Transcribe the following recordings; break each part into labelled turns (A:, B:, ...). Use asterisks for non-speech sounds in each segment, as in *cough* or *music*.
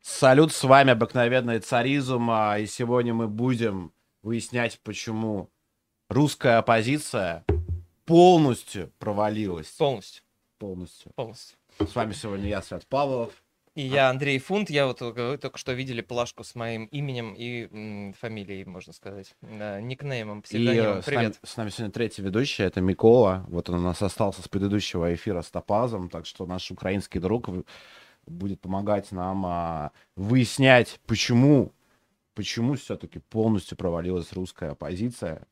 A: Салют, с вами обыкновенный Царизм, а, и сегодня мы будем выяснять, почему русская оппозиция полностью провалилась.
B: Полностью.
A: Полностью.
B: Полностью.
A: С вами сегодня я, Свят Павлов.
B: И я Андрей Фунт, я вот э, вы только что видели плашку с моим именем и м, фамилией, можно сказать, э, никнеймом,
A: И
B: псевдонимом.
A: э, с нами,
B: Привет.
A: с нами сегодня третий ведущий, это Микола. Вот он у нас остался с предыдущего эфира с Топазом, так что наш украинский друг будет помогать нам а, выяснять, почему, почему все-таки полностью провалилась русская оппозиция.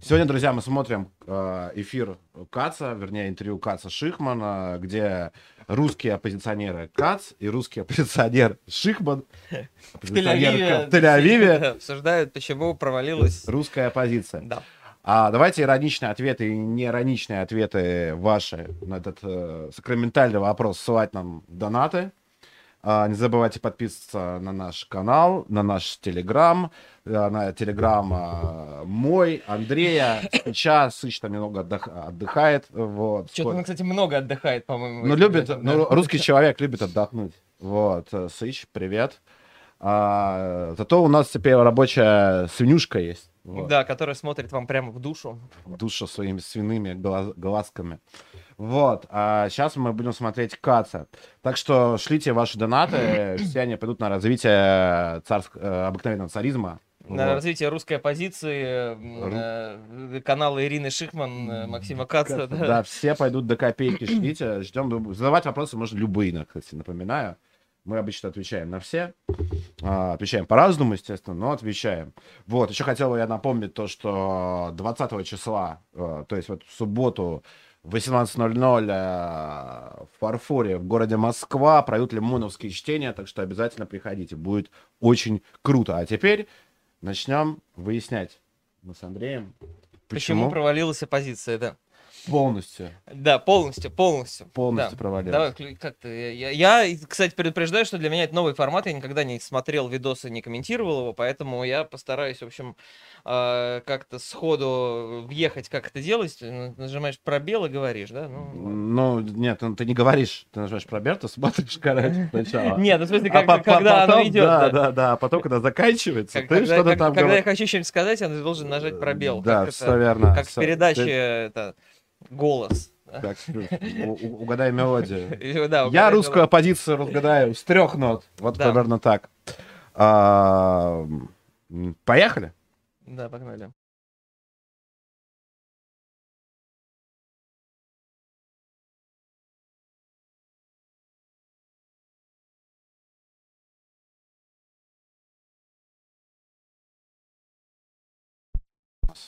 A: Сегодня, друзья, мы смотрим э, эфир Каца, вернее, интервью Каца Шихмана, где русские оппозиционеры Кац и русский оппозиционер Шихман, оппозиционер в Тель-Авиве, *laughs*
B: обсуждают, почему провалилась.
A: русская оппозиция.
B: Да.
A: А давайте ироничные ответы и неироничные ответы ваши на этот э, сакраментальный вопрос ссылать нам донаты. А, не забывайте подписываться на наш канал, на наш телеграм, э, на телеграм а, мой, Андрея. Сейчас Сыч там немного отдых- отдыхает. Вот.
B: Что-то он, кстати, много отдыхает, по-моему.
A: Ну, любит, ну, русский *laughs* человек любит отдохнуть. Вот, э, Сыч, привет. А, зато у нас теперь рабочая свинюшка есть. Вот.
B: Да, который смотрит вам прямо в душу.
A: в душу своими свиными глаз- глазками. Вот. А сейчас мы будем смотреть Каца. Так что шлите ваши донаты. *clears throat* Все они пойдут на развитие царск... э, обыкновенного царизма.
B: На
A: Вот.
B: развитие русской оппозиции, м, э, канала Ирины Шихман, э, Максима Каца.
A: Да,
B: да.
A: все пойдут до копейки. *clears throat* Шлите. Ждем. Задавать вопросы можно любые, кстати, напоминаю. Мы обычно отвечаем на все. А, Отвечаем по-разному, естественно, но отвечаем. Вот, еще хотел бы я напомнить то, что 20 числа, э, то есть вот в субботу в 18.00 э, в Фарфоре в городе Москва пройдут лимоновские чтения, так что обязательно приходите, будет очень круто. А теперь начнем выяснять мы с Андреем,
B: Почему
A: почему
B: провалилась оппозиция, да.
A: Полностью,
B: Да, полностью, полностью.
A: полностью
B: Да.
A: провалилась.
B: Давай, клю- как ты? Я, я, кстати, предупреждаю, что для меня это новый формат. Я никогда не смотрел видосы, не комментировал его, поэтому я постараюсь, в общем, э, как-то сходу въехать, как это делать. Н- Нажимаешь пробел и говоришь, да? Ну,
A: Ну, нет, ну, ты не говоришь, ты нажимаешь пробел, ты смотришь, короче, сначала. *laughs*
B: Нет, ну в смысле,
A: А
B: как- когда оно
A: потом,
B: идет.
A: Да,
B: да.
A: да, да, а потом, когда заканчивается,
B: Как-
A: ты что-то там
B: когда я хочу что-нибудь сказать, я должен нажать пробел.
A: Да,
B: как
A: все верно.
B: Как в передаче голос.
A: Так, угадай мелодию. *laughs*
B: Да,
A: Я
B: угадай
A: русскую оппозицию разгадаю с трех нот. Вот
B: Да.
A: примерно так. А, Поехали.
B: мелодию. Да, погнали.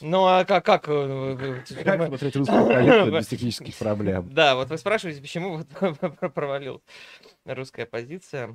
B: Ну, а как... как, э, э, э,
A: Как
B: мы-
A: смотреть русскую оппозицию без *laughs* технических проблем?
B: Да, вот вы спрашиваете, почему *laughs* провалил русская оппозиция.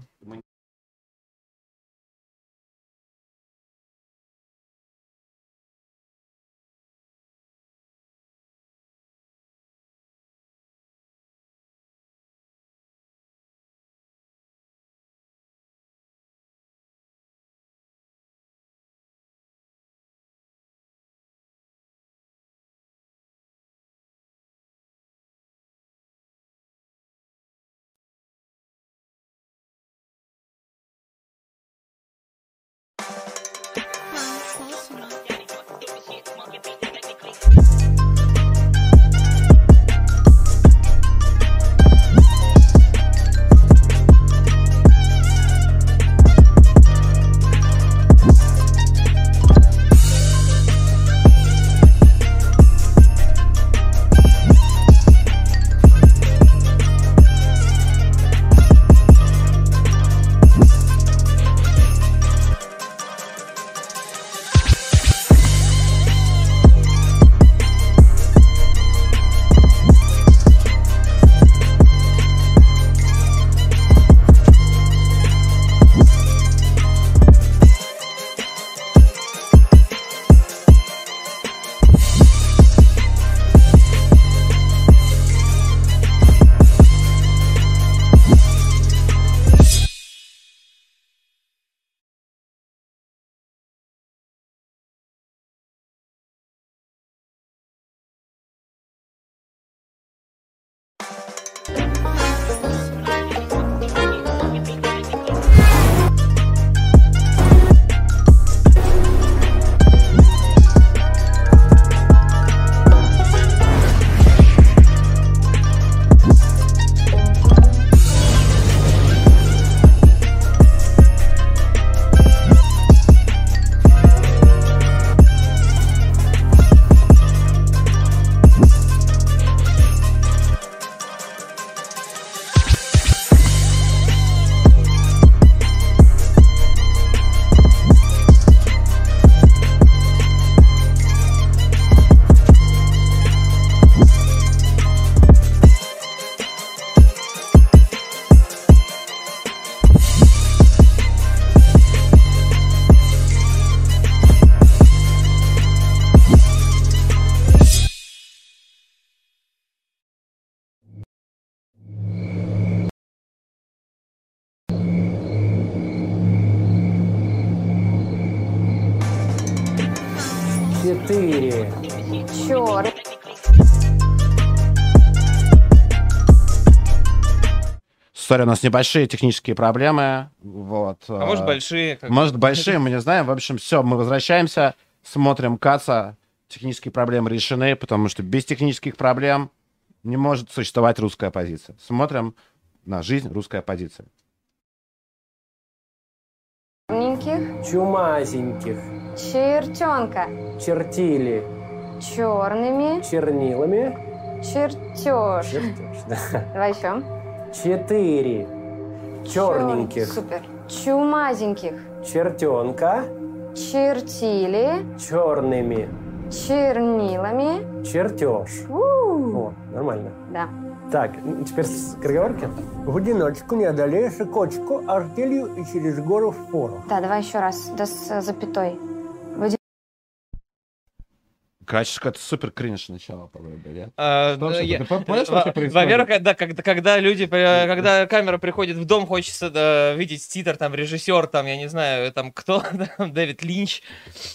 C: Черт.
A: Сори, у нас небольшие технические проблемы. Вот.
B: А может
A: э,
B: большие. как.
A: Может, большие, мы не знаем. В общем, все, мы возвращаемся, смотрим Каца. Технические проблемы решены, потому что без технических проблем не может существовать русская оппозиция. Смотрим на жизнь русской оппозиции.
D: Чумазеньких,
C: Чертенка.
D: чертили
C: Черными.
D: чернилами.
C: Чертеж.
D: Чертеж, да.
C: Давай еще.
D: Четыре черненьких
C: Супер. Чумазеньких.
D: чертенка
C: Чертили.
D: черными
C: Чернилами.
D: чертеж.
C: У,
D: О, нормально.
C: Да.
D: Так, теперь скороговорки. В одиночку не одолеешь и кочку артелью и через гору в пору.
C: Да, давай еще раз. Да с запятой.
A: Короче, какой-то супер кринж начало, по-моему, нет?
B: А,
A: Что
B: да,
A: вообще-
B: я-
A: ты понимаешь, что
B: во-
A: вообще происходит?
B: Во-первых, когда, когда, когда люди, когда камера приходит в дом, хочется да, видеть титр, там, режиссер, там, я не знаю, там, кто, *laughs* там, Дэвид Линч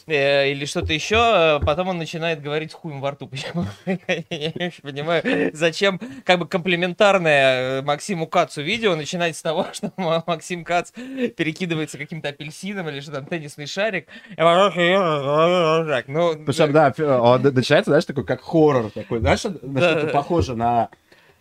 B: э, или что-то еще, э, потом он начинает говорить хуем во рту. *laughs* Почему? Я не очень понимаю, зачем, как бы, комплементарное э, Максиму Кацу видео начинать с того, *laughs* что Ма- Максим Кац перекидывается каким-то апельсином или что там, теннисный шарик. Ну,
A: Причем, да, он начинается, знаешь, такой, как хоррор такой, знаешь, на что-то похоже на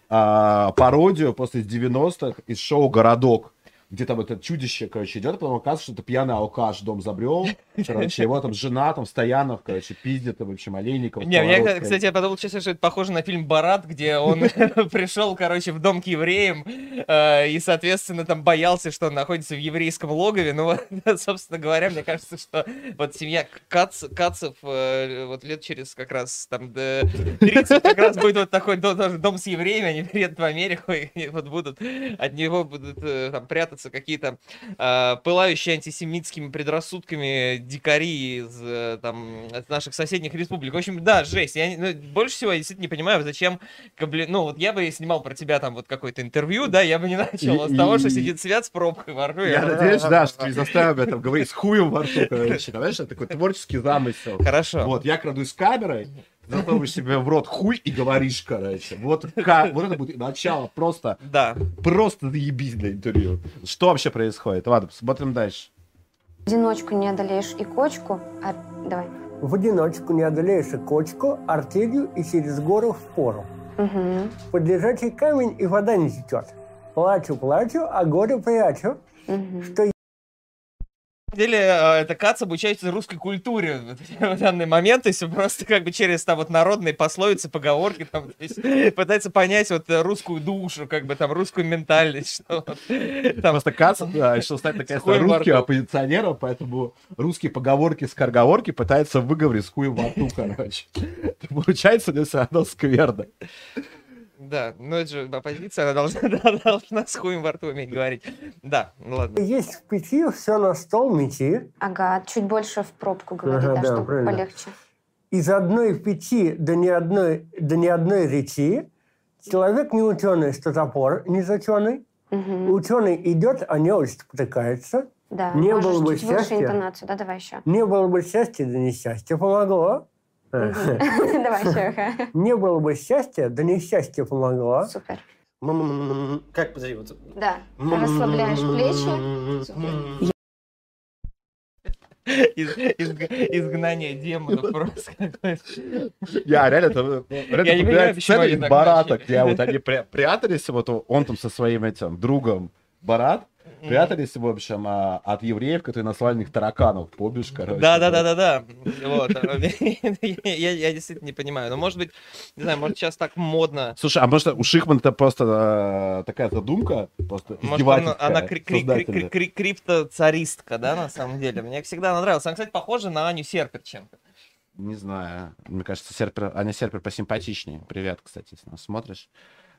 A: а, пародию после 90-х из шоу «Городок», где там это чудище, короче, идет, а потом оказывается, что это пьяный алкаш дом забрел, короче, его там жена, там, Стоянов, короче, пиздит, в общем, Олейников.
B: Не,
A: Поворот,
B: кстати, я подумал, честно, что это похоже на фильм «Барат», где он *laughs* пришел, короче, в дом к евреям э, и, соответственно, там боялся, что он находится в еврейском логове. Ну, вот, *laughs* собственно говоря, мне кажется, что вот семья Кац, Кацев э, вот лет через как раз там до 30 как раз будет вот такой до- тоже дом с евреями, они приедут в Америку *laughs* и вот будут, от него будут э, там прятаться какие-то э, пылающие антисемитскими предрассудками дикари из э, там от наших соседних республик. В общем, да, жесть. Я ну, больше всего я действительно не понимаю, зачем, кабли- ну вот я бы снимал про тебя там вот какое-то интервью, да, я бы не *laughs* начал
A: И-
B: с того, что
A: и-
B: сидит свет с пробкой во рту.
A: Я надеюсь, да, что не *laughs* заставил меня там говорить с хуем во рту, короче, знаешь, это такой творческий замысел.
B: Хорошо.
A: Вот, я крадусь с камерой, засовываешь себе в рот хуй и говоришь, короче. Вот, ка- вот это будет начало, просто,
B: Да.
A: просто заебись для интервью. Что вообще происходит? Ладно, смотрим дальше.
C: В одиночку не одолеешь и кочку. А, давай.
D: В одиночку не одолеешь и кочку артелью и через гору в пору.
C: Угу.
D: Под лежачий камень и вода не течет. Плачу, плачу, а горе прячу.
C: Угу.
D: Что
B: деле, э, это Кац обучается русской культуре *laughs* в данный момент, то есть просто как бы через там вот народные пословицы, поговорки, там, пытается понять вот русскую душу, как бы там русскую ментальность, что *laughs* там,
A: Просто Кац да, решил стать *laughs* наконец-то русским оппозиционером, поэтому русские поговорки с корговорки пытается выговорить с хуем во рту, короче. Получается, все равно скверно.
B: Да, ну это же оппозиция, она должна, *laughs* должна с хуем во рту уметь говорить. Да, ну ладно.
D: есть в печи, все на стол мети.
C: Ага, чуть больше в пробку говори,
D: Ага,
C: да,
D: да,
C: чтобы
D: правильно.
C: полегче.
D: Из одной печи до ни одной, до ни одной речи. Человек не ученый, что топор не заченый.
C: Угу.
D: Ученый идет, а неуч спотыкается.
C: Да,
D: Не было бы
C: чуть выше
D: счастья.
C: интонацию, да, давай еще.
D: Не было бы счастья, да несчастье помогло. *laughs*
C: Давай еще.
D: Не было бы счастья, да несчастье помогло.
C: Супер.
D: Как подожди, вот.
C: Да, расслабляешь плечи.
B: Из- изг- изгнание демонов просто.
A: Я реально, это, реально
B: Я не понимаю, они
A: из
B: так
A: Барата, где вот они пря- прятались, вот он там со своим этим другом Барат, прятались, в общем, а, от евреев, которые наслали на них тараканов, помнишь, короче?
B: Да, да, да, да, да. Вот. *laughs* Я, я действительно не понимаю. Но может быть, не знаю, может сейчас так модно.
A: Слушай, а может у Шихмана это просто э, такая задумка, просто
B: Может, она, криптоцаристка, да, на самом деле. Мне всегда она нравилась. Она, кстати, похожа на Аню Серперченко.
A: Не знаю. Мне кажется, Серпер, Аня Серпер посимпатичнее. Привет, кстати, если нас смотришь.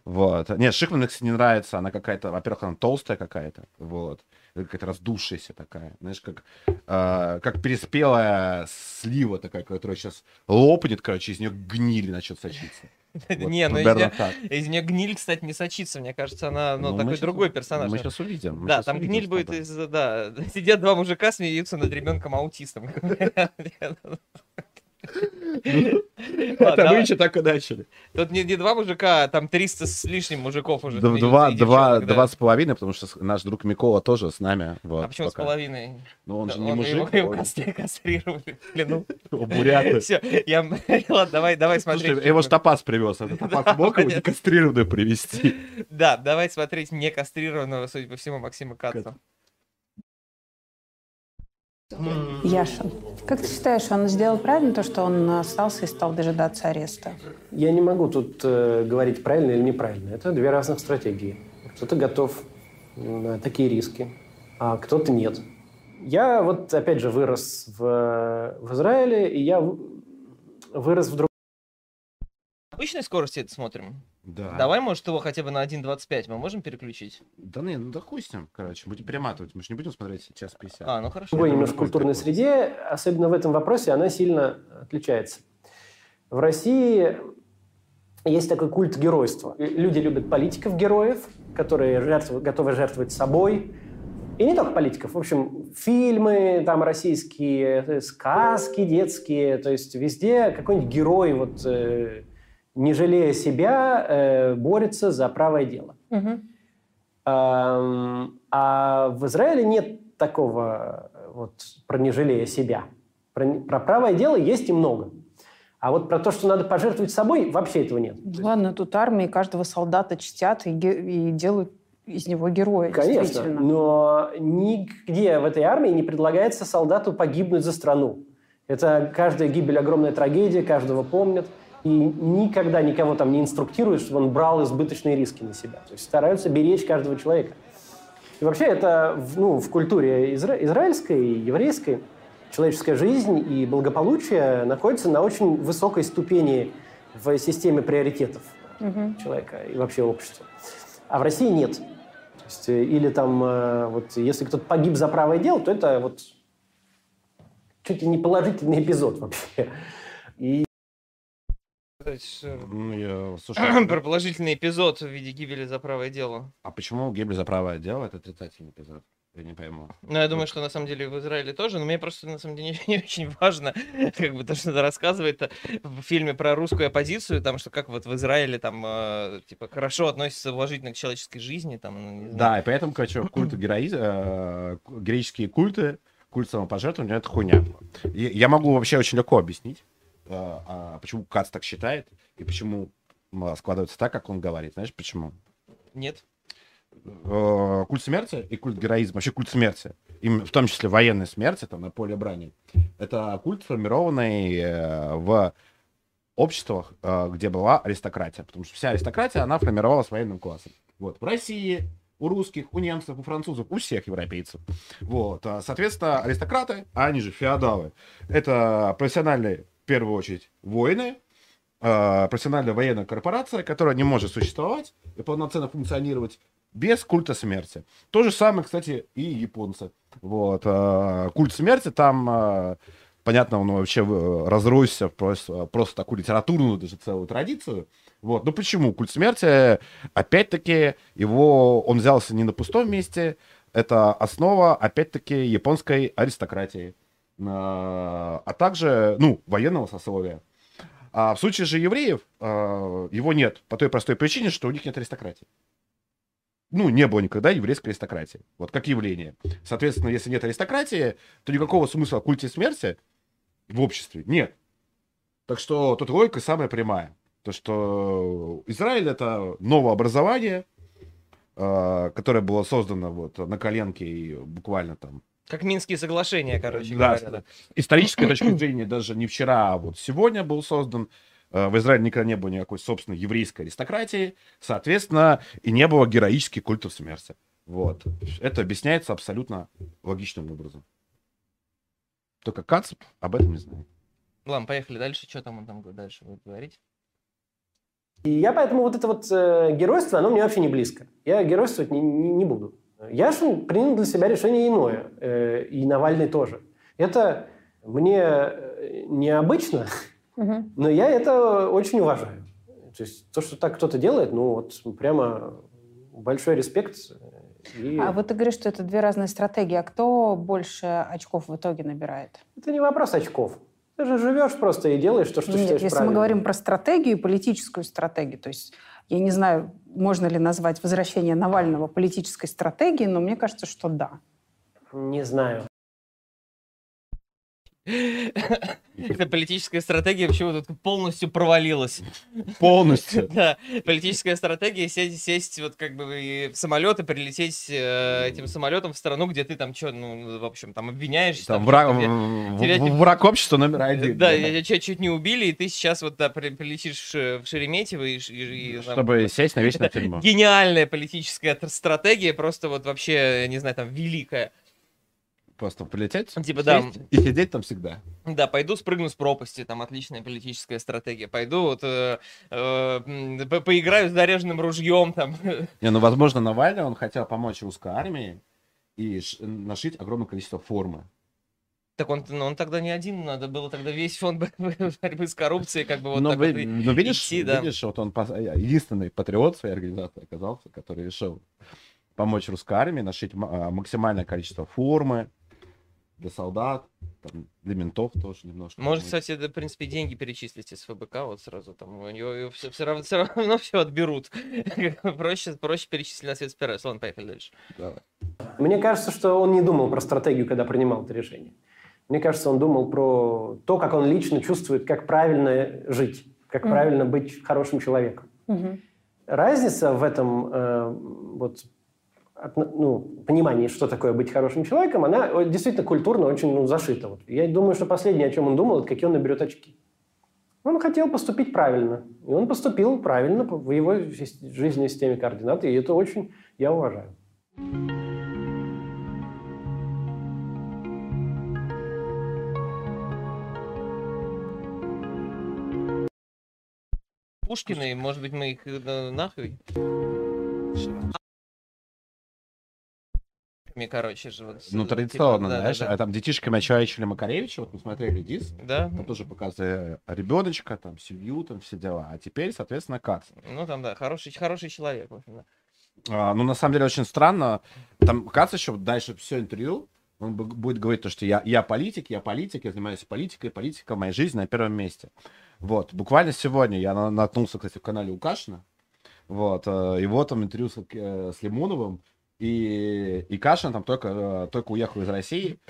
A: Вот. Нет, Шихман, мне, кстати, не нравится. Она какая-то, во-первых, она толстая какая-то. Вот. Какая-то раздувшаяся такая. Знаешь, как, э, как переспелая слива такая, которая сейчас лопнет, короче, из нее гниль начнет сочиться. *laughs* Вот,
B: Не, ну из нее,
A: так.
B: из нее гниль, кстати, не сочится. Мне кажется, она ну,
A: Ну,
B: такой другой персонаж.
A: Мы сейчас увидим. мы
B: Да, там
A: увидим
B: гниль будет из... Да, *laughs* сидят два мужика, смеются над ребенком аутистом. *laughs* *laughs*
A: Это мы еще так и начали.
B: Тут не, не два мужика, а там 300 с лишним мужиков уже.
A: Два, два, два с половиной, потому что наш друг Микола тоже с нами.
B: А почему с половиной?
A: Ну, он же не мужик,
B: Его, *laughs* кастрировали. Ну, *laughs*
A: буряты.
B: все, я... Ладно, давай, давай смотреть.
A: Его ж
B: фильмы.
A: топаз привез. Это топаз
B: Да,
A: мог его некастрированную привезти.
B: Да, давай смотреть некастрированного, судя по всему, Максима Каца.
E: Яша, как ты считаешь, он сделал правильно то, что он остался и стал дожидаться ареста?
D: Я не могу тут э, говорить правильно или неправильно. Это две разных стратегии. Кто-то готов на такие риски, а кто-то нет. Я вот, опять же, вырос в, в Израиле, и я вырос в другом.
B: Обычной скорости это смотрим.
A: Да.
B: Давай, может, его хотя бы на 1.25 мы можем переключить?
A: Да не, ну да хуй с ним, короче. Будем перематывать. Мы же не будем смотреть час 50.
B: А, ну хорошо.
D: другой
A: Это
D: немножко культурной среде, особенно в этом вопросе, она сильно отличается. В России есть такой культ геройства. Люди любят политиков-героев, которые жертву- готовы жертвовать собой. И не только политиков. В общем, фильмы там российские, э, сказки детские. То есть везде какой-нибудь герой, вот, э, не жалея себя, э, борется за правое дело. Ам, А в Израиле нет такого э, вот про не жалея себя. Про, про правое дело есть и много. А вот про то, что надо пожертвовать собой, вообще этого нет.
E: Ладно, тут армии каждого солдата чтят и, и делают из него героя,
D: Конечно, но нигде в этой армии не предлагается солдату погибнуть за страну. Это каждая гибель огромная трагедия, каждого помнят. И никогда никого там не инструктируют, чтобы он брал избыточные риски на себя. То есть стараются беречь каждого человека. И вообще это в, ну, в культуре изра- израильской и еврейской человеческая жизнь и благополучие находятся на очень высокой ступени в системе приоритетов
E: Мгм.
D: человека и вообще общества. А в России нет. То есть, э, или там, э, вот, если кто-то погиб за правое дело, то это вот чуть ли не положительный эпизод вообще. И
B: Э,
A: Ну, я, слушай, *clears throat*
B: Про положительный эпизод в виде гибели за правое дело.
A: а почему гибель за правое дело это отрицательный эпизод? Я не пойму.
B: Ну, я думаю, что на самом деле в Израиле тоже, но мне просто на самом деле не, *laughs* не очень важно, *laughs* как бы то, что это рассказывает в фильме про русскую оппозицию, там, что как вот в Израиле там, э, типа, хорошо относятся уважительно к человеческой жизни, там, ну, не знаю.
A: Да, и поэтому, короче, *clears throat* культы героизма, э, героические культы, культ самопожертвования, это хуйня. Я могу вообще очень легко объяснить, э, а почему Кац так считает, и почему складывается так, как он говорит. Знаешь, почему?
B: Нет?
A: Э, Культ смерти и культ героизма, вообще культ смерти, им, в том числе военной смерти, там, на поле брани, это культ, сформированный э, в обществах, э, где была аристократия. Потому что вся аристократия, она формировалась военным классом. Вот. В России, у русских, у немцев, у французов, у всех европейцев. Вот. А, Соответственно, аристократы, а они же феодалы, это профессиональные, первую очередь, воины, э, профессиональная военная корпорация, которая не может существовать и полноценно функционировать без культа смерти. То же самое, кстати, и японцы. Вот. э, Культ смерти там, э, понятно, он вообще э, разросся просто, просто такую литературную даже целую традицию. Вот. Ну почему? Культ смерти, опять-таки, его он взялся не на пустом месте. Это основа, опять-таки, японской аристократии. Э, А также, ну, военного сословия. А в случае же евреев э, его нет по той простой причине, что у них нет аристократии. Ну, не было никогда еврейской аристократии. Вот как явление. Соответственно, если нет аристократии, то никакого смысла в культе смерти в обществе нет. Так что тут логика самая прямая. То, что Израиль это новое образование, э, которое было создано вот на коленке и буквально там
B: Как Минские соглашения, короче
A: да,
B: говоря. да.
A: исторической точки зрения даже не вчера, а вот сегодня был создан. Э, В Израиле никогда не было никакой собственной еврейской аристократии, соответственно, и не было героических культов смерти. Вот. Это объясняется абсолютно логичным образом. Только Кац об этом не знает.
B: Ладно, поехали дальше. Что там он там дальше будет говорить?
D: И я поэтому вот это вот э, геройство, оно мне вообще не близко. Я геройствовать не, не- не буду. Яшин принял для себя решение иное. э, и Навальный тоже. Это мне э, необычно, но я это очень уважаю. То есть то, что так кто-то делает, ну вот прямо большой респект. э, И
E: А вот ты говоришь, что это две разные стратегии. А кто больше очков в итоге набирает?
D: Это не вопрос очков. Ты же живешь просто и делаешь то, что
E: Нет,
D: считаешь
E: если мы
D: правильным.
E: говорим про стратегию политическую стратегию, то есть я не знаю, можно ли назвать возвращение Навального политической стратегией, но мне кажется, что да.
D: Не знаю.
B: Эта политическая стратегия почему-то тут полностью провалилась.
A: Полностью.
B: Да, политическая стратегия сесть, сесть вот как бы в самолет и прилететь э, этим самолетом в страну, где ты там что, ну, в общем, там обвиняешься.
A: Там
B: там
A: враг,
B: тебя
A: в- враг общества номер один.
B: Да, тебя чуть не убили, и ты сейчас вот да, при- прилетишь в Шереметьево и... и- и там-
A: Чтобы сесть на вечную тюрьму.
B: Гениальная политическая тр- стратегия, просто вот вообще, не знаю, там, великая.
A: Просто прилететь,
B: Типа, да.
A: и сидеть там всегда.
B: Да, пойду спрыгну с пропасти, там отличная политическая стратегия. Пойду вот э, э, по- поиграю с заряженным ружьем там.
A: Не, ну, возможно, Навальный, он хотел помочь русской армии и нашить огромное количество формы.
B: Так он, ну, он тогда не один, надо было тогда весь фонд бо- борьбы с коррупцией, как бы вот
A: но,
B: так
A: ви-
B: вот
A: но видишь,
B: идти, да.
A: видишь, вот он пос- единственный патриот своей организации оказался, который решил помочь русской армии, нашить а, максимальное количество формы для солдат, там, для ментов тоже немножко.
B: Может, кстати, да, в принципе, деньги перечислить из ФБК вот сразу там. У него все, равно, все равно все отберут. *laughs* проще, проще перечислить на спецоперацию. Ладно, поехали дальше.
A: Давай.
D: Мне кажется, что он не думал про стратегию, когда принимал это решение. Мне кажется, он думал про то, как он лично чувствует, как правильно жить, как
E: Мгм.
D: правильно быть хорошим человеком.
E: Мгм.
D: Разница в этом э, вот, ну, понимании, что такое быть хорошим человеком, она э, действительно культурно очень ну, зашита. Вот. Я думаю, что последнее, о чем он думал, это какие он наберет очки. Он хотел поступить правильно. И он поступил правильно в его жизненной системе координат. И это очень я уважаю.
B: Пушкины, может быть, мы их э, нахуй? Мне, короче же, вот...
A: Ну,
B: типа,
A: традиционно,
B: да, да,
A: знаешь,
B: да.
A: а там детишками очаровали Макаревича, вот мы смотрели Дис,
B: Да?
A: там тоже показывали ребеночка, там, семью, там, все дела. А теперь, соответственно, Кац.
B: Ну, там, да, хороший, хороший человек, в общем, да.
A: А, ну, на самом деле, очень странно. Там Кац еще дальше все интервью, он бу- будет говорить то, что я, я политик, я политик, я занимаюсь политикой, политика в моей жизни на первом месте. Вот, буквально сегодня я на- наткнулся, кстати, в канале Лукашина, вот, э, его там интервью с, э, с Лимоновым, и, и Кашин там только, э, только уехал из России,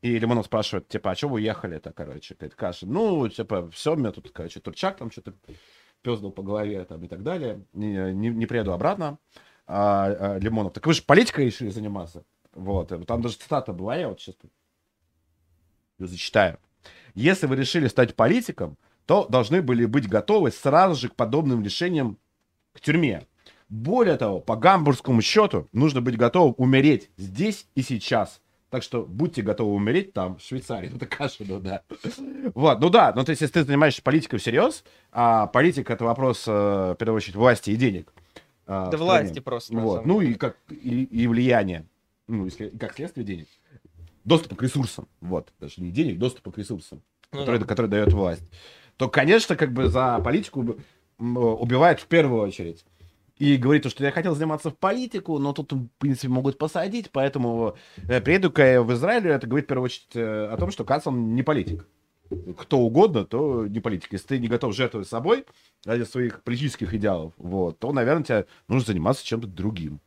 A: и Лимонов спрашивает, типа, а что вы уехали-то, короче, говорит Кашин, ну, типа, все, меня тут, короче, Турчак там что-то пездал по голове там и так далее, не, не, не приеду обратно, а, а, Лимонов, так вы же политикой решили заниматься. Вот, и там даже цитата была, я вот сейчас зачитаю. Если вы решили стать политиком, то должны были быть готовы сразу же к подобным решениям к тюрьме. Более того, по гамбургскому счету, нужно быть готовым умереть здесь и сейчас. Так что будьте готовы умереть там, в Швейцарии. *laughs* Это Кашину, да. Вот, ну да, ну то есть, если ты занимаешься политикой всерьез, а политика это вопрос, э, в первую очередь, власти и денег. а,
B: Да власти просто.
A: Вот. Ну и как и, и влияние. Ну, если как следствие денег. Доступ к ресурсам. Вот. Даже не денег, доступ к ресурсам,
B: Ну
A: который,
B: да.
A: который дает власть. То, конечно, как бы за политику уб- м, убивает в первую очередь. И говорит, то, что я хотел заниматься в политику, но тут, в принципе, могут посадить, поэтому э, приеду-ка я в Израиль, это говорит в первую очередь э, о том, что Кац, он не политик. Кто угодно, то не политик. Если ты не готов жертвовать собой ради своих политических идеалов, вот, то, наверное, тебе нужно заниматься чем-то другим.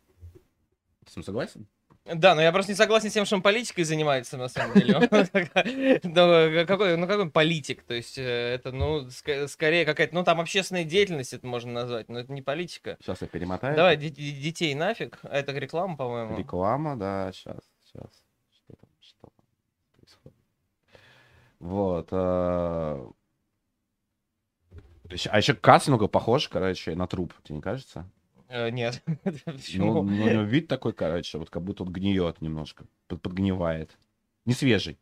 A: Ты с этим согласен?
B: Да, но я просто не согласен с тем, что он политикой занимается, на самом деле. *laughs* Ну, какой, ну, какой политик? То есть, э, это, ну, скорее какая-то, ну, там общественная деятельность это можно назвать, но это не политика.
A: Сейчас я перемотаю.
B: Давай, де- де- детей нафиг. А это реклама, по-моему.
A: Реклама, да, сейчас, сейчас. Что там, что там происходит? Вот. э, А еще Кац немного похож, короче, на труп, тебе не кажется?
B: Э, Нет. *laughs*
A: Ну, ну, у него вид такой, короче, вот как будто он гниет немножко, под- подгнивает. Не свежий.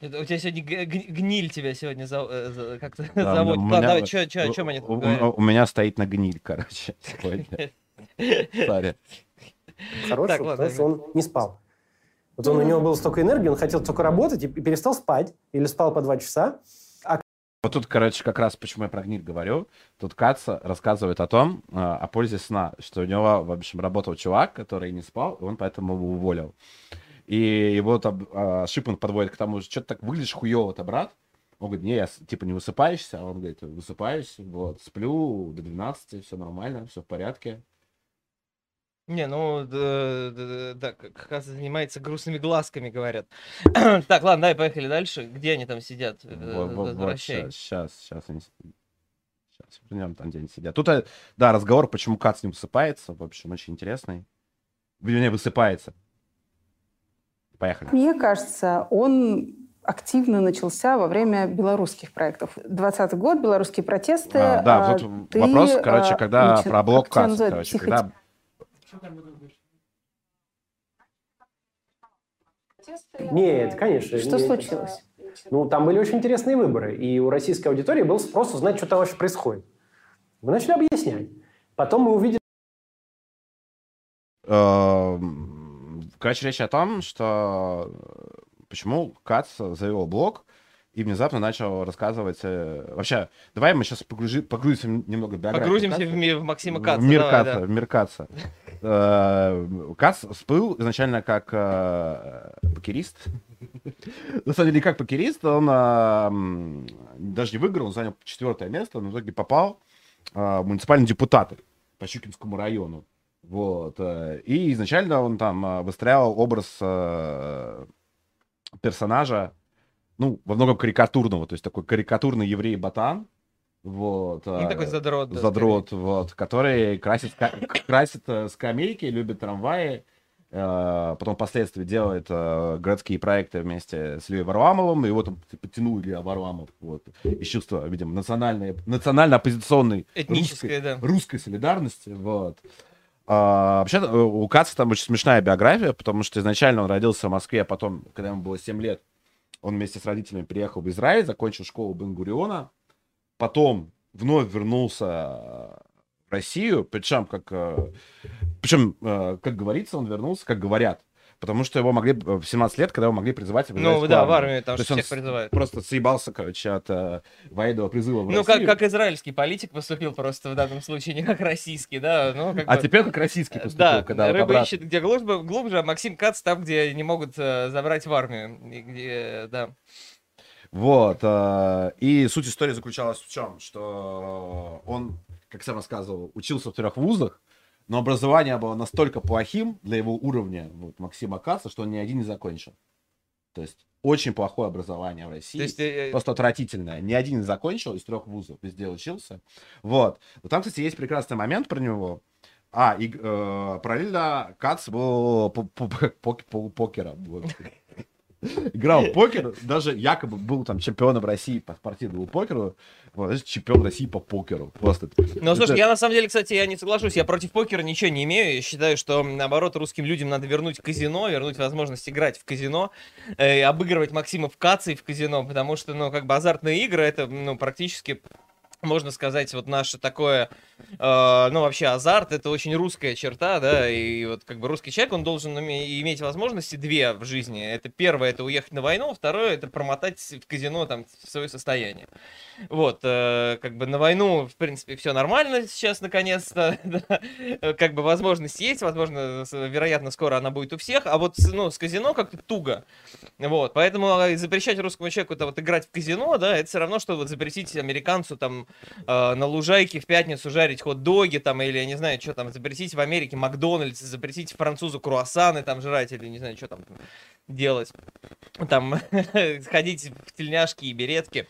B: Это У тебя сегодня гниль тебя сегодня за- э, за- как-то
A: Да,
B: зовут.
A: у
B: Ладно,
A: меня-
B: давай, что, что, о чем они тут
A: у,
B: говорят?
A: у- у меня стоит на гниль, короче, *laughs* сегодня. Сорри.
D: Хороший, что он не спал. Вот он, у него было столько энергии, он хотел только работать и перестал спать. Или спал по два часа.
A: Вот тут, короче, как раз почему я про гниль говорю. Тут Каца рассказывает о том, а, о пользе сна, что у него, в общем, работал чувак, который не спал, и он поэтому его уволил. И его там а, Шипман подводит к тому, что что-то так выглядишь хуево-то, брат. Он говорит, не, я типа не высыпаешься, а он говорит, высыпаюсь, вот, сплю до 12, все нормально, все в порядке.
B: Не, ну, да, да, да, как Хас занимается грустными глазками, говорят. *clears throat* Так, ладно, давай, поехали дальше. Где они там сидят?
A: Вот, вот, вот,
B: Возвращай.
A: сейчас, сейчас они... Сейчас вернем там, где они сидят. Тут, э, да, разговор, почему Кац не высыпается, в общем, очень интересный. Вернее, высыпается. Поехали.
E: Мне кажется, он активно начался во время белорусских проектов. 20 год, белорусские протесты.
A: А, да,
E: а,
A: вот
E: ты,
A: вопрос, короче,
E: а,
A: когда
E: начи-
A: про блок
E: как тебя
A: Каца,
E: называют?
A: короче,
E: Тихо,
A: когда...
D: Нет, конечно.
E: Что
D: не-
E: случилось?
D: Ну, там были очень интересные выборы, и у российской аудитории был спрос узнать, что там вообще происходит. Мы начали объяснять. Потом мы увидели,
A: Эм, Короче, речь о том, что э, почему Кац завел блог и внезапно начал рассказывать... э, Вообще, давай мы сейчас погрузимся немного в биографию
B: Погрузимся
A: Каца.
B: в, ми- в Максима
A: В
B: Каца.
A: мир
B: давай,
A: Каца,
B: да.
A: в мир Каца. Э, Кац всплыл изначально как э, покерист. На самом деле, как покерист, он э, даже не выиграл, он занял четвертое место, но в итоге попал э, в муниципальные депутаты по Щукинскому району. Вот. И изначально он там выстраивал образ э, персонажа, ну, во многом карикатурного, то есть такой карикатурный еврей-ботан. Вот.
B: Ну,
A: э,
B: такой задрот. да,
A: задрот, вот, который красит, красит э, скамейки, любит трамваи, э, потом впоследствии делает э, городские проекты вместе с Ильей Варламовым, его там подтянул Илья Варламов, вот, из чувства, видимо, национальной, национально-оппозиционной
B: скорее. Этническое, да.
A: русской солидарности, вот. А, вообще, э, у Каца там очень смешная биография, потому что изначально он родился в Москве, а потом, когда ему было 7 лет, он вместе с родителями приехал в Израиль, закончил школу Бен-Гуриона, потом вновь вернулся э, в Россию, причем, как, э, причем, э, как говорится, он вернулся, как говорят, потому что его могли э, в 17 лет, когда его могли призывать в
B: Ну, да, в
A: армию.
B: там всех призывают.
A: Просто съебался, короче, от э, военного призыва в
B: Ну, как,
A: Россию.
B: как израильский политик поступил просто в данном случае, не как российский, да, ну, как
A: А
B: бы...
A: теперь как российский поступил,
B: Да,
A: когда
B: рыба
A: обратно.
B: ищет где глубже, глубже, а Максим Кац там, где не могут э, забрать в армию. И где, да.
A: Вот. э, И суть истории заключалась в чем? Что он, как сам рассказывал, учился в трех вузах, но образование было настолько плохим для его уровня, вот, Максима Каца, что он ни один не закончил. То есть очень плохое образование в России.
B: То есть, э,
A: Просто отвратительное. Ни один не закончил из трех вузов, везде учился. Вот. Но там, кстати, есть прекрасный момент про него. А, и э, параллельно Кац был по- по- по- по- покером. Играл в покер, даже якобы был там чемпионом России по спортивному покеру. Вот, чемпион России по покеру. Просто.
B: Ну, слушай, я на самом деле, кстати, я не соглашусь. Я против покера ничего не имею. Я считаю, что, наоборот, русским людям надо вернуть казино, вернуть возможность играть в казино, э, обыгрывать Максимов Каций в казино, потому что, ну, как бы азартные игры, это, ну, практически можно сказать, вот наше такое, э, ну, вообще азарт, это очень русская черта, да, и вот как бы русский человек, он должен иметь возможности две в жизни. Это первое, это уехать на войну, второе, это промотать в казино там свое состояние. Вот, э, как бы на войну, в принципе, все нормально сейчас, наконец-то, *laughs* да. Э, как бы возможность есть, возможно, вероятно, скоро она будет у всех, а вот, ну, с казино как-то туго, вот, поэтому э, запрещать русскому человеку вот играть в казино, да, это все равно, что вот запретить американцу там э, на лужайке в пятницу жарить хот-доги там, или, я не знаю, что там, запретить в Америке Макдональдс, запретить французу круассаны там жрать, или, не знаю, что там делать, там, *laughs* ходить в тельняшки и беретки,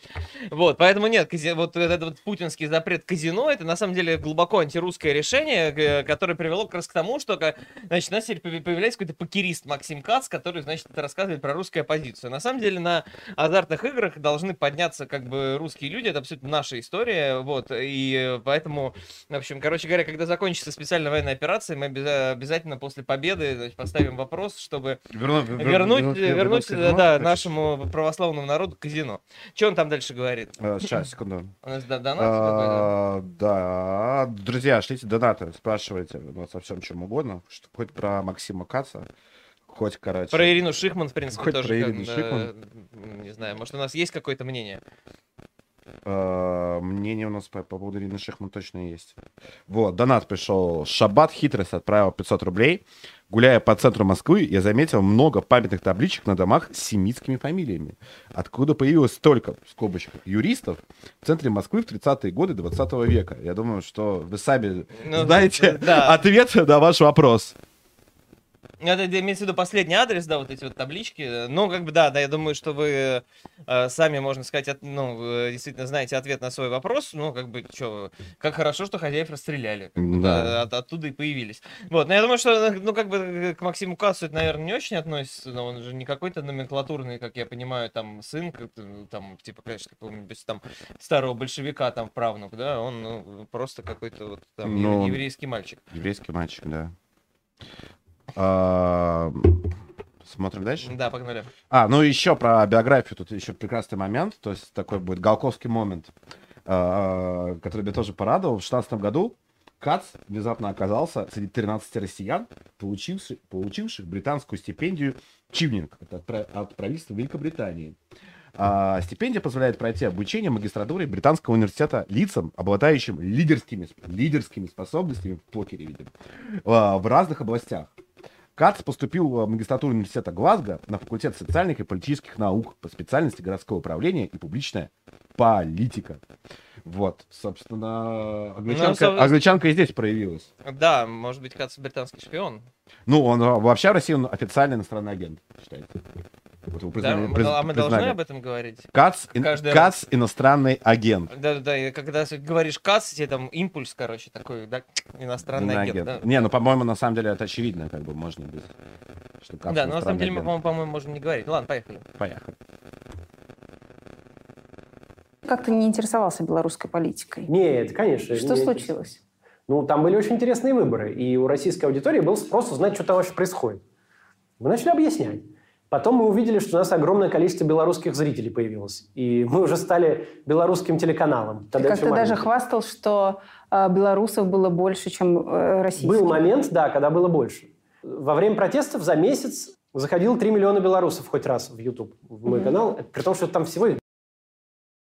B: вот, поэтому нет, кази- вот этот вот путинский запрет казино, это на самом деле глубоко антирусское решение, которое привело как раз к тому, что, значит, у нас теперь появляется какой-то покерист Максим Кац, который, значит, это рассказывает про русскую оппозицию. На самом деле на азартных играх должны подняться как бы русские люди, это абсолютно наша история, вот, и поэтому, в общем, короче говоря, когда закончится специальная военная операция, мы обяза- обязательно после победы значит, поставим вопрос, чтобы
A: Верну- вер-
B: вернуть, вернуть, да, нашему православному народу казино. Что он там дальше говорит?
A: Э, Сейчас, секунду. *clears throat*
B: У нас донат?
A: А, Да, друзья, шлите донаты, спрашивайте нас о всем чем угодно, что хоть про Максима Каца, хоть, короче.
B: Про Ирину Шихман, в принципе,
A: Хоть
B: тоже.
A: про Ирину Шихман.
B: Не знаю, может, у нас есть какое-то мнение?
A: Э, Мнение у нас по, по поводу Ирины Шихман точно есть. Вот, донат пришел. Шаббат хитрость отправил 500 рублей. Гуляя по центру Москвы, я заметил много памятных табличек на домах с семитскими фамилиями. Откуда появилось столько, в скобочках, юристов в центре Москвы в 30-е годы 20 века? Я думаю, что вы сами
B: Ну,
A: знаете
B: да.
A: ответ на ваш вопрос.
B: Ну, Это имеется в виду последний адрес, да, вот эти вот таблички. Ну, как бы, да, да, я думаю, что вы э, сами, можно сказать, от- ну, вы действительно знаете ответ на свой вопрос. Ну, как бы, что, как хорошо, что хозяев расстреляли.
A: Да.
B: Э, от- оттуда и появились. Вот, но я думаю, что, ну, как бы, к Максиму Кассу это, наверное, не очень относится, но он же не какой-то номенклатурный, как я понимаю, там, сын, ну, там, типа, конечно, какого-нибудь там старого большевика, там, правнук, да, он, ну, просто какой-то вот там
A: Ну,
B: еврейский мальчик.
A: Еврейский мальчик, да. А, Смотрим дальше.
B: Да, погнали.
A: А, ну еще про биографию. Тут еще прекрасный момент. То есть такой будет галковский момент, а, который меня тоже порадовал. В 16 году Кац внезапно оказался среди 13 россиян, получивших, получивших британскую стипендию Чивнинг это от, пра- от правительства Великобритании. А, стипендия позволяет пройти обучение магистратуре британского университета лицам, обладающим лидерскими, лидерскими способностями в покере, видимо, а, в разных областях. Кац поступил в магистратуру университета Глазго на факультет социальных и политических наук по специальности городское управление и публичная политика. Вот, собственно, англичанка,
B: со-
A: англичанка и здесь проявилась.
B: Да, может быть, Кац британский шпион.
A: Ну, он а, вообще в России он официальный иностранный агент, считается. Вот
B: Да,
A: признали-
B: мы-
A: приз-
B: а мы должны
A: признали.
B: об этом говорить?
A: Кац, ин-
B: Каждый
A: Кац иностранный агент.
B: Да, да, и когда говоришь КАЦ, тебе там импульс, короче, такой, да, иностранный
A: Иностранный
B: агент. да.
A: Не, ну, по-моему, на самом деле это очевидно, как бы можно без... Что Кац
B: Да, но на самом деле мы,
A: агент.
B: по-моему, по-моему, можем не говорить. Ладно, поехали.
A: Поехали.
E: Как-то не интересовался белорусской политикой.
D: Нет, конечно.
E: Что
D: не-
E: случилось?
D: Ну, там были очень интересные выборы, и у российской аудитории был спрос узнать, что там вообще происходит. Мы начали объяснять. Потом мы увидели, что у нас огромное количество белорусских зрителей появилось. И мы уже стали белорусским телеканалом.
E: Ты
D: Тогда
E: как-то
D: еще
E: даже хвастал, что э, белорусов было больше, чем э, российских.
D: Был момент, да, когда было больше. Во время протестов за месяц заходило 3 миллиона белорусов хоть раз в YouTube, в мой
E: Мгм.
D: канал. При том, что там всего их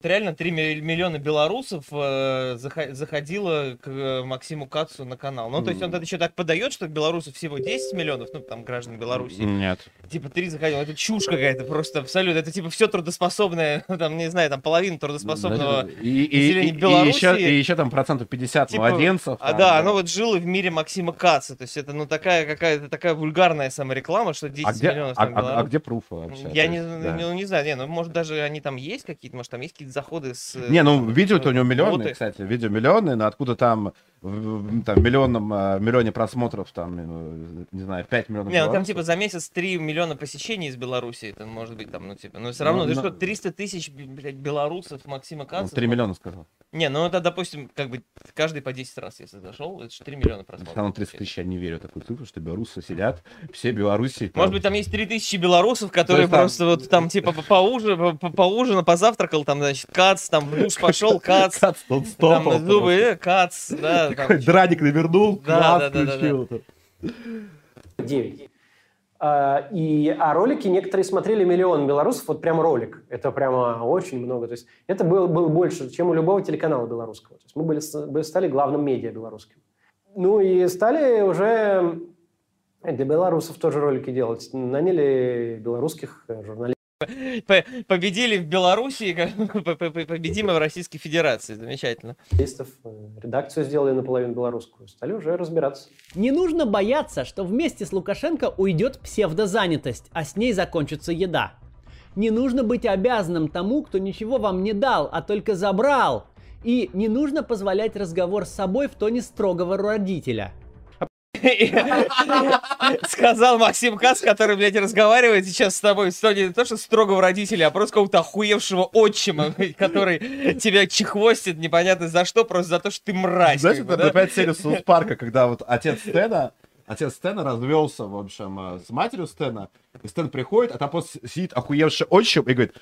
B: Реально 3 миллиона белорусов э, заходило к э, Максиму Кацу на канал. Ну, то есть он это еще так подает, что белорусов всего 10 миллионов, ну, там, граждан Беларуси.
A: Нет.
B: Типа 3 заходило. Это чушь какая-то просто, абсолютно. Это типа все трудоспособное, *laughs* там, не знаю, там, половина трудоспособного
A: И, и,
B: населения
A: и- и
B: Беларуси.
A: еще, и еще там процентов 50
B: Типа,
A: младенцев.
B: А
A: там,
B: да, оно вот жило в мире Максима Каца. То есть это ну такая какая-то такая вульгарная самореклама, что 10
A: А где,
B: миллионов
A: а,
B: там
A: а- а
B: белорусов.
A: где пруфы вообще?
B: Я не,
A: да.
B: ну, не знаю, не, ну может даже они там есть какие-то, может там есть какие-то заходы с... э,
A: Не, ну видео-то у него миллионные, кстати, видео миллионные, но откуда там в, там, миллионном, а, миллионе просмотров, там, э, не знаю, 5 миллионов
B: Не, ну там типа за месяц 3 миллиона посещений из Беларуси, это может быть там, ну типа, но все равно,
A: Ну,
B: ты
A: ну-
B: что, 300 тысяч, блядь, белорусов Максима
A: Ну,
B: Каца?
A: 3 миллиона сказал.
B: Не, ну это, допустим, как бы каждый по 10 раз, если зашел, это же 3 миллиона
A: Все
B: просмотров.
A: равно 30 тысяч, я не верю в такую цифру, что белорусы сидят, все Беларуси.
B: Может быть, там есть 3000 белорусов, которые
A: там-
B: просто вот там типа по- поужин, по- поужинал, позавтракал, там, значит, кац, там в душ пошел, кац,
A: Кац
B: там зубы, э, кац, да, там,
A: Такой *laughs* драник навернул,
B: Да,
A: класс
B: да, да, да,
A: включил. тут.
D: 9. А, И, а ролики некоторые смотрели миллион белорусов, вот прям ролик. Это прямо очень много. То есть это было, было больше, чем у любого телеканала белорусского. То есть мы были, стали главным медиа белорусским. Ну и стали уже для белорусов тоже ролики делать. Наняли белорусских журналистов. *laughs*
B: по- победили в Белоруссии, победим и в Российской Федерации, замечательно.
D: э, Редакцию сделали наполовину белорусскую. Стали уже разбираться.
F: Не нужно бояться, что вместе с Лукашенко уйдет псевдозанятость, а с ней закончится еда. Не нужно быть обязанным тому, кто ничего вам не дал, а только забрал. И не нужно позволять разговор с собой в тоне строгого родителя. *laughs*
B: Сказал Максим Кац, который, блядь, разговаривает сейчас с тобой в тоне не то, что строгого родителя, а просто какого-то охуевшего отчима, *laughs* который тебя чехвостит непонятно за что, просто за то, что ты мразь.
A: Знаешь, это опять серия Саус Парка, когда вот отец Стэна, отец Стэна развелся, в общем, э, с матерью Стэна, и Стэн приходит, а там просто сидит охуевший отчим и говорит,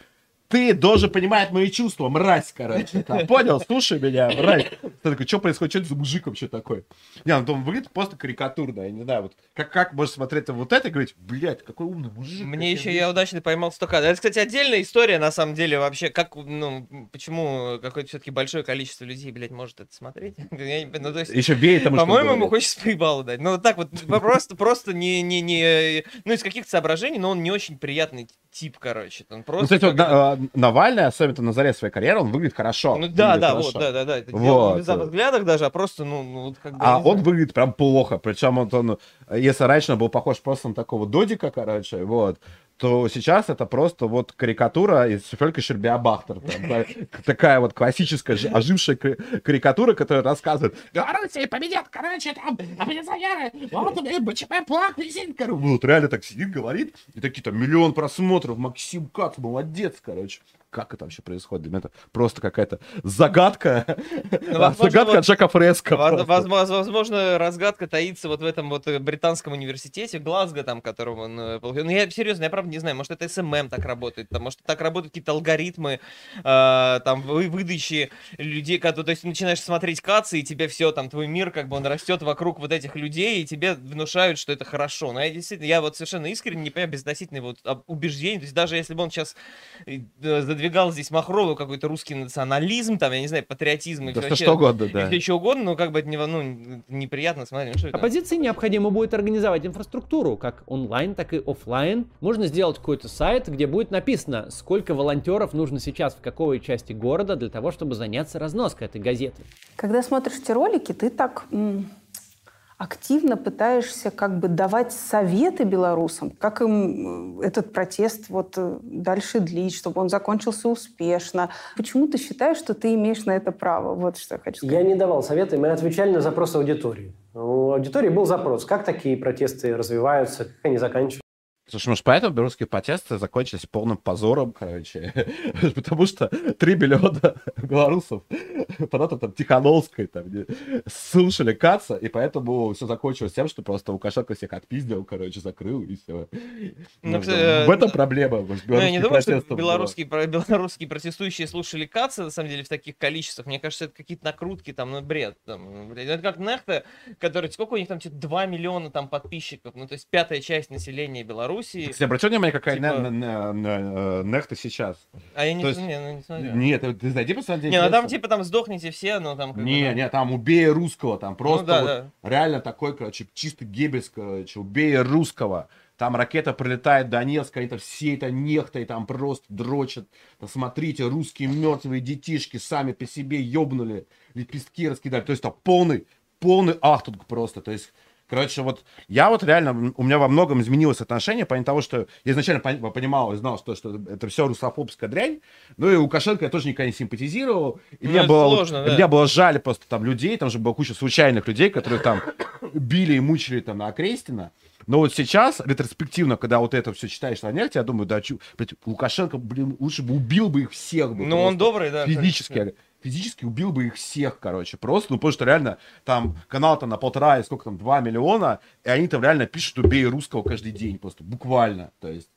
A: ты должен понимать мои чувства, мразь, короче. Там, понял? Слушай меня, мразь. Ты такой, что происходит? Что это за мужик вообще такой? Не, ну там выглядит просто карикатурно, я не знаю, вот как, как можешь смотреть вот это и говорить, блядь, какой умный мужик.
B: Мне еще я удачно поймал стакан. Это, кстати, отдельная история, на самом деле, вообще, как, ну, почему какое-то все-таки большое количество людей, блядь, может это смотреть. *laughs* Я ну, то есть,
A: Еще веет тому,
B: По-моему, ему хочется поебалу дать. Ну, вот так вот, просто, просто не, не, не, ну, из каких-то соображений, но он не очень приятный тип, короче. Он
A: Ну,
B: просто
A: кстати, вот Навальный, особенно на заре своей карьеры, он выглядит хорошо.
B: Ну да,
A: Выглядит
B: да,
A: хорошо.
B: вот, да, да, да. Это
A: Вот.
B: не в взглядах даже, а просто, ну, ну вот как бы.
A: А он
B: знаю.
A: выглядит прям плохо. Причем вот он, если раньше он был похож просто на такого додика, короче, вот, то сейчас это просто вот карикатура из Фелька Щербиабахтер. *laughs* Такая вот классическая ожившая ка- карикатура, которая рассказывает, Белоруссия победит, короче, там, оппозиционеры, вот, БЧП плак, короче». Вот реально так сидит, говорит, и такие там миллион просмотров, Максим Кац, молодец, короче. Как это вообще происходит? Для меня это просто какая-то загадка.
B: Ну, возможно,
A: Загадка
B: вот-
A: Джека Фреско.
B: Возможно, возможно, разгадка таится вот в этом вот э, британском университете, Глазго, там, которым он э, получил. Ну, я серьезно, я правда не знаю, может, это СММ так работает, там, может, так работают какие-то алгоритмы, э, там, вы- выдачи людей, когда, то есть, начинаешь смотреть Каца, и тебе все, там, твой мир, как бы, он растет вокруг вот этих людей, и тебе внушают, что это хорошо. Но я действительно, я вот совершенно искренне не понимаю безотносительно вот убеждений, то есть, даже если бы он сейчас задвигал здесь Махрову какой-то русский национализм, там, я не знаю, патриотизм и
A: Да все
B: вообще-
A: что угодно, да.
B: если что угодно, но как бы это не, ну, неприятно смотреть. Ну, что это?
F: Оппозиции необходимо будет организовать инфраструктуру, как онлайн, так и оффлайн. Можно сделать какой-то сайт, где будет написано, сколько волонтеров нужно сейчас в какой части города для того, чтобы заняться разноской этой газеты.
E: Когда смотришь эти ролики, ты так м, активно пытаешься как бы давать советы белорусам, как им э, этот протест вот э, дальше длить, чтобы он закончился успешно. Почему ты считаешь, что ты имеешь на это право? Вот что я хочу сказать.
D: Я не давал советы, мы отвечали на запросы аудитории. У аудитории был запрос, как такие протесты развиваются, как они заканчиваются.
A: Слушай, может, поэтому белорусские протесты закончились полным позором, короче. *laughs* Потому что 3 миллиона *laughs* белорусов, фанатов там Тихановской, там, слушали Каца, и поэтому все закончилось тем, что просто Лукашенко всех отпиздил, короче, закрыл, и все.
B: Ну, кстати,
A: в этом
B: э,
A: проблема. может,
B: Ну, я не думаю, что белорусские, про- белорусские протестующие слушали Каца, на самом деле, в таких количествах. Мне кажется, это какие-то накрутки, там, ну, бред. Там, ну, блядь. Ну, это как Нехта, который, сколько у них там, типа, 2 миллиона там подписчиков. Ну, то есть пятая часть населения Беларуси.
A: Кстати, обрати внимание, какая
B: Типа-
A: не- не- не- нехта сейчас.
B: А я не,
A: есть-
B: не, ну, не смотрел.
A: Нет, ты- ты зайди, посмотри.
B: Не, ну там типа там сдохните все, ну там
A: Не,
B: да.
A: не, там убей русского, там просто
B: да,
A: вот
B: да.
A: реально такой, короче, чисто гебельс, короче, убей русского. Там ракета прилетает до Донецка, это все это нехта, и там просто дрочат. Да смотрите, русские мертвые детишки сами по себе ёбнули, лепестки раскидали. То есть там полный, полный ахтунг просто. То есть Короче, вот я вот реально, у меня во многом изменилось отношение, по того, что я изначально пон- понимал и знал, что, что это все русофобская дрянь, ну и Лукашенко я тоже никогда не симпатизировал, и
B: Ну,
A: мне было,
B: сложно, да.
A: мне было жаль просто там людей, там же была куча случайных людей, которые там били и мучили там на Окрестина, но вот сейчас, ретроспективно, когда вот это все читаешь на нефти, я думаю, да, чу, блядь, Лукашенко, блин, лучше бы убил бы их всех. Бы
B: Ну он добрый, да.
A: Физически, я- физически убил бы их всех, короче, просто, ну, потому что реально там канал там на полтора, и сколько там, два миллиона, и они там реально пишут «убей русского» каждый день, просто буквально, то есть,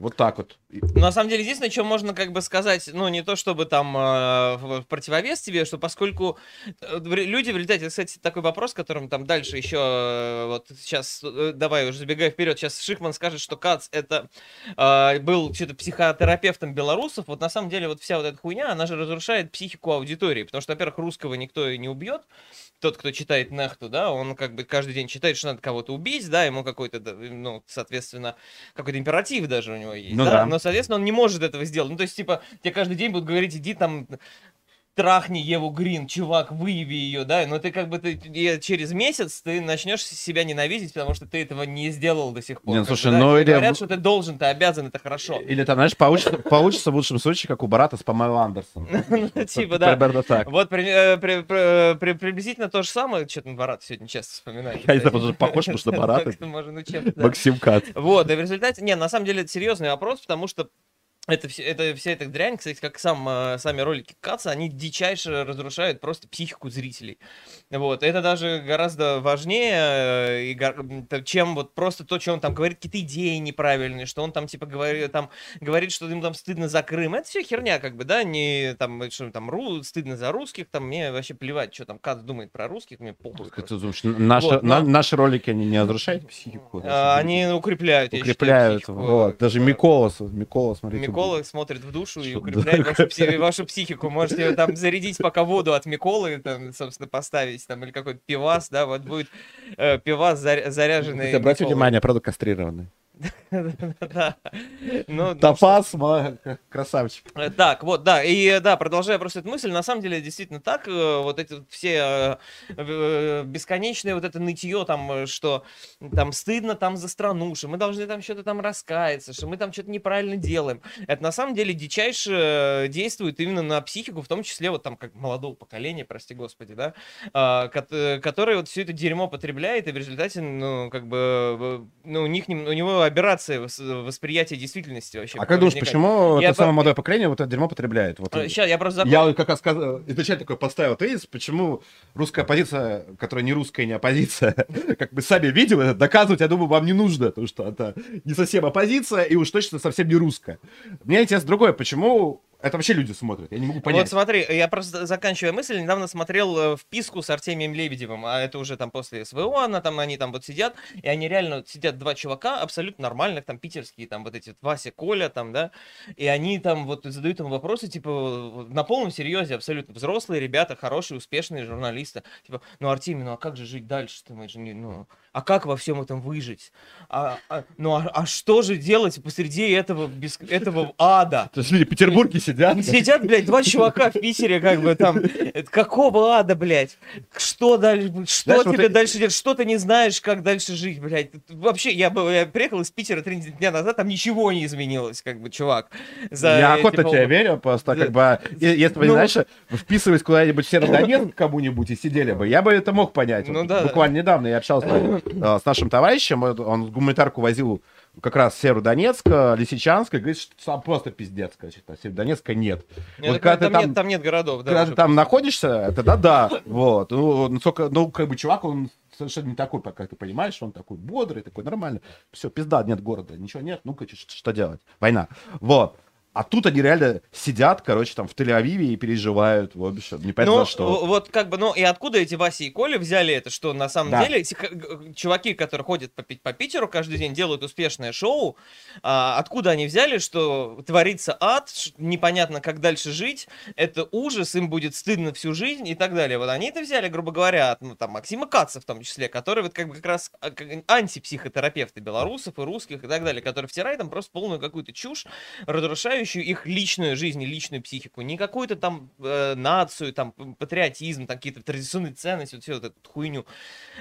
A: вот так вот.
B: На самом деле, единственное, что можно как бы сказать, ну, не то чтобы там э, в в противовес тебе, что поскольку э, в люди вылетают, это, кстати, такой вопрос, которым там дальше еще, э, вот сейчас, э, давай уже забегая вперед, сейчас Шихман скажет, что Кац это э, был что-то психотерапевтом белорусов, вот на самом деле вот вся вот эта хуйня, она же разрушает психику аудитории, потому что, во-первых, русского никто и не убьет, тот, кто читает Нехту, да, он как бы каждый день читает, что надо кого-то убить, да, ему какой-то, ну, соответственно, какой-то императив даже у него есть,
A: Ну
B: да?
A: да.
B: но, соответственно, он не может этого сделать. Ну, то есть, типа, тебе каждый день будут говорить, иди там, трахни Еву Грин, чувак, выяви ее, да, но ты как бы ты, через месяц ты начнешь себя ненавидеть, потому что ты этого не сделал до сих пор.
A: Не,
B: как бы,
A: слушай,
B: да.
A: ну или-
B: Говорят, что ты должен, ты обязан, это хорошо.
A: Или там, знаешь, получится, получится в лучшем случае, как у Барата с Памелой Андерсон. *laughs*
B: Ну, Типа, да.
A: Примерно так.
B: Вот э, при- при- при- приблизительно то же самое, что-то Барат сегодня часто вспоминает.
A: Я не знаю, что похож, потому что *laughs* Барат
B: ну.
A: Максим Кац.
B: Вот, и в результате, не, на самом деле это серьезный вопрос, потому что это, все, это вся эта дрянь, кстати, как сам, э, сами ролики Каца, они дичайше разрушают просто психику зрителей. Вот, это даже гораздо важнее, э, чем вот просто то, что он там говорит, какие-то идеи неправильные, что он там типа говорит, там, говорит, что ему там стыдно за Крым. Это все херня, как бы, да, не там, что там, ру, стыдно за русских, там, мне вообще плевать, что там Кац думает про русских, мне похуй.
A: Ты думаешь, наши,
B: Вот,
A: на- наши ролики они не разрушают психику?
B: А, Они укрепляют, я считаю,
A: укрепляют.
B: психику.
A: Вот. Даже Микола, Микола, смотрите.
B: Микола смотрит в душу и укрепляет вашу, пси- вашу психику. Можете там зарядить пока воду от Миколы, там, собственно, поставить, там, или какой-то пивас, да, вот будет э, пивас заря- заряженный.
A: Ты обрати
B: Миколой.
A: внимание, правда, кастрированный.
B: Ну,
A: Топаз, красавчик.
B: Э, Так, вот, да, и э, да, продолжая просто эту мысль, на самом деле действительно так, э, вот эти все бесконечные вот это нытье там, что там стыдно там за страну, что мы должны там что-то там раскаяться, что мы там что-то неправильно делаем. Это на самом деле дичайше действует именно на психику, в том числе вот там как молодого поколения, прости господи, да, а, кот- которое вот все это дерьмо потребляет, и в результате, ну, как бы, ну, у них, у него аберрация вос- восприятия действительности вообще.
A: А как думаешь, почему
B: Я
A: это
B: по-
A: самое молодое поколение вот это дерьмо потребляет? Вот,
B: Сейчас я просто
A: Я вот как раз сказал, изначально такой поставил тезис, почему русская оппозиция, которая не русская, не оппозиция, *laughs* как бы сами видим, это доказывать, я думаю, вам не нужно, потому что это не совсем оппозиция и уж точно совсем не русская. Мне интересно другое, почему это вообще люди смотрят, я не могу понять.
B: Вот смотри, я просто заканчивая мысль, недавно смотрел э, вписку с Артемием Лебедевым, а это уже там после СВО, она там, они там вот сидят, и они реально сидят два чувака, абсолютно нормальных, там питерские, там вот эти Вася, Коля, там, да, и они там вот задают ему вопросы, типа, на полном серьезе, абсолютно. Взрослые ребята, хорошие, успешные журналисты, типа, ну, Артемий, ну, а как же жить дальше-то, мы же не, ну, а как во всем этом выжить? А, а- ну, а, а что же делать посреди этого, бес- этого ада? *laughs*
A: То есть люди в Петербурге сидят.
B: Сидят, блядь, два чувака в Питере, как бы там. *laughs* Какого ада, блядь? Что дальше? Что
A: Знаешь, вот
B: тебе
A: и-
B: дальше делать? Что ты не знаешь, как дальше жить, блядь? Вообще, я, был, я приехал из Питера три дня назад, там ничего не изменилось, как бы, чувак. За
A: Я охотно тебе верю, просто как бы, если бы,
B: Ну.
A: знаешь, вписываясь куда-нибудь в Северодонецк кому-нибудь и сидели бы, я бы это мог понять.
B: Ну
A: Вот
B: да.
A: Буквально недавно я общался э, с нашим товарищем, он- гуманитарку возил как раз Северодонецк, э, Лисичанск, и говорит, что там просто пиздец, короче, а Северодонецка нет.
B: Нет,
A: Вот когда
B: там,
A: ты там-
B: нет, там нет городов, да.
A: Когда ты там находишься, тогда да, *laughs* вот. Ну, ну, сколько, ну, как бы чувак, он совершенно не такой, как ты понимаешь, он такой бодрый, такой нормальный. Все, пизда, нет города, ничего нет, ну-ка, что делать? Война. Вот. А тут они реально сидят, короче, там в Тель-Авиве и переживают, в общем, непонятно
B: Ну,
A: за что.
B: вот как бы, ну и откуда эти Васи и Коля взяли это, что на самом
A: Да.
B: деле чуваки, которые ходят по, по Питеру каждый день, делают успешное шоу, а, откуда они взяли, что творится ад, непонятно, как дальше жить, это ужас, им будет стыдно всю жизнь и так далее. Вот они это взяли, грубо говоря, от ну, там, Максима Каца в том числе, который вот как бы как раз а, антипсихотерапевты белорусов и русских и так далее, который втирает там просто полную какую-то чушь, разрушающую их личную жизнь и личную психику, не какую-то там э, нацию, там патриотизм, там какие-то традиционные ценности, вот всю вот эту хуйню.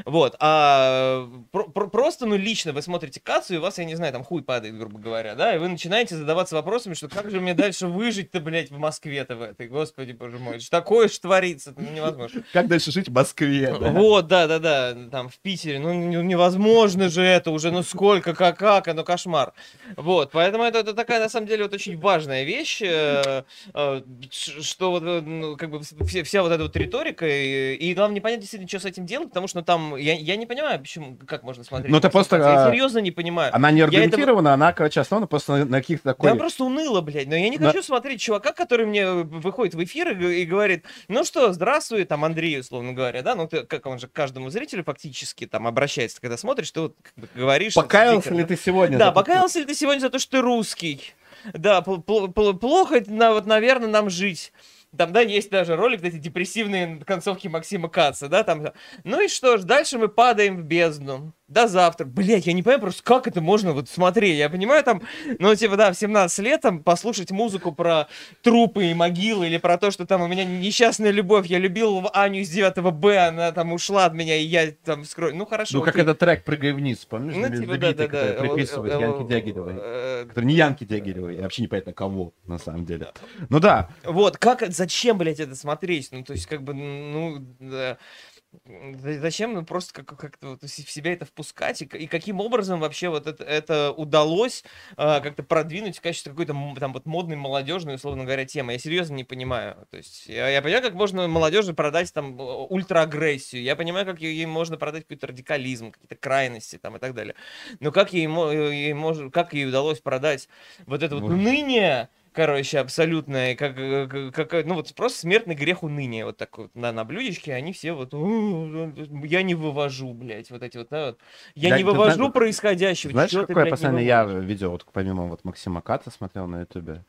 B: Вот, а про- про- просто, ну, лично вы смотрите Кацу, и у вас, я не знаю, там хуй падает, грубо говоря, да, и вы начинаете задаваться вопросами, что как же мне дальше выжить-то, блядь, в Москве-то в этой, господи, боже мой, что такое ж творится, ну, невозможно.
A: Как дальше жить в Москве? да?
B: Вот, да, да, да, там в Питере, ну не- невозможно же это уже, ну сколько, как, как, ну кошмар. Вот, поэтому это, это такая, на самом деле, вот очень важная вещь, э, э, ш- что вот, э, ну, как бы вся, вся вот эта вот риторика, и, и главное непонятно действительно, что с этим делать, потому что там, я, я не понимаю, почему, как можно смотреть.
A: Ну, это
B: на
A: просто.
B: Я
A: а,
B: серьезно не понимаю.
A: Она не аргументирована, она, короче, основана просто на, на каких-то такой...
B: Да просто уныло, блядь. Но я не
A: Да.
B: хочу смотреть чувака, который мне выходит в эфир и, и говорит, ну что, здравствуй, там, Андрей, условно говоря, да, ну ты, как он же к каждому зрителю фактически там обращается, когда смотришь, ты вот как бы говоришь...
A: Покаялся ли ты сегодня?
B: Да, покаялся ли ты сегодня за то, что ты русский? Да, пл- пл- пл- плохо, вот, наверное, нам жить. Там, да, есть даже ролик, эти депрессивные концовки Максима Каца, да, там. Ну и что ж, дальше мы падаем в бездну. До завтра. Блять, я не понимаю просто, как это можно вот смотреть. Я понимаю, там, ну, типа, да, в 17 лет там послушать музыку про трупы и могилы или про то, что там у меня несчастная любовь, я любил Аню из 9 Б, она там ушла от меня, и я там вскрою. Ну, хорошо.
A: Ну, как
B: окей.
A: этот трек «Прыгай вниз», помнишь?
B: Ну, типа, да, да, да.
A: который приписывает
B: Э,
A: Янке
B: э,
A: Дягилевой.
B: э,
A: Который не Янки Дягилевой, вообще непонятно кого, на самом деле. Ну да,
B: Вот, как, зачем, блядь, это смотреть? Ну, то есть, как бы, ну, да. Зачем ну, просто как- как-то вот в себя это впускать? И, и каким образом вообще вот это, это удалось а, как-то продвинуть в качестве какой-то там вот модной, молодежной, условно говоря, темы? Я серьезно не понимаю. То есть я, я понимаю, как можно молодежи продать там э, ультраагрессию, я понимаю, как ей можно продать какой-то радикализм, какие-то крайности там и так далее. Но как ей, мо- ей мож- как ей удалось продать вот это вот
A: Вот.
B: уныние, короче, абсолютное, как, э, как, как, ну вот просто смертный грех уныния, вот так вот на, на блюдечке, они все вот, «У, я не вывожу, блядь, вот эти вот, да, вот. я
A: Да,
B: не вывожу
A: знаешь-
B: происходящего,
A: Знаешь,
B: чё ты,
A: какое
B: блядь,
A: последнее я
B: выводишь?»
A: видео, вот помимо вот Максима Каца смотрел на ютубе?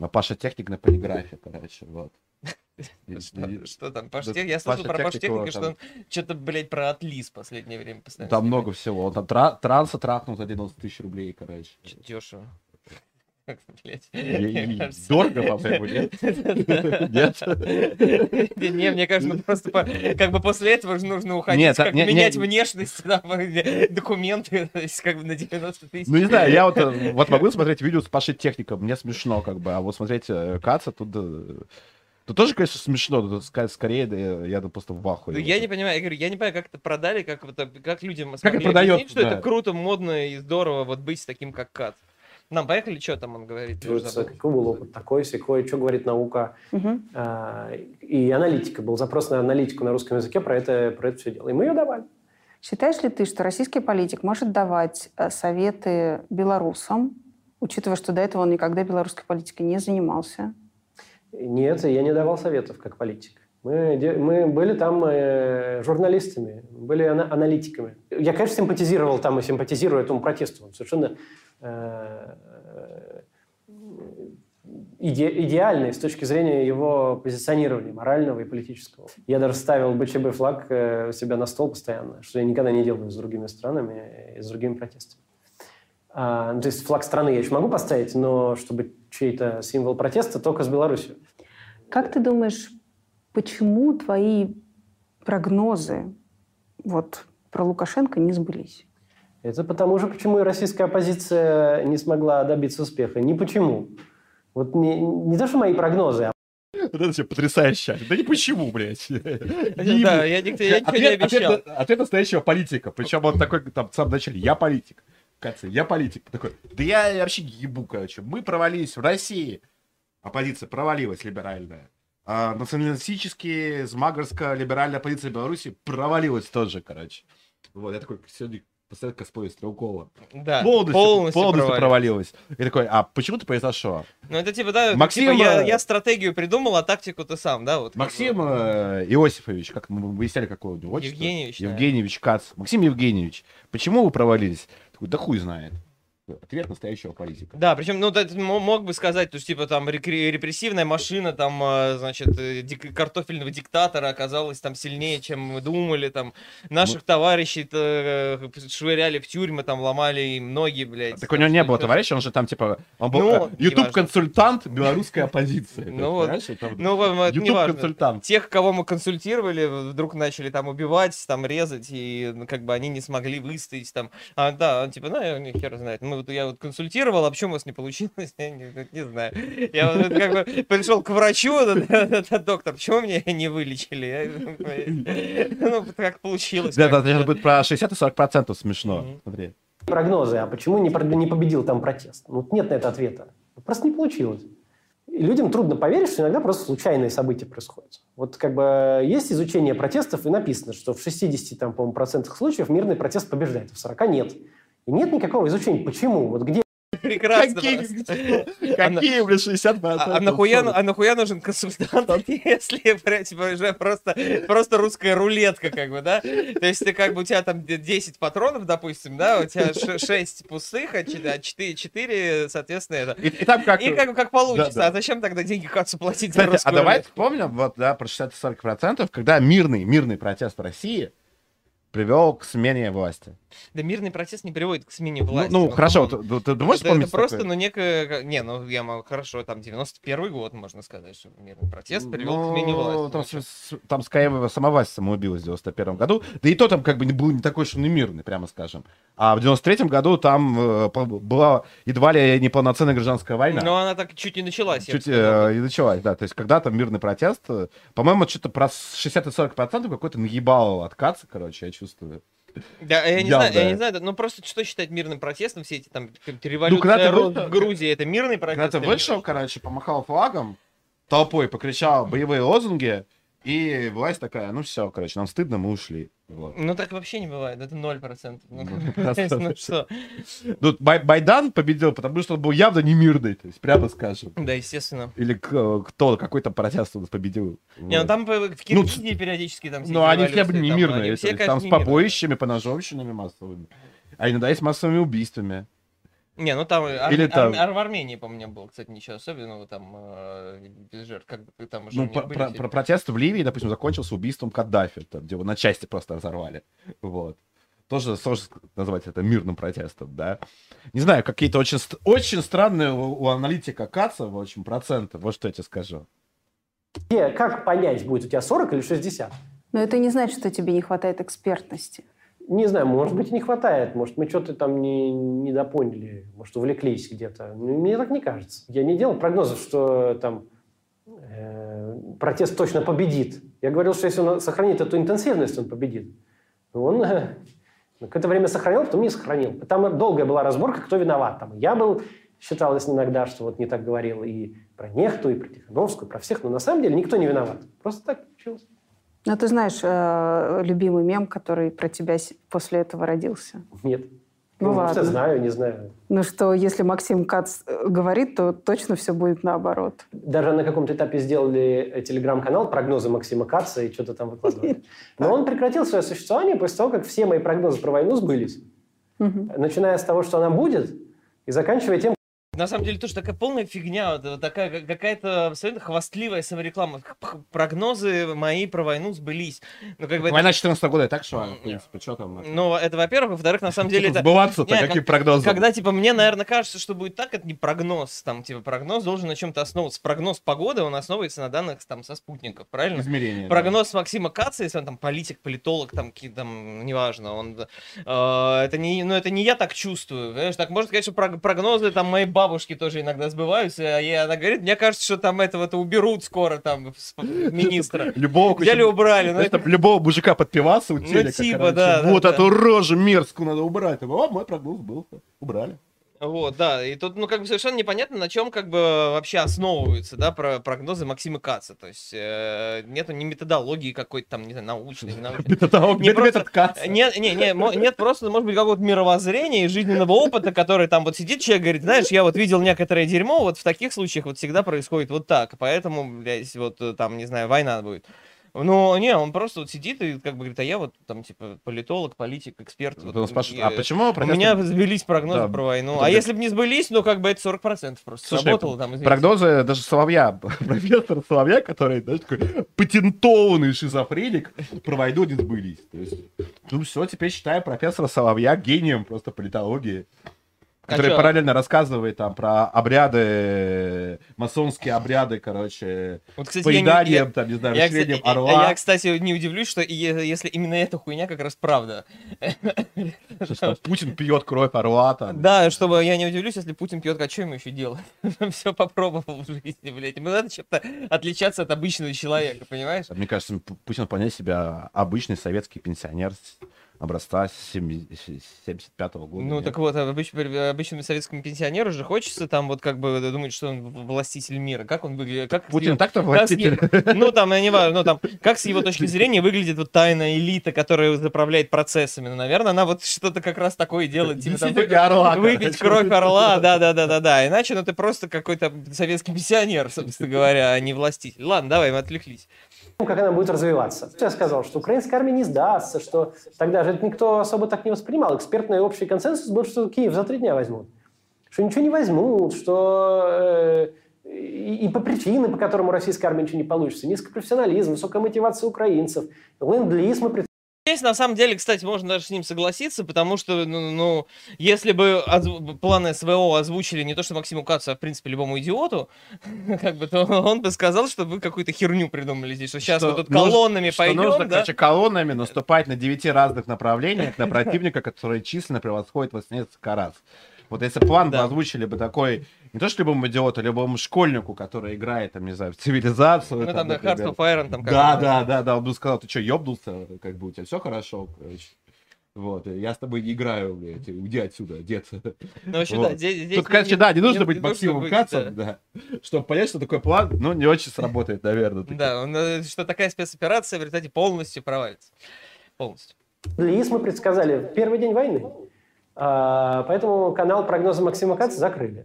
A: А Паша Техник на полиграфе, короче, вот. *laughs*
B: Что, там?
A: да,
B: Паштек? Я слышал про
A: Техник
B: Паштехника,
A: его
B: что он что-то, блядь, про отлиз в последнее время постоянно.
A: Там много всего. Он там тра- транса трахнул за 90 тысяч рублей, короче.
B: Дешево. Блядь.
A: И- и-
B: Мне кажется. *laughs*
A: Дорого, по-моему, нет? *laughs* Нет?
B: Не, не, мне кажется, ну, просто как бы после этого же нужно уходить,
A: а-
B: как менять внешность, документы, *laughs* то есть как бы на 90 тысяч.
A: Ну, не знаю, я вот, э, вот могу смотреть видео с Пашей Техником, мне смешно, как бы, а вот смотреть э, Каца, тут, э, тут тоже, конечно, смешно, но скорее, да, я, я просто в ахуе.
B: Ну, я не понимаю, я говорю, я не понимаю, как это продали, как, вот, э, как людям смогли
A: продается,
B: объяснить, что
A: да.
B: это круто, модно и здорово вот быть таким, как Кат. Нам поехали, что там он говорит?
D: Какой был опыт, такой, секой, что говорит наука.
E: Мгм.
D: А, И аналитика. Был запрос на аналитику на русском языке про это, про это все дело. И мы ее давали.
E: Считаешь ли ты, что российский политик может давать э, советы белорусам, учитывая, что до этого он никогда белорусской политикой не занимался?
D: Нет, я не давал советов как политик. Мы, мы были там э, журналистами, были ана- аналитиками. Я, конечно, симпатизировал там и симпатизирую этому протесту. Он совершенно иде- идеальный с точки зрения его позиционирования морального и политического. Я даже ставил БЧБ флаг э, у себя на стол постоянно, что я никогда не делаю с другими странами и с другими протестами. А, ну, то есть флаг страны я еще могу поставить, но чтобы чей-то символ протеста только с Беларусью.
E: Как ты думаешь, почему твои прогнозы вот, про Лукашенко не сбылись?
D: Это потому же, почему и российская оппозиция не смогла добиться успеха. Не почему. Вот не, не то, что мои прогнозы, а
A: Вот это все потрясающе. Да не почему, блядь. *laughs*
B: Да, я никто- я ничего не
A: Ответ- ответ
B: обещал.
A: на- Ответ настоящего политика. Причем он такой, там, в самом начале, я политик. Катя, я политик. Такой, да я вообще ебу, короче. Мы провалились в России. Оппозиция провалилась либеральная. А националистические, змагарско-либеральная оппозиция Беларуси провалилась тоже, короче. Вот, я такой, сегодня постоянно косплей Стрелкова.
B: Да,
A: полностью,
B: полностью,
A: полностью провалилась. И такой, а почему это произошло?
B: Ну, это типа, да,
A: Максим,
B: типа, я,
A: э,
B: я стратегию придумал, а тактику ты сам, да? Вот, как
A: Максим
B: бы.
A: э, Иосифович, как мы выясняли, какое у него отчество?
B: Евгеньевич, да.
A: Евгеньевич Кац. Максим Евгеньевич, почему вы провалились? Такой, да хуй знает. Ответ настоящего политика.
B: Да, причем, ну, ты мо- мог бы сказать, то есть, типа, там, репрессивная машина, там, э, значит, э, дик- картофельного диктатора оказалась там сильнее, чем мы думали, там, наших товарищей э, швыряли в тюрьмы, там, ломали им ноги, блядь.
A: Так у него не было товарища, он же там, типа, он был
B: Ну,
A: э. YouTube-консультант белорусской оппозиции.
B: Ну вот. Ну.
A: YouTube-консультант.
B: Тех, кого мы консультировали, вдруг начали там убивать, там резать, и ну, как бы они не смогли выстоять там. А, да, он типа, ну, я, хер знает. Мы вот, я вот консультировал, а почему у вас не получилось? *laughs* Я не, не знаю. Я вот как бы пришел к врачу, *laughs* доктор, почему меня *laughs* не вылечили? Я- Ну, как получилось.
A: Да, сейчас будет про 60 и 40 процентов смешно.
B: Мгм.
A: Смотри.
D: прогнозы, а почему не, не победил там протест? Ну, нет на это ответа. Просто не получилось. И людям трудно поверить, что иногда просто случайные события происходят. Вот как бы есть изучение протестов, и написано, что в 60 там, по-моему, процентах случаев мирный протест побеждает, а в 40 нет. И нет никакого изучения. Почему? Вот где
B: Прекрасно.
A: Какие,
B: просто.
A: какие, блин, 60
B: А, а нахуя, а нахуя нужен консультант, *laughs* если бля, типа, уже просто, просто русская рулетка, как бы, да? То есть ты как бы у тебя там д- 10 патронов, допустим, да, у тебя 6 пустых, а 4, 4 соответственно, это.
A: И, и там как...
B: И как, как получится.
A: Да, да.
B: А зачем тогда деньги Кацу платить за
A: Кстати, а
B: русскую
A: давайте
B: рулетку?
A: вспомним, вот, да, про 60-40%, когда мирный, мирный протест в России привел к смене власти.
B: Да мирный протест не приводит к смене
A: Ну,
B: власти.
A: ну, хорошо,
B: come on.
A: ты, ты- ты можешь
B: это,
A: вспомнить
B: это просто,
A: такое?
B: ну, некое... Не, ну, я могу... Хорошо, там, 91 год, можно сказать, что мирный протест привел к смене
A: Ну,
B: власти.
A: Там,
B: Ну,
A: с- там скорее сама власть самоубилась в 91 году. Да и то там как бы не был не такой, что не мирный, прямо скажем. А в 93 году там э, была едва ли не полноценная гражданская война.
B: Но она так чуть не началась.
A: Чуть э, и началась, да. То есть когда-то мирный протест, э, по-моему, что-то про 60-40% какой-то наебал откаться, короче, я чувствую.
B: Да, я не, знаю, я не знаю, ну просто что считать мирным протестом, все эти там роз
A: вышел-
B: в Грузии, это мирный протест?
A: Когда ты вышел, короче, помахал флагом, толпой покричал боевые лозунги, и власть такая, ну все, короче, нам стыдно, мы ушли. Вот.
B: Ну так вообще не бывает, это 0%. Ну,
A: Ну, *laughs*
B: ну что?
A: Тут Бай- Байдан победил, потому что он был явно не мирный, то есть прямо скажем.
B: Да, естественно.
A: Или кто, какой-то протест у нас победил.
B: Не, ну там в Киргизии периодически там
A: Ну, они
B: революции,
A: были не
B: там,
A: мирные, там
B: конечно,
A: с побоищами, поножовщинами массовыми. А иногда и с массовыми убийствами.
B: Не, ну там, ар-
A: Или
B: ар-
A: там-
B: ар- в Армении, по мне было, кстати, ничего особенного, там э, без жертв, как бы там уже
A: Ну, про-
B: были
A: про- про- протест в Ливии, допустим, закончился убийством Каддафи, там, где его на части просто разорвали. Вот. Тоже сложно назвать это мирным протестом, да. Не знаю, какие-то очень, очень странные у, у аналитика Каца, в общем, проценты. Вот что я тебе скажу.
D: Как понять, будет у тебя 40 или 60?
E: Но это не значит, что тебе не хватает экспертности.
D: Не знаю, может быть, не хватает. Может, мы что-то там не, не допоняли. Может, увлеклись где-то. Ну, Мне так не кажется. Я не делал прогнозов, что там э, протест точно победит. Я говорил, что если он сохранит эту интенсивность, он победит. Он э, какое-то время сохранил, потом не сохранил. Там долгая была разборка, кто виноват. Там я был, считалось иногда, что вот не так говорил и про Нехту, и про Тихановскую, про всех. Но на самом деле никто не виноват. Просто так получилось.
E: Но ты знаешь э, любимый мем, который про тебя после этого родился?
D: Нет.
E: Ну
D: я
E: ладно.
D: знаю, не знаю.
E: Ну что, если Максим Кац э, говорит, то точно все будет наоборот.
D: Даже на каком-то этапе сделали э, телеграм-канал прогнозы Максима Каца и что-то там выкладывали. *laughs* Но он прекратил свое существование после того, как все мои прогнозы про войну сбылись. Начиная с того, что она будет, и заканчивая тем,
B: На самом деле тоже такая полная фигня, вот, такая как- какая-то абсолютно хвастливая самореклама. Прогнозы мои про войну сбылись. Ну, как бы это-
A: Война 14 года так шла, в принципе, что там?
B: Ну, это во-первых. Во-вторых, на самом деле, это...
A: Сбываться-то, какие
B: как-
A: прогнозы?
B: Когда, типа, мне, наверное, кажется, что будет так, это не прогноз. Там, типа, прогноз должен на чем-то основываться. Прогноз погоды, он основывается на данных там со спутников, правильно?
A: Измерения. да.
B: Прогноз Максима Каца, если он там политик, политолог, там, там, неважно, он, э, это не, ну, это не я так чувствую, понимаешь, так можно сказать, что прог- прогнозы там моей бабушки тоже иногда сбываются, а ей она говорит, мне кажется, что там этого-то уберут скоро, там, министра. *laughs*
A: Любого,
B: Взяли, убрали, ну,
A: Знаешь, там любого мужика под пиваса у телека,
B: типа,
A: короче.
B: да, да,
A: Вот
B: да.
A: эту рожу мерзкую надо убрать. О, мой прогноз был. Убрали.
B: Вот, да, и тут, ну, как бы совершенно непонятно, на чем как бы вообще основываются, да, про прогнозы Максима Каца, то есть э, нету ни методологии какой-то там, не знаю, научной, не научной.
A: Метод
B: Не просто-
A: метод Каца.
B: Нет, не, не, мо- нет, просто, может быть, какого-то мировоззрения и жизненного опыта, который там вот сидит человек, говорит, знаешь, я вот видел некоторое дерьмо, вот в таких случаях вот всегда происходит вот так, поэтому, блядь, вот э, там, не знаю, война будет. Но не, он просто вот сидит и как бы говорит, а я вот там типа политолог, политик, эксперт.
A: Вот он спрашивает, а почему
B: У
A: протесты-
B: меня сбылись прогнозы
A: Да,
B: про войну.
A: это
B: А если бы не сбылись, ну как бы это 40% просто
A: Слушай,
B: сработало там, извините.
A: Прогнозы даже Соловья, *laughs* профессор Соловья, который, знаешь, такой патентованный шизофреник, про войну не сбылись. То есть, ну все, теперь считаю профессора Соловья гением просто политологии.
B: А
A: Который
B: чё?
A: параллельно рассказывает там про обряды, масонские обряды, короче,
B: Вот, кстати,
A: с
B: я
A: поеданием,
B: я-
A: там, не знаю,
B: я, кстати,
A: орла.
B: я, кстати, не удивлюсь, что если именно эта хуйня как раз правда.
A: Что там Путин пьет кровь орла там.
B: Да, чтобы я не удивлюсь, если Путин пьет, а что ему еще делать? *laughs* Все попробовал в жизни, блядь. Ему надо чем-то отличаться от обычного человека, понимаешь?
A: Мне кажется, Пу- Путин вполне себя обычный советский пенсионер образца 75 года.
B: Ну,
A: нет?
B: так вот, обыч- обычному советскому пенсионеру же хочется там вот как бы думать, что он властитель мира. Как он выглядит? Как
A: Путин
B: его-
A: так-то властитель.
B: Ну, там, я не важно, ну, там, как с его *laughs* точки зрения выглядит вот тайная элита, которая заправляет процессами? Ну, наверное, она вот что-то как раз такое делает, типа там,
A: орла,
B: выпить кровь орла, да-да-да-да-да. Иначе, ну, ты просто какой-то советский пенсионер, собственно говоря, а не властитель. Ладно, давай, мы отвлеклись.
D: Как она будет развиваться. Я сказал, что украинская армия не сдастся, что тогда же это никто особо так не воспринимал. Экспертный общий консенсус был, что Киев за три дня возьмут. Что ничего не возьмут, что э, и, по причинам, по которым у российской армии ничего не получится. Низкий профессионализм, высокая мотивация украинцев, ленд-лиз мы
B: Здесь, на самом деле, кстати, можно даже с ним согласиться, потому что, ну, ну если бы озву- планы СВО озвучили не то, что Максиму Кацу, а, в принципе, любому идиоту, *laughs* как бы, то он бы сказал, что вы какую-то херню придумали здесь, что сейчас
A: Что
B: мы тут
A: нужно-
B: колоннами
A: что
B: пойдем,
A: нужно,
B: да?
A: короче, колоннами наступать на девяти разных направлениях на противника, *laughs* который численно превосходит вас несколько раз. Вот если план бы озвучили бы такой, не то что любому идиоту, а любому школьнику, который играет, там, не знаю, в цивилизацию.
B: Ну, там, да,
A: например.
B: Hearts of Iron, там, как
A: Да, да, да, да, он бы сказал, ты что, ёбнулся, как бы у тебя все хорошо, короче. Вот, я с тобой не играю, блядь, уйди отсюда, дед.
B: Ну, вообще,
A: Вот.
B: да, здесь... здесь
A: Тут, короче, да, не нужно быть
B: нужно
A: Максимом
B: быть,
A: Кацом,
B: да.
A: да, чтобы понять, что такой план, ну, не очень сработает, наверное.
B: Да, он, э, что такая спецоперация в результате полностью провалится. Полностью.
D: ИС мы предсказали в первый день войны. А, Поэтому канал прогноза Максима Каца закрыли.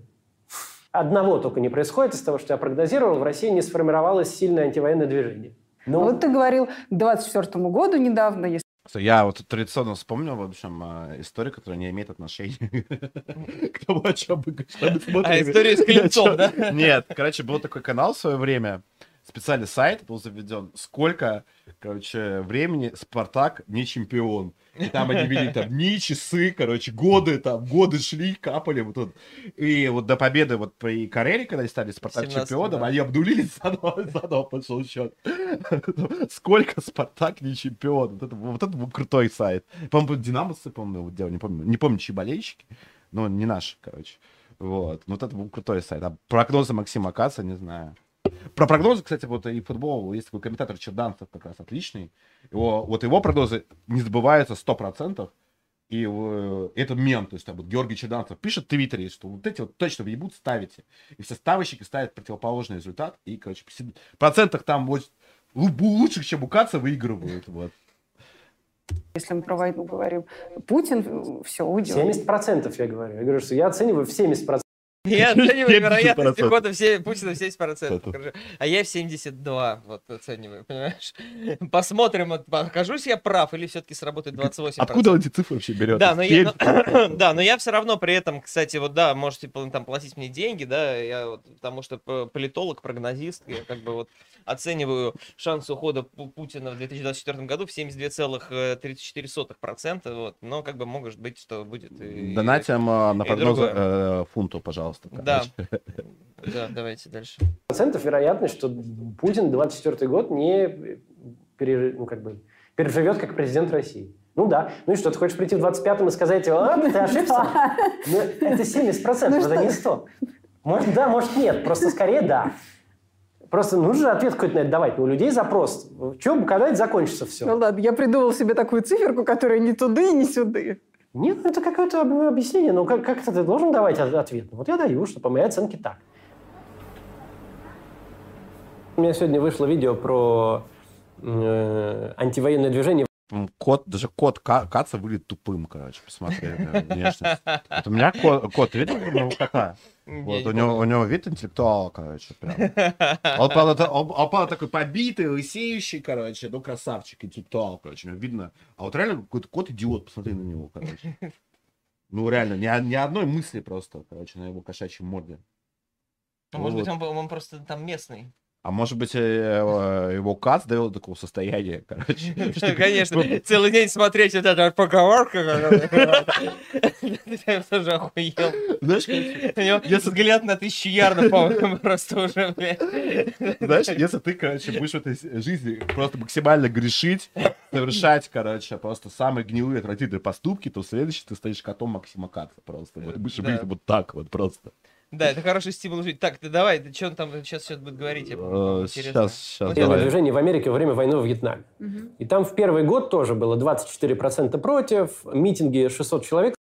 D: Одного только не происходит из того, что я прогнозировал. В России не сформировалось сильное антивоенное движение. Но
E: Вот ты говорил к 24 году недавно, если
A: Я вот традиционно вспомнил, в общем, а, историю, которая не имеет отношения *laughs* к тому, о чем мы смотрим.
B: А, история с Клинцом, да?
A: Нет, короче, был такой канал в свое время, специальный сайт был заведен, сколько, короче, времени Спартак не чемпион. И там они вели там дни, часы, короче, годы там, годы шли, капали вот тут. И вот до победы вот при Кареле, когда они стали Спартак
B: 17-м,
A: чемпионом,
B: да.
A: они обнулились, *laughs* заново, заново пошел счет. *laughs* Сколько Спартак не чемпион. Вот это, вот это был крутой сайт. По-моему, Динамосы, по-моему, вот делали, не помню, не помню, чьи болельщики, но не наши, короче. Вот. Вот это был крутой сайт. А прогнозы Максима Каца, не знаю. Про прогнозы, кстати, вот и футбол, есть такой комментатор Черданцев как раз отличный. Его, вот его прогнозы не забываются 100%. И э, это мем, то есть там вот Георгий Черданцев пишет в Твиттере, что вот эти вот точно въебут ставите. И все ставочники ставят противоположный результат. И, короче, в процентах там вот лу- лучше, чем у Каца, выигрывают. Вот.
E: если мы про войну говорим, Путин все уйдет.
D: 70% я говорю. Я говорю, что я оцениваю в 70%.
B: Я оцениваю
A: 70%.
B: вероятность ухода все, Путина в 70%. Хорошо. А я в 72 вот оцениваю, понимаешь? Посмотрим, окажусь я прав или все-таки сработает 28%.
A: Откуда эти цифры вообще берет? *clears throat*
B: Да, но я, да, но я все равно при этом, кстати, вот да, можете пл- там платить мне деньги, да, я вот, потому что п- политолог, прогнозист, я как бы вот оцениваю шанс ухода Пу- Путина в 2024 году в 72,34%, вот, но как бы может быть, что будет и...
A: Донатим на
B: и
A: прогнозы
B: другое.
A: э, фунту, пожалуйста.
B: Да.
A: короче. *laughs*
B: Да, давайте дальше.
D: процентов вероятность, что Путин 24 год не пере- ну, как бы, переживет как президент России. Ну да. Ну и что, ты хочешь прийти в 25-м и сказать, а, ты ошибся? Ну, это 70%,
E: Ну
D: это не 100. Может да, может нет, просто скорее да. Просто нужно же ответ какой-то на это давать. Ну, у людей запрос. Че, когда это закончится
E: Ну
D: все?
E: ладно, я придумал себе такую циферку, которая ни туды, ни сюды.
D: Нет, ну, это какое-то об- объяснение. Ну, как- как-то ты должен давать от- ответ. Ну, Вот я даю, что по моей оценке так. У меня сегодня вышло видео про э, антивоенное движение
A: Кот, даже кот Ка- Каца выглядит тупым, короче, посмотри, внешность. Вот у меня кот, кот видел у него кота? Вот, у него, у него вид интеллектуала, короче, прям. Он, правда, он, он, правда, такой побитый, лысеющий, короче, ну, красавчик, интеллектуал, короче, видно. А вот реально какой-то кот-идиот, посмотри на него, короче. Ну, реально, ни, ни одной мысли просто, короче, на его кошачьей морде.
B: А Может
A: Вот.
B: быть, он, он просто там местный.
A: А может быть, э, э, его кац довел до такого состояния, *laughs* короче. *laughs* что-
B: Конечно, целый день смотреть вот эта поговорка. *laughs* Я тоже охуел.
A: Знаешь,
B: У него взгляд на тысячу ярдов, по-моему, просто уже.
A: Знаешь, если ты, короче, будешь в этой с- жизни просто максимально грешить, совершать, короче, просто самые гнилые, отвратительные поступки, то следующий ты станешь котом Максима Каца просто. Вот, будешь выглядеть вот так вот просто.
B: Да, это хороший стимул жить. Так, ты давай, ты что он там сейчас сейчас будет говорить? Я помню, интересно.
A: Сейчас, сейчас, давай.
D: движение в Америке во время войны во Вьетнаме. И там в первый год тоже было 24% против, митинги 600 человек.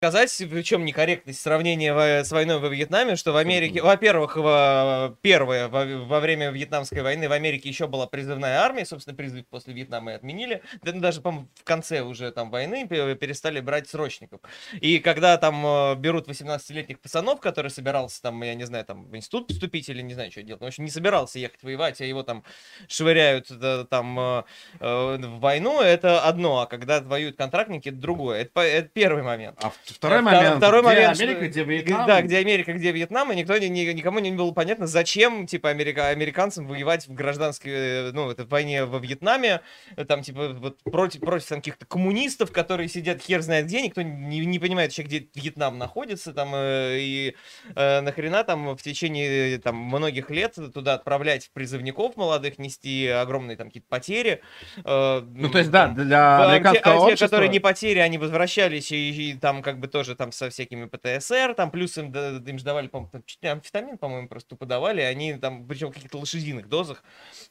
B: Сказать, в чем некорректность сравнения с войной во Вьетнаме, что в Америке, во-первых, во- первое, во, во время Вьетнамской войны в Америке еще была призывная армия, собственно, призыв после Вьетнама и отменили, Да, ну, даже, по-моему, в конце уже там войны пе- перестали брать срочников. И когда там э, берут 18-летних пацанов, который собирался там, я не знаю, там в институт поступить или не знаю, что делать, в общем, не собирался ехать воевать, а его там швыряют да, там э, э, в войну, это одно, а когда воюют контрактники, это другое. Это, по- это первый момент.
A: А Второй
B: Втор-
A: момент.
B: Второй
A: где
B: момент.
A: Америка, где Вьетнам.
B: Да, где Америка, где Вьетнам, и никто, ни- ни- никому не было понятно, зачем, типа, Америка, американцам воевать в гражданской, э, ну, это, войне во Вьетнаме, э, там, типа, вот против, против там, каких-то коммунистов, которые сидят хер знает где, никто не, не понимает вообще, где Вьетнам находится, там, э, и э, нахрена там в течение, э, там, многих лет туда отправлять призывников молодых, нести огромные там какие-то потери. э,
A: Ну, то есть, да, для
B: а те-
A: американского
B: а те,
A: общества...
B: которые не потери, они возвращались и, и там как бы тоже там со всякими ПТСР, там плюс им, им же давали, по-моему, там чуть ли амфетамин, по-моему, просто подавали, они там, причем в каких-то лошадиных дозах.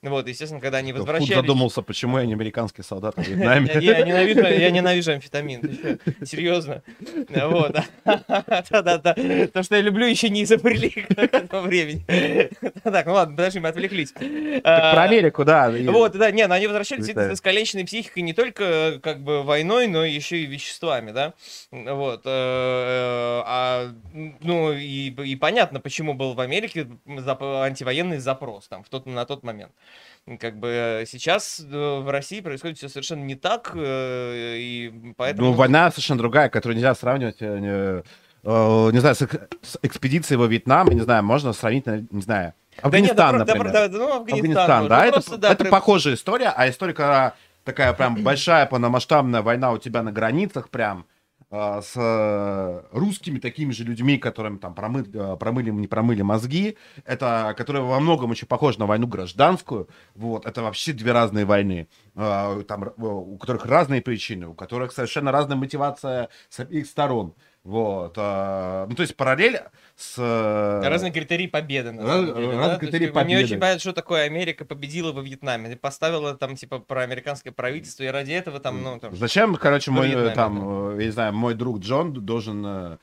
B: Вот, естественно, когда они
A: Фуд
B: возвращались...
A: задумался, почему я не американский солдат в
B: Я,
A: Вьетнаме.
B: я ненавижу, я ненавижу амфетамин. Серьезно. Вот. Да-да-да. То, что я люблю, еще не изобрели к этому времени. Так, ну ладно, подожди, мы отвлеклись.
A: Так
B: А,
A: Про Америку, да. и-
B: вот, да, не, но они возвращались с калеченной психикой не только как бы войной, но еще и веществами, да. Вот. Э, э, А, ну, и, и понятно, почему был в Америке антивоенный запрос там в тот, на тот момент. Как бы э, сейчас в России происходит все совершенно не так, и поэтому...
A: Ну, война совершенно другая, которую нельзя сравнивать, не, знаю, с, с экспедицией во Вьетнам, я не знаю, можно сравнить, не знаю,
B: Да нет, да
A: Афганистан,
B: да,
A: например.
B: про- да, ну, Афганистан,
A: Афганистан,
B: можно.
A: да,
B: Ну,
A: это,
B: просто, да,
A: это похожая история, а история, когда такая прям большая *clears throat* полномасштабная война у тебя на границах прям с э, русскими такими же людьми, которым там промы- э, промыли, не промыли мозги, это, которая во многом очень похожа на войну гражданскую, вот, это вообще две разные войны, э, там, э, у которых разные причины, у которых совершенно разная мотивация с обеих сторон, вот, э, ну, то есть параллель с... э,
B: Разные критерии победы, на
A: Раз-
B: деле,
A: разные
B: да? Есть,
A: критерии
B: Не
A: победы.
B: очень понятно, что такое Америка победила во Вьетнаме. Поставила там, типа, про американское правительство, и ради этого там, ну, там...
A: Зачем, короче, мой, э,
B: Вьетнаме,
A: там, э, я не знаю, мой друг Джон должен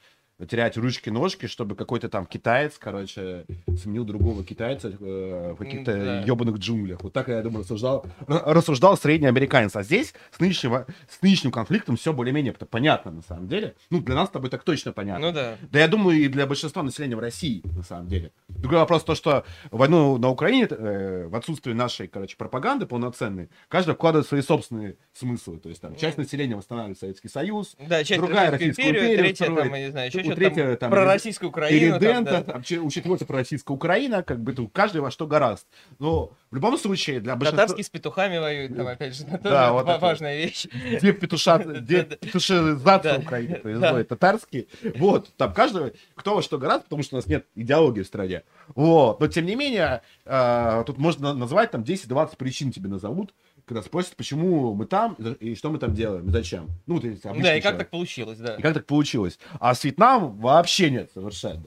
A: терять ручки-ножки, чтобы какой-то там китаец, короче, сменил другого китайца э, в каких-то
B: да.
A: ебаных джунглях. Вот так я, думаю, рассуждал, рассуждал средний американец. А здесь с нынешним, во- с нынешним конфликтом все более-менее понятно, на самом деле. Ну, для нас с тобой так точно понятно.
B: Ну да.
A: Да я думаю, и для большинства населения в России, на самом деле. Другой вопрос то, что войну на Украине, э, в отсутствии нашей, короче, пропаганды полноценной, каждый вкладывает свои собственные смыслы. То есть там часть населения восстанавливает Советский Союз,
B: Да, часть
A: Другая
B: Российскую империю,
A: империю
B: третья, там, я не знаю, еще
A: У третья,
B: там,
A: там,
B: про российскую Украину. там,
A: Передента,
B: да.
A: там, у четвертой российская Украина, как бы тут каждый во что гораст. Но в любом случае, для большинства...
B: Татарский с петухами воюет, там, опять же, это тоже
A: Да, вот
B: ва-
A: это.
B: важная вещь.
A: Где петуша, *laughs* где петушизация. Украины происходит, татарский. Вот, там каждый, кто во что гораст, потому что у нас нет идеологии в стране. Вот, но тем не менее, э, тут можно назвать там 10-20 причин тебе назовут, когда спросят, почему мы там и что мы там делаем, и зачем. Ну, ты обычный
B: Да, и как
A: человек.
B: так получилось, да.
A: И как так получилось? А с Вьетнамом вообще нет совершенно.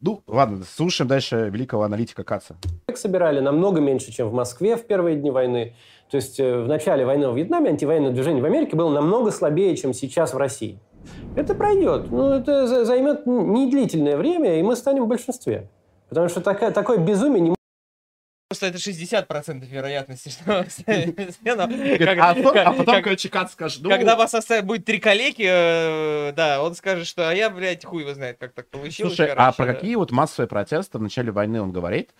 A: Ну, ладно, слушаем дальше великого аналитика Каца.
D: Собирали намного меньше, чем в Москве в первые дни войны. То есть э, в начале войны в Вьетнаме антивоенное движение в Америке было намного слабее, чем сейчас в России. Это пройдет. Ну, это за- займет не длительное время, и мы станем в большинстве. Потому что такая, такое безумие не
B: Просто это 60% вероятности, что... *laughs* Ну,
A: а, потом- а короче, Кац скажет, ну,
B: Когда вас будет три коллеги, э, да, он скажет, что а я, блядь, хуй его знает, как так получилось.
A: слушай, а про какие вот массовые протесты в начале войны он говорит?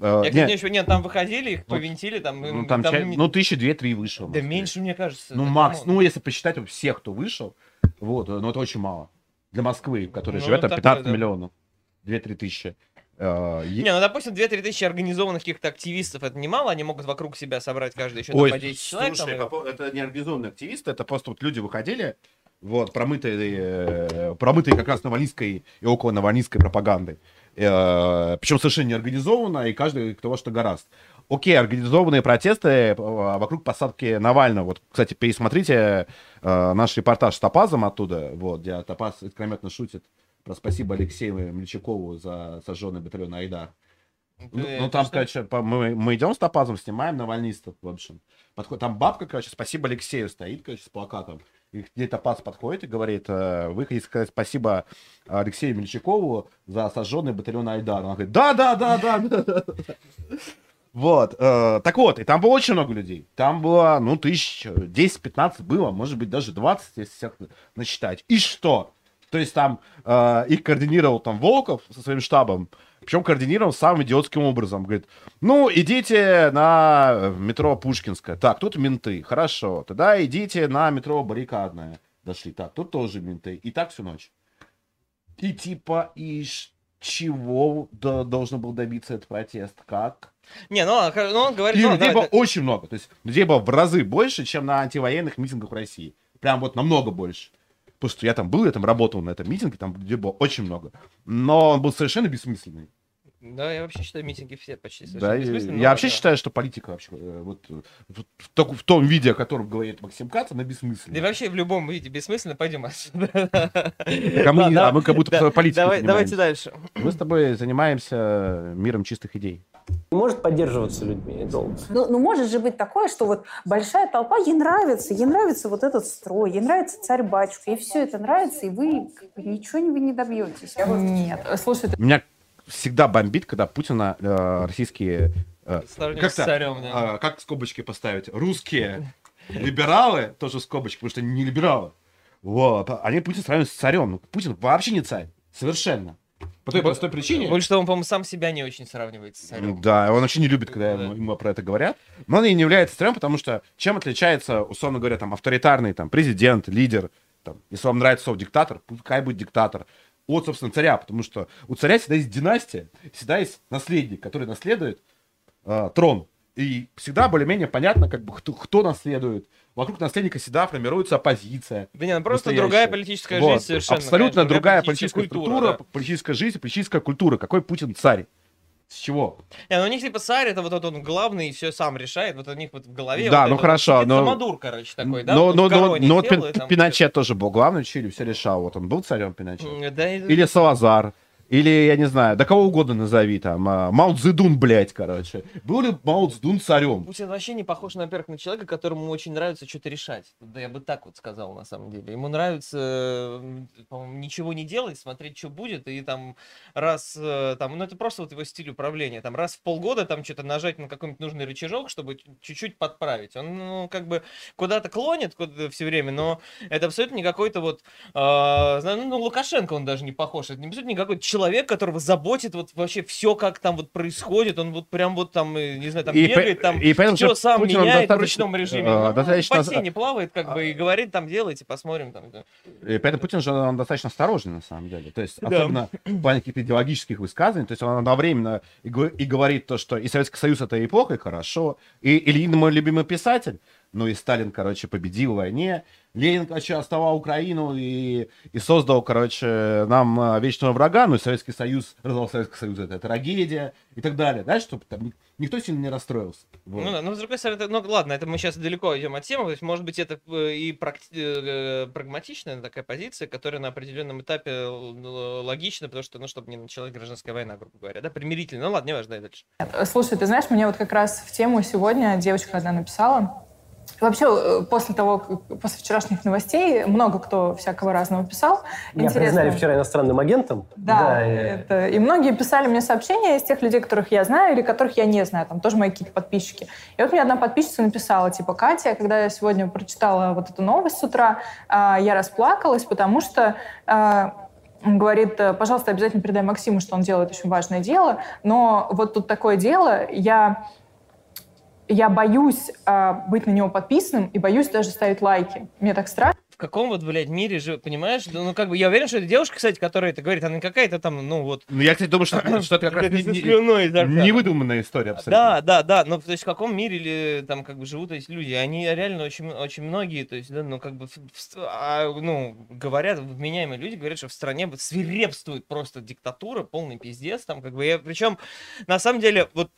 A: Э,
B: Я,
A: нет,
B: кстати, еще, нет, там выходили, их повинтили, там...
A: ну, там, ну, тысячи две-три вышло. в
B: Да меньше, мне кажется.
A: Ну, макс, ну, если посчитать всех, кто вышел, вот, э, ну, это очень мало. Для Москвы, которая
B: Ну,
A: живет там
B: такое,
A: 15
B: да.
A: миллионов. 2-3 тысячи. Е-
B: Не, ну, допустим, 2-3 тысячи организованных каких-то активистов, это немало, они могут вокруг себя собрать каждый еще
A: Ой,
B: по 10 человек.
A: слушай,
B: там,
A: по это не организованные активисты, это просто вот люди выходили, вот, промытые, э, промытые как раз навальнистской и около навальнистской пропагандой. Э, причем совершенно неорганизованно, и каждый кто во что гораст. Окей, организованные протесты э, вокруг посадки Навального. Вот, кстати, пересмотрите наш репортаж с Топазом оттуда, вот, где Топаз искрометно шутит про спасибо Алексею Мельчакову за сожженный батальон Айдар. Ну,
B: Э,
A: ну, там,
B: что?
A: короче, по- мы, мы идем с Топазом, снимаем навальнистов, в общем. Подходит, там бабка, короче, спасибо Алексею стоит, короче, с плакатом. И где Топаз подходит и говорит, э, вы хотите сказать спасибо Алексею Мельчакову за сожженный батальон Айдар. Она говорит, да, да, да, да, да, да. Вот, э, так вот, и там было очень много людей. Там было, ну, тысяч 10-15 было, может быть, даже 20, если всех насчитать. И что? То есть там э, их координировал там Волков со своим штабом, причем координировал самым идиотским образом. Говорит, ну, идите на метро Пушкинская. Так, тут менты, хорошо. Тогда идите на метро Баррикадная. дошли. Так, тут тоже менты. И так всю ночь. И типа, и чего до- должен был добиться этот протест? Как?
B: Не, ну, он хо- ну, он говорит...
A: И
B: ну,
A: людей
B: давай,
A: было
B: да.
A: очень много. То есть людей было в разы больше, чем на антивоенных митингах в России. Прям вот намного больше. Потому что я там был, я там работал на этом митинге, там людей было очень много. Но он был совершенно бессмысленный.
B: Да, я вообще считаю, митинги все почти
A: Да,
B: совершенно
A: и-
B: бессмысленные,
A: я вообще
B: да.
A: считаю, что политика вообще э, вот в, так- в том виде, о котором говорит Максим Кац, она
B: Да и вообще в любом виде бессмысленно, пойдем отсюда.
A: А мы,
B: Да,
A: а мы как будто
B: да,
A: политикой
B: давай- Давайте дальше.
A: Мы с тобой занимаемся миром чистых идей.
D: Может поддерживаться людьми долго.
E: Ну, ну, может же быть такое, что вот большая толпа, ей нравится, ей нравится вот этот строй, ей нравится царь-батюшка, ей все это нравится, и вы как бы, ничего не- вы не добьетесь. Я вот-
G: Нет, слушай, ты-
A: Меня всегда бомбит, когда Путина э, российские... э, как-то,
B: царем, да.
A: а, как скобочки поставить? Русские либералы, тоже скобочки, потому что они не либералы. Вот, они Путин сравнивают с царем. Ну, Путин вообще не царь. Совершенно. По той простой причине.
B: Больше того, он, по-моему, сам себя не очень сравнивает с царем.
A: Да, он вообще не любит, когда ему, ему про это говорят. Но он и не является царем, потому что чем отличается, условно говоря, там, авторитарный там, президент, лидер, там, если вам нравится слово диктатор, пускай будет диктатор, от, собственно, царя, потому что у царя всегда есть династия, всегда есть наследник, который наследует э, трон. И всегда более-менее понятно, как бы, кто, кто наследует. Вокруг наследника всегда формируется оппозиция.
B: Да не, ну просто
A: настоящая.
B: другая политическая
A: Вот.
B: жизнь совершенно.
A: Абсолютно
B: конечно,
A: другая политическая
B: культура,
A: структура,
B: да.
A: политическая жизнь, политическая культура. Какой Путин царь? С чего?
B: Не, ну у них типа царь, это вот этот он главный и все сам решает. Вот у них вот в голове.
A: Да,
B: вот
A: ну
B: это
A: хорошо,
B: вот сидит
A: но-
B: Самодур, короче, такой, да?
A: но,
B: вот
A: но, но, но вот
B: сел
A: Пин- Пиночет тоже был главный Чили, все решал. Вот он был царем Пиночет.
B: Да,
A: Или Салазар. Или, я не знаю, да кого угодно назови там. а, Мао Цзэдун, блядь, короче. Был ли Мао Цзэдун царем?
B: Путин вообще не похож, во-первых, на человека, которому очень нравится что-то решать. Да я бы так вот сказал, на самом деле. Ему нравится, э, по-моему, ничего не делать, смотреть, что будет, и там раз, э, там, ну это просто вот его стиль управления, там раз в полгода там что-то нажать на какой-нибудь нужный рычажок, чтобы чуть-чуть подправить. Он, ну, как бы куда-то клонит все время, но это абсолютно не какой-то вот, э, ну, Лукашенко он даже не похож. Это абсолютно не какой-то человек, которого заботит вот вообще все, как там вот происходит. Он вот прям вот там, э, не знаю, там
A: И
B: бегает, там
A: и поэтому
B: все сам
A: Путин,
B: меняет в ручном режиме.
A: э,
B: Ну,
A: достаточно-
B: в бассейне плавает, как бы, и говорит, там, делайте, посмотрим. Там.
A: И поэтому Путин же он достаточно осторожный, на самом деле. То есть,
B: Да.
A: особенно в плане каких-то идеологических высказываний. То есть, он одновременно и, и говорит то, что и Советский Союз это и плохо, и хорошо. И Ильин мой любимый писатель. Ну и Сталин, короче, победил в войне. Ленин, короче, оставал Украину и, и создал, короче, нам а, вечного врага. Ну и Советский Союз, развал Советского Союза, это трагедия и так далее. Да, чтобы там никто сильно не расстроился. Вот.
B: Ну, да, но с другой стороны, это- ну ладно, это мы сейчас далеко идем от темы, то есть, может быть, это э, и практи- э, прагматичная такая позиция, которая на определенном этапе э, логична, потому что, ну, чтобы не началась гражданская война, грубо говоря, да, примирительно. Ну ладно, не важно, дальше.
G: Слушай, ты знаешь, мне вот как раз в тему сегодня девочка одна написала. Вообще, э, после того, после вчерашних новостей, много кто всякого разного писал.
D: Меня признали вчера иностранным агентом.
G: Да,
D: и-
G: это, и многие писали мне сообщения из тех людей, которых я знаю или которых я не знаю, там тоже мои какие-то подписчики. И вот мне одна подписчица написала, типа, Катя, когда я сегодня прочитала вот эту новость с утра, а, я расплакалась, потому что а, он говорит, «Э, пожалуйста, обязательно передай Максиму, что он делает очень важное дело, но вот тут такое дело, я я боюсь а, быть на него подписанным и боюсь даже ставить лайки. Мне так страшно.
B: В каком вот, блядь, мире живет, понимаешь? Ну, как бы, я уверен, что эта девушка, кстати, которая это говорит, она не какая-то там, ну, вот...
A: Ну, я, кстати, думаю, что, *clears throat* что это как раз не, не- невыдуманная история абсолютно.
B: Да, да, да, но то есть в каком мире или там как бы живут эти люди, они реально очень, очень многие, то есть, да, ну как бы, в- в- а, ну, говорят, вменяемые люди говорят, что в стране свирепствует просто диктатура, полный пиздец, там как бы, я, причем, на самом деле, вот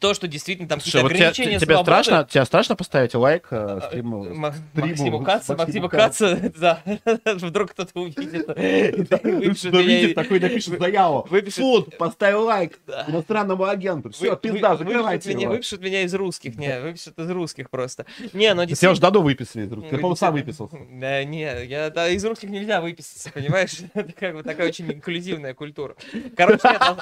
B: то, что действительно там какие-то
A: вот тебе,
B: ограничения
A: тебе
B: свободы,
A: страшно, тебе страшно поставить лайк э,
B: а,
A: стриму?
B: Ма-
A: стриму
B: Максиму Каца,
A: Максима
B: Каца, *laughs* да, *laughs* вдруг кто-то увидит, *laughs*
A: Кто видит, такой напишет заяву. Суд, поставил лайк иностранному агенту. Все, пизда, закрывайте его.
B: выпишут меня из русских, не, выпишут из русских просто. Не, но
A: Тебя уже давно выписали из. Ты,
B: Ну,
A: по-моему, сам выписался.
B: Да, не, я, да, из русских нельзя выписаться, понимаешь? Это как бы такая очень инклюзивная культура. Короче, на,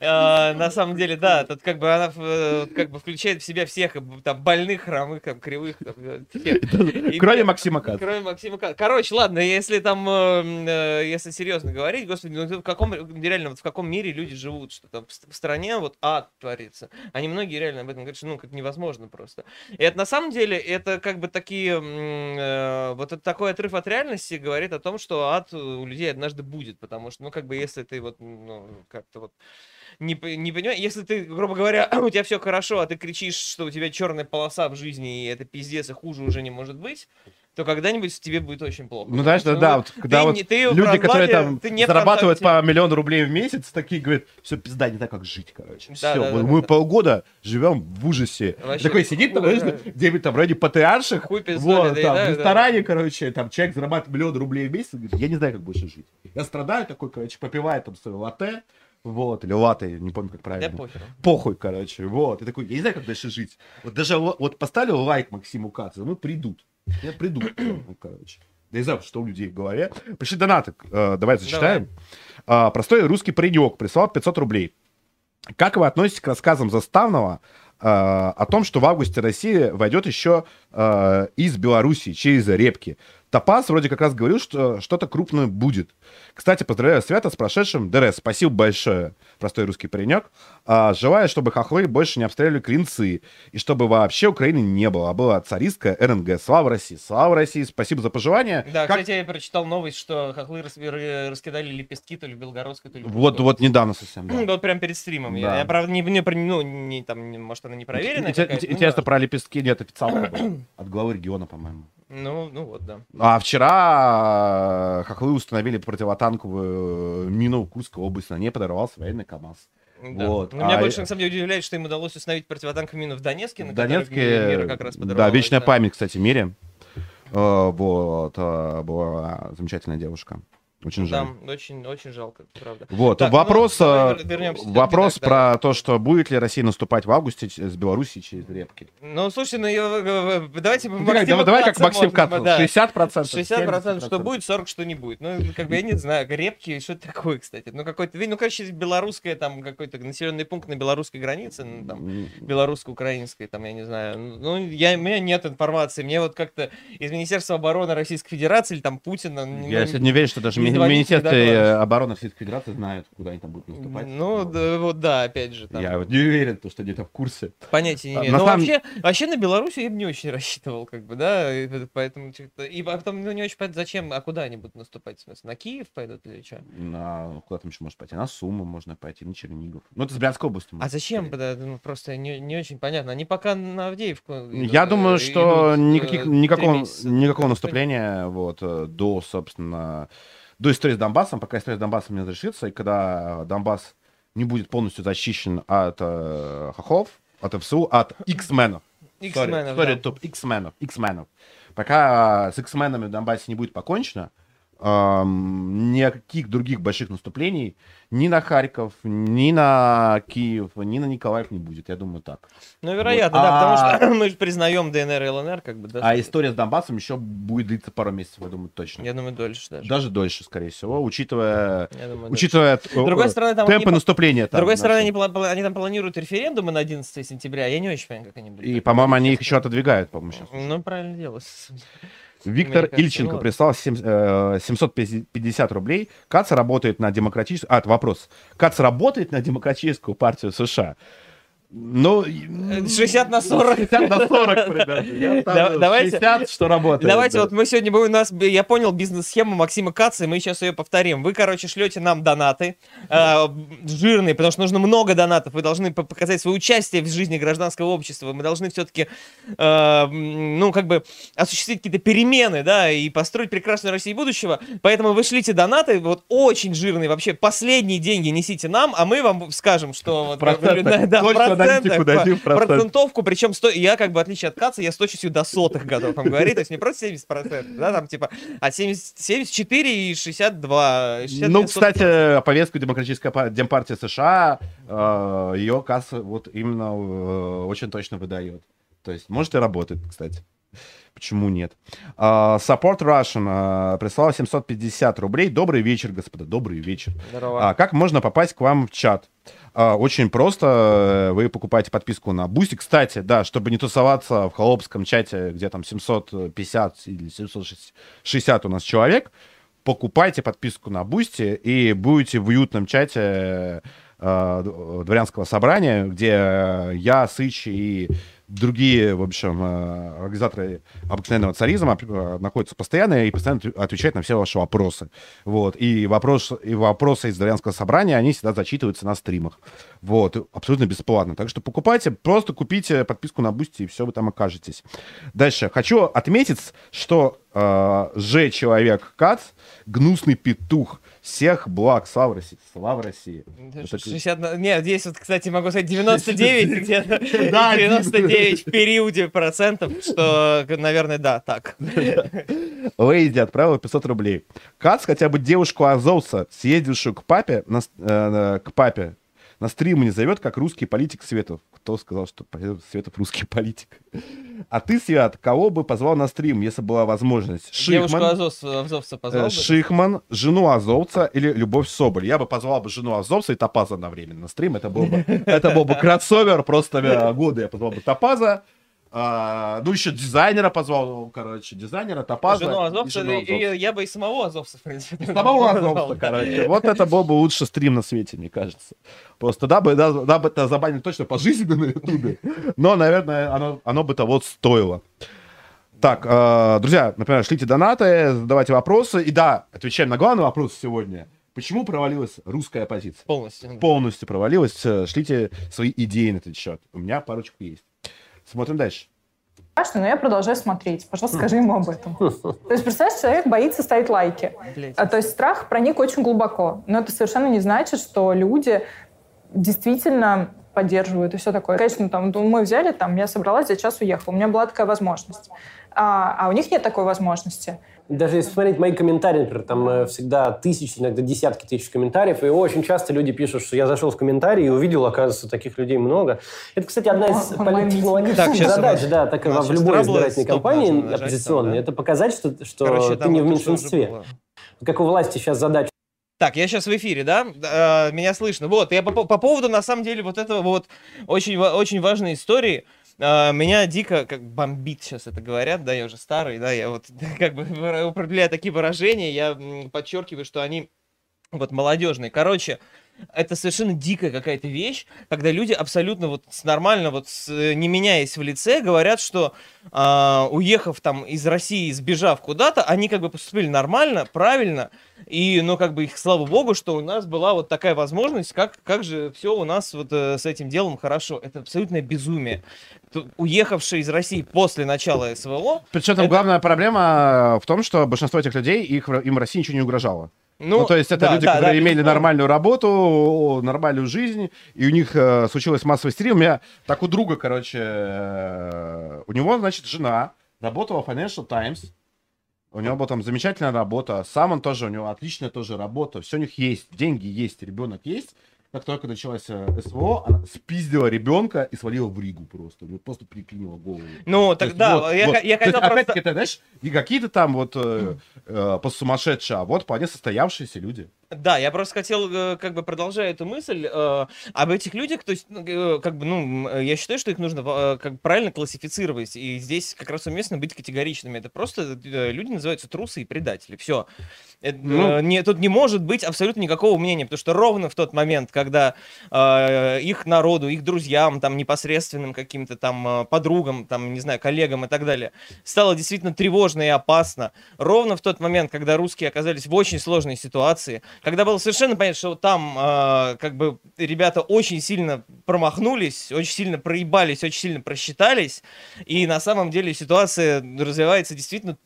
B: э, на самом деле, да, тут как бы она, э, как бы включает в себя всех, э, там, больных, хромых, там, кривых, там, э, всех. И-
A: Кроме Максима Каца.
B: Кроме Максима Каца. Короче, ладно, если там, э, э, если серьезно говорить, господи, ну в каком, реально, вот в каком мире люди живут, что там в ст- в стране вот ад творится. Они многие реально об этом говорят, что ну как невозможно просто. И это на самом деле, это как бы такие, э, вот это такой отрыв от реальности говорит о том, что ад у людей однажды будет, потому что, ну как бы если ты вот, ну, как-то вот не, не понимаю, если ты, грубо говоря, *clears throat* у тебя все хорошо, а ты кричишь, что у тебя черная полоса в жизни, и это пиздец, и хуже уже не может быть, то когда-нибудь тебе будет очень плохо.
A: Ну, знаешь, да, да, вот, когда
B: ты
A: вот
B: ты
A: люди, которые там
B: ты
A: зарабатывают по миллиону рублей в месяц, такие говорят, все, пизда, не знаю, как жить, короче.
B: Да,
A: все,
B: да, да,
A: мы
B: да.
A: полгода живем в ужасе.
B: Вообще,
A: такой сидит, там, знаешь,
B: да.
A: где-нибудь там вроде
B: пиздоли
A: вот, там,
B: доедают,
A: в
B: да.
A: ресторане, короче, там человек зарабатывает миллион рублей в месяц, говорит, я не знаю, как больше жить. Я страдаю такой, короче, попивает там свое латте, вот, или латте, не помню, как
B: Да
A: правильно.
B: похер.
A: Похуй, короче, вот. И такой, я не знаю, как дальше жить. Вот даже вот поставил лайк Максиму Кацу, ну придут. Я придут, ну, *clears throat* короче. Да не знаю, что у людей в голове. Пришли донаты, э, давай зачитаем. А, простой русский паренек прислал 500 рублей. Как вы относитесь к рассказам Заставного э, о том, что в августе Россия войдет еще э, из Белоруссии через репки? Топаз вроде как раз говорил, что что-то крупное будет. Кстати, поздравляю Свята с прошедшим ДР'ом. Спасибо большое, простой русский паренек. А, желаю, чтобы хохлы больше не обстреливали клинцы. И чтобы вообще Украины не было, а была царистская РНГ. Слава России! Слава России! Спасибо за пожелание.
B: Да,
A: Как-
B: кстати, я прочитал новость, что хохлы рас- раскидали лепестки то ли в Белгородской, то ли в
A: Вот, вот недавно совсем. да.
B: Вот прям перед стримом. Я,
A: Да.
B: я, правда, не, не, ну, не, там, может, она не проверена. Ну,
A: Интересно,
B: да.
A: про лепестки нет официально *clears throat* от главы региона, по-моему.
B: Ну, ну вот, да.
A: А вчера э, хохлы установили противотанковую мину в Курской области. На ней подорвался военный КАМАЗ.
B: Да.
A: Вот.
B: Но меня
A: А
B: больше, на самом деле, удивляет, что им удалось установить противотанковую мину в Донецке, на
A: В Донецке,
B: мира как раз
A: да, вечная
B: да.
A: память, кстати, мире. Э, Вот, э, была замечательная девушка. Очень жаль.
B: Там очень, очень жалко, правда.
A: Вот,
B: Так, ну,
A: вопрос, э,
B: вернемся всё-таки,
A: вопрос
B: так,
A: про то, что будет ли Россия наступать в августе с Белоруссии через репки.
B: Ну, слушай, ну, я- э, э, давайте
A: Ну,
B: Максима
A: давай, давай как Максим Кац.
B: да.
A: 60%.
B: 60% что
A: 70%.
B: будет, 40% что не будет. Ну, как бы я не знаю, репки, что это такое, кстати. Ну, какой-то, ну, короче, белорусская, там, какой-то населенный пункт на белорусской границе, ну, там, белорусско-украинской, там, я не знаю. Ну, я, у меня нет информации. Мне вот как-то из Министерства обороны Российской Федерации или там Путина... ну,
A: Я сегодня не уверен, что даже
B: не
A: ми-
B: звоните,
A: Министерство
B: не
A: э, обороны Российской Федерации знают, куда они там будут наступать.
B: Ну,
A: Вот.
B: да, вот да, опять же. Там,
A: Я вот не уверен, то, что где-то в курсе.
B: Понятия не
A: А,
B: имею. Но
A: самом-
B: вообще, вообще на Беларусь я бы не очень *laughs* рассчитывал, как бы, да, и поэтому что-то- И потом, ну, не очень понятно, зачем, а куда они будут наступать, в смысле, на Киев пойдут или что?
A: На, куда там еще можно пойти? На Сумму можно пойти, на Чернигов. Ну, это с Брянской области.
B: А зачем? Да, ну, просто не, не очень понятно. Они пока на Авдеевку идут,
A: Я
B: э,
A: думаю, что
B: идут, э,
A: никаких, никакого, никакого
B: Ну,
A: наступления вот, до, собственно, до истории с Донбассом, пока история с Донбассом не разрешится, и когда Донбасс не будет полностью защищен от э, хохлов, от ФСУ, от X-менов.
B: X-менов,
A: Sorry,
B: да.
A: топ, X-менов, X-менов. Пока с X-менами в Донбассе не будет покончено, никаких других больших наступлений ни на Харьков, ни на Киев, ни на Николаев не будет. Я думаю, так.
B: Ну, вероятно,
A: Вот.
B: да, потому
A: А-
B: что *laughs* мы же признаем ДНР и ЛНР, как бы, да.
A: А история с Донбассом еще будет длиться пару месяцев, я думаю, точно.
B: Я думаю, дольше даже.
A: Даже дольше, скорее всего, учитывая,
B: Я думаю,
A: учитывая
B: С другой стороны, там
A: темпы
B: они-
A: наступления.
B: С
A: там
B: другой стороны,
A: наши.
B: они, они там планируют референдумы на 11 сентября. Я не очень понимаю, как они будут.
A: И, по-моему, они их еще отодвигают, по-моему, сейчас.
B: Ну, правильно делают.
A: Виктор
B: кажется,
A: Ильченко
B: ну
A: прислал семь- э, 750 рублей. Кац работает на демократическую... А, это вопрос. Кац работает на демократическую партию США. Ну... м,
B: 60 на 40.
A: 60 на 40 примерно. Я ставлю
B: Да- давайте-
A: 60, что работает.
B: Давайте
A: да.
B: вот мы сегодня будем у нас, я понял бизнес-схему Максима Каца, и мы сейчас ее повторим. Вы, короче, шлете нам донаты, э, жирные, потому что нужно много донатов. Вы должны по- показать свое участие в жизни гражданского общества. Мы должны все-таки, ну, как бы осуществить какие-то перемены, да, и построить прекрасную Россию будущего. Поэтому вы шлите донаты, вот очень жирные, вообще последние деньги несите нам, а мы вам скажем, что... вот,
A: Процентах.
B: да, да,
A: аналитику дадим, процент.
B: процентовку, причем сто... я как бы в отличие от Каца, я с точностью до сотых готов вам говорить, то есть не просто 70%, да, там типа, а 70, 74 и 62. и 62
A: Ну, кстати, повестку демократической пар- демпартии США э, и Кац вот именно э, очень точно выдает. То есть, может, и работает, кстати. Почему нет? А, Support Russian а, прислал 750 рублей. Добрый вечер, господа. Добрый вечер.
B: Здорово.
A: А как можно попасть к вам в чат? А, Очень просто. Вы покупаете подписку на Бусти. Кстати, да, чтобы не тусоваться в холопском чате, где там 750 или 760 у нас человек, покупайте подписку на Бусти и будете в уютном чате э, дворянского собрания, где я, Сыч и другие, в общем, э, организаторы обыкновенного царизма э, находятся постоянно и постоянно отв- отвечают на все ваши вопросы. Вот. И, вопрос, и вопросы из дворянского собрания, они всегда зачитываются на стримах. Вот. Абсолютно бесплатно. Так что покупайте, просто купите подписку на Бусти, и все, вы там окажетесь. Дальше. Хочу отметить, что э, Ж человек Кац, гнусный петух, всех благ, слава России, слава России. Это-
B: 60... на- Нет, здесь вот, кстати, могу сказать 99 где-то. *laughs*
A: Да,
B: 99 в периоде процентов, что, наверное, да, так. *laughs*
A: Лейди отправила 500 рублей. Кац хотя бы девушку Азовца, съездившую к папе, на, с- э, к папе, на стрим не зовет, как русский политик Светов. Кто сказал, что Светов русский *laughs* политик? А ты, Свят, кого бы позвал на стрим, если была возможность?
B: Девушку
A: Шихман,
B: Азов- Азовца позвал
A: э,
B: бы?
A: Шихман, жену Азовца или Любовь Соболь? Я бы позвал бы жену Азовца и Топаза одновременно на стрим. Это был бы, это был бы кроссовер просто э, года. Я позвал бы Топаза. А, ну, еще дизайнера позвал, короче, дизайнера, Топаза.
B: Жену
A: и
B: Азовца,
A: жену
B: и-
A: Азовца.
B: и я бы и самого Азовца, в принципе.
A: Самого Азовца, короче. Вот это был бы лучший стрим на свете, мне кажется. Просто да бы, да, да бы это забанили точно пожизненно на Ютубе. Но, наверное, оно, оно бы того стоило. Так, э, друзья, например, шлите донаты, задавайте вопросы. И да, отвечаем на главный вопрос сегодня. Почему провалилась русская оппозиция?
B: Полностью.
A: Полностью провалилась. Шлите свои идеи на этот счет. У меня парочку есть. Смотрим дальше.
G: Страшно, но я продолжаю смотреть. Пожалуйста, скажи ему об этом. *laughs* То есть, представляешь, человек боится ставить лайки. А, То есть страх проник очень глубоко. Но это совершенно не значит, что люди действительно поддерживают и все такое. Конечно, там, ну, мы взяли, там, я собралась, за час уехала. У меня была такая возможность. А, а у них нет такой возможности.
D: Даже если смотреть мои комментарии, например, там э, всегда тысячи, иногда десятки тысяч комментариев, и очень часто люди пишут, что я зашел в комментарии и увидел, оказывается, таких людей много. Это, кстати, одна из политтехнологических задач, да, так в любой избирательной кампании оппозиционной.
B: там, да.
D: Это показать, что, что
B: Короче,
D: ты
B: там
D: не в
B: вот
D: меньшинстве. Как у власти сейчас задача
B: Так, я сейчас в эфире, да? Э, Меня слышно. Вот, я по, по- по поводу, на самом деле, вот этого вот очень, очень важной истории, меня дико как бомбит сейчас это говорят, да, я уже старый, да, я вот *laughs* как бы употребляю такие выражения, я подчеркиваю, что они вот молодежные. Короче, это совершенно дикая какая-то вещь, когда люди абсолютно вот нормально, вот с, э, не меняясь в лице, говорят, что а, уехав там из России, сбежав куда-то, они как бы поступили нормально, правильно, и, ну, как бы их, слава богу, что у нас была вот такая возможность, как, как же все у нас вот э, с этим делом хорошо. Это абсолютное безумие. Уехавшие из России после начала СВО,
A: Причем там
B: Это-
A: главная проблема в том, что большинство этих людей, их, им в России ничего не угрожало. Ну, то есть это
B: да,
A: люди,
B: да,
A: которые
B: да,
A: имели
B: безусловно.
A: нормальную работу, нормальную жизнь, и у них э, случилось массовый стрим. У меня так у друга, короче, э, у него, значит, жена работала в Financial Times. У него была там замечательная работа. Сам он тоже, у него отличная тоже работа. Все у них есть, деньги есть, ребенок есть. Как только началась э, СВО, она спиздила ребенка и свалила в Ригу просто. Ну, Просто приклинила голову.
B: ну,
A: То
B: так
A: есть
B: да,
A: вот,
B: я,
A: вот.
B: я
A: То есть,
B: хотел просто...
A: опять-таки, знаешь, не какие-то там вот э, э, посумасшедшие, а вот вполне состоявшиеся люди.
B: Да, я просто хотел, э, как бы продолжая эту мысль, э, об этих людях, то есть, э, как бы, ну, э, я считаю, что их нужно э, как бы правильно классифицировать, и здесь как раз уместно быть категоричными. Это просто э, люди называются трусы и предатели, все.
A: Ну.
B: не, тут не может быть абсолютно никакого мнения, потому что ровно в тот момент, когда э, их народу, их друзьям, там, непосредственным каким-то там э, подругам, там, не знаю, коллегам и так далее, стало действительно тревожно и опасно, ровно в тот момент, когда русские оказались в очень сложной ситуации, когда было совершенно понятно, что там э, как бы ребята очень сильно промахнулись, очень сильно проебались, очень сильно просчитались, и на самом деле ситуация развивается действительно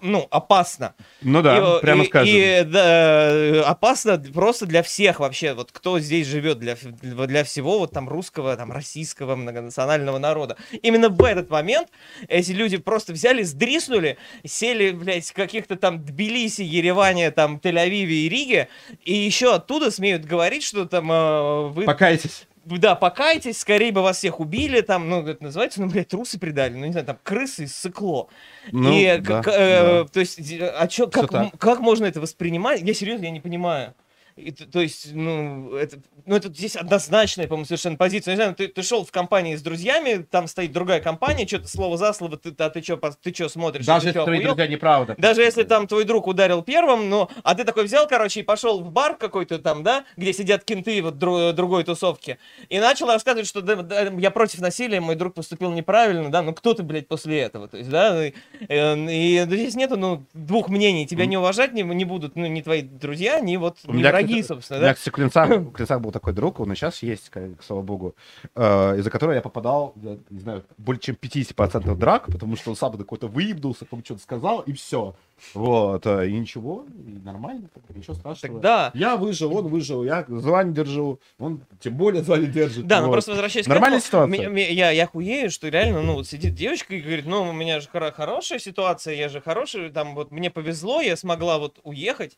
B: ну, опасно.
A: Ну да,
B: И,
A: прямо
B: и-
A: скажем.
B: И, да, опасно просто для всех вообще, вот кто здесь живет, для, для всего вот там русского, там российского многонационального народа. Именно в этот момент эти люди просто взяли, сдриснули, сели, блядь, каких-то там Тбилиси, Ереване, там Тель-Авиве и Риге, и еще оттуда смеют говорить, что там э, вы
A: Покайтесь.
B: Да, покайтесь, скорее бы вас всех убили, там, ну, это называется, ну, блядь, трусы предали, ну, не знаю, там, крысы сыкло.
A: Ну,
B: и,
A: да,
B: к- э,
A: да.
B: то есть, ди- а чё, как, как можно это воспринимать? Я серьезно, я не понимаю. И то есть, ну, это, ну, это здесь однозначная, по-моему, совершенно позиция. Не знаю, ты, ты шел в компании с друзьями, там стоит другая компания, что-то слово за слово, ты, а ты что, ты что смотришь?
A: Даже если
B: чё,
A: твои друзья неправда.
B: Даже если там твой друг ударил первым, ну, а ты такой взял, короче, и пошел в бар какой-то там, да, где сидят кенты вот дру- другой тусовки, и начал рассказывать, что да, да, я против насилия, мой друг поступил неправильно, да, ну кто ты, блядь, после этого, то есть, да, и, э, и здесь нету, ну, двух мнений, тебя не уважать не, не будут, ну, ни твои друзья, ни вот,
A: У меня,
B: враги, собственно,
A: У меня,
B: да.
A: кстати, в Клинцах был такой друг, он и сейчас есть, как- слава богу, э, из-за которого я попадал, я не знаю, более чем 50% драк, потому что он сам какой-то выебнулся, потом что-то сказал, и все. Вот, э, и ничего, и нормально, ничего страшного.
B: да.
A: Я выжил, он выжил, я звание держу, он тем более звание держит.
B: Да, ну
A: вот.
B: просто возвращаясь
A: Нормальная
B: к этому,
A: ситуация.
B: ме- я, я хуею, что реально, ну, вот сидит девочка и говорит, ну, у меня же хоро- хорошая ситуация, я же хороший, там, вот, мне повезло, я смогла вот уехать,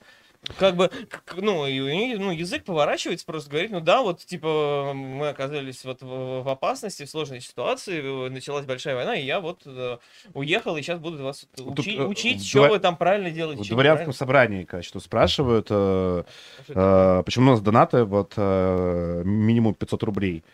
B: как бы, ну, и, неё, ну, язык поворачивается, просто говорит, ну, да, вот, типа, мы оказались вот в, в опасности, в сложной ситуации, э, началась большая война, и я вот э, уехал, и сейчас буду вас
A: Тут,
B: учи-
A: э,
B: учить,
A: в
B: что
A: дво-
B: вы там правильно делаете.
A: В дворянском собрании, конечно, спрашивают, э, э, почему у нас донаты вот э, минимум 500 рублей.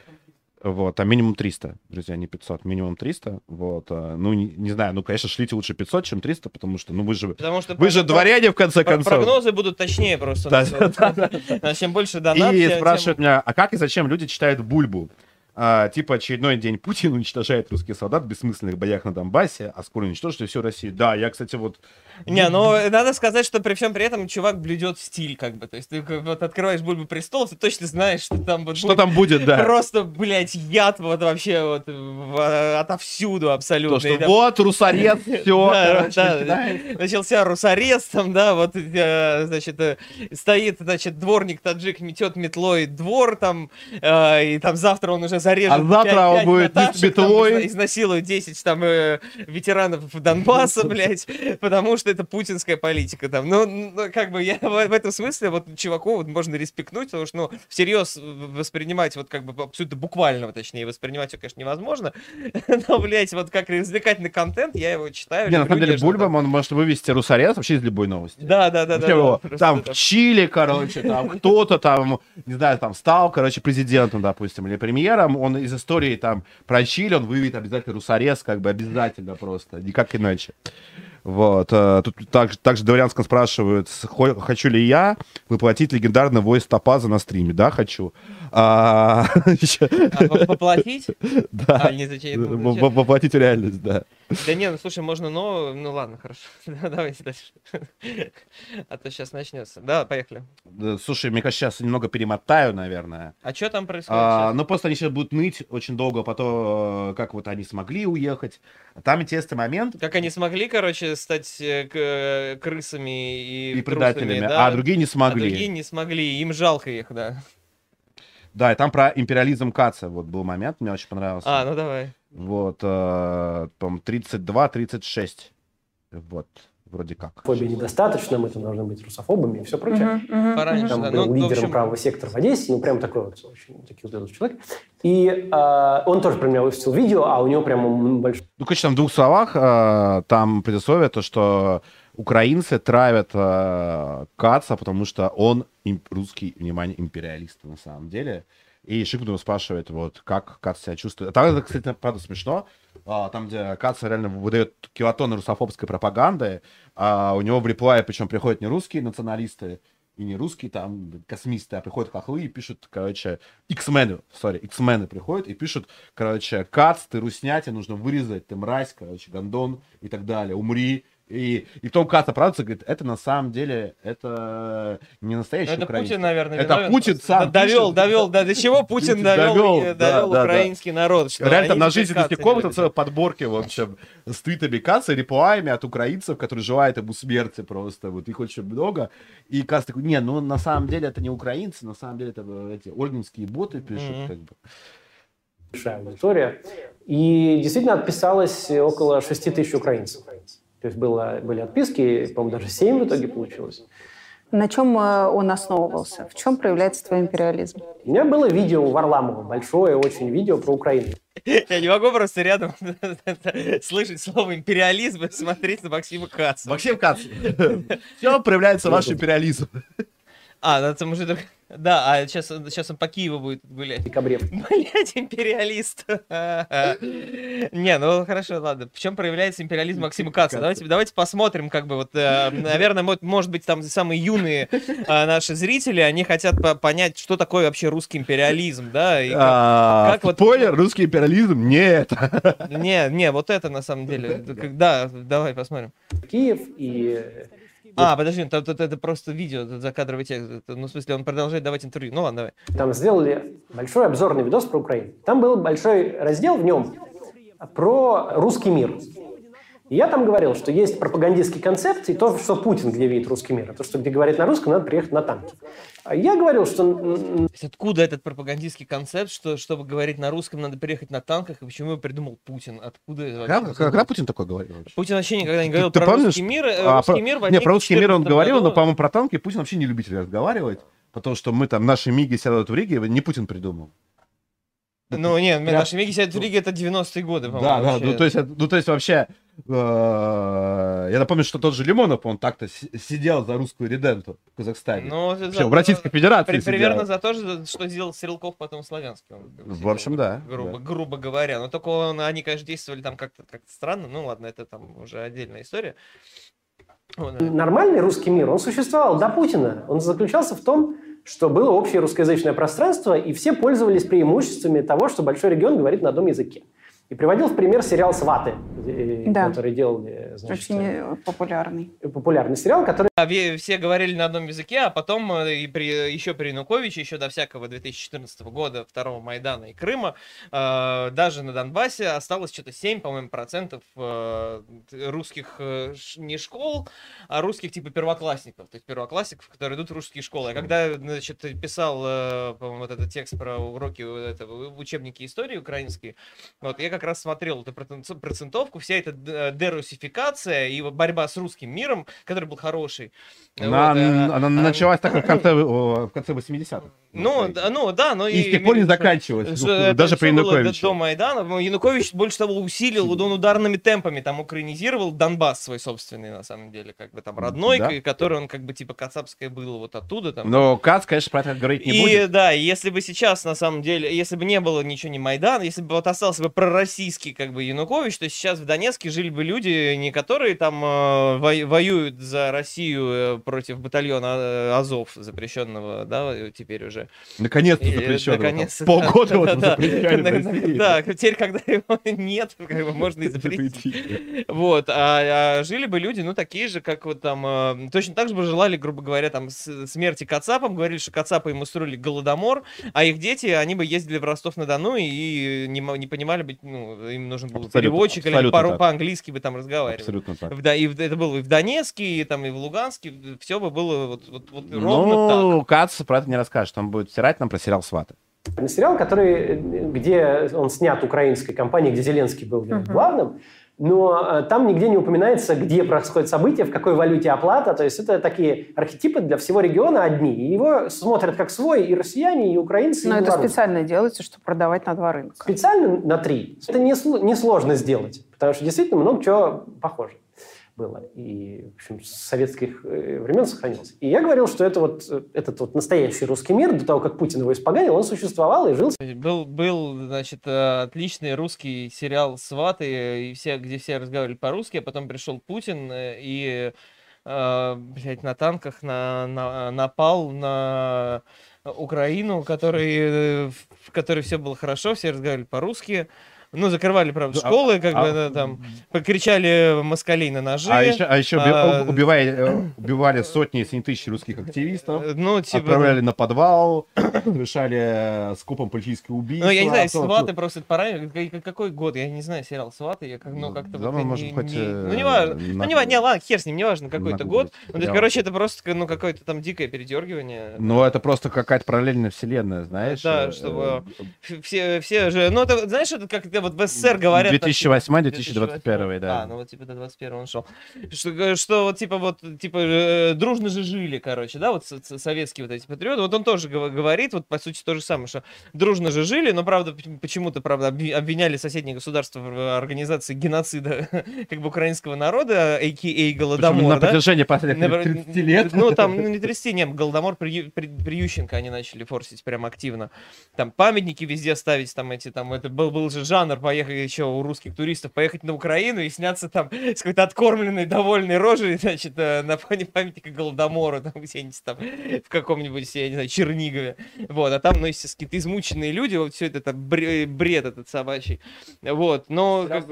A: Вот, а минимум 300, друзья, не 500, минимум 300, вот, э, ну, не, не знаю, ну, конечно, шлите лучше 500, чем 300, потому что, ну, вы же,
B: Потому что
A: вы же
B: про-
A: дворяне, в конце
B: про-
A: концов.
B: Прогнозы будут точнее просто. *laughs*
A: Да.
B: А Чем больше донат,
A: И
B: тем-
A: спрашивают меня, а как и зачем люди читают Бульбу? А, типа очередной день Путин уничтожает русских солдат в бессмысленных боях на Донбассе, а скоро уничтожит всю Россию. Да, я, кстати, вот...
B: Не, ну надо сказать, что при всем при этом чувак блюдет стиль, как бы. То есть ты вот открываешь бульбу престол, ты точно знаешь, что там вот
A: Что
B: будет
A: там будет, да?
B: Просто, блядь, яд вот вообще вот в- отовсюду абсолютно.
A: То, что
B: там-
A: вот, русарец, *laughs* все,
B: начался русарез там, да, вот, э, значит, э, стоит, значит, дворник таджик метет метлой двор там, э, и там завтра он уже зарежет
A: А завтра он будет
B: Наташек, там,
A: метлой.
B: изна- изнасилует 10 там э, ветеранов Донбасса, блядь, потому что это путинская политика там. Ну, ну, как бы я в, в этом смысле вот чуваку вот можно респектнуть, потому что, ну, всерьез воспринимать вот как бы абсолютно буквально, точнее, воспринимать его, конечно, невозможно, *laughs* но, блядь, вот как развлекательный контент, я его читаю.
A: Не, на самом деле,
B: нежно,
A: Бульба,
B: там.
A: он может вывести русарец вообще из любой новости.
B: Да, да, да, да. Да,
A: его
B: просто
A: там в Чили, короче, там кто-то там, не знаю, там стал, короче, президентом, допустим, или премьером, он из истории там про Чили, он выведет обязательно русарез, как бы обязательно просто, никак иначе. Вот. э, Тут также, также дворянском спрашивают, хочу ли я воплотить легендарный войс Топаза на стриме. Да, хочу. А, *laughs* ещё-
B: А, поплатить?
A: Да.
B: А,
A: Воплотить реальность, да.
B: Да не, ну слушай, можно, но... Ну ладно, хорошо. *laughs* Давайте дальше. А то сейчас начнется. Да, поехали.
A: Слушай, мне кажется, сейчас немного перемотаю, наверное.
B: А что там происходит
A: А, ну, просто они сейчас будут ныть очень долго по то, э, как вот они смогли уехать. Там интересный момент.
B: Как они смогли, короче, стать э, э, крысами и,
A: И предателями,
B: да?
A: а другие не
B: А
A: смогли.
B: другие не смогли, им жалко их, да.
A: Да, и там про империализм Каца вот был момент, мне очень понравился.
B: А, ну давай.
A: Вот, э, там 32-36. Вот, вроде как.
D: Фобии недостаточно, мы там должны быть русофобами и все прочее.
B: Пораньше,
D: Там
B: да.
D: был
B: Ну,
D: лидером
B: общем,
D: правого сектора в Одессе, ну, прям такой вот очень такой вот человек. И а, он тоже про меня выпустил видео, а у него прям большой
A: Ну, короче, там в двух словах, э, там предисловие, то, что украинцы травят э, Каца, потому что он им- русский, внимание, империалист на самом деле. И Шикнув спрашивает, вот, как Кац себя чувствует. А Там, это, кстати, правда смешно. А, Там, где Кац реально выдает килотонны русофобской пропаганды, а у него в реплае, причем приходят не русские националисты, и не русские там космисты, а приходят хохлы и пишут, короче, X-мены, сори, X-мены приходят и пишут, короче, Кац, ты руснять, тебе нужно вырезать, ты мразь, короче, гондон и так далее, умри. И, и потом Кац оправдывается, говорит, это на самом деле, это не настоящий
B: Это
A: украинец.
B: Путин, наверное,
A: Это
B: виновен
A: Путин сам
B: Да- довел,
A: пишет.
B: довел, да, до чего Путин
A: Путин
B: довел,
A: довел,
B: э,
A: да,
B: довел
A: да, да.
B: украинский народ. что
A: Реально там на
B: Каца
A: комната целая подборки, в общем, с твитами Каца, реплаями от украинцев, которые желают ему смерти просто. Вот их очень много. И Кац такой, не, ну на самом деле это не украинцы, на самом деле это э, эти ольгинские боты пишут.
B: Мгм.
A: Как бы.
D: большая аудитория. И действительно отписалось около 6 тысяч украинцев. То есть было, были отписки, по-моему, даже 7 в итоге получилось.
E: На чем э, он основывался? В чем проявляется твой империализм?
D: У меня было видео у Варламова, большое очень видео про Украину.
B: Я не могу просто рядом *laughs* слышать слово империализм и смотреть на Максима Каца.
A: Максим Кац, все проявляется ваш империализм.
B: А, ну там уже... только- Да, а сейчас, сейчас он по Киеву будет гулять.
D: В декабре.
B: Блять, империалист. *laughs* Не, ну хорошо, ладно. В чем проявляется империализм Максима Каца? Давайте, давайте посмотрим, как бы вот, э, наверное, мо- может быть, там самые юные э, наши зрители, они хотят по- понять, что такое вообще русский империализм, да?
A: А, Спойлер, русский империализм, нет.
B: Не, не, вот это на самом деле. Да, давай посмотрим.
D: Киев и
B: А, подожди, это, это- это просто видео, это закадровый текст. Это, ну, в смысле, он продолжает давать интервью. Ну ладно, давай.
D: там сделали большой обзорный видос про Украину. Там был большой раздел в нем про русский мир. И я там говорил, что есть пропагандистский концепт, и то, что Путин где видит русский мир. А то, что где говорит на русском, надо приехать на танке. А Я говорил, что
B: откуда этот пропагандистский концепт, что чтобы говорить на русском, надо приехать на танках, и почему его придумал Путин? Откуда?
A: Когда, когда Путин такое говорил? вообще?
B: Путин вообще никогда не
A: Ты-
B: говорил
A: ты
B: про
A: помнишь?
B: русский мир. э,
A: А,
B: русский
A: про-
B: мир
A: Не,
B: возник
A: про русский мир он
B: 14
A: говорил, но,
B: году.
A: по-моему, про танки Путин вообще не любитель разговаривать, потому что мы там, наши МИГи сядут в Риге, не Путин придумал.
B: Ну, нет,
A: Прям-
B: наши Миги сидят в Риге, это 90-е годы,
A: Да,
B: по-моему.
A: да,
B: вообще.
A: ну то есть, ну, то есть вообще, я напомню, что тот же Лимонов, он так-то си- сидел за русскую реденту в Казахстане.
B: Ну,
A: Вообще,
B: за-
A: в Российской Федерации
B: при- примерно за то же, что сделал Стрелков потом в Славянске. он
A: В общем, да,
B: Грубо,
A: да.
B: грубо говоря. Но только он- они, конечно, действовали там как-то как странно. Ну, ладно, это там уже отдельная история. Да.
D: нормальный русский мир, он существовал до Путина. Он заключался в том, что было общее русскоязычное пространство, и все пользовались преимуществами того, что большой регион говорит на одном языке. И приводил в пример сериал «Сваты», э,
E: Да.
D: который делали, значит,
E: Очень э, популярный.
D: э, популярный сериал, который
B: А все говорили на одном языке, а потом э, и при, еще при Януковиче, еще до всякого 2014 года, второго Майдана и Крыма, э, даже на Донбассе осталось что-то 7, по-моему, процентов э, русских э, не школ, а русских типа первоклассников, то есть первоклассников, которые идут в русские школы. Я когда, значит, писал, э, по-моему, вот этот текст про уроки вот этого, учебники истории украинские, вот, я как раз смотрел эту процент- процентовку, вся эта д- дерусификация и борьба с русским миром, который был хороший.
A: Она,
B: Вот, э,
A: она началась так в конце, в конце 80-х.
B: Ну, да, ну да, но
A: И с тех пор не
B: это
A: даже при Януковиче.
B: До Майдана. Ну, Янукович больше того усилил, он ударными темпами там украинизировал Донбасс свой собственный, на самом деле, как бы там родной,
A: Да.
B: который он как бы типа Кацапское было вот оттуда там.
A: Но Кац, конечно, про это говорить не
B: и
A: будет.
B: да, и если бы сейчас, на самом деле, если бы не было ничего, не Майдан, если бы вот остался бы пророссийский как бы Янукович, то сейчас в Донецке жили бы люди, не которые там э, во- воюют за Россию э, против батальона э, Азов запрещенного, да, э, теперь уже.
A: Наконец-то
B: И,
A: запрещено.
B: наконец-то,
A: Полгода
B: да,
A: вот
B: да, да.
A: запрещали
B: Да,
A: России.
B: Да, теперь, когда его нет, как бы можно и запретить. Вот, а, а жили бы люди, ну, такие же, как вот там, э, точно так же бы желали, грубо говоря, там, смерти Кацапам, говорили, что Кацапы им устроили голодомор, а их дети, они бы ездили в Ростов-на-Дону и не, не понимали бы, ну, им нужен был
A: Абсолютно,
B: переводчик или
A: абсолютно
B: по-
A: так.
B: по-английски бы там разговаривали.
A: Абсолютно так.
B: В Да, и это было и в Донецке, и там, и в Луганске, все бы было вот, вот, вот ровно так.
A: Ну, Кац про это не расскажет. Он будет стирать нам про сериал «Сваты».
D: сериал, который, где он снят украинской компанией, где Зеленский был
E: Мгм.
D: главным, но э, там нигде не упоминается, где происходит событие, в какой валюте оплата. То есть это такие архетипы для всего региона одни. И его смотрят как свой и россияне, и украинцы,
E: Но
D: и
E: это специально делается, чтобы продавать на два рынка.
D: Специально на три. Это не сло- несложно сделать, потому что действительно много чего похоже было. И, в общем, с советских э, времен сохранилось. И я говорил, что это вот, э, этот вот настоящий русский мир, до того, как Путин его испоганил, он существовал и жил
B: Был, был, значит, э, отличный русский сериал «Сваты», и все, где все разговаривали по-русски, а потом пришел Путин и, э, блядь, на танках на, на- напал на Украину, который, в которой все было хорошо, все разговаривали по-русски. Ну, закрывали, правда,
A: Да,
B: школы, как
A: а-
B: бы, там, покричали москалей на ножи.
A: А еще, а еще
B: а,
A: убивали, э, убивали сотни, если не тысячи русских активистов.
B: э, Ну, типа...
A: Отправляли на подвал, *coughs* совершали э, с купом политические убийства.
B: Ну, я не знаю,
A: Абсолютно.
B: сваты просто это пора. Какой год? Я не знаю, сериал сваты. Я как, ну, как-то
A: Да,
B: вот
A: мы
B: я
A: можем
B: не-
A: хоть,
B: не- Ну, не важно. Ну, не важно, не, ладно, хер с ним, не важно, какой-то
A: нагуглить.
B: год. Ну, то есть, короче, это просто, ну, какое-то там дикое передергивание.
A: Ну, это просто какая-то параллельная вселенная, знаешь.
B: Да, чтобы все, все же, ну, это, знаешь, это как это вот в СССР говорят... там, типа,
A: 2008-2021, да.
B: А, ну вот типа до 21 он шел. Что, что вот типа вот, типа, э, дружно же жили, короче, да, вот со- со- советские вот эти патриоты. Вот он тоже гов- говорит, вот по сути то же самое, что дружно же жили, но правда поч- почему-то, правда, обви- обвиняли соседние государства в организации геноцида *laughs* как бы украинского народа, а.к.а. Голодомор,
A: на
B: да?
A: протяжении последних
B: Например,
A: 30 лет.
B: Ну, там, ну, не 30, нет, Голодомор при, при, при Ющенко они начали форсить прям активно. Там памятники везде ставить, там эти, там, это был, был же жанр поехать еще у русских туристов, поехать на Украину и сняться там с какой-то откормленной, довольной рожей, значит, э, на фоне памятника Голодомора, там где-нибудь там в каком-нибудь, я не знаю, Чернигове. Вот, а там, ну, естественно, какие-то измученные люди, вот все это, это бре- бред этот собачий. Вот, но... как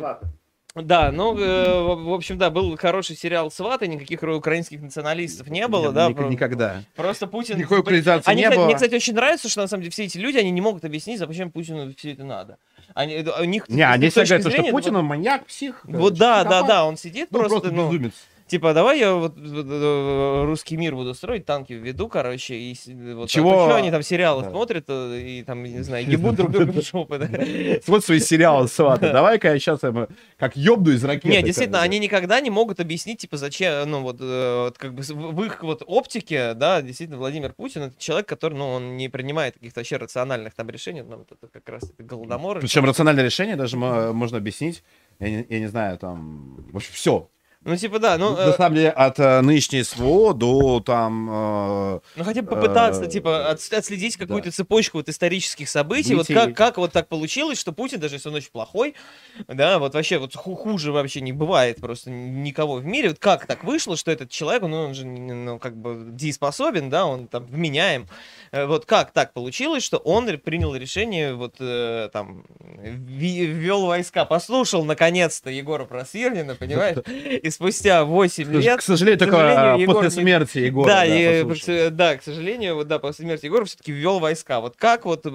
B: да, ну, э, в общем, да, был хороший сериал «Сваты», никаких украинских националистов не было, да,
A: Ник- Никогда.
B: Просто Путин...
A: Никакой украинизации
B: Они,
A: не
B: кстати,
A: было.
B: Мне, кстати, очень нравится, что на самом деле все эти люди, они не могут объяснить, зачем Путину все это надо. Они, это- у них
A: Не, они все говорят, что
B: зрения, это
A: Путин, он маньяк, псих.
B: Вот, вот да, да, да, он сидит
A: Ну,
B: просто,
A: просто
B: ну,
A: безумец.
B: Типа, давай я вот, э, русский мир буду строить, танки введу, короче, и вот,
A: Чего?
B: а то чё они там сериалы
A: Да.
B: смотрят э, и там, не знаю, *laughs* ебут друг друга в жопы, да? *laughs*
A: Свои сериалы сваты. Давай-ка я сейчас как ёбну из ракеты.
B: Нет, действительно, они никогда не могут объяснить, типа, зачем, ну, вот, э, как бы в их вот оптике, да, действительно, Владимир Путин это человек, который, ну, он не принимает каких-то вообще рациональных там решений, ну, это как раз это голодомор.
A: Причем рациональное решение даже мо- можно объяснить. Я не, я не знаю, там... В общем, все.
B: Ну, типа, да, ну,
A: На
B: э,
A: самом деле, от э, нынешней СВО до там... э,
B: ну, хотя бы попытаться,
A: э,
B: типа, отс- отследить какую-то цепочку вот исторических событий, вот
A: Выйти-
B: как, как вот так получилось, что Путин, даже если он очень плохой, да, вот вообще вот ху- хуже вообще не бывает просто никого в мире, вот как так вышло, что этот человек, ну, он же, ну, как бы дееспособен, да, он там вменяем, вот как так получилось, что он принял решение, вот, э, там, ввел войска, послушал, наконец-то, Егора Просвирнина, *laughs* понимаешь, и спустя 8 лет...
A: К сожалению, только э,
B: Егор
A: после
B: не-
A: смерти Егора.
B: да,
A: да,
B: и,
A: послушал.
B: э, да, к сожалению, вот да, после смерти Егора все-таки ввел войска. Вот как вот п-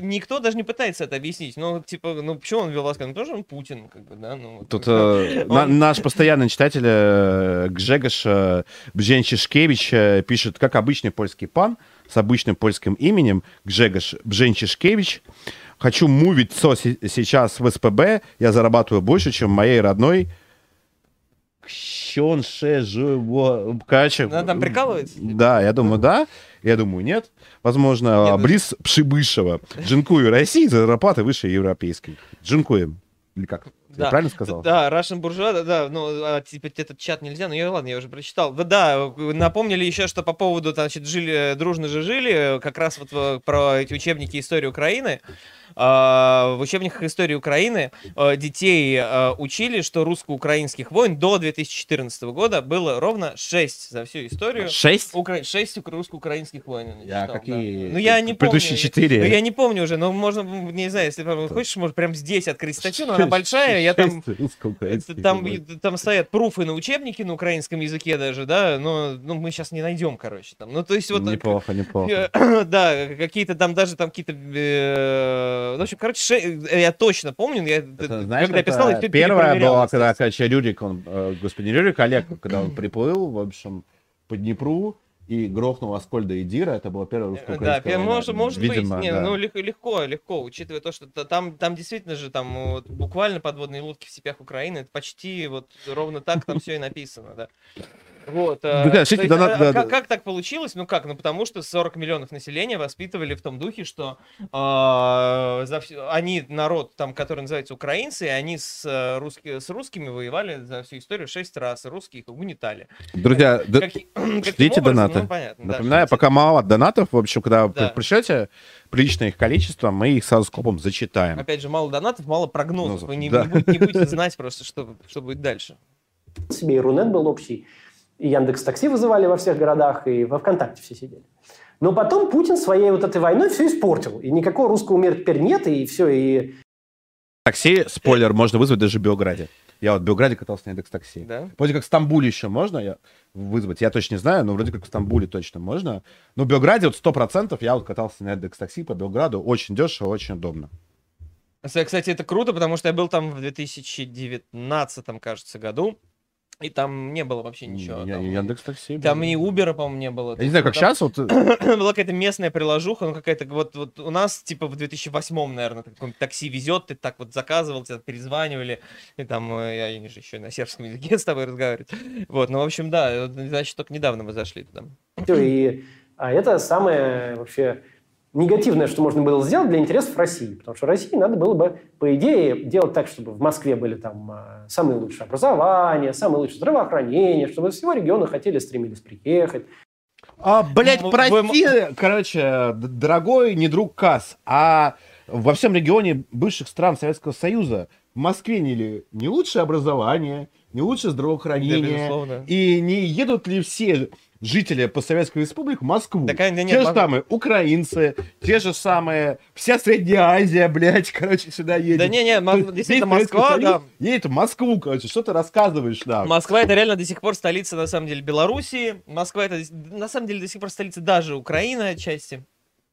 B: никто даже не пытается это объяснить. Ну, типа, ну почему он ввел войска? Ну, тоже он Путин, как бы, да. Ну,
A: Тут э, *laughs* на-
B: Он-
A: наш постоянный читатель э, Гжегош э, Бженчишкевич э, пишет, как обычный польский пан с обычным польским именем Гжегош Бженчишкевич. Хочу мувить со се- сейчас в СПБ. Я зарабатываю больше, чем моей родной Кщенше живо. Короче,
B: Она там прикалывается?
A: Да, я думаю, да. Я думаю, нет. Возможно,
B: Нет, ну-
A: Брис Пшибышева. Джинкую России за зарплаты выше европейской. Джинкуем. Или как? Я
B: Да.
A: правильно сказал?
B: Да, Russian Bourgeois, да, да, ну, а, типа, этот чат нельзя, ну, я, ладно, я уже прочитал. Да, да, напомнили еще, что по поводу, значит, жили, дружно же жили, как раз вот э, про эти учебники истории Украины. А, в учебниках истории Украины э, детей э, учили, что русско-украинских войн до 2014 года было ровно 6 за всю историю.
A: Шесть?
B: Укра... 6 русско-украинских войн. я
A: Я
B: читал, да.
A: какие?
B: Ну, я не помню.
A: Предыдущие четыре.
B: Ну, я не помню уже, но можно, не знаю, если хочешь, может, прям здесь открыть статью, но она большая, я там... Там, там стоят пруфы на учебнике на украинском языке даже, да, но ну, мы сейчас не найдем, короче, там. Ну, то есть вот...
A: Неплохо, неплохо.
B: э, *clears throat* Да, какие-то там даже там какие-то... э, В общем, короче, ше- я точно помню, я,
A: Это, знаешь,
B: когда
A: это
B: писал, я всё
A: первая была, когда, короче, Рюрик, он, э, господи, не Рюрик, Олег, когда он *clears throat* приплыл, в общем, по Днепру и грохнул Аскольда и Дира, это была первая
B: Э,
A: русско-украинская
B: Да,
A: война.
B: может, может
A: Видимо,
B: быть, не,
A: да.
B: ну лег- легко, легко, учитывая то, что та- там, там действительно же там вот, буквально подводные лодки в степях Украины, это почти вот ровно так там все и написано, да. Вот. э,
A: Ну да,
B: то
A: шесть
B: есть,
A: донат-
B: а,
A: да,
B: как,
A: да.
B: как так получилось? Ну как? Ну потому что 40 миллионов населения воспитывали в том духе, что э, за всю- они народ, там, который называется украинцы, и они с, э, русски- с русскими воевали за всю историю 6 раз, и русские их угнетали.
A: Друзья, да-
B: Каки- *clears throat* каким
A: ждите
B: образом?
A: донаты.
B: Ну, понятно, да,
A: Напоминаю,
B: ждите.
A: пока мало донатов, в общем, когда
B: Да.
A: вы пришлете приличное их количество, мы их сразу скопом зачитаем.
B: Опять же, мало донатов, мало прогнозов.
A: Прогнозов,
B: Вы не,
A: да.
B: не будете, не будете знать просто, что, что будет дальше.
D: себе и Рунет был общий, и Яндекс Такси вызывали во всех городах, и во ВКонтакте все сидели. Но потом Путин своей вот этой войной все испортил. И никакого русского мира теперь нет, и все, и
A: Такси, спойлер, можно вызвать даже в Белграде. Я вот в Белграде катался на Яндекс Такси.
B: Да?
A: Вроде как в Стамбуле еще можно я вызвать, я точно не знаю, но вроде как в Стамбуле точно можно. Но в Белграде вот 100% я вот катался на Яндекс Такси по Белграду, очень дешево, очень удобно.
B: Кстати, это круто, потому что я был там в 2019, кажется, году. И там не было вообще ничего.
A: Я-
B: там,
A: Яндекс Такси.
B: там и Uber, по-моему, не было.
A: Я не знаю, как
B: Там
A: сейчас, вот э, *clears throat*
B: была какая-то местная приложуха, ну какая-то вот, вот у нас типа в 2008, наверное, какое-нибудь такси везет, ты так вот заказывал, тебя перезванивали, и там, э, я, я же еще на сербском языке *laughs* с тобой разговаривать. Вот, ну, в общем, да, значит, только недавно мы зашли туда.
D: И а это самое вообще негативное, что можно было сделать для интересов России. Потому что России надо было бы, по идее, делать так, чтобы в Москве были там а, самые лучшие образования, самые лучшие здравоохранение, чтобы из всего региона хотели, стремились приехать.
A: А, блядь,
B: М-
A: прости, короче, д- дорогой не друг Касс, а во всем регионе бывших стран Советского Союза в Москве не, ли, не лучшее образование, не лучшее
B: Да,
A: здравоохранение,
B: безусловно.
A: и не едут ли все жители постсоветской республики в Москву?
B: Да, конечно, нет,
A: те же
B: Мос-
A: самые украинцы, те же самые, вся Средняя Азия, блядь, *laughs* короче, сюда едет.
B: Да не-не, Мос- действительно, Москва, да.
A: Едет в Москву, короче, что ты рассказываешь нам?
B: Москва это реально до сих пор столица, на самом деле, Белоруссии. Москва это, на самом деле, до сих пор столица даже Украины отчасти.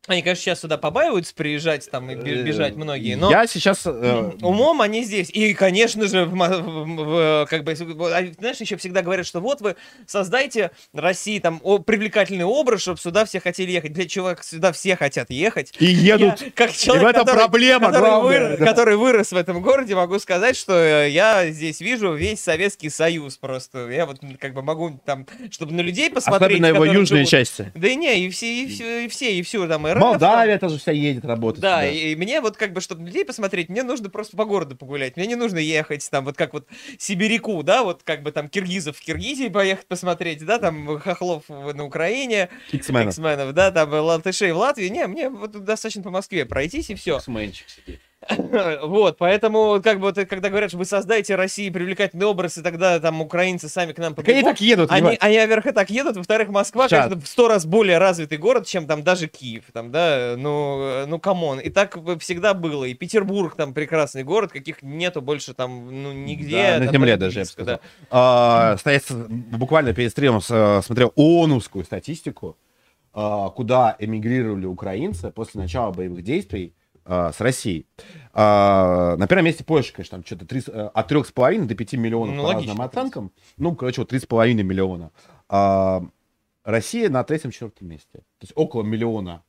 B: Они, конечно, сейчас сюда побаиваются приезжать там и бе- бежать многие, но...
A: Я сейчас... э, *clears throat*
B: Умом они здесь. И, конечно же, в- как бы, а, знаешь, еще всегда говорят, что вот вы создайте России там привлекательный образ, чтобы сюда все хотели ехать. Для чего сюда все хотят ехать?
A: И едут.
B: Я, как человек,
A: в этом
B: который,
A: проблема
B: который,
A: главная,
B: вырос,
A: да.
B: который вырос в этом городе, могу сказать, что э, я здесь вижу весь Советский Союз просто. Я вот как бы могу там, чтобы на людей посмотреть.
A: Особенно его южные
B: живут.
A: части.
B: Да и не, и все, и все, и все, и все там. И РФ,
A: Молдавия тоже вся едет работать.
B: да,
A: сюда.
B: и, и мне вот как бы, чтобы людей посмотреть, мне нужно просто по городу погулять. Мне не нужно ехать там вот как вот сибиряку, да, вот как бы там киргизов в Киргизии поехать посмотреть, да, там хохлов на Украине,
A: Иксменов.
B: иксменов, да, там латышей в Латвии. Не, мне вот достаточно по Москве пройтись и все.
A: Иксменчик сидит. *laughs*
B: Вот, поэтому, как бы, когда говорят, что вы создаете России привлекательный образ, и тогда там украинцы сами к нам
A: Так они
B: побегут,
A: так едут,
B: они, они, во-первых, и так едут, во-вторых, Москва,
A: Чат.
B: конечно, в сто раз более развитый город, чем там даже Киев, там, да, ну, ну, come on, и так всегда было, и Петербург там прекрасный город, каких нету больше там, ну, нигде.
A: Да, на
B: там,
A: земле
B: даже
A: я бы сказал.
B: да.
A: А, стоять с- буквально перед стримом смотрел ООНовскую статистику, а, куда эмигрировали украинцы после начала боевых действий а, с Россией. А, На первом месте Польша, конечно, там что-то три с- э, от 3,5 до 5 миллионов
B: Ну,
A: по
B: логично,
A: разным оценкам. Ну, короче, вот 3,5 миллиона. А, Россия на третьем-четвертом месте. То есть около миллиона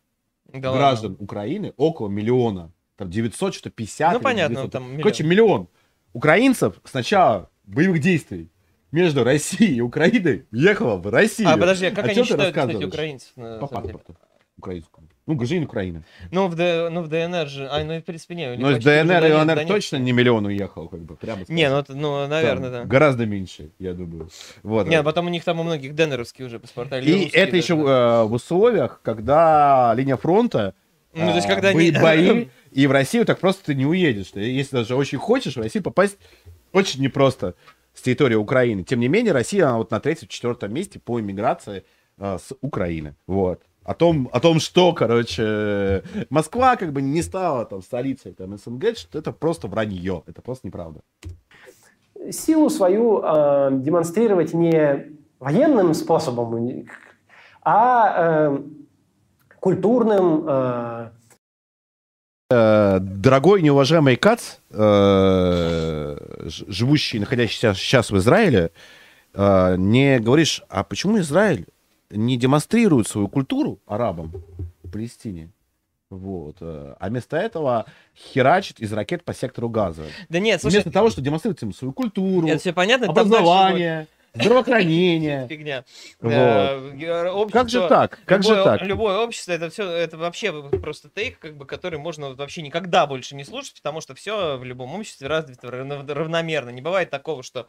B: Да ладно.
A: граждан Украины, около миллиона. Там 900, что 50.
B: Ну, понятно,
A: 900.
B: там миллион.
A: Короче, миллион украинцев с начала боевых действий между Россией и Украиной ехало в Россию.
B: А, подожди, а как
A: О
B: они считают, кстати, украинцев? на
A: По паспорту украинскому. Ну, гражданин Украины.
B: Ну, в, Д- ну, в ДНР же, а, ну, и в принципе, не. у них
A: Но из ДНР и ЛНР точно не миллион уехал, как бы, прямо
B: Не, ну, ну,
A: Там
B: наверное, да.
A: Гораздо меньше, я думаю. Вот.
B: Не, потом у них там у многих ДНРовские уже паспорта.
A: И это
B: даже,
A: еще э, в условиях, когда линия фронта,
B: Ну, то есть,
A: а,
B: когда не-
A: бои, *laughs* и в Россию так просто ты не уедешь. Если даже очень хочешь, в Россию попасть очень непросто с территории Украины. Тем не менее, Россия вот на третьем-четвертом месте по иммиграции э, с Украины. Вот. О том, о том, что, короче, Москва как бы не стала там столицей там, СНГ, что это просто вранье, это просто неправда.
D: Силу свою э, демонстрировать не военным способом, а э, культурным, э,
A: Э, Дорогой неуважаемый Кац, э, живущий, находящийся сейчас в Израиле, э, не говоришь, а почему Израиль не демонстрирует свою культуру арабам в Палестине? Вот. э, А вместо этого херачит из ракет по сектору газа.
B: Да нет, слушай,
A: Вместо того, чтобы демонстрировать им свою культуру,
B: это все понятно. там
A: образование, здравоохранение. *laughs*
B: Фигня.
A: Вот.
B: Э, э,
A: Как же так? Как же так?
B: Любое общество, это все, это вообще просто тейк, как бы, который можно вообще никогда больше не слушать, потому что все в любом обществе развито равно- равномерно. Не бывает такого, что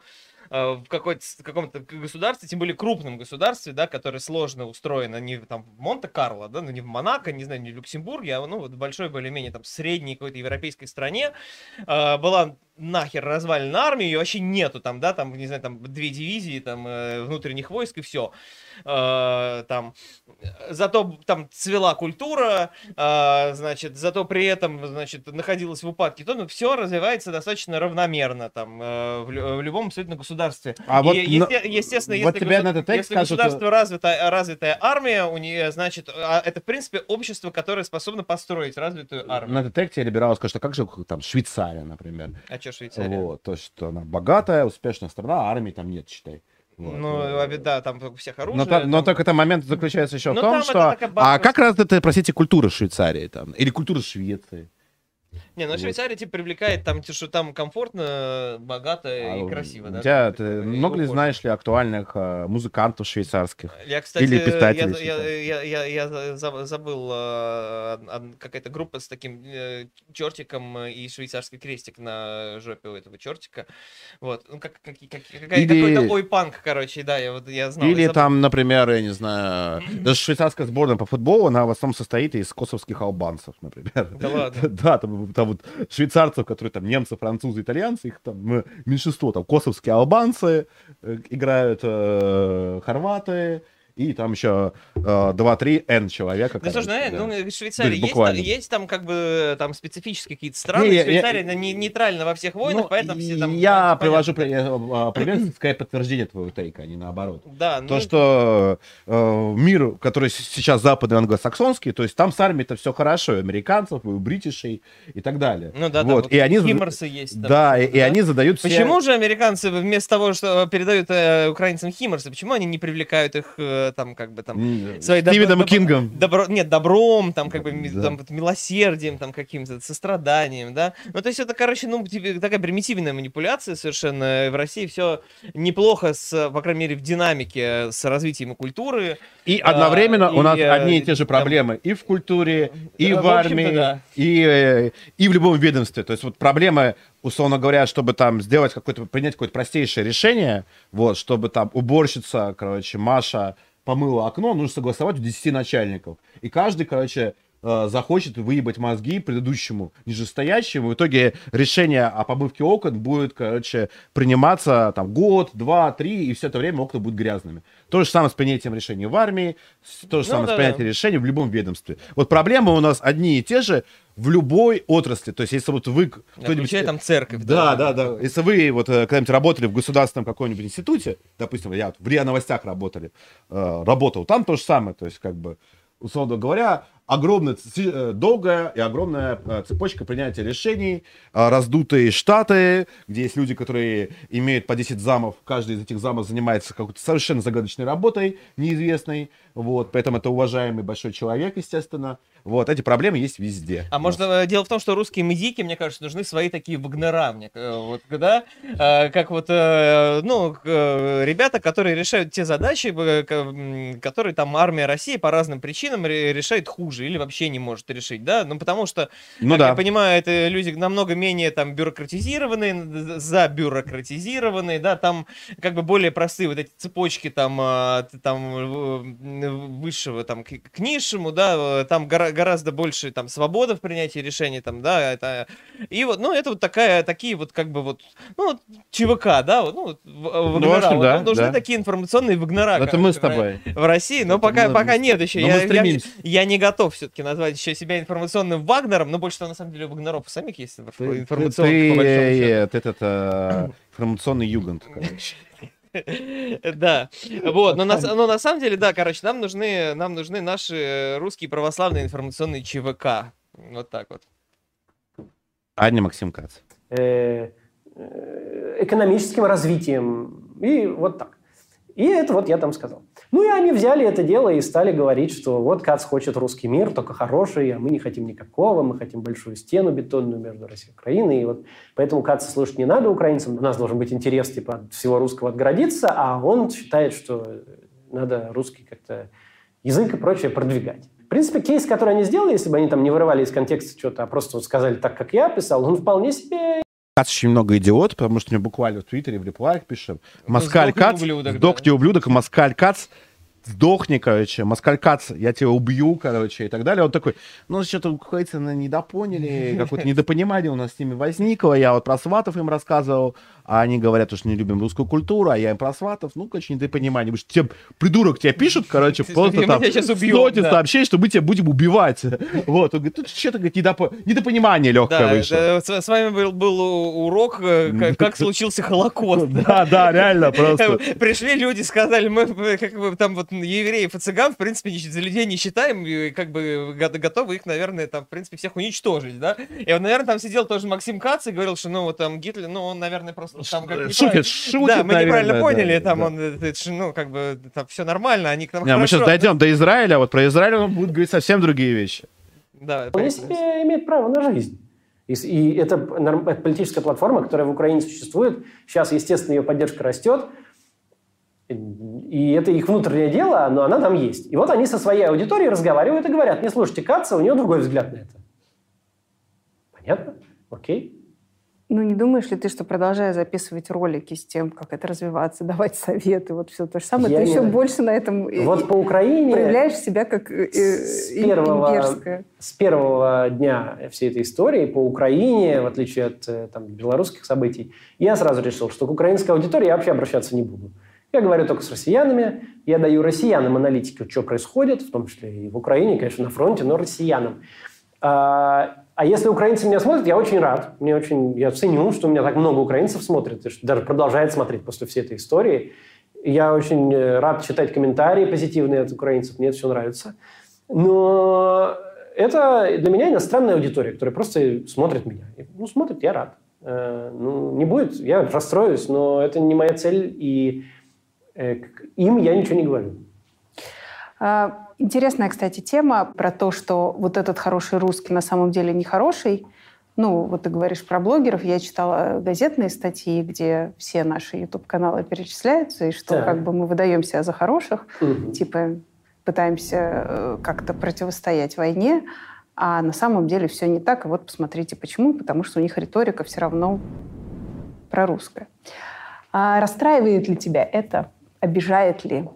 B: в какой-то, с- каком-то государстве, тем более крупном государстве, да, которое сложно устроено, не в, там в Монте-Карло, да, ну не в Монако, не знаю, не в Люксембурге, а ну вот в большой более-менее там средней какой-то европейской стране э, была нахер развалена армия, ее вообще нету там, да, там, не знаю, там две дивизии там э, внутренних войск и все. там, э, зато там цвела культура, э, значит, зато при этом, значит, находилась в упадке, то ну, все развивается достаточно равномерно там э, в, в любом абсолютно государстве.
A: А
B: И
A: вот
B: есте- естественно,
A: вот
B: если,
A: тебе
B: госу-
A: этот
B: если
A: скажут,
B: государство развитая, развитая армия, у нее, значит, а, это, в принципе, общество, которое способно построить развитую армию.
A: На детекте либералы скажут, а как же там Швейцария, например?
B: А чё Швейцария?
A: Вот, то, что она богатая, успешная страна, а армии там нет, считай. Вот.
B: Ну, а ведь да, там у всех оружие.
A: Но, та- но
B: там-
A: только это момент заключается еще в
B: Ну,
A: том,
B: там
A: что... А как раз это, простите, культура Швейцарии там? Или культура Швеции?
B: Не, ну
A: Вот.
B: Швейцария типа привлекает там, что там комфортно, богато
A: А
B: и
A: у
B: красиво, да?
A: тебя,
B: там,
A: ты
B: такое, и
A: много ли знаешь ли актуальных э, музыкантов швейцарских?
B: Я, кстати,
A: Или
B: я,
A: писателей
B: я, я, я, я за- забыл, э, од- какая-то группа с таким э, чертиком э, и швейцарский крестик на жопе у этого чертика. Вот, ну как, как, как, какая-
A: Или-
B: какой-то ой-панк, короче, да, я вот я знал. я
A: Или
B: забыл.
A: там, например, я не знаю, *laughs* даже швейцарская сборная по футболу, она в основном состоит из косовских албанцев, например.
B: Да ладно. *laughs*
A: Да, там, там вот швейцарцев, которые там немцы, французы, итальянцы, их там э, меньшинство, там косовские албанцы, э, играют э, хорваты, и там еще э, 2-3 N человека.
B: Да слушай,
A: короче,
B: ну,
A: да.
B: ну, Швейцария,
A: есть
B: есть, там- есть там как бы там специфические какие-то страны,
A: Не, я-
B: Швейцария она не, нейтральна во всех войнах,
A: Ну,
B: поэтому все там...
A: Я
B: понятно.
A: привожу при- э, *clears throat* пример, скорее подтверждение твоего тейка, а не наоборот.
B: Да, ну,
A: То, что э, мир, который сейчас западный англосаксонский, то есть там с армией-то все хорошо, и американцев, и у бритишей и так далее.
B: ну да, там
A: вот.
B: вот
A: и они,
B: химмерсы есть. там
A: да, и, и они задают все...
B: Почему же американцы вместо того, что передают э, украинцам химмерсы, почему они не привлекают их э, там как бы там
A: Стивеном
B: доб-
A: Кингом.
B: добро, нет, добром, там, как бы,
A: Да.
B: там, вот милосердием, там, каким-то, состраданием, да. Ну, то есть это, короче, ну, тебе такая примитивная манипуляция совершенно. В России все неплохо, с, по крайней мере, в динамике с развитием культуры.
A: И одновременно
B: А,
A: у нас
B: и, э,
A: одни и те же
B: там-
A: проблемы и в культуре, и
B: Да,
A: в
B: в
A: армии,
B: да.
A: и, э, и в любом ведомстве. То есть вот проблемы, условно говоря, чтобы там сделать какое-то, принять какое-то простейшее решение, вот, чтобы там уборщица, короче, Маша помыла окно, нужно согласовать у 10 начальников. И каждый, короче, э, захочет выебать мозги предыдущему нижестоящему. В итоге решение о помывке окон будет, короче, приниматься там год, два, три, и все это время окна будут грязными. То же самое с принятием решений в армии, то же
B: Ну
A: самое
B: да,
A: с принятием
B: да.
A: решений в любом ведомстве. Вот проблемы у нас одни и те же в любой отрасли. То есть если вот вы... кто-нибудь-
B: Включая там церковь.
A: да, да, да. Если вы вот э, когда-нибудь работали в государственном каком-нибудь институте, допустим, я вот в РИА Новостях работали, э, работал, там то же самое, то есть как бы, условно говоря, огромная, э, долгая и огромная э, цепочка принятия решений, э, раздутые штаты, где есть люди, которые имеют по 10 замов, каждый из этих замов занимается какой-то совершенно загадочной работой, неизвестной, вот, поэтому это уважаемый большой человек, естественно, вот, эти проблемы есть везде.
B: А может, э, дело в том, что русские медики, мне кажется, нужны свои такие вагнера, мне, вот, да, как вот, ну, ребята, которые решают те задачи, которые там армия России по разным причинам ре- решает хуже или вообще не может решить, да, ну, потому что,
A: Ну
B: как
A: да.
B: я понимаю, это люди намного менее там бюрократизированные, забюрократизированные, да, там как бы более простые вот эти цепочки там, а, там э, высшего там к, к низшему, да, э, там гора- гораздо больше там свобода в принятии решений, там, да, это, и вот, ну, это вот такая, такие вот как бы вот, ну, ЧВК, да, вот, ну, в- вагнера,
A: общем,
B: вот,
A: да,
B: ну, нужны
A: да.
B: такие информационные вагнера.
A: Это мы с
B: в-
A: тобой.
B: В России, но
A: Это
B: пока,
A: мы-
B: пока нет еще.
A: но
B: Я, я- я не готов все-таки назвать еще себя информационным Вагнером, но больше всего, на самом деле, у Вагнеров самих есть
A: Ты, ты- ты,
B: по большому счету.
A: ты этот э, информационный югент, короче. *laughs*
B: Да, вот, но на, но на самом деле, да, короче, нам нужны, нам нужны наши русские православные информационные ЧВК. Вот так вот.
A: Аня Максим Кац.
D: э, э, экономическим развитием. И вот так. И это вот я там сказал. Ну и они взяли это дело и стали говорить, что вот Кац хочет русский мир, только хороший, а мы не хотим никакого, мы хотим большую стену бетонную между Россией и Украиной. И вот поэтому Каца слушать не надо украинцам, у нас должен быть интерес типа от всего русского отгородиться, а он считает, что надо русский как-то язык и прочее продвигать. В принципе, кейс, который они сделали, если бы они там не вырывали из контекста что-то, а просто вот сказали так, как я писал, он вполне себе
A: Кац очень много идиот, потому что мне буквально в Твиттере, в реплаях пишем. Москаль
B: сдохни,
A: Кац,
B: ублюдок, да.
A: сдохни, ублюдок, Москаль Кац, сдохни, короче, Москаль Кац, я тебя убью, короче, и так далее. Он такой, ну, что-то наверное, недопоняли, какое-то недопонимание у нас с ними возникло. Я вот про сватов им рассказывал, а они говорят, что не любим русскую культуру, а я им про сватов, ну, короче, недопонимание. Потому что тебе, придурок тебе пишут, короче,
B: Ты *laughs*
A: просто там
B: тебя
A: сотни
B: да.
A: сообщений, что мы тебя будем убивать. *laughs* Вот, он говорит, тут что-то говорит, недопо- недопонимание легкое
B: Да,
A: вышло.
B: да, с, вами был, урок, э, как, *laughs* как случился Холокост.
A: Да, да, реально просто.
B: Пришли люди, сказали, мы как бы там вот евреев и цыган, в принципе, за людей не считаем, и как бы го- готовы их, наверное, там, в принципе, всех уничтожить, да? И наверное, там сидел тоже Максим Кац и говорил, что, ну, вот там Гитлер, ну, он, наверное, просто там как
A: Шутит, шутит,
B: Да, мы неправильно поняли,
A: да,
B: там
A: да.
B: он, ну, как бы, там все нормально, они к нам
A: Не, мы сейчас
B: хорошо-
A: дойдем до Израиля, а вот про Израиль он будет говорить совсем другие вещи.
B: Да,
D: Вполне себе имеет право на жизнь. И, с- и это, норм- это политическая платформа, которая в Украине существует. Сейчас, естественно, ее поддержка растет. И это их внутреннее дело, но она там есть. И вот они со своей аудиторией разговаривают и говорят, не слушайте Каца, у нее другой взгляд на это. Понятно? Окей.
E: Ну, не думаешь ли ты, что продолжая записывать ролики с тем, как это развиваться, *laughs* давать советы, вот все то же самое,
D: Я
E: ты
D: не-
E: еще больше на этом и-
D: Вот по Украине
E: проявляешь себя как э,
D: с
E: э,
D: первого,
E: имперская.
D: с первого дня всей этой истории по Украине, в отличие от э, там, белорусских событий, я сразу решил, что к украинской аудитории я вообще обращаться не буду. Я говорю только с россиянами, я даю россиянам аналитику, что происходит, в том числе и в Украине, конечно, на фронте, но россиянам. А, если украинцы меня смотрят, я очень рад. Мне очень, я ценю, что меня так много украинцев смотрят, и что даже продолжает смотреть после всей этой истории. Я очень э, рад читать комментарии позитивные от украинцев, мне это все нравится. Но это для меня иностранная аудитория, которая просто смотрит меня. Ну, смотрит, я рад. Э, Ну, не будет, я расстроюсь, но это не моя цель, и э, им я ничего не говорю.
E: А, Интересная, кстати, тема про то, что вот этот хороший русский на самом деле не хороший. Ну, вот ты говоришь про блогеров. Я читала газетные статьи, где все наши YouTube-каналы перечисляются, и что
D: Так.
E: как бы мы выдаем себя за хороших,
D: Мгм.
E: типа пытаемся э, как-то противостоять войне, а на самом деле все не так. И вот посмотрите, почему. Потому что у них риторика все равно прорусская. А расстраивает ли тебя это? Обижает ли?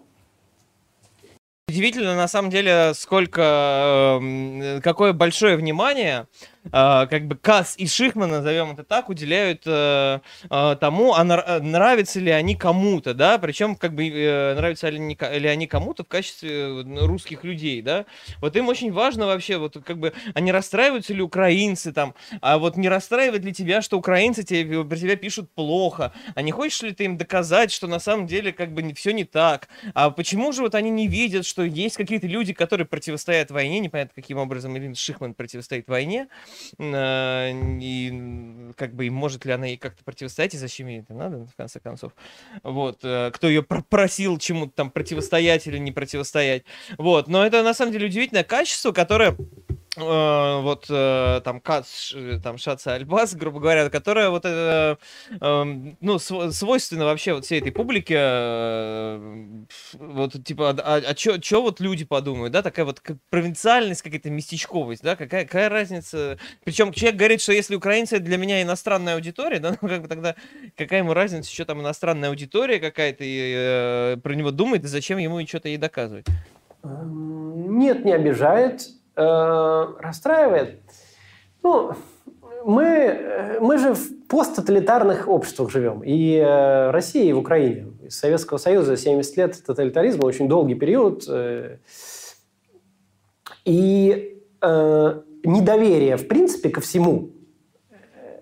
B: Удивительно, на самом деле, сколько, эм, какое большое внимание, э, как бы Касс и Шихман, назовем это так, уделяют э, э, тому, а э, нравятся ли они кому-то, да, причем, как бы, нравятся ли, они они кому-то в качестве русских людей, да. Вот им очень важно вообще, вот, как бы, а не расстраиваются ли украинцы там, а вот не расстраивает ли тебя, что украинцы тебе, про тебя пишут плохо, а не хочешь ли ты им доказать, что на самом деле, как бы, все не так, а почему же вот они не видят, что есть какие-то люди, которые противостоят войне, непонятно каким образом Ирина Шихман противостоит войне, и м, как бы и может ли она ей как-то противостоять, и зачем ей это надо, в конце концов. Вот, э, кто ее просил чему-то там противостоять или не противостоять. Вот, но это на самом деле удивительное качество, которое э, вот э, там Кац, Ш- там Шаца Альбас, грубо говоря, которая вот это, эм, ну, св- свойственно вообще вот всей этой публике, э, вот типа, а, а, чё, вот люди подумают, да, такая вот провинциальность, какая-то местечковость, да, какая, какая разница, причем человек говорит, что если украинцы для меня иностранная аудитория, да, ну как бы тогда какая ему разница, что там иностранная аудитория какая-то и, э, про него думает, и зачем ему что-то ей доказывать?
D: Эм, Нет, не обижает, э, расстраивает. Ну, мы, э, мы же в посттоталитарных обществах живем. И э, Россия, и в Украине. Из Советского Союза 70 лет тоталитаризма, очень долгий период. э, И э, недоверие, в принципе, ко всему э,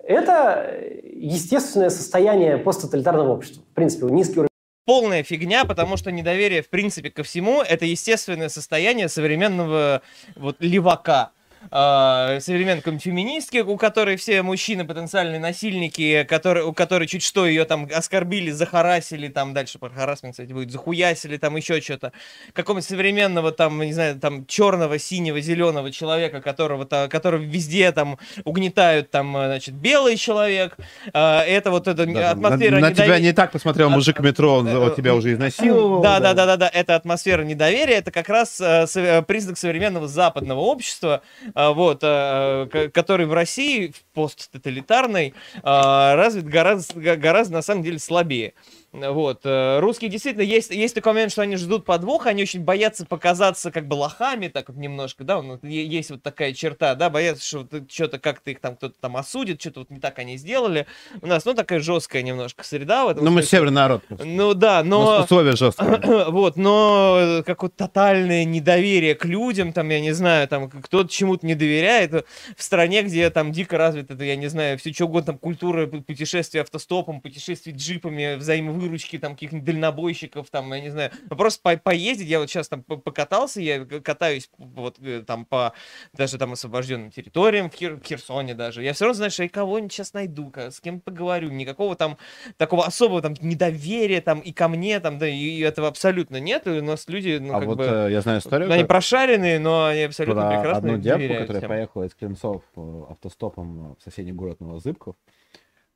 D: это естественное состояние посттоталитарного общества. В принципе, низкий уровень
B: полная фигня, потому что недоверие, в принципе, ко всему, это естественное состояние современного вот левака. А, современной какой-нибудь феминистки, у которой все мужчины потенциальные насильники, которые, у которой чуть что ее там оскорбили, захарасили, там дальше про харасмент, кстати, будет, захуясили, там еще что-то. Какого-нибудь современного там, не знаю, там черного, синего, зеленого человека, которого, то который везде там угнетают, там, э, значит, белый человек. А, это вот эта
A: Да,
B: атмосфера
A: на, на тебя
B: недоверия.
A: не так посмотрел мужик в метро, он вот тебя уже изнасиловал.
B: Да, да, да, да, да. Это атмосфера недоверия. Это как раз э, э, признак современного западного общества, э, вот, э, к- который в России в посттоталитарной развит гораздо, гораздо на самом деле слабее. Вот. э, Русские действительно есть, есть такой момент, что они ждут подвоха, они очень боятся показаться как бы лохами, так вот немножко, да, вот е- есть вот такая черта, да, боятся, что что-то как-то их там кто-то там осудит, что-то вот не так они сделали. У нас, ну, такая жесткая немножко среда в этом
A: Ну, мы северный народ.
B: Ну да,
A: У нас
B: но...
A: условия жесткие. *clears throat*
B: Вот, но э, какое-то тотальное недоверие к людям, там, я не знаю, там, кто-то чему-то не доверяет э, в стране, где там дико развито, это, я не знаю, все что угодно, там, культура пу- путешествия автостопом, путешествий джипами, взаимовыручки выручки там каких-нибудь дальнобойщиков, там, я не знаю, ну, просто по- поездить, я вот сейчас там по- покатался, я катаюсь вот э, там по даже там освобожденным территориям, в, Хер- Херсоне даже, я все равно, знаешь, я кого-нибудь сейчас найду, с кем поговорю, никакого там такого особого там недоверия там и ко мне там, да, и этого абсолютно нет, и у нас люди, ну,
A: а
B: как
A: вот
B: бы,
A: э, я знаю историю.
B: они
A: как-
B: прошаренные, но они абсолютно
A: про
B: прекрасно
A: одну девку, которая
B: всем.
A: поехала из Клинцов э, автостопом в соседний город Новозыбков.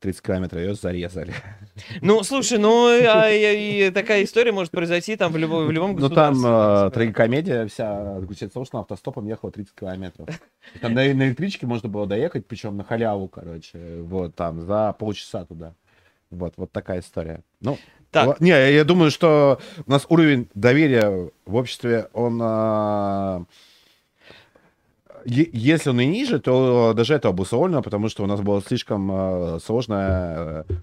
A: 30 километров ее зарезали.
B: Ну, слушай, ну, а, и, и такая история может произойти там в, любой, в любом
A: Ну там э, трагикомедия вся заключается в том, что автостопом ехала 30 километров. Там на, на электричке можно было доехать, причем на халяву, короче, вот там за полчаса туда. Вот, вот такая история. Ну,
B: Так.
A: не, я, думаю, что у нас уровень доверия в обществе, он е- если он и ниже, то даже это обусловлено, потому что у нас была слишком а, сложная э,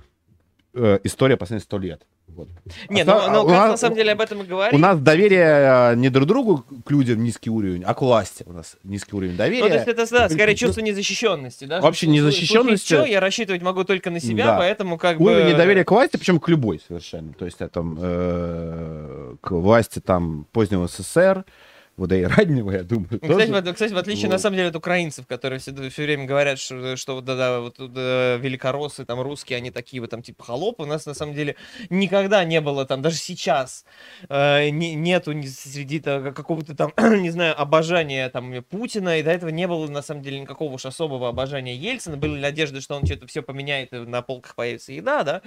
A: э, история последних сто лет. Вот.
B: Не,
A: А
B: ну, ну,
A: у
B: как
A: нас-
B: на самом деле об этом и
A: У
B: говорить.
A: нас доверие э, не друг другу к людям низкий уровень, а к власти у нас низкий уровень доверия.
B: Ну, то есть это, да, скорее чувство незащищенности, да?
A: Вообще
B: что
A: незащищенности.
B: чё, я рассчитывать могу только на себя,
A: Да.
B: поэтому как бы...
A: Уровень недоверия к власти, причем к любой совершенно. То есть это э, к власти там позднего СССР, вот и раннего, я думаю.
B: Ну, Кстати,
A: тоже.
B: в, кстати, в отличие, на
A: Вот.
B: самом деле, от украинцев, которые все, все время говорят, что, что вот, да-да, вот да, великороссы, там, русские, они такие вот, там, типа, холопы, у нас, на самом деле, никогда не было, там, даже сейчас, э, не- нету среди какого-то там, *clears throat* не знаю, обожания, там, Путина, и до этого не было, на самом деле, никакого уж особого обожания Ельцина, были надежды, что он что-то все поменяет, и на полках появится еда, да,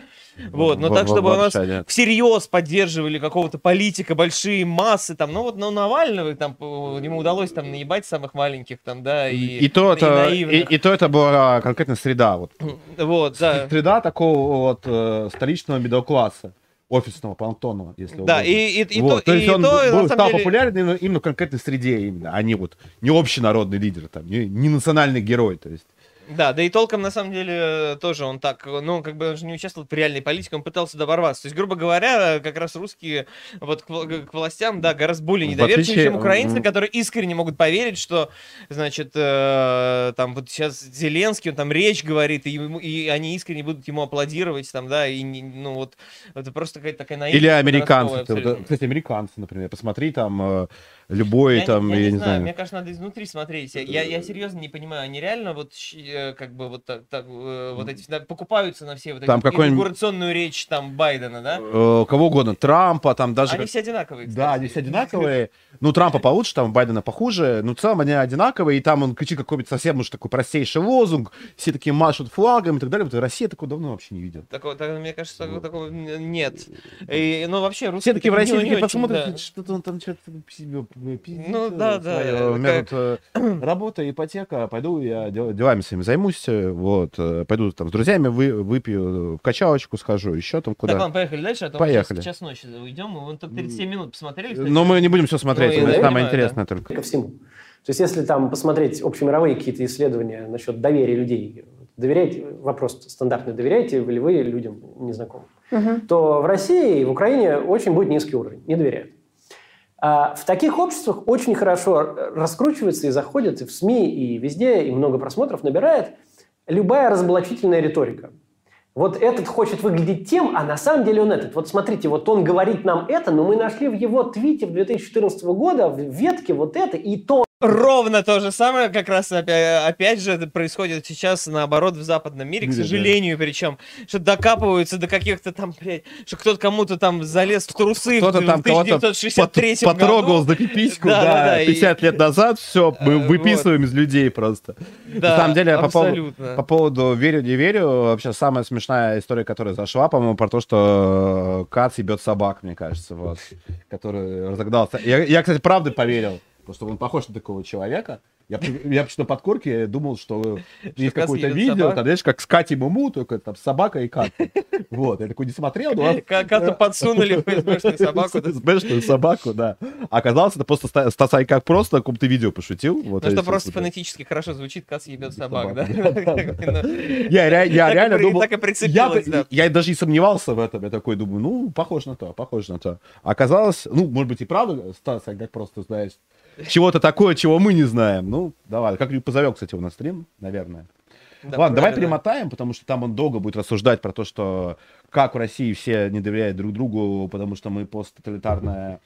B: вот, но
A: Во-
B: так,
A: во-
B: чтобы у нас
A: нет.
B: всерьез поддерживали какого-то политика, большие массы, там, ну вот, ну, Навального, там, по- ему удалось там наебать самых маленьких, там, да, и,
A: И, то это, и, и то это была конкретно среда. Вот. *clears throat*
B: вот, да.
A: Среда такого вот э, столичного медокласса, офисного, понтонного, если
B: Да,
A: угодно.
B: и, и, и
A: Вот,
B: то,
A: то
B: и
A: есть он
B: то,
A: был- стал
B: деле,
A: популярен именно в конкретной среде именно, а не вот не общенародный лидер, там, не, не национальный герой. То есть.
B: Да, да и толком, на самом деле, тоже он так, ну, как бы он же не участвовал в реальной политике, он пытался доворваться. То есть, грубо говоря, как раз русские вот к, к властям, да, гораздо более недоверчивы,
A: отличие,
B: чем украинцы, которые искренне могут поверить, что, значит, э, там вот сейчас Зеленский, он там речь говорит, и, ему- и они искренне будут ему аплодировать, там, да, и, ну, вот, это просто какая-то такая наивная.
A: Или американцы. ты вот, кстати, американцы, например. Посмотри там э, любой
B: Я,
A: там,
B: не, я
A: я
B: не
A: не
B: знаю,
A: знаю.
B: мне кажется, надо изнутри смотреть. Я, я, серьезно не понимаю, они реально вот э, как бы вот так, так, э, вот эти да, покупаются на все вот эти
A: Там какой-нибудь-
B: инаугурационную речь там Байдена, да?
A: Э, кого угодно, Трампа, там даже...
B: Они
A: как-
B: все одинаковые.
A: Да,
B: кстати.
A: они все одинаковые. Ну, Трампа получше, там Байдена похуже. Ну, в целом они одинаковые. И там он кричит какой-то совсем уж такой простейший лозунг. Все такие машут флагом и так далее. Вот Россия такого давно вообще не видела.
B: Такого, так, мне кажется, такого, такого нет. И, ну, вообще, русские...
A: Все такие в России
B: не- не очень,
A: посмотрят,
B: да.
A: что-то он там что-то себе пиздит.
B: Ну, да, да, э,
A: У меня
B: как-
A: тут э, работа, ипотека, пойду я дел- делами своими займусь, э, вот, э, пойду там с друзьями вы, выпью, в качалочку схожу, еще там
B: Так,
A: куда.
B: ладно, поехали дальше, а то
A: Поехали.
B: мы сейчас час ночи уйдем, мы вон только 37 минут посмотрели. кстати.
A: Но мы не будем все смотреть,
B: Ну,
A: самое
B: понимаю,
A: интересное только.
D: ко всему. То есть если там посмотреть общемировые какие-то исследования насчет доверия людей, доверяете, вопрос стандартный, доверяете ли вы людям незнакомым, то в России и в Украине очень будет низкий уровень, не доверяют. А в таких обществах очень хорошо раскручивается и заходит и в СМИ, и везде, и много просмотров набирает любая разоблачительная риторика. Вот этот хочет выглядеть тем, а на самом деле он этот. Вот смотрите, вот он говорит нам это, но мы нашли в его твите в 2014 года в ветке вот это, и то
B: Ровно то же самое, как раз опять, опять же, это происходит сейчас наоборот в западном мире, к сожалению, причем, что докапываются до каких-то там, блядь, что кто-то кому-то там залез в трусы
A: Кто-то
B: в,
A: там
B: в
A: кого-то
B: 1963
A: пот- потрогал
B: году.
A: за пипиську,
B: Да,
A: да,
B: да, да, и-
A: 50 лет назад, все, *laughs* мы выписываем из людей просто.
B: Да,
A: На самом деле, по поводу, по поводу верю, не верю, вообще самая смешная история, которая зашла, по-моему, про то, что э, Кац ебет собак, мне кажется, вот, который разогнался. Я, я, кстати, правда поверил, потому что он похож на такого человека. Я, я почему-то под корки думал, что *laughs* есть
B: Кац
A: какое-то видео,
B: собак.
A: там, знаешь, как с Катей Муму, только там собака и Кат. Вот, я такой не смотрел, но... *laughs*
B: Как- Как-то подсунули в ФСБшную собаку.
A: ФСБшную *laughs* собаку, да. А Оказалось, это просто Ста- Стас Айкак просто на каком-то видео пошутил. Вот,
B: Ну, что просто фонетически хорошо звучит, Кац ебет собак, да? Ну,
A: Я, реально думал...
B: так и прицепилось,
A: я даже и сомневался в этом. Я такой думаю, ну, похоже на то, похоже на то. Оказалось, ну, может быть, и правда, Стас Айкак просто знает чего-то такое, чего мы не знаем. Ну, давай, как-нибудь позовем, кстати, его на стрим, наверное.
B: Да,
A: Ладно, давай перемотаем, потому что там он долго будет рассуждать про то, что как в России все не доверяют друг другу, потому что мы посттоталитарное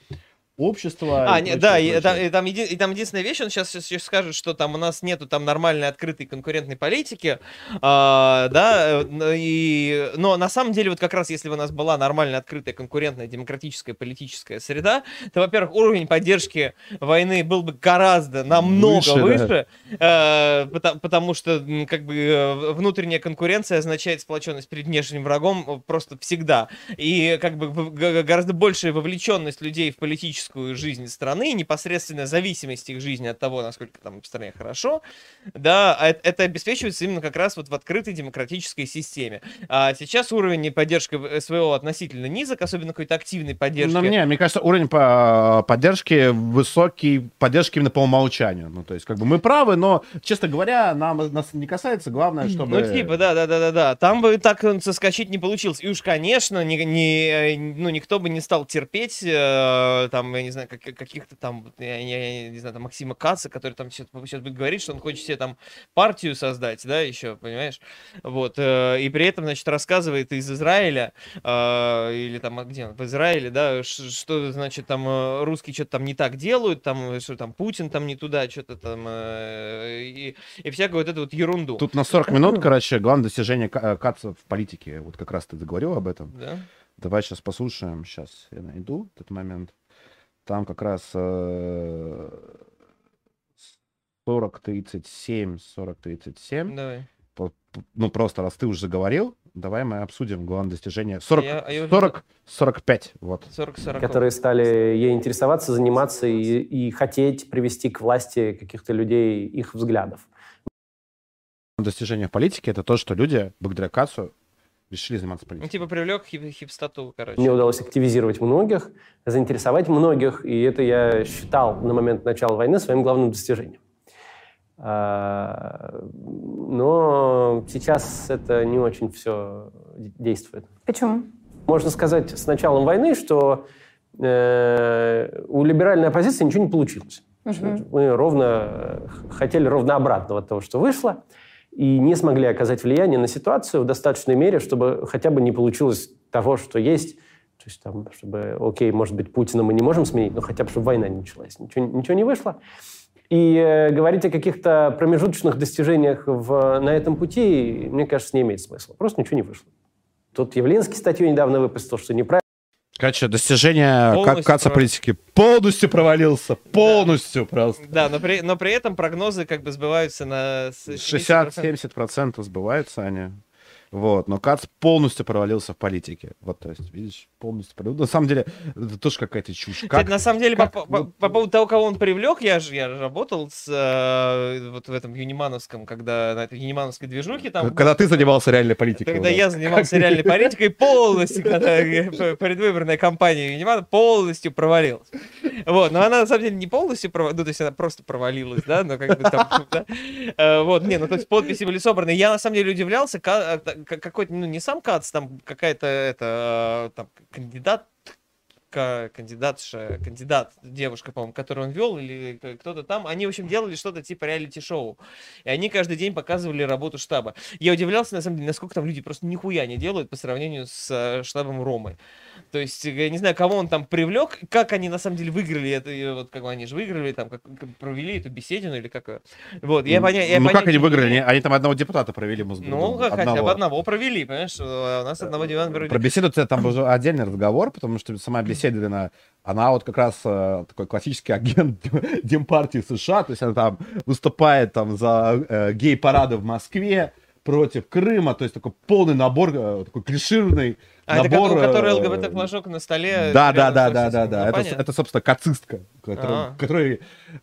A: общество.
B: А,
A: и
B: не,
A: прочее,
B: да, и там, и, там еди- и там единственная вещь, он сейчас, сейчас скажет, что там у нас нету там нормальной открытой конкурентной политики, а, да, э, и, но на самом деле вот как раз если бы у нас была нормальная открытая конкурентная демократическая политическая среда, то, во-первых, уровень поддержки войны был бы гораздо, намного
A: Выше, да.
B: выше, э, пота- потому что м, как бы э, внутренняя конкуренция означает сплоченность перед внешним врагом э, просто всегда, и как бы гораздо большая вовлеченность людей в политическую жизнь страны, непосредственная зависимость их жизни от того, насколько там в стране хорошо, да, а эт- это обеспечивается именно как раз вот в открытой демократической системе. А сейчас уровень поддержки в- СВО относительно низок, особенно какой-то активной поддержки.
A: Ну, мне, мне кажется, уровень по- поддержки высокий, поддержки именно по умолчанию. Ну, то есть, как бы мы правы, но, честно говоря, нам нас не касается. Главное, чтобы...
B: Ну, типа, да, да, да, да, да. Там бы так э, соскочить не получилось. И уж, конечно, ни, э, ну, никто бы не стал терпеть, э, там, я не знаю, как- каких-то там, я, я- я не знаю, там, Максима Каца, который там сейчас, сейчас будет говорить, что он хочет себе там партию создать, да, еще, понимаешь? Вот. э, и при этом, значит, рассказывает из Израиля, э, или там, а где он, в Израиле, да, что, значит, там э, русские что-то там не так делают, там, что там Путин там не туда, что-то там, э, и, и всякую вот эту вот ерунду.
A: Тут на 40 минут, короче, главное достижение Ка- Каца в политике. Вот как раз ты заговорил об этом.
B: Да?
A: Давай сейчас послушаем. Сейчас я найду этот момент. Там как раз э, 40-37, 40-37.
B: Давай.
A: Ну, просто раз ты уже заговорил, давай мы обсудим главное достижение. 40,
B: Я- а я уже
A: 40 45, вот.
B: 40-40.
D: которые стали ей интересоваться, заниматься и, и хотеть привести к власти каких-то людей их взглядов.
A: Достижение в политике это то, что люди благодаря Кацу решили заниматься
B: Ну,
A: политикой.
B: типа привлек хип- хипстоту, короче.
D: Мне удалось активизировать многих, заинтересовать многих, и это я считал на момент начала войны своим главным достижением. А, Но сейчас это не очень все действует.
E: Почему?
D: Можно сказать с началом войны, что э, у либеральной оппозиции ничего не получилось.
E: Мгм.
D: Мы ровно э, хотели ровно обратного от того, что вышло, и не смогли оказать влияние на ситуацию в достаточной мере, чтобы хотя бы не получилось того, что есть. То есть, там, чтобы, окей, может быть, Путина мы не можем сменить, но хотя бы, чтобы война не началась. Ничего, ничего не вышло. И э, говорить о каких-то промежуточных достижениях в, на этом пути, мне кажется, не имеет смысла. Просто ничего не вышло. Тут Явлинский статью недавно выпустил, что неправильно.
A: Короче, достижение
B: Полностью
A: как Каца политики полностью провалился. Полностью просто.
B: Да, но при, но при этом прогнозы как бы сбываются на с- 70%.
A: 60-70% сбываются они. Вот, но Кац полностью провалился в политике. Вот, то есть, видишь, полностью провалился. На самом деле, это тоже какая-то чушь. Как-
B: Кстати, на самом деле,
A: как-
B: по, по- по поводу того, кого он привлек, я же я работал с, э, вот в этом Юнимановском, когда на этой Юнимановской движухе там...
A: Когда ты занимался реальной политикой.
B: Когда
A: вот.
B: я занимался реальной политикой, полностью, когда *laughs* предвыборная кампания Юнимана полностью провалилась. Вот, но она на самом деле не полностью провалилась, ну, то есть она просто провалилась, да, но как бы там. *laughs* Э, Вот, не, ну, то есть подписи были собраны. Я на самом деле удивлялся, к- какой-то, ну, не сам Кац, там какая-то, это, э, там, кандидат, ка- кандидатша, кандидат, девушка, по-моему, которую он вел, или кто-то там, они, в общем, делали что-то типа реалити-шоу. И они каждый день показывали работу штаба. Я удивлялся, на самом деле, насколько там люди просто нихуя не делают по сравнению с э, штабом Ромы. То есть, я не знаю, кого он там привлек, как они на самом деле выиграли это, вот как они же выиграли, там, как, как провели эту беседину или как. Вот, я поня- я
A: ну, как
B: понятия
A: они выиграли? Они, они там одного депутата провели Мосгордуму.
B: Ну, как хотя бы
A: Одного.
B: одного провели, понимаешь? А У нас одного дивана вроде-
A: Про беседу это там уже *coughs* отдельный разговор, потому что сама беседина, она вот как раз э, такой классический агент *laughs* Демпартии США, то есть она там выступает там за э, гей-парады в Москве, против Крыма, то есть такой полный набор, э, такой клишированный
B: А, это
A: набор...
B: как- у которой
A: э,
B: ЛГБТ-флажок на столе.
A: Да, да, да, да, да,
B: Ну,
A: да. Это, это, собственно, кацистка, который,
B: А.
A: который,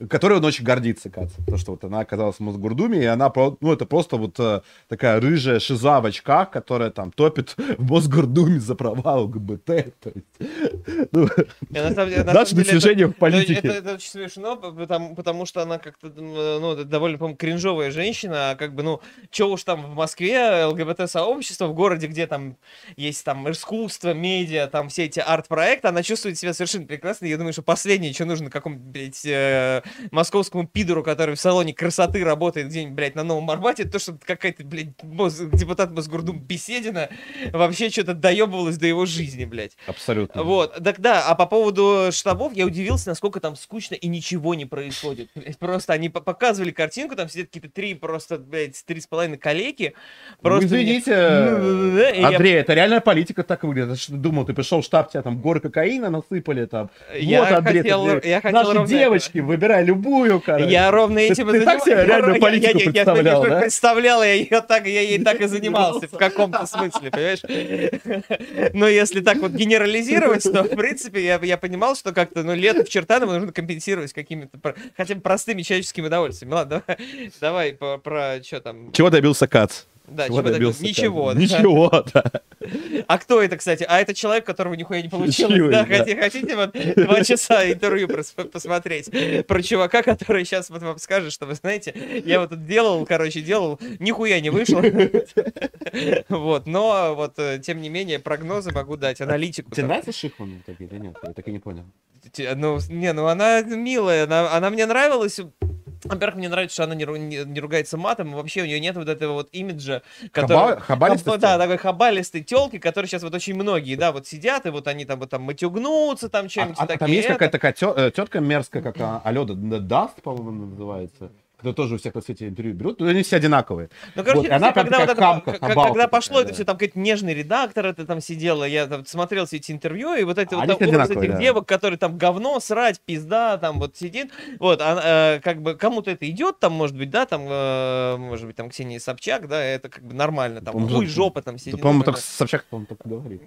A: которой он очень гордится, Кац. Потому что вот она оказалась в Мосгордуме, и она, ну, это просто вот э, такая рыжая шиза в очках, которая там топит *laughs* в Мосгордуме за права ЛГБТ. То есть, ну, наше достижение в политике.
B: это- это очень смешно, потому, потому что она как-то, ну, довольно, по кринжовая женщина, а как бы, ну, что уж там в Москве ЛГБТ-сообщество, в городе, где там есть там искусство, медиа, там все эти арт-проекты, она чувствует себя совершенно прекрасно. Я думаю, что последнее, что нужно какому блядь, э, московскому пидору, который в салоне красоты работает где-нибудь, блядь, на Новом Арбате, то, что какая-то, блядь, мос- депутат Мосгордумы Беседина вообще что-то доебывалась до его жизни, блядь.
A: Абсолютно.
B: Вот, так да, а по поводу штабов я удивился, насколько там скучно и ничего не происходит. Блядь, Просто они по- показывали картинку, там сидят какие-то три просто, блядь, три с половиной коллеги.
A: Ну,
B: Просто
A: извините,
B: мне- *laughs* И я-
A: Андрей, это реальная политика так выглядит. Ты думал, ты пришел в штаб, тебя там горы кокаина насыпали там.
B: Я
A: вот, Андрей, ты,
B: хотел-
A: блядь,
B: я хотел
A: наши
B: ровно
A: девочки, выбирай любую, короче.
B: Я ровно
A: Ты-
B: этим и
A: ты так
B: занимался.
A: себе
B: Я
A: реальную
B: ро- я-
A: политику
B: я- я- я
A: представлял,
B: конечно,
A: да?
B: представлял, я ее так, я ей так и занимался в каком-то смысле, понимаешь? Но если так вот генерализировать, то, в принципе, я, я понимал, что как-то, ну, лето в Чертаново нужно компенсировать какими-то, про- хотя бы простыми человеческими удовольствиями. Ладно, давай, давай по- про что там.
A: Чего добился Кац?
B: Да,
A: Чего
B: чего добился? Ничего. да.
A: Ничего, да.
B: А кто это, кстати? А это человек, которого нихуя не получилось.
A: Чего,
B: Да,
A: да.
B: хотите, хотите вот два часа интервью посмотреть про чувака, который сейчас вот вам скажет, что вы знаете, я вот тут делал, короче, делал, нихуя не вышло. Вот, но вот, э, тем не менее, прогнозы могу дать, аналитику.
A: Тебе нравится Шихман такие или нет? Я так и не понял.
B: Ну, не, ну она милая, она, она мне нравилась. Во-первых, мне нравится, что она не, ру- не- не ругается матом, и вообще у нее нет вот этого вот имиджа, который...
A: Хаба- хабалистости?
B: Хаб- Да, такой хабалистой телки, которые сейчас вот очень многие, да, вот сидят, и вот они там вот там матюгнутся, там
A: А,
B: чем-нибудь
A: а
B: такие.
A: там есть какая-то такая тё- э, тетка мерзкая, как а, Алёна Даст, по-моему, называется. Кто тоже у всех на свете интервью берут, но они все одинаковые.
B: Ну, короче,
A: Вот, она прям
B: когда, вот
A: такая
B: это,
A: хамка,
B: к- к-
A: хабалка
B: когда пошло
A: такая,
B: это
A: да.
B: все, там какой-то нежный редактор, это там сидела, я там смотрел все эти интервью, и вот эти
A: А
B: вот там образ этих
A: да.
B: девок, которые там говно, срать, пизда, там вот сидит, вот, а, э, как бы кому-то это идет, там, может быть, да, там, э, может быть, там Ксения Собчак, да, это как бы нормально, там,
A: По-моему,
B: хуй, жопа там
A: Да,
B: сидит.
A: По-моему, так Собчак, по-моему, так говорит.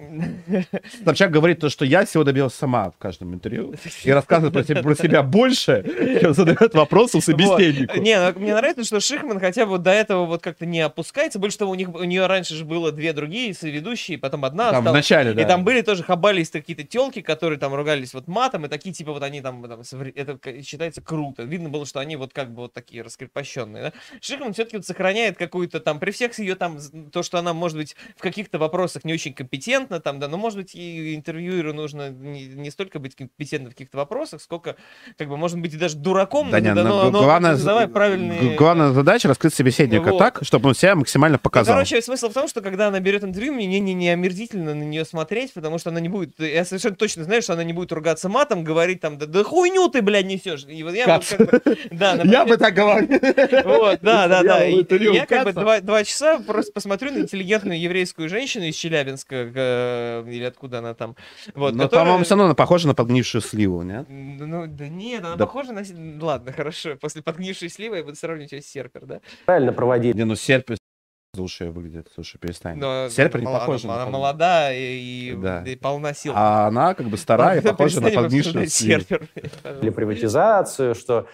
A: *laughs* Собчак говорит то, что я всего добилась сама в каждом интервью *laughs* и рассказывает про себя, про себя больше, чем задает вопросы собеседнику.
B: Не, мне нравится, что Шихман хотя бы до этого вот как-то не опускается. Больше того, у них у нее раньше же было две другие соведущие, потом одна
A: Там в
B: осталась.
A: начале, да.
B: И там были тоже хабалисты какие-то телки, которые там ругались вот матом, и такие типа вот они там, там это считается круто. Видно было, что они вот как бы вот такие раскрепощенные. Да? Шихман все-таки вот сохраняет какую-то там, при всех ее там, то, что она может быть в каких-то вопросах не очень компетентна, там, да, но может быть и интервьюеру нужно не, не столько быть компетентным в каких-то вопросах, сколько, как бы, может быть, и даже дураком,
A: Да не, ну,
B: но, но
A: главное,
B: задавай
A: г-
B: правильные...
A: главная задача раскрыть собеседника
B: Вот.
A: так, чтобы он себя максимально
B: Ну,
A: показал.
B: короче, смысл в том, что когда она берет интервью, мне не, не, не омерзительно на нее смотреть, потому что она не будет. Я совершенно точно знаю, что она не будет ругаться матом, говорить там, да, да хуйню ты, блядь, несешь. И вот я вот как бы, *laughs* да,
A: Я
B: например,
A: бы так говорил.
B: вот, да, да,
A: Я
B: да. И я как бы два, два часа просто посмотрю на интеллигентную еврейскую женщину из Челябинска, э, или откуда она там. Вот,
A: Но,
B: которая-
A: по-моему, все равно она похожа на подгнившую сливу, нет?
B: Ну, да нет, она
A: Да.
B: похожа на... Ладно, хорошо. После подгнившей сливы я буду сравнивать ее с серпер, да?
D: Правильно проводить.
A: Не, ну серпь лучше выглядит. Слушай, перестань.
B: Но
A: Серпер не похожа
B: она,
A: на
B: она молода и, и-
A: Да.
B: и полна сил.
A: А она как бы старая *laughs* похожа на сливу.
B: серпер,
D: или приватизацию, что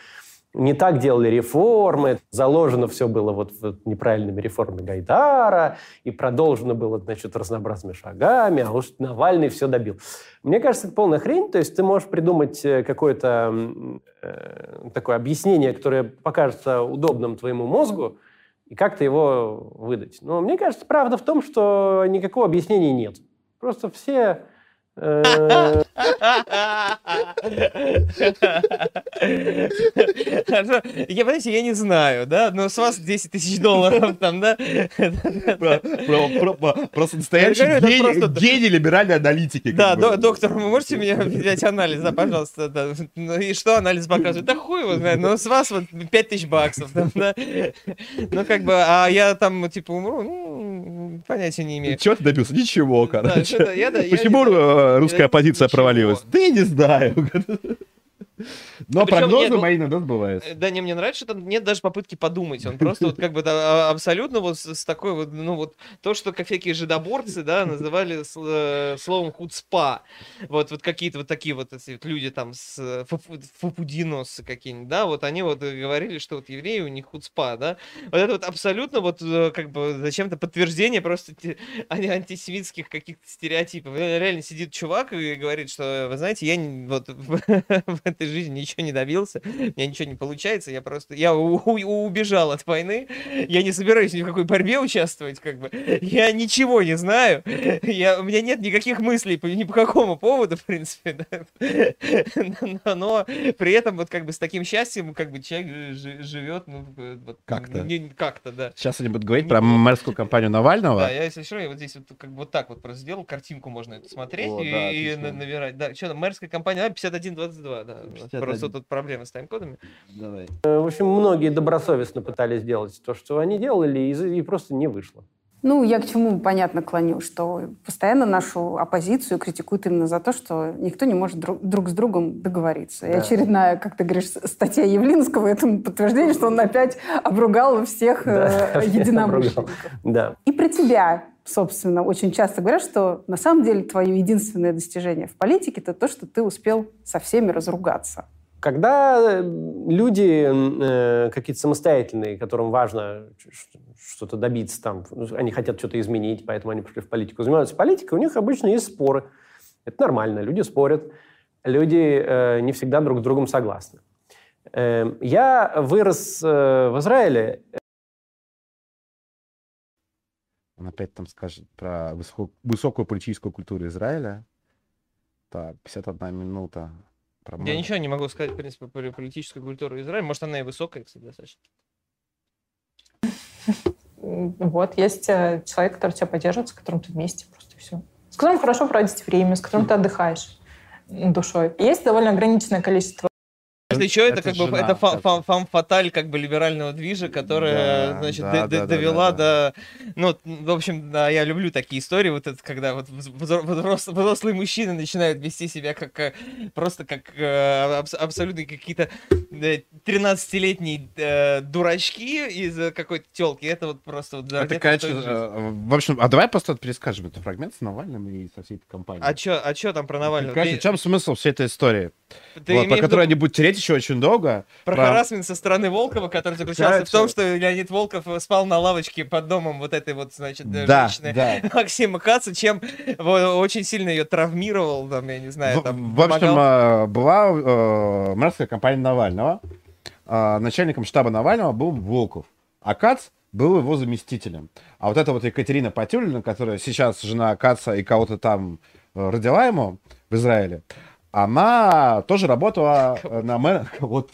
D: не так делали реформы, заложено все было вот, вот неправильными реформами Гайдара, и продолжено было, значит, разнообразными шагами, а уж Навальный все добил. Мне кажется, это полная хрень, то есть ты можешь придумать э, какое-то э, такое объяснение, которое покажется удобным твоему мозгу, и как-то его выдать. Но мне кажется, правда в том, что никакого объяснения нет. Просто все...
B: Я, подождите, я не знаю, да, но с вас 10 тысяч долларов там, да?
A: Про- про- про- Просто настоящий гений либеральной аналитики.
B: Да, доктор, вы можете мне взять анализ, да, пожалуйста. Ну и что анализ показывает? Да хуй его знает, но с вас вот 5 тысяч баксов, там, да. Ну как бы, а я там, типа, умру, ну, понятия не имею.
A: Чего ты добился? Ничего, короче. Почему русская оппозиция провалилась? Да я не знаю. Но
B: Причем,
A: прогнозы
B: нет, ну,
A: мои иногда сбываются.
B: Да, не, мне нравится, что там нет даже попытки подумать. Он просто вот как бы да, а- абсолютно вот с, такой вот, ну вот, то, что как всякие жидоборцы, да, называли э, словом хуцпа. Вот, вот какие-то вот такие вот вот люди там с э, фупудиносы какие-нибудь, да, вот они вот говорили, что вот евреи у них хуцпа, да. Вот это вот абсолютно вот э, как бы зачем-то подтверждение просто ани- антисемитских каких-то стереотипов. Реально сидит чувак и говорит, что, вы знаете, я вот *laughs* в, этой жизни ничего не добился, у меня ничего не получается, я просто, я у- у- убежал от войны, я не собираюсь ни в какой борьбе участвовать, как бы, я ничего не знаю, я, у меня нет никаких мыслей по, ни по какому поводу, *laughs* в принципе, да. но, но при этом вот как бы с таким счастьем, как бы человек жи- живет, ну, вот,
A: Как-то.
B: не- как-то, да.
A: Сейчас они будут говорить про мэрскую кампанию Навального.
B: Да, я если что, я вот здесь вот как бы вот так вот просто сделал, картинку можно это смотреть
A: О,
B: и,
A: да,
B: и набирать. Да, что там, мэрская компания, а, 5122, да.
A: 51.
B: Просто тут проблемы с тайм-кодами.
A: Давай.
D: Э, В общем, многие добросовестно пытались сделать то, что они делали, и, и просто не вышло.
E: Ну, я к чему, понятно, клоню, что постоянно нашу оппозицию критикуют именно за то, что никто не может друг, друг с другом договориться. И
D: Да.
E: очередная, как ты говоришь, статья Явлинского этому подтверждение, что он опять обругал всех
D: Да, *laughs*
E: э,
D: всех
E: единомышленников.
D: Да.
E: И про тебя, собственно, очень часто говорят, что на самом деле твое единственное достижение в политике это то, что ты успел со всеми разругаться.
D: Когда люди э, какие-то самостоятельные, которым важно что-то добиться, там, ну, они хотят что-то изменить, поэтому они пришли в политику, занимаются политикой, у них обычно есть споры. Это нормально, люди спорят, люди э, не всегда друг с другом согласны. Э, я вырос э, в Израиле,
A: Он опять там скажет про высокую политическую культуру Израиля. Так, 51 минута. Про
B: Я ничего не могу сказать, в принципе, про политическую культуру Израиля. Может, она и высокая, кстати, достаточно.
G: Вот, есть э, человек, который тебя поддерживает, с которым ты вместе просто все. С которым хорошо проводить время, с которым ты отдыхаешь душой. Есть довольно ограниченное количество
B: Если что, это,
A: это
B: как бы
A: жена,
B: это фа-
A: так.
B: фа- фам-фаталь как бы либерального движа, которая,
A: Да,
B: значит,
A: да, да, да,
B: довела
A: да,
B: до... Ну, в общем, да, я люблю такие истории, вот это, когда вот вз- взро- взрос- взрослые мужчины начинают вести себя как э, просто как э, абс- абсолютно какие-то э, 13-летние э, дурачки из какой-то телки. Это вот просто вот...
A: Это, э, в общем, а давай просто перескажем этот фрагмент с Навальным и со всей этой компанией.
B: А чё, а чё там про Навального?
A: Короче,
B: Ты-
A: в чем смысл всей этой истории?
B: ты
A: вот, по которой они будут тереть еще очень долго.
B: Про
A: Про-
B: харассмент со стороны Волкова, который заключался в
A: Короче.
B: том, что Леонид Волков спал на лавочке под домом вот этой вот, значит, э,
A: Да,
B: женщины
A: да. *laughs*
B: Максима Каца, чем очень сильно ее травмировал, там, я не знаю,
A: В,
B: там,
A: в общем,
B: помогал.
A: э, была э, мэрская компания Навального. А, Начальником штаба Навального был Волков, а Кац был его заместителем. А вот эта вот Екатерина Патюлина, которая сейчас жена Каца и кого-то там э, родила ему в Израиле, она тоже работала э, на мэра, *laughs* вот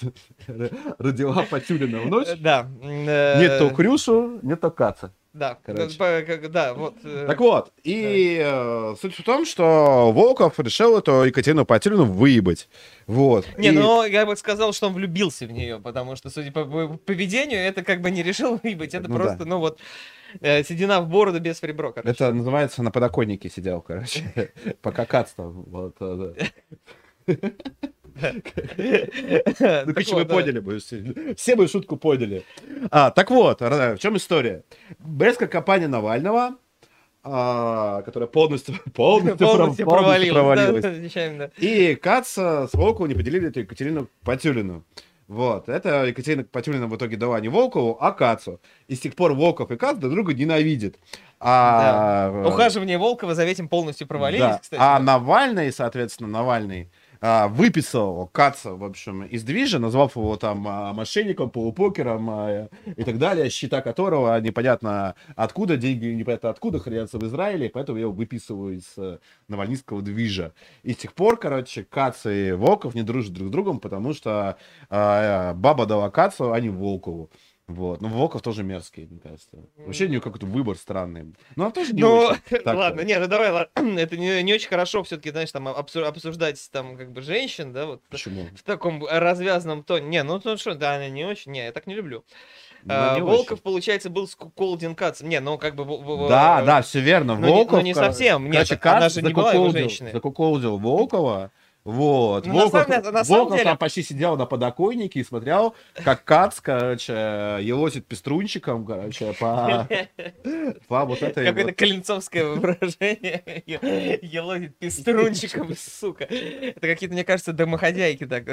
A: родила Патюлина в ночь.
B: Да. э,
A: Не то Крюшу, не то Каца.
B: Да,
A: короче.
B: да, вот. э,
A: Так вот, и э, суть в том, что Волков решил эту Екатерину Патюлину выебать. Вот.
B: Не,
A: И-
B: ну я бы сказал, что он влюбился в нее, потому что, судя по по поведению, это как бы не решил выебать, это
A: Ну
B: просто,
A: да.
B: ну вот, седина в бороду без ребро, короче.
A: Это называется на подоконнике сидел, короче. *laughs* Пока кац там. Э. Ну, короче, вы поняли суть. Все мою шутку поняли. А, так вот, ра- в чем история? Брестская компания Навального, а, которая полностью, полностью, *laughs*
B: Полностью
A: пров- полностью
B: провалилась.
A: провалилась.
B: да.
A: И Кац э, с Волковым не поделили эту Екатерину Патюлину. Вот. Это Екатерина Патюлина в итоге дала не Волкову, а Кацу. И с тех пор Волков и Кац друг друга ненавидят. А, э,
B: Ухаживание Волкова за этим полностью провалились,
A: да.
B: кстати.
A: А
B: да.
A: Навальный, соответственно, Навальный выписал Каца, в общем, из движа, назвав его там а, мошенником, полупокером а, и так далее, счета которого непонятно откуда, деньги непонятно откуда хранятся в Израиле, поэтому я его выписываю из э, навальнистского движа. И с тех пор, короче, Кац и Волков не дружат друг с другом, потому что а, баба дала Кацу, а не Волкову. Вот. Ну, Волков тоже мерзкий, мне кажется. Вообще у него какой-то выбор странный. Ну, он тоже не
B: Ну, *laughs* ладно, не, ну давай, ладно. *clears throat* это не, не очень хорошо все-таки, знаешь, там обсу- обсуждать там как бы женщин, да, вот
A: Почему?
B: в таком развязанном тоне. Не, ну ну что, да, она не очень, не, я так не люблю.
A: Ну,
B: А,
A: не
B: Волков,
A: очень.
B: получается, был с Колдин Кац. Не, ну как бы...
A: Да, да, все верно.
B: ну, не-
A: Волков,
B: ну, не совсем, нет,
A: короче,
B: она
A: Кац
B: же не была его женщиной.
A: Закуколдил *laughs* Волкова. Вот.
B: Ну, на
A: Волков,
B: самом деле- на самом
A: Волков
B: деле-
A: там почти сидел на подоконнике и смотрел, как Кац, короче, елозит пеструнчиком, короче, по, *laughs* по вот этой
B: Какое-то
A: вот-
B: клинцовское выражение. Елозит пеструнчиком, сука. Это какие-то, мне кажется, домохозяйки так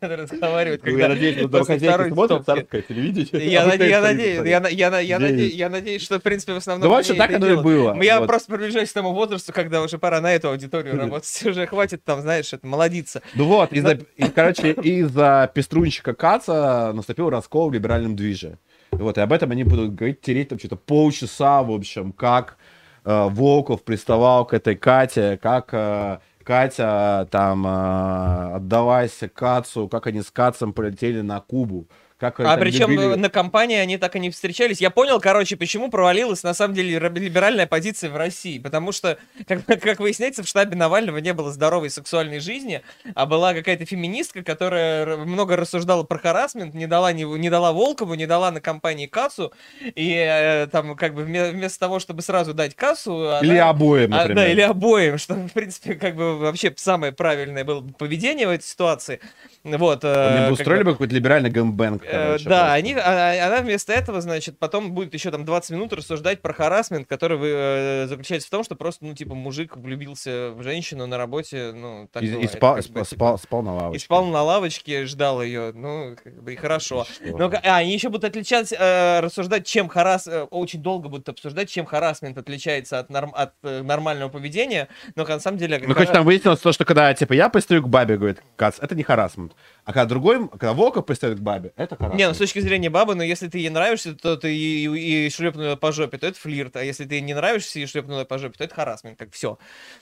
B: разговаривают.
A: Ну,
B: когда
A: я надеюсь, что
B: после
A: домохозяйки смотрят царское телевидение.
B: Я, наде- надеюсь,
A: не
B: я, на- я, на- я,
A: Надеюсь.
B: надеюсь, я надеюсь, что, в принципе, в основном...
A: Да, вообще, так оно и было.
B: Я
A: Вот.
B: просто приближаюсь к тому возрасту, когда уже пора на эту аудиторию *laughs* работать. Уже хватит там, знаешь, это молодиться.
A: Ну вот, из-за, и, короче, из-за пеструнчика Каца наступил раскол в либеральном движе. Вот, и об этом они будут говорить, тереть там что-то полчаса, в общем, как э, Волков приставал к этой Кате, как э, Катя там э, отдалась Кацу, как они с Кацем полетели на Кубу. Как
B: А причем
A: любили-
B: на компании они так и не встречались. Я понял, короче, почему провалилась на самом деле ра- либеральная позиция в России. Потому что, *laughs* как, как выясняется, в штабе Навального не было здоровой сексуальной жизни, а была какая-то феминистка, которая много рассуждала про харасмент, не дала, не, не дала Волкову, не дала на компании кассу. И э, там как бы вме- вместо того, чтобы сразу дать кассу... она-
A: Или обоим,
B: а,
A: например.
B: да, или обоим, что, *laughs* в принципе, как бы вообще самое правильное было бы поведение в этой ситуации. Вот. э,
A: Они бы
B: как
A: устроили
B: бы-
A: бы какой-то либеральный гэмбэнг,
B: Э,
A: короче,
B: да,
A: просто.
B: они, а- она вместо этого, значит, потом будет еще там 20 минут рассуждать про харасмент, который э, заключается в том, что просто, ну, типа, мужик влюбился в женщину на работе, ну, так
A: И, и спал,
B: как
A: спал,
B: бы, типа,
A: спал, спал на лавочке.
B: и спал на лавочке, ждал ее, ну, как бы и хорошо. Ка- а, они еще будут отличать, э, рассуждать, чем харас... э, очень долго будут обсуждать, чем харасмент отличается от, норм- от э, нормального поведения, но на самом деле...
A: Ну, короче, там выяснилось то, что когда, типа, я пристаю к бабе, говорит Кац, это не харасмент. А когда другой, когда Волков пристает к бабе, это
B: Не, ну с точки зрения бабы, но если ты ей нравишься, то ты и, и, шлепнула по жопе, то это флирт. А если ты ей не нравишься и шлепнула по жопе, то это харасмент, как все.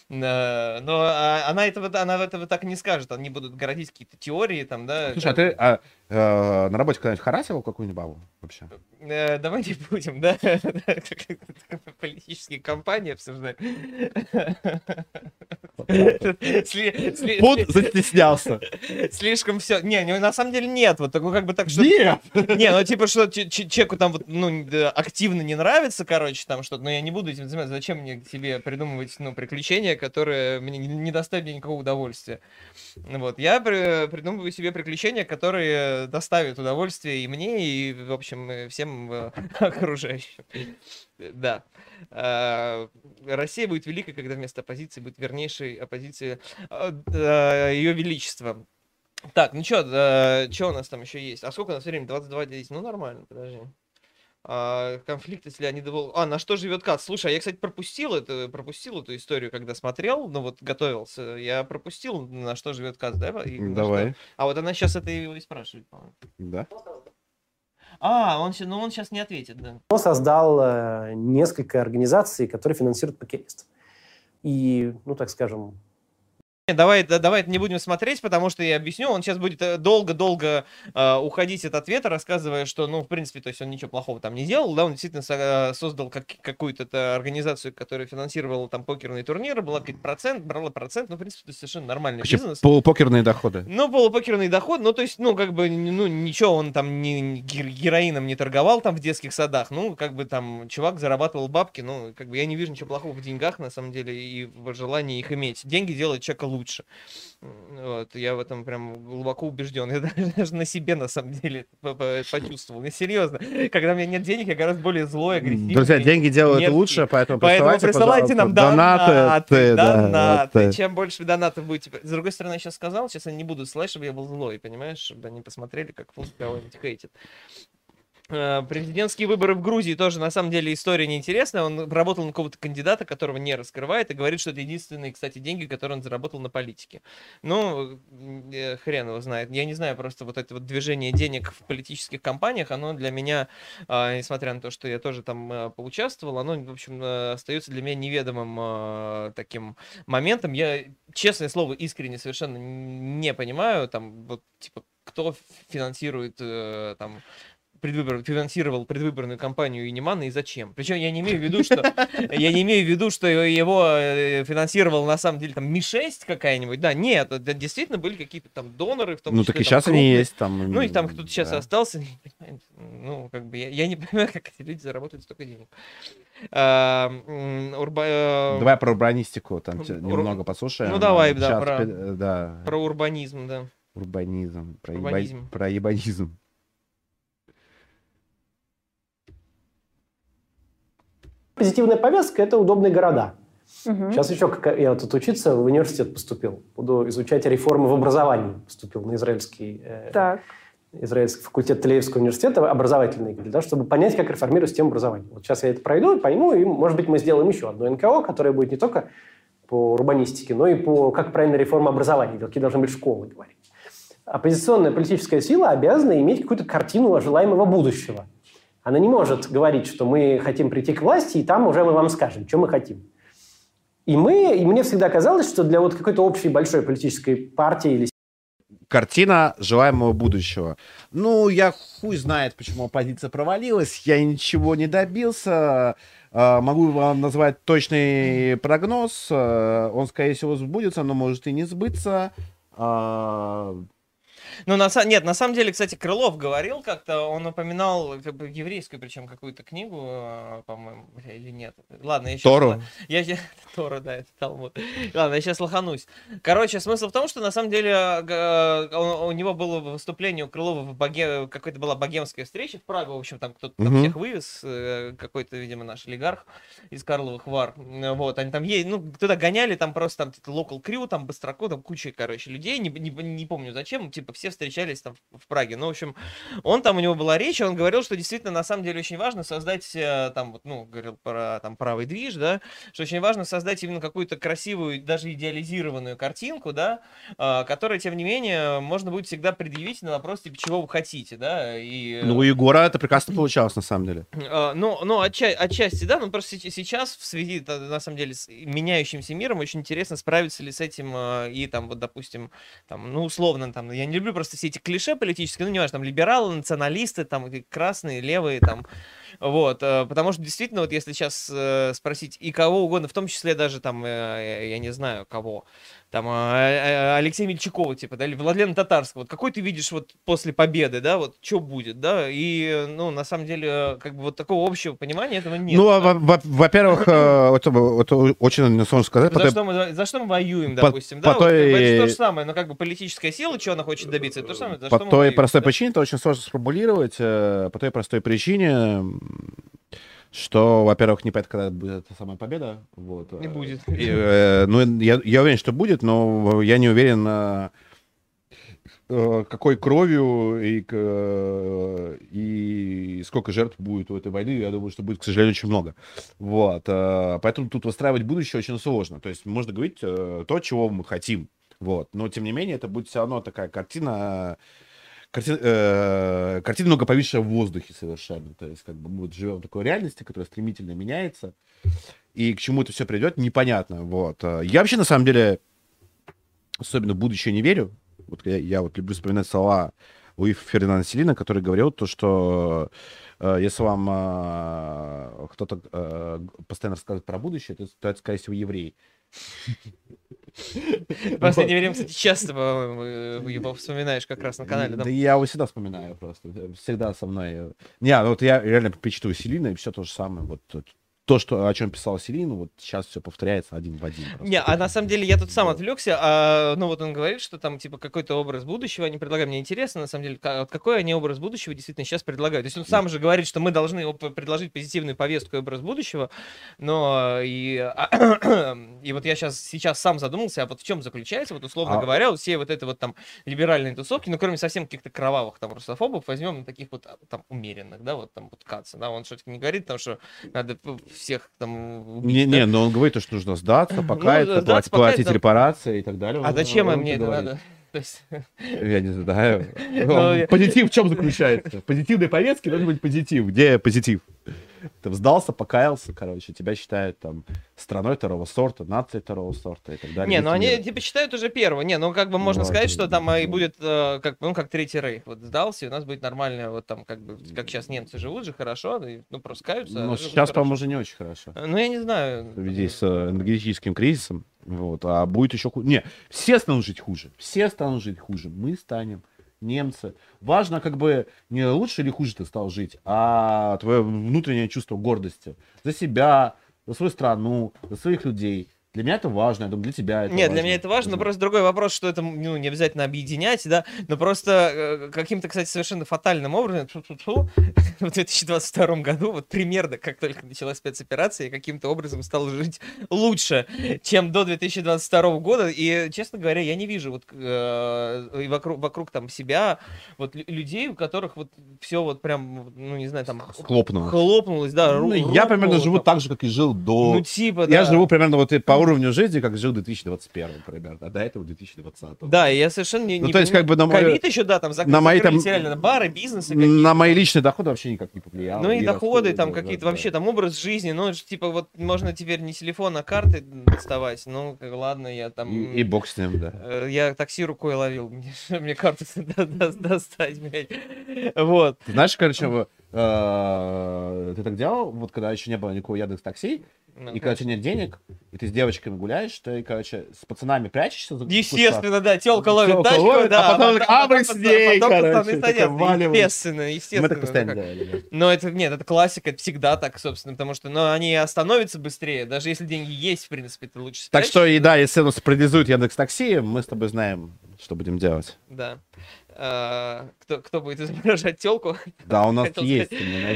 B: Но а, она этого, она этого так не скажет. Они будут городить какие-то теории там, да.
A: Слушай, а ты а, э, на работе когда-нибудь харасил какую-нибудь бабу вообще?
B: Э, давай не будем, да? *laughs* Политические кампании обсуждать. Сли-
A: застеснялся.
B: Слишком все. Не, не, на самом деле нет. Вот такой как бы так, что
A: Нет!
B: Не, ну типа, что че- че- человеку там вот, ну, активно не нравится, короче, там что-то, но я не буду этим заниматься. Зачем мне к себе придумывать, ну, приключения, которые мне не- доставят мне никакого удовольствия? Вот, я при- придумываю себе приключения, которые доставят удовольствие и мне, и, в общем, всем э, *laughs* окружающим. Да. А, Россия будет великой, когда вместо оппозиции будет вернейшей оппозиции Ее Величества. Так, ну что, что у нас там еще есть? А сколько у нас времени? 22 10. Ну, нормально, подожди. А, конфликты с Леонидом Волковым. А, на что живет Кац? Слушай, а я, кстати, пропустил это, пропустил эту историю, когда смотрел, ну вот готовился. Я пропустил, на что живет Кац, да? и
A: Давай.
B: что- А вот она сейчас это его и спрашивает, по-моему.
A: Да.
B: А, он, ну он сейчас не ответит, да.
D: Он создал э, несколько организаций, которые финансируют покерист. И, ну, так скажем,
B: Давай, да- давай это не будем смотреть, потому что я объясню. Он сейчас будет э, долго-долго э, уходить от ответа, рассказывая, что, ну, в принципе, то есть он ничего плохого там не делал, да, он действительно со- э, создал как, какую-то организацию, которая финансировала там покерные турниры, была какой-то процент, брала процент, ну, в принципе, это совершенно нормальный
A: Короче,
B: бизнес.
A: полупокерные доходы.
B: Ну, полупокерный доход, ну, то есть, ну, как бы, ну, ничего, он там не, не гер- героином не торговал там в детских садах, ну, как бы там чувак зарабатывал бабки, ну, как бы я не вижу ничего плохого в деньгах, на самом деле, и в желании их иметь. Деньги делают человека лучше. Вот, я в этом прям глубоко убежден. *laughs* Я даже, на себе, на самом деле, по- по- почувствовал. Ну, серьезно. Когда у меня нет денег, я гораздо более злой, агрессивный.
A: Друзья, деньги делают
B: мерзкий.
A: лучше, поэтому
B: Поэтому
A: присылайте,
B: нам донаты,
A: да,
B: донаты.
A: да.
B: Чем больше донатов будете... С другой стороны, я сейчас сказал, сейчас они не будут слать, чтобы я был злой, понимаешь? Чтобы они посмотрели, как Фунт кого-нибудь хейтит. Э, Президентские выборы в Грузии тоже, на самом деле, история неинтересная. Он работал на какого-то кандидата, которого не раскрывает, и говорит, что это единственные, кстати, деньги, которые он заработал на политике. Ну, э, хрен его знает. Я не знаю, просто вот это вот движение денег в политических кампаниях, оно для меня, а, несмотря на то, что я тоже там а, поучаствовал, оно, в общем, остается для меня неведомым таким моментом. Я, честное слово, искренне совершенно не понимаю, там, вот, типа, кто финансирует э, там предвыбор, финансировал предвыборную кампанию Инимана и зачем. Причем я не имею в виду, что я не имею в виду, что его э, финансировал на самом деле там Ми-6 какая-нибудь. Да, нет, это действительно были какие-то там доноры, в том
A: Ну так и
B: там,
A: сейчас они есть там.
B: Ну, и там кто-то сейчас остался. *laughs* Ну, как бы я, не понимаю, *laughs* как эти люди заработают столько денег. А, э,
A: Давай про урбанистику там немного послушаем.
B: Ну, давай, да,
A: Сейчас,
B: про-
A: пе- да.
B: Про урбанизм, да. Урбанизм.
A: про ебанизм.
D: Позитивная повестка – это удобные города.
E: Мгм.
D: Сейчас еще, как я тут учиться, в университет поступил. Буду изучать реформы в образовании. Поступил на израильский, э,
E: Так.
D: израильский факультет Телеевского университета, образовательный, того, чтобы понять, как реформировать систему образования. Вот сейчас я это пройду, пойму, и, может быть, мы сделаем еще одно НКО, которое будет не только по урбанистике, но и по как правильно реформа образования, какие должны быть школы, говорить. Оппозиционная политическая сила обязана иметь какую-то картину желаемого будущего. Она не может говорить, что мы хотим прийти к власти, и там уже мы вам скажем, что мы хотим. И мы, и мне всегда казалось, что для вот какой-то общей большой политической партии или
A: картина желаемого будущего. Ну, я хуй знает, почему оппозиция провалилась, я ничего не добился. А, могу вам назвать точный прогноз. А, он, скорее всего, сбудется, но может и не сбыться. А,
B: ну, на, нет, на самом деле, кстати, Крылов говорил как-то, он упоминал как бы, еврейскую, причем какую-то книгу, э, по-моему, или нет. Ладно, я сейчас...
A: Тору?
B: Я, *laughs* Тору, да, это Талмуд. Ладно, я сейчас лоханусь. Короче, смысл в том, что на самом деле он- у него было выступление у Крылова в Боге... какой-то была богемская встреча в Прагу, в общем, там кто-то там
A: Мгм.
B: всех вывез, э, какой-то, видимо, наш олигарх из Карловых Вар. Вот, они там ей, ну, туда гоняли, там просто там типа, local crew, там быстроко, там куча, короче, людей, не, не, не помню зачем, типа все встречались там в, Праге. Ну, в общем, он там, у него была речь, и он говорил, что действительно, на самом деле, очень важно создать, э, там, вот, ну, говорил про там правый движ, да, что очень важно создать именно какую-то красивую, даже идеализированную картинку, да, а, которая, тем не менее, можно будет всегда предъявить на вопрос, типа, чего вы хотите, да, и...
A: Ну, у Егора это прекрасно получалось, на самом деле.
B: А, Ну, ну отча- отчасти, да, но просто се- сейчас, в связи, на самом деле, с меняющимся миром, очень интересно, справиться ли с этим а, и там, вот, допустим, там, ну, условно, там, я не люблю просто все эти клише политические, ну, не важно, там, либералы, националисты, там, красные, левые, там, вот, э, потому что действительно, вот если сейчас э, спросить и кого угодно, в том числе даже там, э, я не знаю кого, там э, э, Алексея Мельчакова, типа, да, или Владлена Татарского, вот какой ты видишь вот после победы, да, вот что будет, да, и, ну, на самом деле, как бы вот такого общего понимания этого нет.
A: ну,
B: да.
A: а во- во- во-первых, э, это, это очень сложно сказать.
B: за,
A: потому-
B: что мы, за что мы воюем,
A: по-
B: допустим,
A: по
B: да, вот, бы это
A: той-
B: же то же самое, но как бы политическая сила, чего она хочет добиться, это то же самое, за
A: По
B: что мы
A: той
B: воюем,
A: простой
B: да.
A: причине, это очень сложно сформулировать, э, по той простой причине, что, во-первых, не понятно, когда будет эта самая победа. Вот.
B: Не
A: э,
B: будет.
A: и, э, ну, я, я уверен, что будет, но я не уверен, э, э, какой кровью и, э, и сколько жертв будет у этой войны. Я думаю, что будет, к сожалению, очень много. Вот. э, Поэтому тут выстраивать будущее очень сложно. То есть можно говорить э, то, чего мы хотим. Вот. Но, тем не менее, это будет все равно такая картина, карти- э, картина много повисшая в воздухе совершенно. То есть, как бы мы вот живем в такой реальности, которая стремительно меняется. И к чему это все придет, непонятно. Вот. Э, Я вообще, на самом деле, особенно в будущее не верю. Вот я, я вот люблю вспоминать слова Луи Фердинанда Селина, который говорил то, что э, если вам э, кто-то э, постоянно рассказывает про будущее, то, то это, скорее всего, еврей. *laughs*
B: В последнее время, кстати, часто по-моему, его вспоминаешь как раз на канале, да?
A: Я его всегда вспоминаю просто. Всегда со мной. Не, ну вот я реально перечитываю Селина, и все то же самое. Вот то, что, о чем писал Селин, вот сейчас все повторяется один в один. просто.
B: Не, а на самом деле я тут сам отвлекся, а, ну вот он говорит, что там типа какой-то образ будущего они предлагают. Мне интересно, на самом деле, какой они образ будущего действительно сейчас предлагают. То есть он сам же говорит, что мы должны предложить позитивную повестку и образ будущего, но и, а, *clears throat* и вот я сейчас, сейчас сам задумался, а вот в чем заключается, вот условно
A: А-
B: говоря, вот все вот это вот там либеральные тусовки, ну кроме совсем каких-то кровавых там русофобов, возьмем таких вот а, там умеренных, да, вот там вот Каца, да, он что-то не говорит, потому что надо п- всех там убить,
A: Не, не, но он говорит, что нужно сдаться, *laughs* покаяться,
B: Ну, сдаться,
A: платить, платить
B: покаяться.
A: репарации и так далее.
B: А
A: Он-
B: зачем
A: он
B: мне это
A: говорит.
B: надо? То есть, *laughs*
A: Я не знаю. *laughs*
B: Ну,
A: Позитив в чем заключается? Позитивной повестки должен быть позитив. Где позитив? Ты сдался, покаялся, короче, тебя считают там страной второго сорта, нацией второго сорта и так далее.
B: Не, ну они
A: Лицемеры.
B: типа считают уже первого. Не, ну как бы можно
A: Ну,
B: сказать, что там и
A: ну.
B: будет э, как, ну как третий рейх. Вот сдался, и у нас будет нормально, вот там как бы, как сейчас немцы живут же хорошо, ну просто каются.
A: Ну,
B: а живут
A: сейчас, по-моему, уже не очень хорошо.
B: Э, Ну я не знаю.
A: В связи с э, энергетическим кризисом. Вот, а будет еще хуже. Не, все станут жить хуже. Все станут жить хуже. Мы станем, немцы. Важно, как бы, не лучше или хуже ты стал жить, а твое внутреннее чувство гордости за себя, за свою страну, за своих людей. Для меня это важно, я думаю, для тебя это
B: Нет,
A: важно.
B: для меня это важно, но просто другой вопрос, что это ну, не обязательно объединять, да, но просто э, каким-то, кстати, совершенно фатальным образом *laughs* в 2022 году, вот примерно, как только началась спецоперация, я каким-то образом стал жить лучше, чем до 2022 года, и, честно говоря, я не вижу вот э, и вокруг, вокруг там себя вот лю- людей, у которых вот все вот прям, ну, не знаю, там
A: Схлопнулось.
B: хлопнулось, да,
A: Ну, я примерно живу
B: там.
A: так же, как и жил до...
B: Ну, типа,
A: Я
B: да.
A: живу примерно вот по уровню жизни, как жил в 2021 примерно, а до этого в 2020.
B: Да, я совершенно не,
A: Ну,
B: не
A: то есть, как бы на мой-
B: Ковид еще, да, там закрыли,
A: на мои там-
B: реально на бары, бизнесы.
A: На мои личные доходы вообще никак не повлияло.
B: Ну и доходы, там
A: расходы,
B: какие-то
A: да,
B: вообще,
A: да.
B: там образ жизни, ну, типа, вот можно теперь не телефон, а карты доставать, ну, как, ладно, я там...
A: И, и бог с ним, да.
B: э, Я такси рукой ловил, *laughs* мне, мне *laughs* до- достать, блядь. Вот.
A: Знаешь, короче, э, ты так делал, вот когда еще не было никакого Яндекс Такси,
B: Ну,
A: и тебя нет денег, и ты с девочками гуляешь, ты, короче, с пацанами прячешься за.
B: Естественно, да, телка ловит тачку,
A: ловит,
B: да,
A: а потом так, а, мы с
B: потом
A: ней,
B: потом
A: короче,
B: садятся,
A: валиваем.
B: естественно,
A: Мы
B: естественно.
A: так постоянно делали.
B: Но это, нет, это классика, это всегда так, собственно, потому что, ну, они остановятся быстрее, даже если деньги есть, в принципе, это лучше
A: Так что, и да, если нас парализует Яндекс Такси, мы с тобой знаем, что будем делать.
B: Да. А, кто, кто будет изображать телку? *laughs*
A: Да, у нас есть.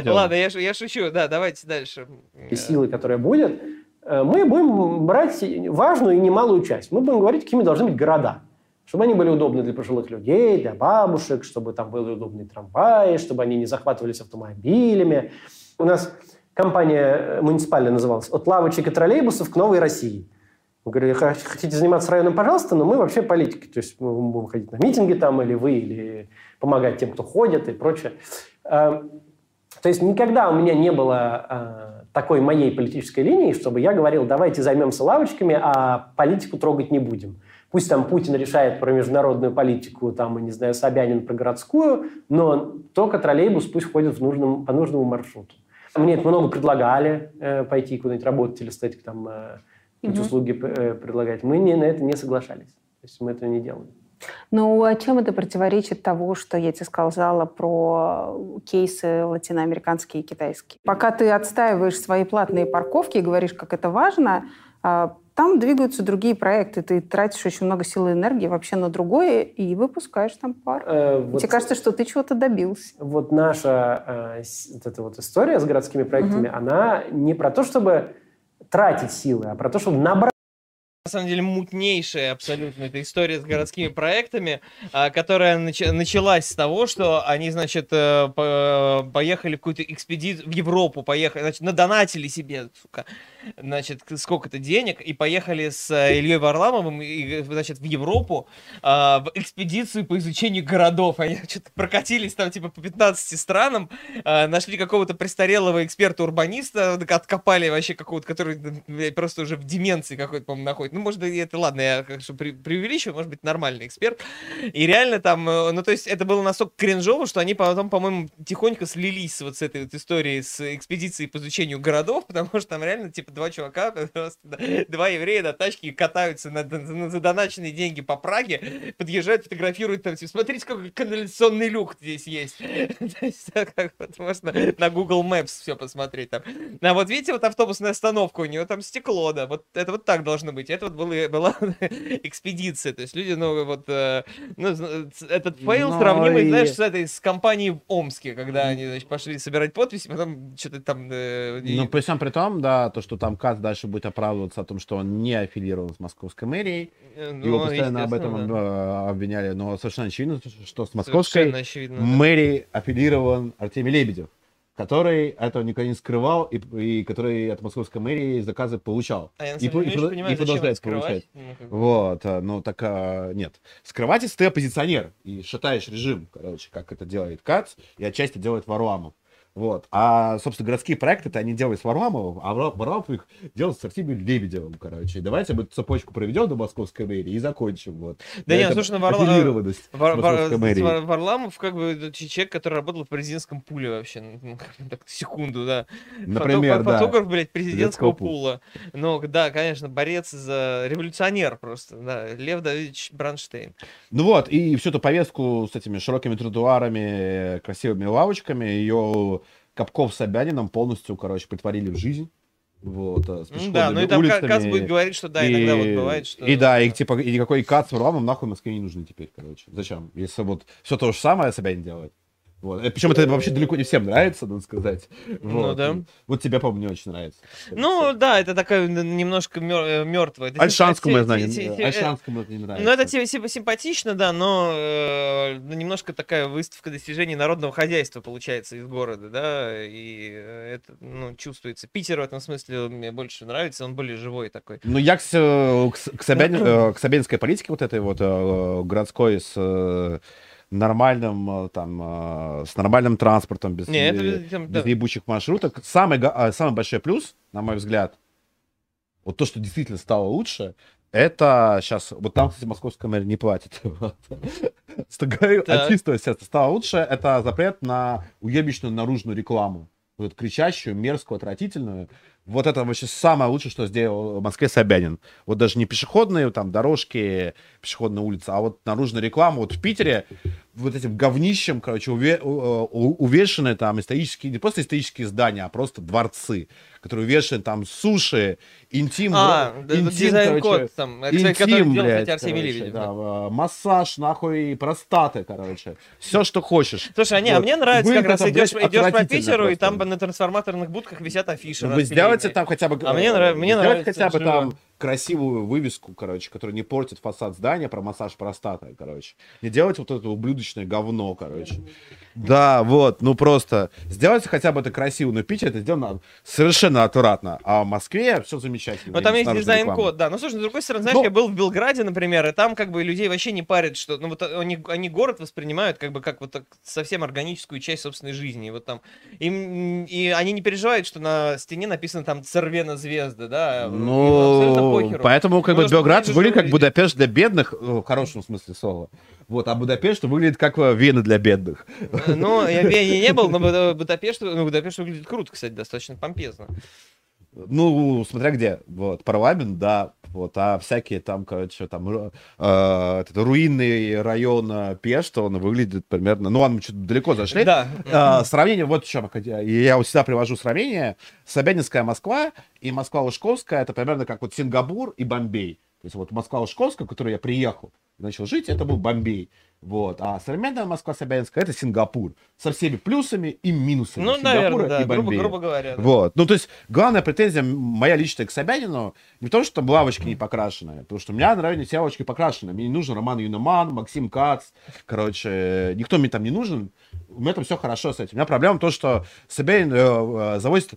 B: Ладно, я, я шучу, да, давайте дальше.
D: и силы, которая будет, э, мы будем брать важную и немалую часть. Мы будем говорить, какими должны быть города. Чтобы они были удобны для пожилых людей, для бабушек, чтобы там были удобные трамваи, чтобы они не захватывались автомобилями. У нас компания э, муниципальная называлась «От лавочек и троллейбусов к новой России». Мы говорили, «Х- хотите заниматься районом, пожалуйста, но мы вообще политики. То есть мы будем ходить на митинги там, или вы, или помогать тем, кто ходит и прочее. Э, То есть никогда у меня не было э, такой моей политической линии, чтобы я говорил, давайте займемся лавочками, а политику трогать не будем. Пусть там Путин решает про международную политику, там, не знаю, Собянин про городскую, но только троллейбус пусть ходит в нужном, по нужному маршруту. Мне это много предлагали э, пойти куда-нибудь работать или стать там э, эти
E: Мгм.
D: услуги э, предлагать. Мы не, на это не соглашались. То есть мы этого не делали.
E: Ну, а чем это противоречит того, что я тебе сказала про кейсы латиноамериканские и китайские? Пока ты отстаиваешь свои платные парковки и говоришь, как это важно, а, там двигаются другие проекты. Ты тратишь очень много сил и энергии вообще на другое и выпускаешь там пар.
D: Э, вот-
E: Тебе кажется, что ты чего-то добился.
D: вот наша э, вот эта вот история с городскими проектами, она не про то, чтобы тратить силы, а про то, чтобы набрать
B: на самом деле мутнейшая абсолютно эта история с городскими проектами, а, которая нач- началась с того, что они, значит, э, по- поехали в какую-то экспедицию в Европу, поехали, значит, надонатили себе, сука, значит, сколько-то денег и поехали с э, Ильей Варламовым, и, значит, в Европу а, в экспедицию по изучению городов. Они *laughs* что-то прокатились там типа по 15 странам, а, нашли какого-то престарелого эксперта-урбаниста, откопали вообще какого-то, который просто уже в деменции какой-то, по-моему, находит. Ну, может, это ладно, я конечно пре- преувеличиваю, может быть, нормальный эксперт. И реально там, э, ну, то есть это было настолько кринжово, что они потом, по-моему, тихонько слились вот с этой вот историей с экспедицией по изучению городов, *laughs* потому что там реально, типа, два чувака, *laughs* просто, два еврея на тачке катаются на, на- на задоначенные деньги по Праге, подъезжают, фотографируют там, типа, смотрите, какой канализационный люк здесь есть. *laughs* То есть, как вот можно на Google Maps все посмотреть там. А вот видите, вот автобусная остановка, у него там стекло, да, вот это вот так должно быть. Это вот было- *laughs* была экспедиция, то есть люди, ну, вот, э, ну, этот фейл сравнимый,
A: и-
B: знаешь, с этой, с компанией в Омске, когда они, значит, пошли собирать подписи, потом что-то там... э, и-
A: Ну, при всем при том, да, то, что там КАЦ дальше будет оправдываться о том, что он не аффилирован с московской мэрией.
B: э, ну,
A: Его постоянно об этом
B: да.
A: э, обвиняли, но совершенно очевидно, что с московской
B: очевидно, да.
A: мэрией аффилирован Артемий Лебедев, который этого никогда не скрывал и, и который от московской мэрии заказы получал.
B: А я,
A: и,
B: деле,
A: и продо-
B: понимаю,
A: и продолжает получать.
B: Ну, как.
A: Вот, а, ну так а, нет. Скрывать, если ты оппозиционер и шатаешь режим, короче, как это делает КАЦ, и отчасти делает Варламов. Вот. А, собственно, городские проекты-то они делают с Варламовым, а Вар- Варламов их делает с Артемием Лебедевым, короче. Давайте мы цепочку проведем до московской мэрии и закончим. Вот.
B: Да нет, слушай, ну, Варла- Вар- Вар- Варламов, как бы, человек, который работал в президентском пуле вообще. Ну, бы так, секунду, да.
A: Например,
B: Фото-
A: да.
B: Фотограф, блядь, президентского
A: пула.
B: Ну, да, конечно, борец за... Революционер просто, да. Лев Давидович Бранштейн.
A: Ну вот, и всю эту повестку с этими широкими тротуарами, красивыми лавочками, ее Капков с Собянином полностью, короче, притворили в жизнь. Вот, а, с
B: Ну, да, ну
A: пешеходными
B: и там
A: улицами.
B: Кац будет говорить, что да, иногда вот бывает, что...
A: И да, и типа, и никакой Кац с Варламом нахуй в Москве не нужны теперь, короче. Зачем? Если вот все то же самое Собянин делает. Вот. Причем это вообще далеко не всем нравится, надо сказать.
B: Ну
A: Вот.
B: да.
A: Вот тебе, по-моему, не очень нравится.
B: Ну да, это такая немножко мертвая.
A: Альшанскому, я знаю, Альшанскому это не нравится.
B: Ну, это типа симп- симпатично, да, но э, ну, немножко такая выставка достижений народного хозяйства получается из города, да, и э, это, ну, чувствуется. Питер в этом смысле мне больше нравится, он более живой такой.
A: Ну, я к, к, Собянин- э, к собянинской политике вот этой вот э, городской с э, нормальным э, там э, с нормальным транспортом без,
B: Не, это,
A: э,
B: там,
A: без
B: да.
A: ебучих маршруток. Самый а, самый большой плюс на мой взгляд вот то что действительно стало лучше это сейчас вот там кстати московская мэрия не платит. *laughs* Что говорю, от чистого сердца стало лучше. Это запрет на уебищную наружную рекламу вот кричащую мерзкую отвратительную вот это вообще самое лучшее, что сделал в Москве Собянин. Вот даже не пешеходные там дорожки, пешеходная улица, а вот наружная реклама. Вот в Питере вот этим говнищем, короче, уве- у- увешаны там исторические, не просто исторические здания, а просто дворцы, которые увешаны там суши, интим,
B: А,
A: бро-
B: да,
A: интим, короче,
B: там, который
A: интим,
B: делал,
A: блядь,
B: Арсений
A: короче,
B: Лебедев.
A: да,
B: да.
A: э, массаж, нахуй, простаты, короче. Все, что хочешь.
B: Слушай, а, не, а
A: Вот.
B: мне нравится,
A: Выглядит
B: как раз идешь, идешь по Питеру, и
A: просто.
B: там на трансформаторных будках висят афиши.
A: Ну, Вы сделайте там хотя бы...
B: А мне нрав- мне нравится
A: хотя бы там красивую вывеску, короче, которая не портит фасад здания про массаж простаты, короче. Не делайте вот это ублюдочное говно, короче. Да, вот, ну просто сделайте хотя бы это красиво, но в Питере это сделано совершенно аккуратно, а в Москве все замечательно.
B: Ну, там есть дизайн-код, да. Ну, слушай, с другой стороны, знаешь,
A: Ну-
B: я был в Белграде, например, и там как бы людей вообще не парит, что, ну, вот они, они город воспринимают как бы как вот так совсем органическую часть собственной жизни. И вот там, им, и они не переживают, что на стене написано там «Цервена звезда», да. Абсолютно
A: Ну, поэтому как бы
B: Потому
A: Белград выглядит как. Будапешт для бедных, э, в хорошем смысле слова. Вот, а Будапешт выглядит как э, Вена для бедных.
B: Ну, я в Вене не был, но Буда- Будапешт, ну, Будапешт выглядит круто, кстати, достаточно помпезно.
A: Ну, смотря где. Вот, парламент, да. Вот, а всякие там, короче, там, э, этот руинный район э, Пешта, он выглядит примерно... Ну, ладно, мы что-то далеко зашли.
B: Да.
A: А, сравнение, вот в чем я, всегда привожу сравнение. Собянинская Москва и Москва-Лужковская, это примерно как вот Сингапур и Бомбей. То есть вот Москва-Лужковская, в которой я приехал, начал жить, это был Бомбей. Вот. А современная Москва Собянинская это Сингапур. Со всеми плюсами и минусами
B: Ну,
A: Сингапура
B: наверное, да,
A: и
B: грубо,
A: Бомбея.
B: грубо говоря. да.
A: Вот. Ну, то есть, главная претензия моя личная к Собянину не в том, что там лавочки не покрашенные, потому что у меня нравятся все лавочки покрашены. Мне не нужен Роман Юноман, Максим Кац, короче, никто мне там не нужен. У меня там все хорошо с этим. У меня проблема в том, что Собянин э, э, завозит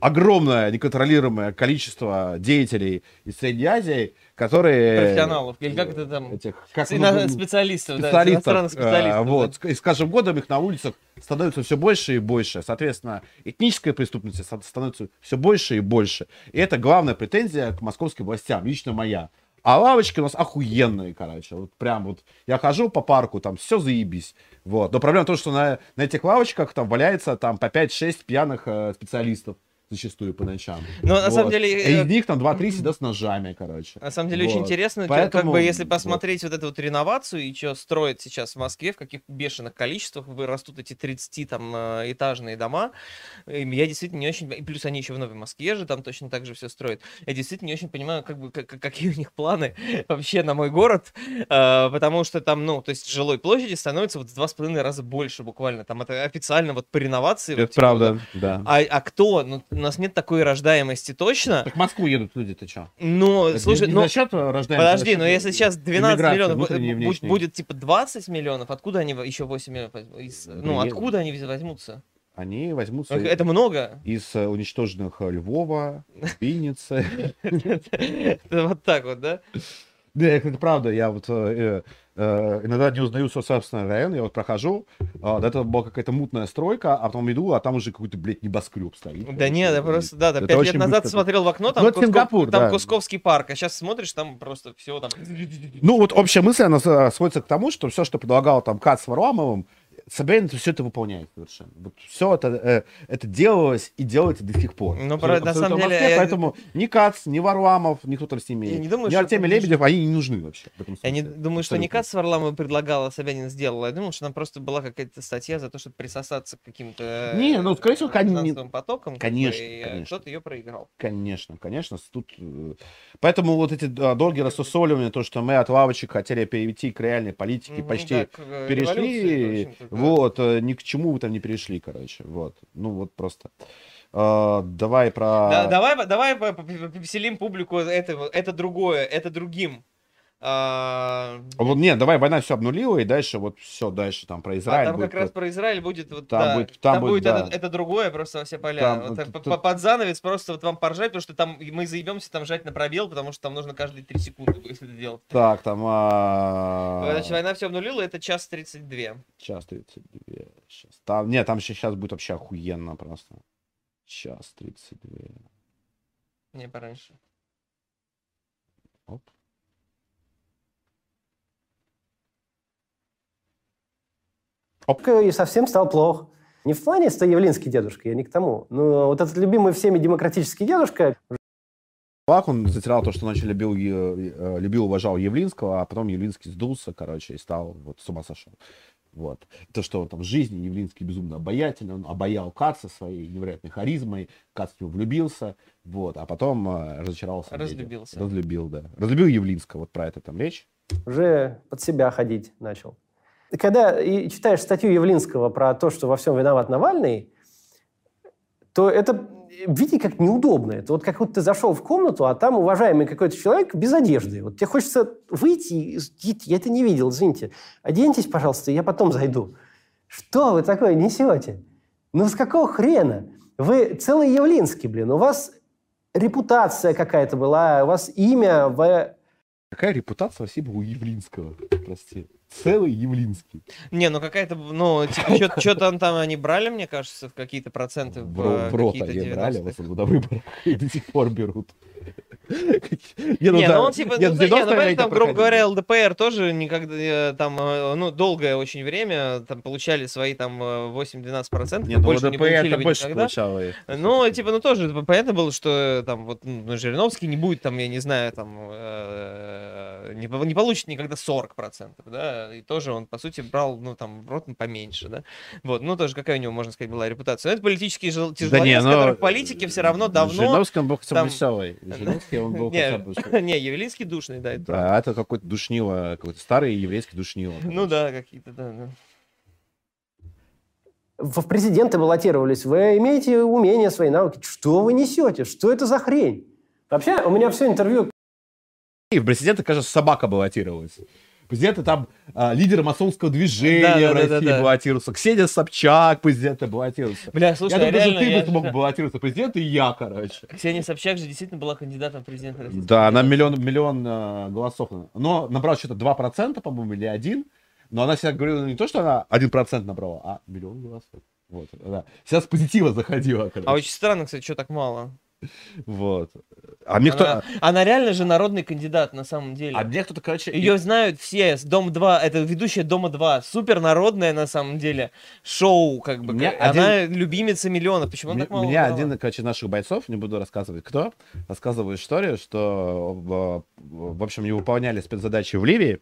A: огромное неконтролируемое количество деятелей из Средней Азии, которые...
B: Профессионалов, или как это там?
A: Этих, как ну,
B: специалистов, да, иностранных
A: э,
B: специалистов. да.
A: вот, и с каждым годом их на улицах становится все больше и больше. Соответственно, этническая преступность становится все больше и больше. И это главная претензия к московским властям, лично моя. А лавочки у нас охуенные, короче. Вот прям вот я хожу по парку, там все заебись. Вот. Но проблема в том, что на, на этих лавочках там валяется там по 5-6 пьяных э, специалистов зачастую по ночам.
B: На
A: Вот.
B: самом деле,
A: И
B: э,
A: них там 2-3 сидят с ножами, короче.
B: На самом деле очень
A: Вот.
B: интересно, чё-
A: Поэтому
B: как бы если
A: вот.
B: посмотреть вот эту вот реновацию и что строят сейчас в Москве, в каких бешеных количествах вы- растут эти 30 там э, этажные дома, я действительно не очень, и плюс они еще в Новой Москве же там точно так же все строят, я действительно не очень понимаю, как бы, как- как- какие у них планы *laughs* вообще на мой город, э, потому что там, ну, то есть жилой площади становится вот в два с половиной раза больше буквально, там это официально вот по реновации. вот,
A: Это
B: типа,
A: правда, да.
B: А, а кто? Ну, у нас нет такой рождаемости точно.
A: Так в Москву едут люди, ты что?
B: Но, слушай,
A: не
B: ну,
A: за счет рождаемости,
B: Подожди,
A: а
B: но если сейчас 12
A: иммиграции
B: миллионов бу-
A: внутренней и
B: бу-
A: внешней.
B: будет типа 20 миллионов, откуда они еще 8 миллионов? Из- ну, откуда они возьмутся?
A: Они возьмутся
B: Это много.
A: из э, уничтоженных э, Львова, Винницы. *laughs*
B: Это Вот так вот, да?
A: Да, это правда. Я вот э, э, иногда не узнаю свой собственный район. Я вот прохожу, а, до этого была какая-то мутная стройка, а потом иду, а там уже какой-то, блядь, небоскреб стоит.
B: Да нет,
A: И-
B: просто, да, да, 5 лет назад
A: быстро.
B: смотрел в окно, там,
A: Ну, это
B: Кусков-
A: Сингапур,
B: там
A: да.
B: Кусковский парк, а сейчас смотришь, там просто все там...
A: Ну, вот общая мысль, она э, сводится к тому, что все, что предлагал там Кац с Варламовым, Собянин все это выполняет совершенно. Вот все это, э, это делалось и делается до сих пор.
B: Ну, про- на самом деле,
A: Москве,
B: я-
A: Поэтому ни Кац, ни Варламов, никто там с ними,
B: Я не думаю,
A: ни
B: что
A: Артемий Лебедев, они не нужны вообще. в этом
B: Я не думаю, что не. Кац Варламова предлагала, Собянин сделал. Я думал, что там просто была какая-то статья за то, чтобы присосаться к каким-то
A: Не, ну, скорее всего,
B: э,
A: кон-
B: финансовым потокам. как бы,
A: Конечно,
B: и, э,
A: конечно.
B: Кто-то ее проиграл.
A: Конечно, конечно. Тут, э, поэтому вот эти долгие рассусоливания, то, что мы от лавочек хотели перейти к реальной политике,
B: Мгм,
A: почти
B: да, э,
A: перешли,
B: революции.
A: Вот, э, ни к чему вы там не перешли, короче, вот. Ну, вот просто. Э, давай про...
B: Да, давай, давай по- по- по- повеселим публику это, это другое, это другим. А,
A: Вот, нет, давай, война все обнулила, и дальше вот все, дальше там про
B: а
A: Израиль
B: там
A: будет
B: как раз про Израиль будет вот
A: Там
B: да,
A: будет- там
B: там
A: будет,
B: будет
A: да.
B: это, это другое просто во все поля.
A: Там,
B: Вот так
A: тут-
B: под занавес просто вот вам поржать, потому что там мы заебемся там жать на пробел, потому что там нужно каждые три секунды будет это делать.
A: Так, там... а,
B: Значит, война все обнулила, это час 32.
A: Час 32. Сейчас. Там, нет, там сейчас будет вообще охуенно просто. Час 32.
B: Не пораньше.
A: Оп.
D: И совсем стал плох. Не в плане Явлинский дедушка, я не к тому. Но вот этот любимый всеми демократический дедушка,
A: он затирал то, что очень любил, э, любил, уважал Явлинского, а потом Явлинский сдулся, короче, и стал, вот, с ума сошел. Вот. То, что он там в жизни Явлинский безумно обаятельный, он обаял Каца своей невероятной харизмой, Кац в него влюбился, вот, а потом э, разочаровался.
B: Разлюбился.
A: Разлюбил, да. Разлюбил Явлинского, вот про это там речь.
D: уже под себя ходить начал. Когда читаешь статью Явлинского про то, что во всем виноват Навальный, то это, видите, как неудобно. Это вот как вот ты зашел в комнату, а там уважаемый какой-то человек без одежды. Вот тебе хочется выйти, и идите, я это не видел, извините. Оденьтесь, пожалуйста, я потом зайду. Что вы такое несете? Ну с какого хрена? Вы целый Явлинский, блин. У вас репутация какая-то была, у вас имя, вы
A: Какая репутация была у Явлинского, прости. Целый Явлинский.
B: Не, ну какая-то, ну, типа, что-то там они брали, мне кажется, в какие-то проценты.
A: В, ро- в рот
B: какие-то
A: они брали,
B: 90-х.
A: вот, на выборах, *laughs* и до сих пор берут. *laughs* Не,
B: Не,
A: да,
B: ну он типа,
A: нет,
B: ну,
A: в
B: не,
A: 90-е
B: ну, там,
A: это
B: грубо говоря, ЛДПР тоже никогда, э, там, э, ну, долгое очень время, там, получали свои, там, э, 8-12%,
A: Нет, ну
B: больше не
A: ЛДПР
B: получили
A: это больше
B: никогда.
A: получало.
B: Ну, типа, ну тоже типа, понятно было, что там вот ну, Жириновский не будет там, я не знаю, там э, не, не получит никогда 40%, да, и тоже он, по сути, брал, ну, там, в рот поменьше, да, вот, ну, тоже какая у него, можно сказать, была репутация. Но это политический жел- тяжеловес,
A: но-
B: который в политике все равно давно...
A: Жириновский, он был хотя бы
B: там-
A: веселый. Жириновский, он был
B: Не,
A: хотя бы...
B: не, Явлинский душный, да, это.
A: Да, это какой-то душнило, какой-то старый еврейский душнило.
B: Ну да, какие-то, да, да.
D: в президенты баллотировались, вы имеете умения, свои навыки. Что вы несете? Что это за хрень? Вообще, у меня все интервью
A: И в президента, кажется, собака баллотировалась. Президента там а, лидер масонского движения
B: Да, да,
A: России
B: да, да.
A: баллотировался. Ксения Собчак президента баллотировался.
B: Бля, слушай,
A: я
B: а
A: думаю,
B: реально,
A: даже ты
B: я-
A: бы смог *laughs* баллотироваться президент, и я, короче.
B: Ксения Собчак же действительно была кандидатом в президента Российской
A: Да, она миллион, миллион э, голосов. Но набрала что-то 2%, по-моему, или один. Но она всегда говорила не то, что она 1% набрала, а миллион голосов. Вот, да. Сейчас с позитива заходила, короче.
B: А очень странно, кстати, что так мало.
A: Вот. А мне, кто...
B: Она, она реально же народный кандидат на самом деле.
A: а мне кто-то, короче...
B: Ее знают все Дом 2, это ведущая Дома 2, супер народная на самом деле шоу, как бы. Она любимица миллионов. Почему она так мало
A: меня один, короче, наших бойцов, не буду рассказывать кто, рассказывал историю, что, в, в общем, не выполняли спецзадачи в Ливии,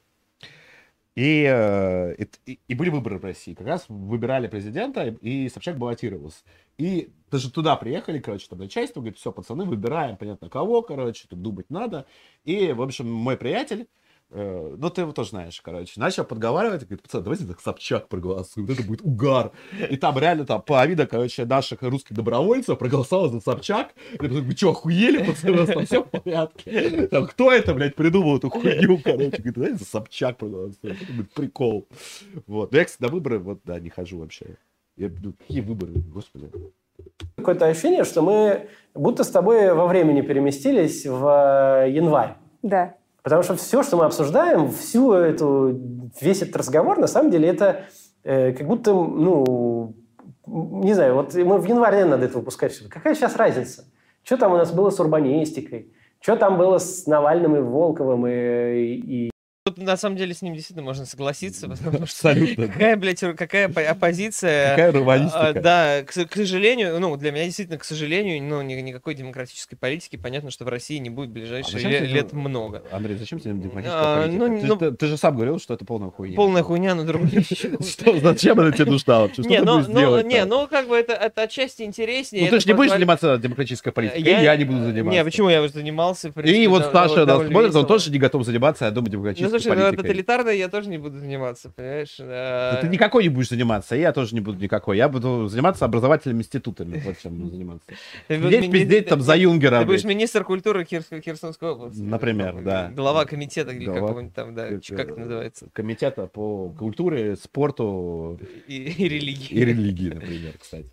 A: и, э, и, и- были выборы в России. Как раз выбирали президента, и Собчак баллотировался. И даже туда приехали, короче, там начальство, говорит, все, пацаны, выбираем, понятно, кого, короче, тут думать надо. И, в общем, мой приятель, ну, ты его тоже знаешь, короче, начал подговаривать, говорит, пацаны, давайте за Собчак проголосуем, это будет угар. И там реально там половина, короче, наших русских добровольцев проголосовала за Собчак. И я вы что, охуели, пацаны, у вас там все в порядке? Там, кто это, блядь, придумал эту хуйню, короче? Говорит, давайте за Собчак проголосуем. Это будет прикол. Вот. Но я, кстати, на выборы, вот, да, не хожу вообще. Я, ну, какие выборы, господи.
D: какое-то ощущение, что мы будто с тобой во времени переместились в э, январь.
E: Да.
D: Потому что все, что мы обсуждаем, всю эту, весь этот разговор, на самом деле, это э, как будто, ну, не знаю, вот мы в январе надо это выпускать. Какая сейчас разница? Что там у нас было с урбанистикой? Что там было с Навальным и Волковым и, и
B: Тут на самом деле с ним действительно можно согласиться, потому что
A: Абсолютно.
B: какая, блядь, какая по- оппозиция.
A: Какая
B: А,
A: романистика.
B: Да, к, к сожалению, ну, для меня действительно, к сожалению, ну, ни- никакой демократической политики, понятно, что в России не будет в
A: А
B: ближайшие
A: зачем
B: ле-
A: тебе-
B: лет много.
A: Андрей, зачем тебе демократическая
B: А,
A: политика?
B: ну,
A: Ты-
B: ну-
A: ты, ты же сам говорил, что это полная хуйня.
B: Полная хуйня, но другие вещи. *laughs*
A: Что, *laughs* зачем она тебе нужна вообще? Что
B: Не,
A: ты
B: ну,
A: будешь
B: ну,
A: делать?
B: не, ну, как бы это, отчасти интереснее.
A: Ну, ты же не будешь заниматься демократической политикой,
B: Я-
A: не буду заниматься.
B: Не, почему я уже занимался?
A: И вот Саша нас смотрит, он тоже не готов заниматься, я думаю, демократической
B: слушай, ну,
A: политикой.
B: тоталитарно я тоже не буду заниматься, понимаешь?
A: Да
B: А,
A: Ты никакой не будешь заниматься, и я тоже не буду никакой. Я буду заниматься образовательными институтами. Вот чем буду заниматься. *laughs*
B: мини-
A: пиздеть там за Юнгера.
B: Ты будешь министр культуры Херсонской области.
A: Например, да.
B: Глава комитета или какого-нибудь там, да, как это называется?
A: Комитета по культуре, спорту
B: и религии.
A: и религии, например, кстати.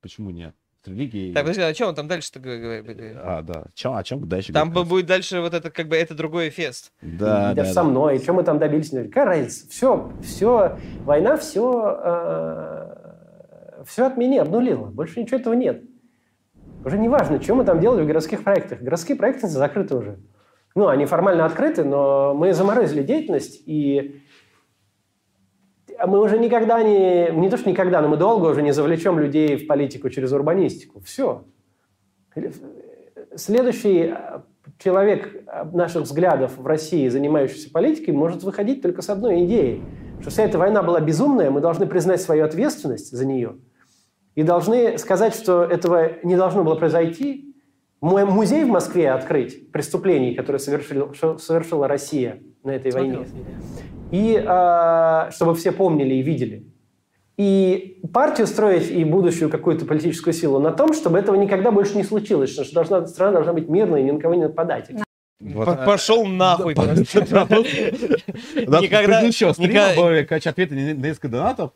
A: Почему нет? С религией...
B: Так, подожди, а что он там дальше-то говорит?
A: А, да. Чё, о чем дальше
B: Там
A: говорить?
B: бу- будет дальше вот это, как бы, это другой фест.
A: Да,
D: Даже
A: да,
D: со
A: да.
D: мной. Что мы там добились? Какая разница? Все, все, война все, все от меня обнулила. Больше ничего этого нет. Уже не важно, что мы там делали в городских проектах. Городские проекты закрыты уже. Ну, они формально открыты, но мы заморозили деятельность, и мы уже никогда не... Не то, что никогда, но мы долго уже не завлечем людей в политику через урбанистику. Все. Следующий э, человек э, наших взглядов в России, занимающийся политикой, может выходить только с одной идеей, что вся эта война была безумная, мы должны признать свою ответственность за нее и должны сказать, что этого не должно было произойти. Мой музей в Москве открыть преступлений, которые что совершила Россия на этой войне. И э, чтобы все помнили и видели. И партию строить и будущую какую-то политическую силу на том, чтобы этого никогда больше не случилось, что должна, страна должна быть мирной и ни на кого не нападать.
A: Вот,
B: Пошел нахуй. Никогда-
A: предыдущего стрима были, короче, ответы на несколько донатов.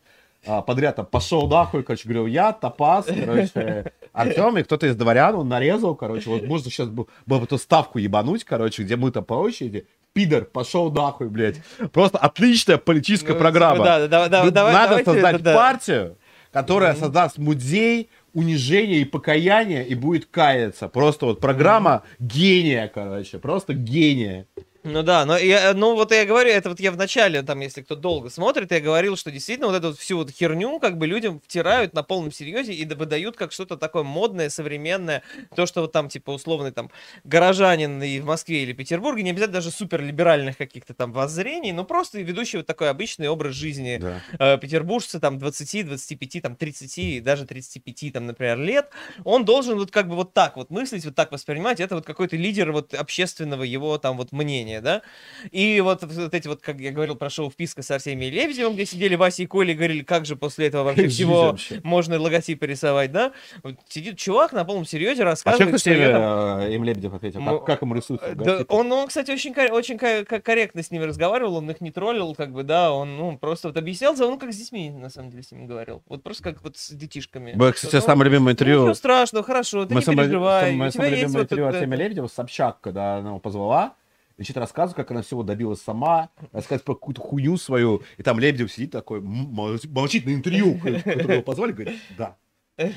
A: а, Подряд там пошел нахуй, короче, говорил, я, Топаз, короче, *laughs* Артем, и кто-то из дворян, он нарезал, короче, вот можно сейчас было бы эту ставку ебануть, короче, где мы там по очереди, пидор, пошел нахуй, блядь. Просто отличная политическая
B: Ну,
A: программа.
B: Да, да, да,
A: Ну,
B: давай,
A: Надо
B: давайте
A: создать
B: это, да.
A: партию, которая создаст музей унижения и покаяния и будет каяться. Просто вот программа гения, короче, просто гения.
B: Ну да, но я, ну вот я говорю, это вот я в начале, там, если кто долго смотрит, я говорил, что действительно вот эту вот всю вот херню как бы людям втирают на полном серьезе и да- выдают как что-то такое модное, современное, то, что вот там типа условный там горожанин и в Москве или Петербурге, не обязательно даже суперлиберальных каких-то там воззрений, но просто ведущий вот такой обычный образ жизни
A: Да.
B: э, петербуржца там 20, 25, там 30 и даже 35 там, например, лет, он должен вот как бы вот так вот мыслить, вот так воспринимать, это вот какой-то лидер вот общественного его там вот мнения, да, и вот, вот эти вот, как я говорил про шоу «Вписка» с Артемием Лебедевым, где сидели Вася и Коля и говорили, как же после этого вообще всего можно логотипы рисовать, да, вот сидит чувак на полном серьезе
A: А
B: рассказывает,
A: кстати,
B: что я там-
A: э, им Лебедев ответил? Как, как ему рисуется?
B: Э, Да, он, он, кстати, очень, очень ко- ко- корректно с ними разговаривал, он их не троллил, как бы, да, он, ну, просто вот объяснялся, он как с детьми, на самом деле, с ними говорил. Вот просто как вот с детишками.
A: Было, кстати,
B: Ну,
A: самое любимое
B: ну,
A: интервью.
B: Ничего страшного, хорошо, ты
A: Мы
B: не
A: самое,
B: переживай. у тебя
A: самое любимое интервью Артемия Лебедева, Собчак, когда она его позвала, и что-то рассказывает, как она всего добилась сама, рассказывает про какую-то хуйню свою, и там Лебедев сидит такой, молчит, на интервью, *laughs* которое его позвали, говорит, да, *laughs*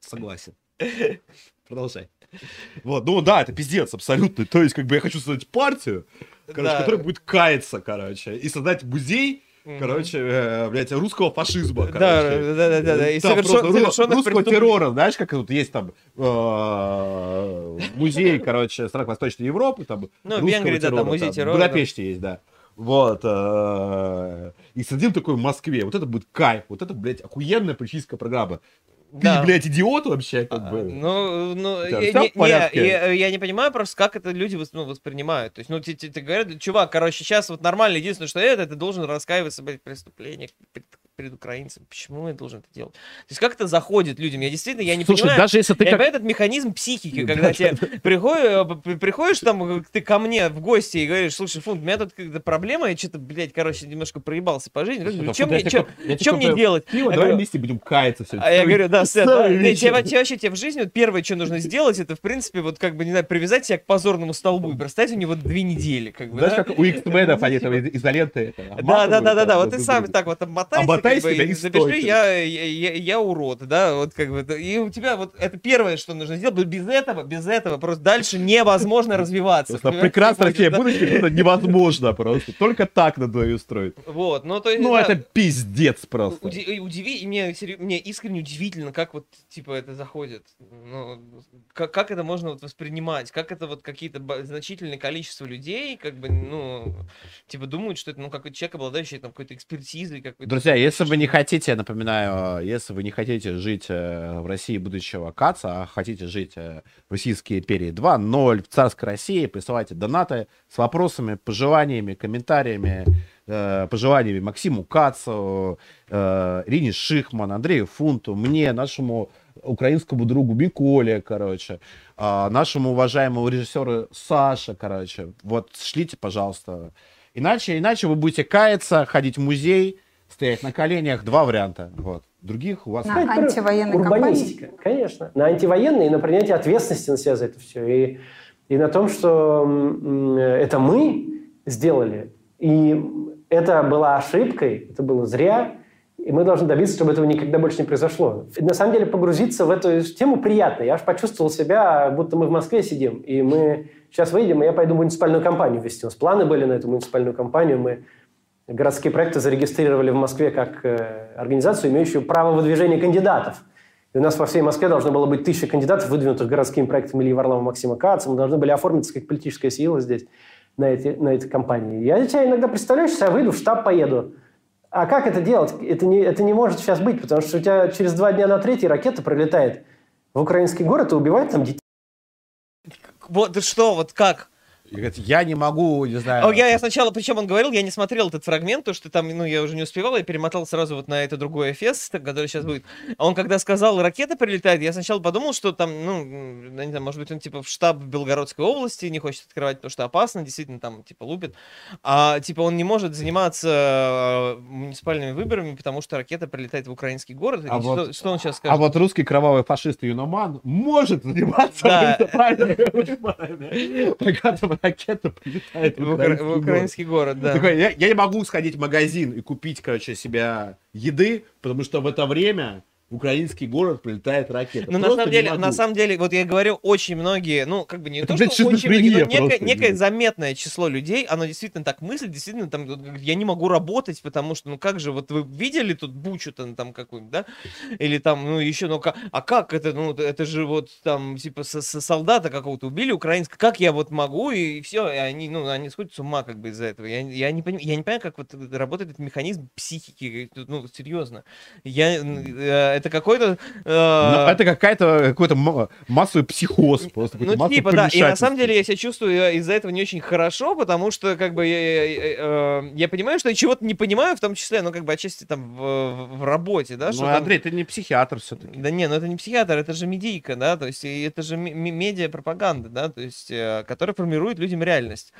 A: согласен. Продолжай. Вот, ну да, это пиздец абсолютно. То есть, как бы я хочу создать партию, короче,
B: Да.
A: которая будет каяться, короче, и создать музей. Короче, э, блядь, русского фашизма, короче.
B: да, да, да, да, и совершенных
A: русского
B: преступлений.
A: террора, знаешь, как тут есть там э, музей, короче, стран Восточной Европы, там
B: Ну, в
A: русского
B: Венгрии, да, там
A: террора,
B: музей
A: В
B: террора,
A: Будапеште есть, да. Вот. э, И сидим такой в Москве. Вот это будет кайф. Вот это, блядь, охуенная политическая программа. Ты,
B: Да.
A: блядь, идиот вообще, как
B: А,
A: бы.
B: Ну, ну,
A: тебя
B: я, не, не, я, я не понимаю просто, как это люди ну, воспринимают. То есть, ну, тебе те говорят, чувак, короче, сейчас вот нормально, единственное, что это, ты должен раскаиваться блядь, в преступлениях перед, украинцами. Почему я должен это делать? То есть, как это заходит людям? Я действительно, я не
A: Слушай,
B: понимаю.
A: даже если ты
B: я
A: как...
B: понимаю этот механизм психики,
A: Да,
B: когда
A: да,
B: тебе приходишь, при- приходишь там, э, ты ко мне в гости и говоришь, слушай, Фунт, у меня тут какая-то проблема, я что-то, блядь, короче, немножко проебался по жизни.
A: Слушай,
B: Чем
A: да,
B: мне,
A: куп- я
B: чё мне делать?
A: Пиво, давай
B: говорю,
A: вместе будем каяться все.
B: а я говорю, да, Сет, да, тебе, вообще тебе в жизни вот первое, что нужно сделать, это, в принципе, вот как бы, не знаю, привязать себя к позорному столбу и простоять у него две недели, как бы,
A: Знаешь,
B: да?
A: как у X-менов они там из- изоленты это
B: Да, да, да, да, да, вот ты сам так вот обмотайся,
A: Хватай
B: как бы,
A: себя и
B: запиши, я, я, я, я урод, да, вот как бы, это- и у тебя вот это первое, что нужно сделать, без этого, без этого просто дальше невозможно *laughs* развиваться.
A: Просто
B: будешь,
A: Россия будущее просто невозможно просто. Только так надо ее устроить.
B: Вот, ну то есть,
A: Ну, это пиздец просто.
B: И удиви, и мне, мне искренне удивительно, как вот, типа, это заходит. Ну, как, как это можно вот воспринимать? Как это вот какие-то значительное количество людей, как бы, ну, типа, думают, что это, ну, какой-то человек, обладающий там какой-то экспертизой, какой-то...
A: Друзья, если вы не хотите, я напоминаю, э, если вы не хотите жить э, в России будущего Каца, а хотите жить э, в Российской империи 2.0 в царской России, присылайте донаты с вопросами, пожеланиями, комментариями, пожеланиями Максиму Кацу, Ирине Шихман, Андрею Фунту, мне, нашему украинскому другу Миколе, короче, нашему уважаемому режиссеру Саше, короче. Вот шлите, пожалуйста. Иначе, иначе вы будете каяться, ходить в музей, стоять на коленях. Два варианта. Вот. Других у вас
E: На антивоенной
D: Урбанистика, конечно. На антивоенной и на принятие ответственности на себя за это все. И, и на том, что это мы сделали, и это была ошибкой, это было зря, и мы должны добиться, чтобы этого никогда больше не произошло. И на самом деле погрузиться в эту тему приятно. Я аж почувствовал себя, будто мы в Москве сидим, и мы сейчас выйдем, и я пойду муниципальную кампанию вести. У нас планы были на эту муниципальную кампанию, мы городские проекты зарегистрировали в Москве как э, организацию, имеющую право выдвижения кандидатов. И у нас по всей Москве должно было быть тысяча кандидатов, выдвинутых городскими проектами Ильи Варлама, Максима Каца. Мы должны были оформиться как политическая сила здесь, на эти, на эти компании. Я тебя иногда представляю, что я выйду в штаб, поеду. А как это делать? Это не, это не может сейчас быть, потому что у тебя через два дня на третий ракета пролетает в украинский город и убивает там детей.
B: Вот, что, вот как?
A: И говорит, я не могу, не знаю.
B: О, я, я сначала, причем он говорил, я не смотрел этот фрагмент, то что там, ну, я уже не успевал, я перемотал сразу вот на это другое фест, который сейчас будет. А он когда сказал, ракета прилетает, я сначала подумал, что там, ну, не знаю, может быть, он типа в штаб Белгородской области не хочет открывать, потому что опасно, действительно, там, типа, лупит. А, типа, он не может заниматься э, муниципальными выборами, потому что ракета прилетает в украинский город.
A: А
B: И
A: вот-
B: что, что он сейчас скажет?
A: А вот русский кровавый фашист и юноман может заниматься
B: Да.
A: муниципальными выборами, там *laughs* ракета прилетает в
B: в, укра-
A: украинский
B: в
A: город.
B: украинский город, да.
A: Такой, я, я не могу сходить в магазин и купить, короче, себе еды, потому что в это время в украинский город прилетает ракета.
B: Ну, на самом деле,
A: могу.
B: на самом деле, вот я говорю, очень многие, ну, как бы не
A: Это,
B: то, что очень многие, но некое,
A: просто,
B: некое заметное число людей, оно действительно так мыслит, действительно, там, я не могу работать, потому что, ну, как же, вот вы видели тут бучу там, там какую-нибудь, да? Или там, ну, еще, ну, ка- а как это, ну, это же вот там, типа, со- со- солдата какого-то убили украинского, как я вот могу, и все, и они, ну, они сходят с ума, как бы, из-за этого. Я, я, не, поним- я не понимаю, как вот работает этот механизм психики, ну, серьезно. Я, э, это какой-то... э,
A: Ну, это какая-то какой-то массовый психоз просто.
B: ну, типа, да. И на самом деле я себя чувствую э, из-за этого не очень хорошо, потому что, как бы, я, я- я, э, я понимаю, что я чего-то не понимаю, в том числе, ну, как бы, отчасти там в, в- работе, да,
A: Ну,
B: что там-
A: Андрей, ты не психиатр все-таки.
B: Да не, ну это не психиатр, это же медийка, да, то есть это же ме- ме- медиа-пропаганда, да, то есть, э, которая формирует людям реальность.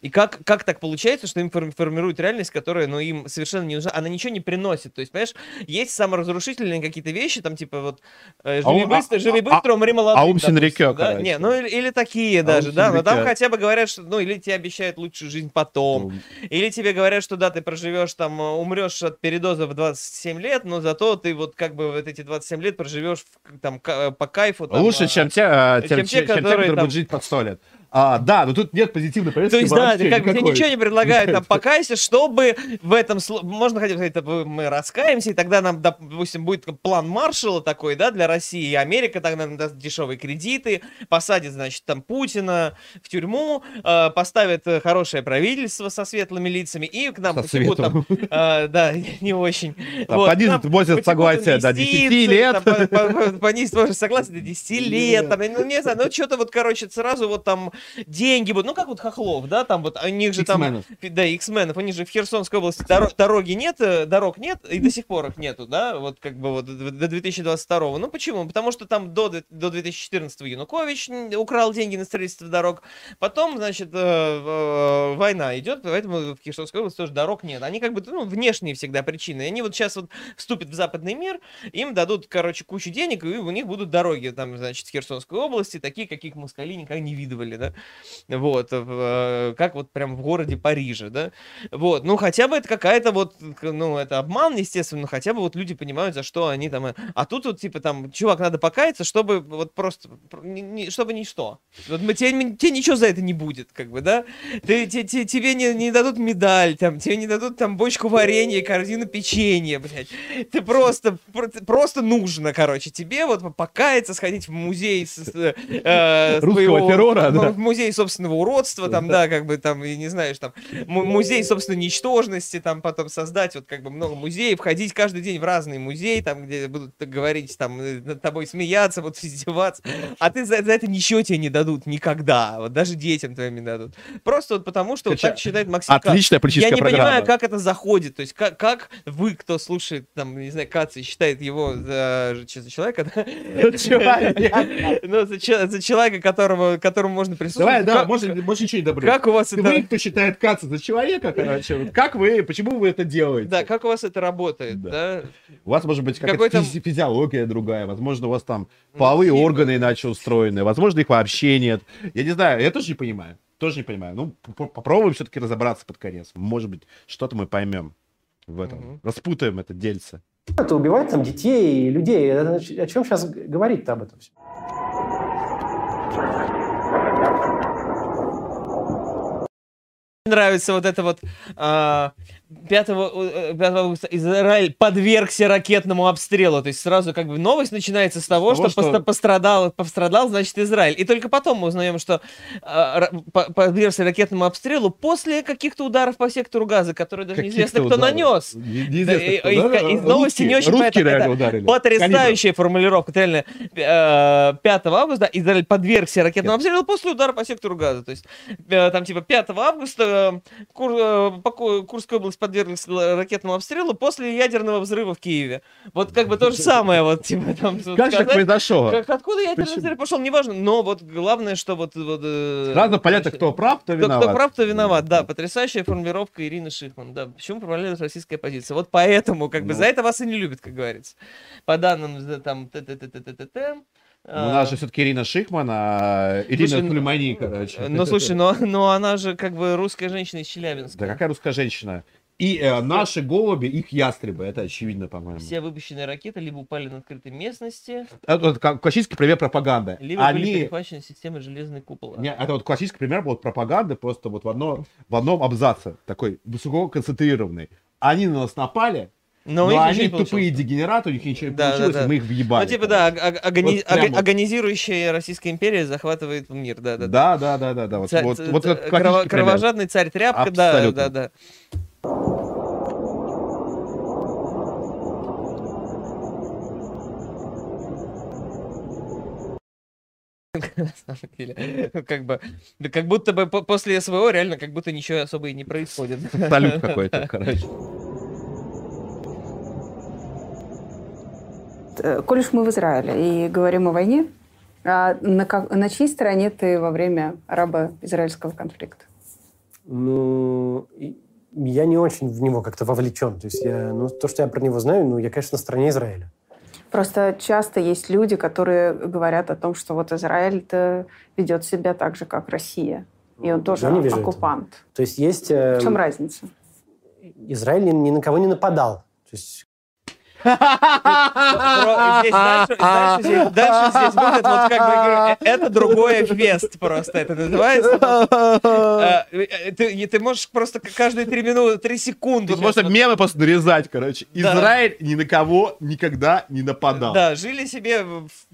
B: И как, как так получается, что им форми- формирует реальность, которая, ну, им совершенно не нужна, она ничего не приносит, то есть, понимаешь, есть саморазрушительные какие-то вещи, там, типа, вот, э,
A: А
B: живи
A: ум-
B: быстро,
A: а-
B: живи
A: а-
B: быстро, умри молодым,
A: Аум
B: допустим,
A: Синрикё,
B: да? Не, ну, или, или такие
A: Аум
B: даже, да, но там хотя бы говорят, что, ну, или тебе обещают лучшую жизнь потом, или тебе говорят, что да, ты проживешь там, э, умрешь от передоза в 27 лет, но зато ты вот как бы вот эти 27 лет проживешь там ка- по кайфу. там,
A: Лучше,
B: а,
A: чем те, э,
B: чем
A: чем,
B: те,
A: чем те,
B: которые
A: которые
B: там-
A: будут жить под 100 лет. А, да, но тут нет позитивной повестки
B: То есть, да, ты как бы тебе ничего не предлагают, там, покайся, чтобы в этом... Можно хотя бы сказать, мы раскаемся, и тогда нам, допустим, будет план Маршалла такой, да, для России, и Америка тогда нам даст дешевые кредиты, посадит, значит, там, Путина в тюрьму, э, поставит э, хорошее правительство со светлыми лицами, и к нам
A: Со
B: потекут там... э, да, *laughs* не очень.
A: Там
B: Вот,
A: понизит возраст согласия до 10
B: инвестиции,
A: лет.
B: там, по- по- Понизит возраст согласия до 10 лет,
A: Лет.
B: там, ну, не знаю, ну, что-то вот, короче, сразу вот там деньги будут, ну, как вот Хохлов, да, там вот, у них же там... Да, X-менов, у них же в Херсонской области доро- дороги нет, э, дорог нет, и до сих пор их нету, да, вот как бы вот до до 2022. Ну почему? Потому что там до, до 2014 Янукович украл деньги на строительство дорог, потом, значит, э, э, война идет, поэтому в Херсонской области тоже дорог нет. Они как бы, ну, внешние всегда причины. Они вот сейчас вот вступят в западный мир, им дадут, короче, кучу денег, и у них будут дороги там, значит, в Херсонской области, такие, каких москали никогда не видывали, да. Да, вот, э, как вот прям в городе Париже, да, вот, ну, хотя бы это какая-то вот, ну, это обман, естественно, но хотя бы вот люди понимают, за что они там, э, а тут вот, типа, там, чувак, надо покаяться, чтобы вот просто, чтобы ничто, вот мы, тебе, тебе ничего за это не будет, как бы, да, ты, те- те- тебе не, не дадут медаль, там, тебе не дадут там бочку варенья, корзину печенья, блядь. Ты просто, про- просто нужно, короче, тебе вот покаяться, сходить в музей с, с, э,
A: Русского
B: своего-
A: террора,
B: ну,
A: да.
B: Музей собственного уродства, там, да, как бы там, и не знаешь, там, му- музей собственной ничтожности, там, потом создать вот как бы много музеев, ходить каждый день в разный музей, там, где будут говорить, там, э, над тобой смеяться, вот *laughs* издеваться, а ты за, за это ничего тебе не дадут никогда, вот даже детям твоим не дадут. Просто вот потому, что вот
A: Хотя
B: так считает Максим Кац.
A: Отличная политическая
B: Я не
A: программа.
B: понимаю, как это заходит. То есть, как, как вы, кто слушает, там, не знаю, Каца и считает его за, за человека. *laughs* Ну, за, че- за человека, которого, которому можно.
A: Давай, да,
B: Как-
A: можно, больше ничего не добавить.
B: Как у вас
A: Ты
B: это...
A: Вы, кто считает Каца за человека, короче, как вы, почему вы это делаете?
B: Да, как у вас это работает,
A: Да.
B: да?
A: У вас может быть какая-то физи- физиология другая, возможно, у вас там половые органы иначе устроены, возможно, их вообще нет. Я не знаю, я тоже не понимаю. Тоже не понимаю. Ну, попробуем все-таки разобраться под конец. Может быть, что-то мы поймем в этом. Распутаем это дельце.
D: Это убивать там детей и людей. О чем сейчас говорить-то об этом все?
B: Нравится вот это вот а, 5, э, 5 августа Израиль подвергся ракетному обстрелу. То есть сразу как бы новость начинается с того,
A: того,
B: что,
A: что-
B: пострадал, пострадал, значит, Израиль. И только потом мы узнаем, что по- подвергся ракетному обстрелу после каких-то ударов по сектору газа, которые даже неизвестно, кто
A: ударов.
B: нанес.
A: Не- Неизвестно, кто, да?
B: из новости не
A: Русские-
B: очень
A: Русские
B: понятно.
A: ударили.
B: Потрясающая формулировка. Это Реально, э, 5 августа да, Израиль подвергся ракетному обстрелу после удара по сектору газа. То есть, э, там, типа, 5 августа э, Кур- э, Поку- Курская область подверглась л- ракетному обстрелу после ядерного взрыва в Киеве. Вот как бы то же самое, вот, типа, там... вот
A: Как же так произошло?
B: Как- откуда ядерный
A: Почему?
B: взрыв пошел, неважно, но вот главное, что вот... вот э,
A: Сразу понятно, кто прав, кто
B: кто,
A: виноват.
B: кто прав, кто виноват, да. Потрясающая формулировка Ирины Шихман, да. Почему провалилась российская позиция? Вот поэтому, как бы,
A: Ну.
B: за это вас и не любят, как говорится. По данным, там, т-т-т-т-т-т.
A: У нас же все-таки Ирина Шихман, а Ирина
B: Слушай, ну,
A: Сулеймани, короче.
B: Ну, слушай, но, но она же как бы русская женщина из Челябинска.
A: Да какая русская женщина? И э, наши голуби, их ястребы, это очевидно, по-моему.
B: Все выпущенные ракеты либо упали на открытой местности,
A: Это вот классический пример пропаганды.
B: либо были
A: Они...
B: перехвачены системой железной купола.
A: Не, это вот классический пример вот пропаганды, просто вот в, одно, в одном абзаце, такой высококонцентрированный. Они на нас напали,
B: но,
A: но, они тупые дегенераты, у них ничего не
B: Да, да,
A: получилось,
B: да.
A: и мы их въебали.
B: Ну, типа, да, аг- аг- агони-
A: Вот вот.
B: агонизирующая Российская империя захватывает мир, да, да, да.
A: Да, да, да, да, да. Вот,
B: Ца-
A: вот, вот пример.
B: кровожадный царь тряпка, да, да, да. На самом деле, ну, как бы, да как будто бы по- после СВО реально как будто ничего особо и не происходит.
A: Салют какой-то, короче.
E: Коль уж мы в Израиле и говорим о войне, а на, как- на чьей стороне ты во время арабо-израильского конфликта?
D: Ну, я не очень в него как-то вовлечен. То есть я, ну, то, что я про него знаю, ну, я, конечно, на стороне Израиля.
E: Просто часто есть люди, которые говорят о том, что вот Израиль-то ведет себя так же, как Россия. И он тоже
D: Я не вижу этого.
E: оккупант.
D: То есть есть... э,
E: В чем разница?
D: Израиль ни, на кого не нападал. То есть
B: здесь дальше, дальше здесь, дальше здесь будет, вот как бы, говорю, э, это другое квест просто, это называется. Э, Ты, ты можешь просто каждые три минуты, три секунды.
A: Тут можно
B: вот-
A: мемы просто нарезать, короче.
B: Да.
A: Израиль ни на кого никогда не нападал.
B: Да, жили себе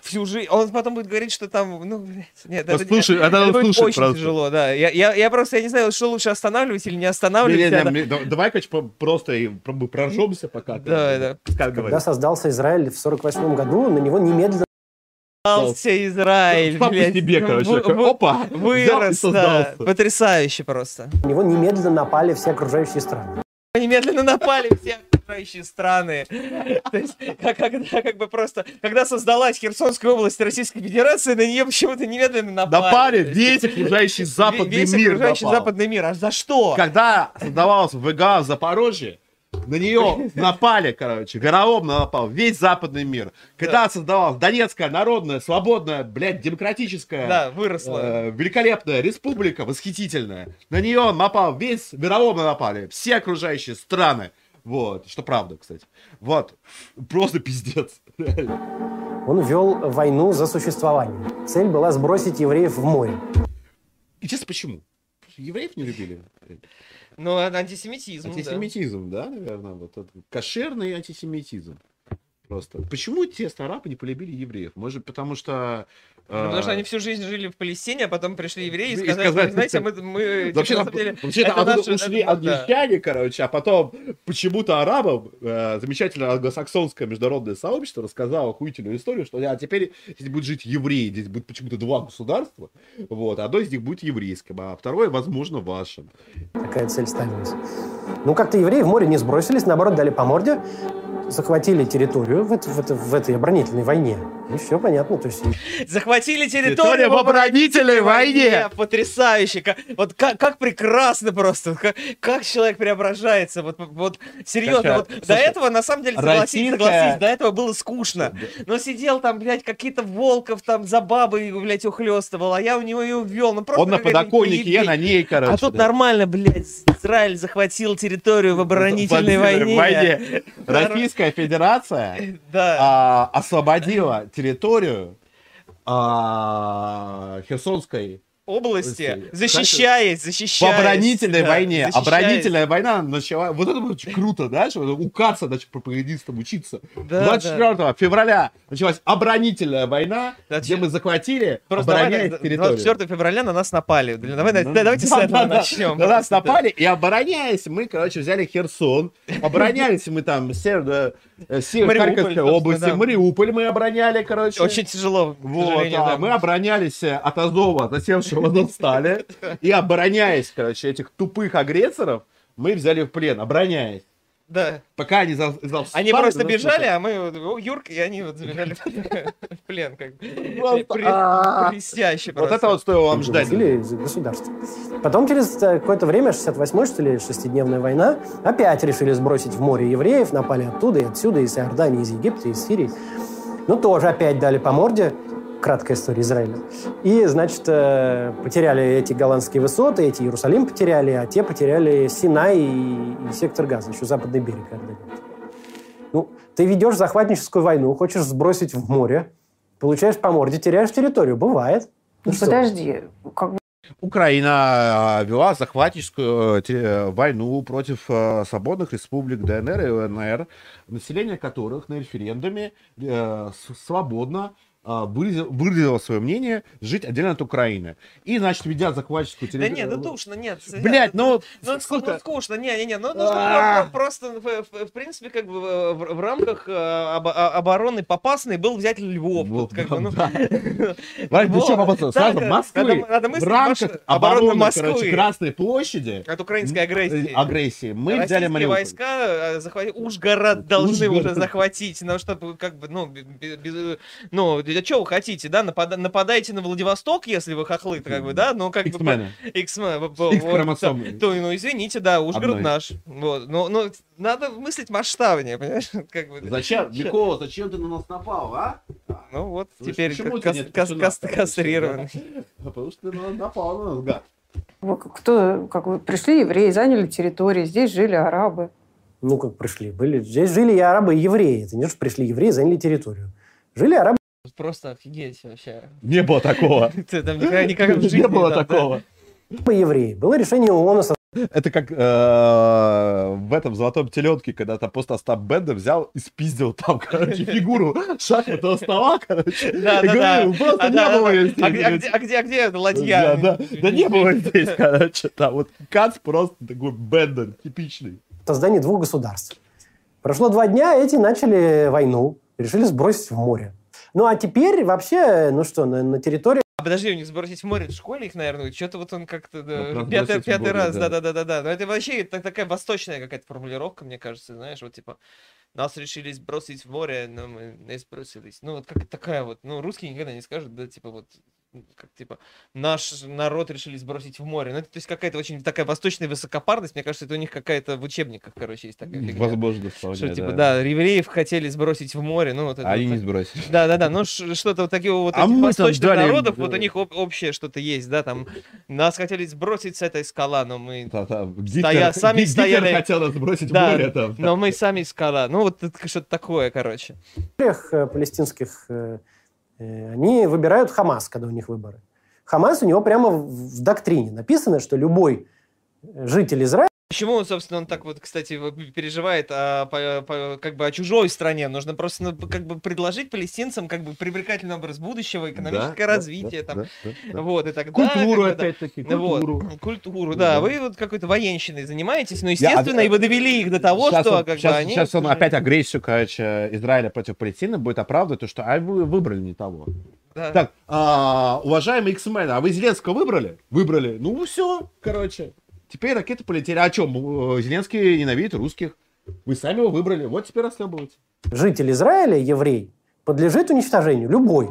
B: всю жизнь. Он потом будет говорить, что там, ну, блядь, нет, это,
A: Послушай, это надо
B: будет очень
A: просто.
B: тяжело, да. Я, я, я просто, я не знаю, что лучше останавливать или не
A: Не,
B: останавливать.
A: не, не,
B: это-
A: да- давай, короче, просто прожжемся пока.
B: Да, да.
D: Когда создался Израиль в 48 году, на него немедленно
B: Создался Израиль,
A: по
B: блядь.
A: себе, короче,
B: вы-
A: опа, *laughs*
B: Вырос, да.
A: создался.
B: Потрясающе просто.
D: на него немедленно напали все окружающие страны.
B: Немедленно напали все окружающие страны. *laughs* То есть, как- когда как бы просто, когда создалась Херсонская область Российской Федерации, на нее почему-то немедленно напали.
A: Напали весь *laughs* окружающий западный
B: весь
A: мир
B: окружающий
A: напал.
B: западный мир. А за что?
A: Когда создавался ВГА в Запорожье, На нее *laughs* напали, короче, горовом напал весь западный мир. Когда создавалась Донецкая народная, свободная, блядь, демократическая,
B: Да, выросла.
A: э, великолепная республика, восхитительная. На нее напал весь, мировом напали, все окружающие страны. Вот, что правда, кстати. Вот, просто пиздец. *laughs* Реально.
D: Он вел войну за существование. Цель была сбросить евреев в море.
A: И честно, почему? Евреев не любили?
B: Ну, а- антисемитизм, да.
A: Антисемитизм, да, наверное, вот этот кошерный антисемитизм. Просто. Почему те арабы не полюбили евреев? Может, потому что...
B: Ну, потому что
A: э,
B: они всю жизнь жили в Палестине, а потом пришли евреи и
A: И
B: сказали,
A: сказали,
B: знаете, мы, мы типа,
A: Вообще, там,
B: самом деле,
A: вообще
B: это
A: оттуда
B: наше-
A: ушли
B: это- да.
A: англичане, короче, а потом почему-то арабам э, замечательное англосаксонское международное сообщество рассказало охуительную историю, что а теперь здесь будет жить евреи, здесь будет почему-то два государства, вот, одно из них будет еврейским, а второе, возможно, вашим.
D: Такая цель ставилась. Ну, как-то евреи в море не сбросились, наоборот, дали по морде, захватили территорию в, это- в это- в этой оборонительной войне. И все понятно. То есть
B: Захватили территорию
A: в оборонительной войне.
B: Потрясающе. Как, вот как, как прекрасно просто. Как, как человек преображается. Вот, вот серьезно.
A: Слушай,
B: вот до
A: слушай,
B: этого, на самом деле, согласись, согласись, до этого было скучно. Но сидел там, блядь, какие-то волков там за бабой, блядь, ухлестывал, а я у него ее увел. Ну, просто
A: Он на подоконнике, я на ней, короче.
B: А тут
A: да.
B: нормально, блядь, Израиль захватил территорию в оборонительной
A: Оборонительной
B: войне.
A: Российская Федерация
B: Да.
A: а, освободила территорию а, Херсонской
B: области,
A: Если-
B: защищаясь,
A: в оборонительной
B: да,
A: войне.
B: защищаясь.
A: Оборонительная война начала... Вот это очень круто, да? Что у Каца начал пропагандистам учиться.
B: Да,
A: 24 февраля началась оборонительная война,
B: Да,
A: где мы захватили,
B: Просто давай,
A: обороняя
B: да,
A: территорию.
B: 24 февраля на нас напали. Давай,
A: Ну,
B: да, давайте с
A: да,
B: этого
A: да, да.
B: начнем.
A: На нас
B: да.
A: напали, и обороняясь, мы, короче, взяли Херсон. Оборонялись мы там
B: Мариуполь,
A: Харьковской
B: собственно,
A: области.
B: да.
A: Мариуполь мы обороняли, короче.
B: Очень тяжело,
A: Вот, а
B: да.
A: мы оборонялись э, от Азова, засевшего на стали. *laughs* И обороняясь, короче, этих тупых агрессоров, мы взяли в плен, обороняясь.
B: Да.
A: Пока они за, за-
B: Они
A: встали,
B: просто бежали, а мы, Юрк, и они вот забежали в плен. Как
A: а.
B: Блестяще
A: Вот это вот стоило вам ждать.
D: Или из государства. Потом через э, какое-то время, 68-й, что ли, шестидневная война, опять решили сбросить в море евреев, напали оттуда и отсюда, из Иордании, из Египта, из Сирии. Ну, тоже опять дали по морде. Краткая история Израиля. И, значит, э, потеряли эти голландские высоты, эти Иерусалим потеряли, а те потеряли Синай и, и сектор Газа, еще западный берег. Ну, ты ведешь захватническую войну, хочешь сбросить в море, получаешь по морде, теряешь территорию. Бывает. Ну что?
E: Подожди, как бы
A: Украина э, вела захватническую э, войну против э, свободных республик ДНР и ЛНР, население которых на референдуме свободно э, выразило, выразило свое мнение жить отдельно от Украины. И, значит, ведя захватческую
B: Да
A: территорию...
B: нет, ну душно, нет.
A: Блять, ну,
B: Ну,
A: сколько...
B: ну, скучно, не-не-не, ну, нужно
A: А.
B: про- просто, в, в- принципе, как бы в, рамках э, обороны Попасной был взять Львов. Ну,
A: да. *laughs* Ладно, Попасов,
B: Так,
A: сразу
B: э,
A: Москвы, в рамках обороны,
B: Москвы.
A: Красной площади,
B: от украинской агрессии.
A: э, агрессии, мы взяли Мариуполь.
B: войска э, захвати... Ужгород должны уже захватить, ну, чтобы, как бы, ну, бе- ну, а что вы хотите, да, Напада- нападайте на Владивосток, если вы хохлы, как бы, да, ну, как бы...
A: Иксмены.
B: X-Men, вот, То, ну, извините, да, Ужгород
A: Одной.
B: наш. Вот, но, но надо мыслить масштабнее, понимаешь? *laughs* Как бы,
A: Зачем,
B: Чё?
A: Микола, зачем ты на нас напал, а?
B: Ну вот,
A: Слушай,
B: теперь
A: почему у
B: кас-
A: нет
B: кас- кас-
A: короче,
B: кастрированный.
A: да? Потому что ты на нас напал на нас, гад.
E: кто, как вы пришли евреи, заняли территорию, здесь жили арабы.
D: Ну, как пришли. Были, здесь жили и арабы, и евреи. Это не то, что пришли евреи, заняли территорию. Жили арабы,
B: Просто офигеть вообще.
A: Не было такого. *laughs*
B: Ты там никогда, никогда в жизни...
A: Не было
B: да, да.
A: такого.
D: и евреи. Было решение ООН о
A: Это как э, в этом золотом теленке, когда там просто Остап Бендер взял и спиздил там, короче, *laughs* фигуру шахматного стола, короче.
B: Да,
A: И
B: да,
A: говорю,
B: да.
A: Просто
B: А,
A: не
B: да, да,
A: было
B: да.
A: её
B: А
A: здесь,
B: а где, а где, а где ладья?
A: Да, да, да не было здесь, короче. Там вот Кац просто такой Бендер типичный.
D: создании двух государств. Прошло два дня, эти начали войну, решили сбросить в море. Ну, а теперь вообще, ну что, на, на территории
B: А подожди, у них сбросить в море в школе их, наверное, что-то вот он как-то да,
A: Ну,
B: пятый, пятый
A: море,
B: раз,
A: да.
B: да-да-да-да. Но это вообще так- такая восточная какая-то формулировка, мне кажется, знаешь, вот типа нас решили сбросить в море, но мы не сбросились. Ну, вот как такая вот, ну, русские никогда не скажут, да, типа вот как типа наш народ решили сбросить в море. Ну, это то есть какая-то очень такая восточная высокопарность. Мне кажется, это у них какая-то в учебниках, короче, есть такая фигня.
A: Возможно, вполне,
B: Что, типа, да, евреев хотели сбросить в море, ну, вот это
A: Они
B: вот
A: не сбросили.
B: Да, да, да, ну что-то вот такие вот
A: А
B: восточных
A: дали
B: народов, вот
A: да.
B: у них об- общее что-то есть, да, там нас хотели сбросить с этой скала, но мы,
A: Да-да,
B: Стоя- сами
A: Гитлер
B: стояли-
A: хотел нас бросить
B: Да,
A: в море там.
B: но мы сами скала, ну вот это что-то такое, короче.
D: всех э, палестинских, э, они выбирают Хамас, когда у них выборы. Хамас у него прямо в, доктрине написано, что любой житель Израиля
B: Почему, собственно, он так вот, кстати, переживает о, по- по- как бы о чужой стране? Нужно просто ну, как бы предложить палестинцам как бы привлекательный образ будущего, экономическое
A: Да,
B: развитие,
A: да,
B: там,
A: да, да, да.
B: вот и так
A: Культуру,
B: далее. как бы, да.
A: опять-таки,
B: Ну Вот,
A: культуру.
B: культуру, да.
A: Да.
B: Вы вот какой-то военщиной занимаетесь, но,
A: Я-
B: естественно, и вы довели их до того,
A: Сейчас
B: что
A: он,
B: как
A: сейчас,
B: бы они...
A: сейчас он опять агрессию, короче, Израиля против Палестины будет оправдывать, то, что а вы выбрали не того.
B: Да.
A: Так, а, уважаемые X-Men, а вы Зеленского выбрали? Выбрали. Ну, все, короче. Теперь ракеты полетели. А чем? Зеленский ненавидит русских. Вы сами его выбрали. Вот теперь расхлебывайте.
D: житель Израиля, еврей, подлежит уничтожению, любой.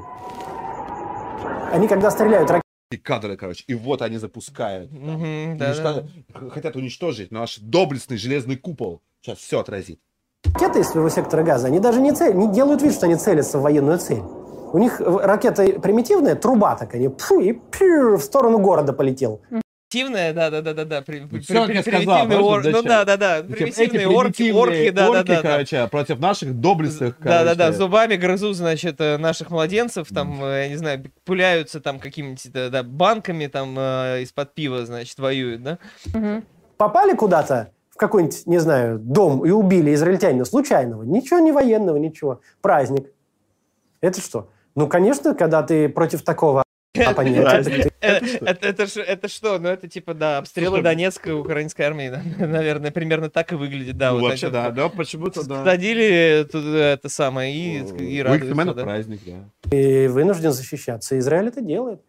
D: Они когда стреляют
A: И кадры, короче. И вот они запускают.
B: Да, да.
A: Уничтожают- Хотят уничтожить наш доблестный железный купол. Сейчас все отразит.
D: ракеты из своего сектора газа, они даже не, цель, не делают вид, что они целятся в военную цель. У них э, ракета примитивная, труба так, они пфу, и пью, в сторону города полетел.
B: Примитивная, да, да, да, да, да. при- при-
A: сказал,
B: примитивные
A: просто
B: ор- Ну да, да, да. Примитивные орки, орки, да, да,
A: орки,
B: да,
A: короче, против наших доблестных,
B: Да, да, да, зубами грызут, значит, э, наших младенцев, там, э, я не знаю, пуляются там какими-нибудь, да, банками там э, из-под пива, значит, воюют, да?
D: Попали куда-то в какой-нибудь, не знаю, дом и убили израильтянина случайного. Ничего не военного, ничего. Праздник. Это что? Ну, конечно, когда ты против такого ты-
B: Э, Это, *laughs* это, что? Ну, это типа, да, обстрелы Донецкой украинской армии, *laughs* наверное, примерно так и выглядит, да.
A: Ну, вообще, да, да, почему-то, да.
B: Садили это самое и, и радуются,
A: праздник, да.
D: ты вынужден защищаться. Израиль это делает.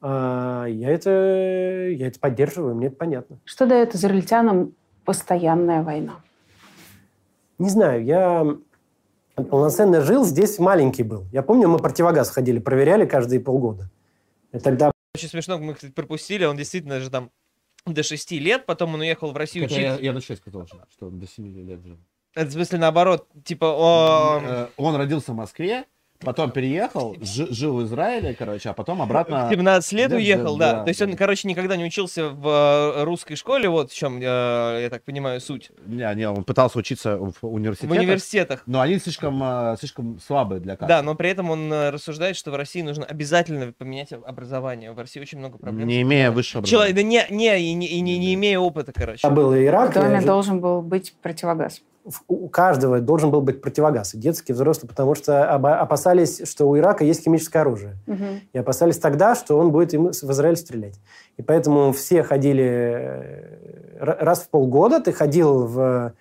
D: А, я, это, я это поддерживаю, мне это понятно.
E: Что дает израильтянам постоянная война?
D: Не знаю, я полноценно жил, здесь маленький был. Я помню, мы противогаз ходили, проверяли каждые полгода. И тогда
B: Очень смешно, мы, кстати, пропустили, он действительно же там до 6 лет, потом он уехал в Россию
A: Хотя я,
B: учиться.
A: я на 6 сказал, что- до 7 лет жил.
B: Это в смысле наоборот, типа, о,
A: Э, Он родился в Москве, потом переехал, жи- жил в Израиле, короче, а потом обратно...
B: в 17 лет
A: Да,
B: уехал,
A: да,
B: да.
A: да,
B: То есть он,
A: да.
B: короче, никогда не учился в э, русской школе, вот в чем, я так понимаю, суть.
A: Не, не, он пытался учиться в университете.
B: В университетах.
A: Но они слишком, э, слишком слабые для
B: Да,
A: кадров.
B: но при этом он э, рассуждает, что в России нужно обязательно поменять образование. В России очень много проблем.
A: Не имея высшего
B: Человек,
A: образования.
B: да не, не, и не, и не, не имея опыта, короче.
D: был Ирак.
E: В доме должен был быть противогаз.
D: У каждого должен был быть противогаз, и детский, и взрослый, потому что опасались, что у Ирака есть химическое оружие.
E: Мгм.
D: И опасались тогда, что он будет им в Израиль стрелять. И поэтому все ходили э, раз в полгода, ты ходил в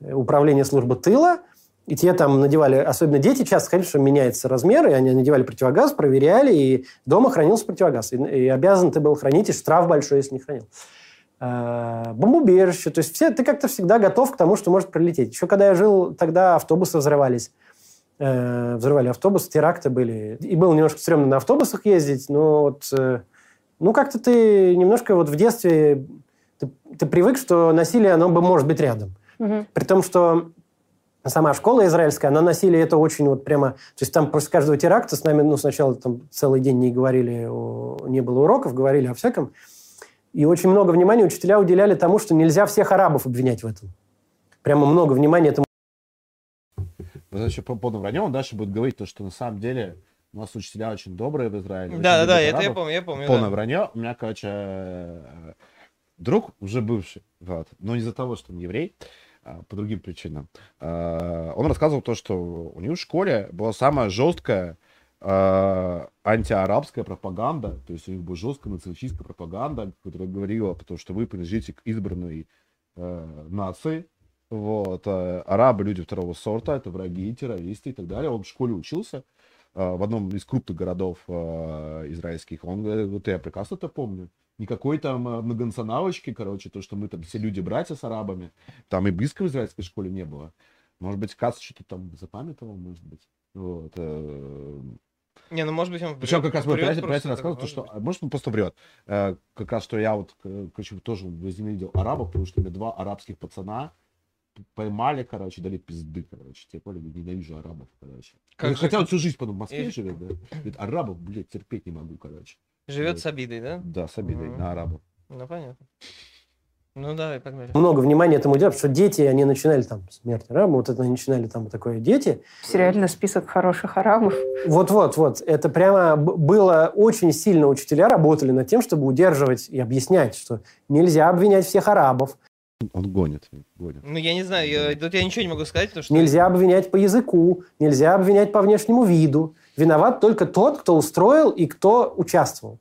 D: э, управление службы тыла, и тебе там надевали, особенно дети часто что меняется размер, и они надевали противогаз, проверяли, и дома хранился противогаз. И, и обязан ты был хранить, и штраф большой, если не хранил. Бомбоубежище. То есть все, ты как-то всегда готов к тому, что может прилететь. Еще когда я жил, тогда автобусы взрывались. Э, взрывали автобусы, теракты были. И было немножко стрёмно на автобусах ездить, но вот... э, ну, как-то ты немножко вот в детстве... Ты, ты привык, что насилие, оно бы может быть рядом.
E: Мгм.
D: При том, что сама школа израильская, она насилие это очень вот прямо... То есть там после каждого теракта с нами, ну, сначала там целый день не говорили, о- не было уроков, говорили о всяком. И очень много внимания учителя уделяли тому, что нельзя всех арабов обвинять в этом. Прямо много внимания этому
A: Вот еще по поводу вранья, он дальше будет говорить то, что на самом деле у нас учителя очень добрые в Израиле.
B: Да, да, да, это я помню, я помню.
A: Полное
B: да.
A: вранье. У меня, короче, э, друг уже бывший, вот, но не из-за того, что он еврей, а по другим причинам. Э, Он рассказывал то, что у него в школе была самая жесткая антиарабская пропаганда, то есть у них была жесткая националистическая пропаганда, которая говорила, потому что вы принадлежите к избранной э, нации, вот, э, арабы люди второго сорта, это враги, террористы и так далее. Он в школе учился э, в одном из крупных городов э, израильских. Он говорит, вот я прекрасно это помню. Никакой там э, многонационалочки, короче, то, что мы там все люди-братья с арабами, там и близко в израильской школе не было. Может быть, Кац что-то там запамятовал, может быть. Вот.
B: Не, ну может быть он
A: Причем как раз мой
B: врет
A: приятель, приятель рассказывал, то, что, а, может, он просто врет. Э, как раз, что я вот, э, короче, тоже возненавидел арабов, потому что мне два арабских пацана поймали, короче, дали пизды, короче. Те поняли, ненавижу арабов, короче.
B: Как
A: Ну,
B: же-
A: Хотя он всю жизнь потом в Москве
B: И-
A: живет, да. Говорит, арабов, блядь, терпеть не могу, короче.
B: Живет
A: Вот.
B: с обидой, да?
A: Да, с обидой
B: Мгм.
A: на арабов.
B: Ну понятно. Ну давай, погнали.
D: Много внимания этому уделяют, потому что дети, они начинали там смерть арабов, вот это они начинали там такое дети.
E: Сериальный список хороших арабов.
D: Вот-вот-вот. Это прямо было очень сильно учителя работали над тем, чтобы удерживать и объяснять, что нельзя обвинять всех арабов,
A: Он гонит, гонит.
B: Ну я не знаю, я, тут я ничего не могу сказать, потому что...
D: нельзя обвинять по языку, нельзя обвинять по внешнему виду. Виноват только тот, кто устроил и кто участвовал.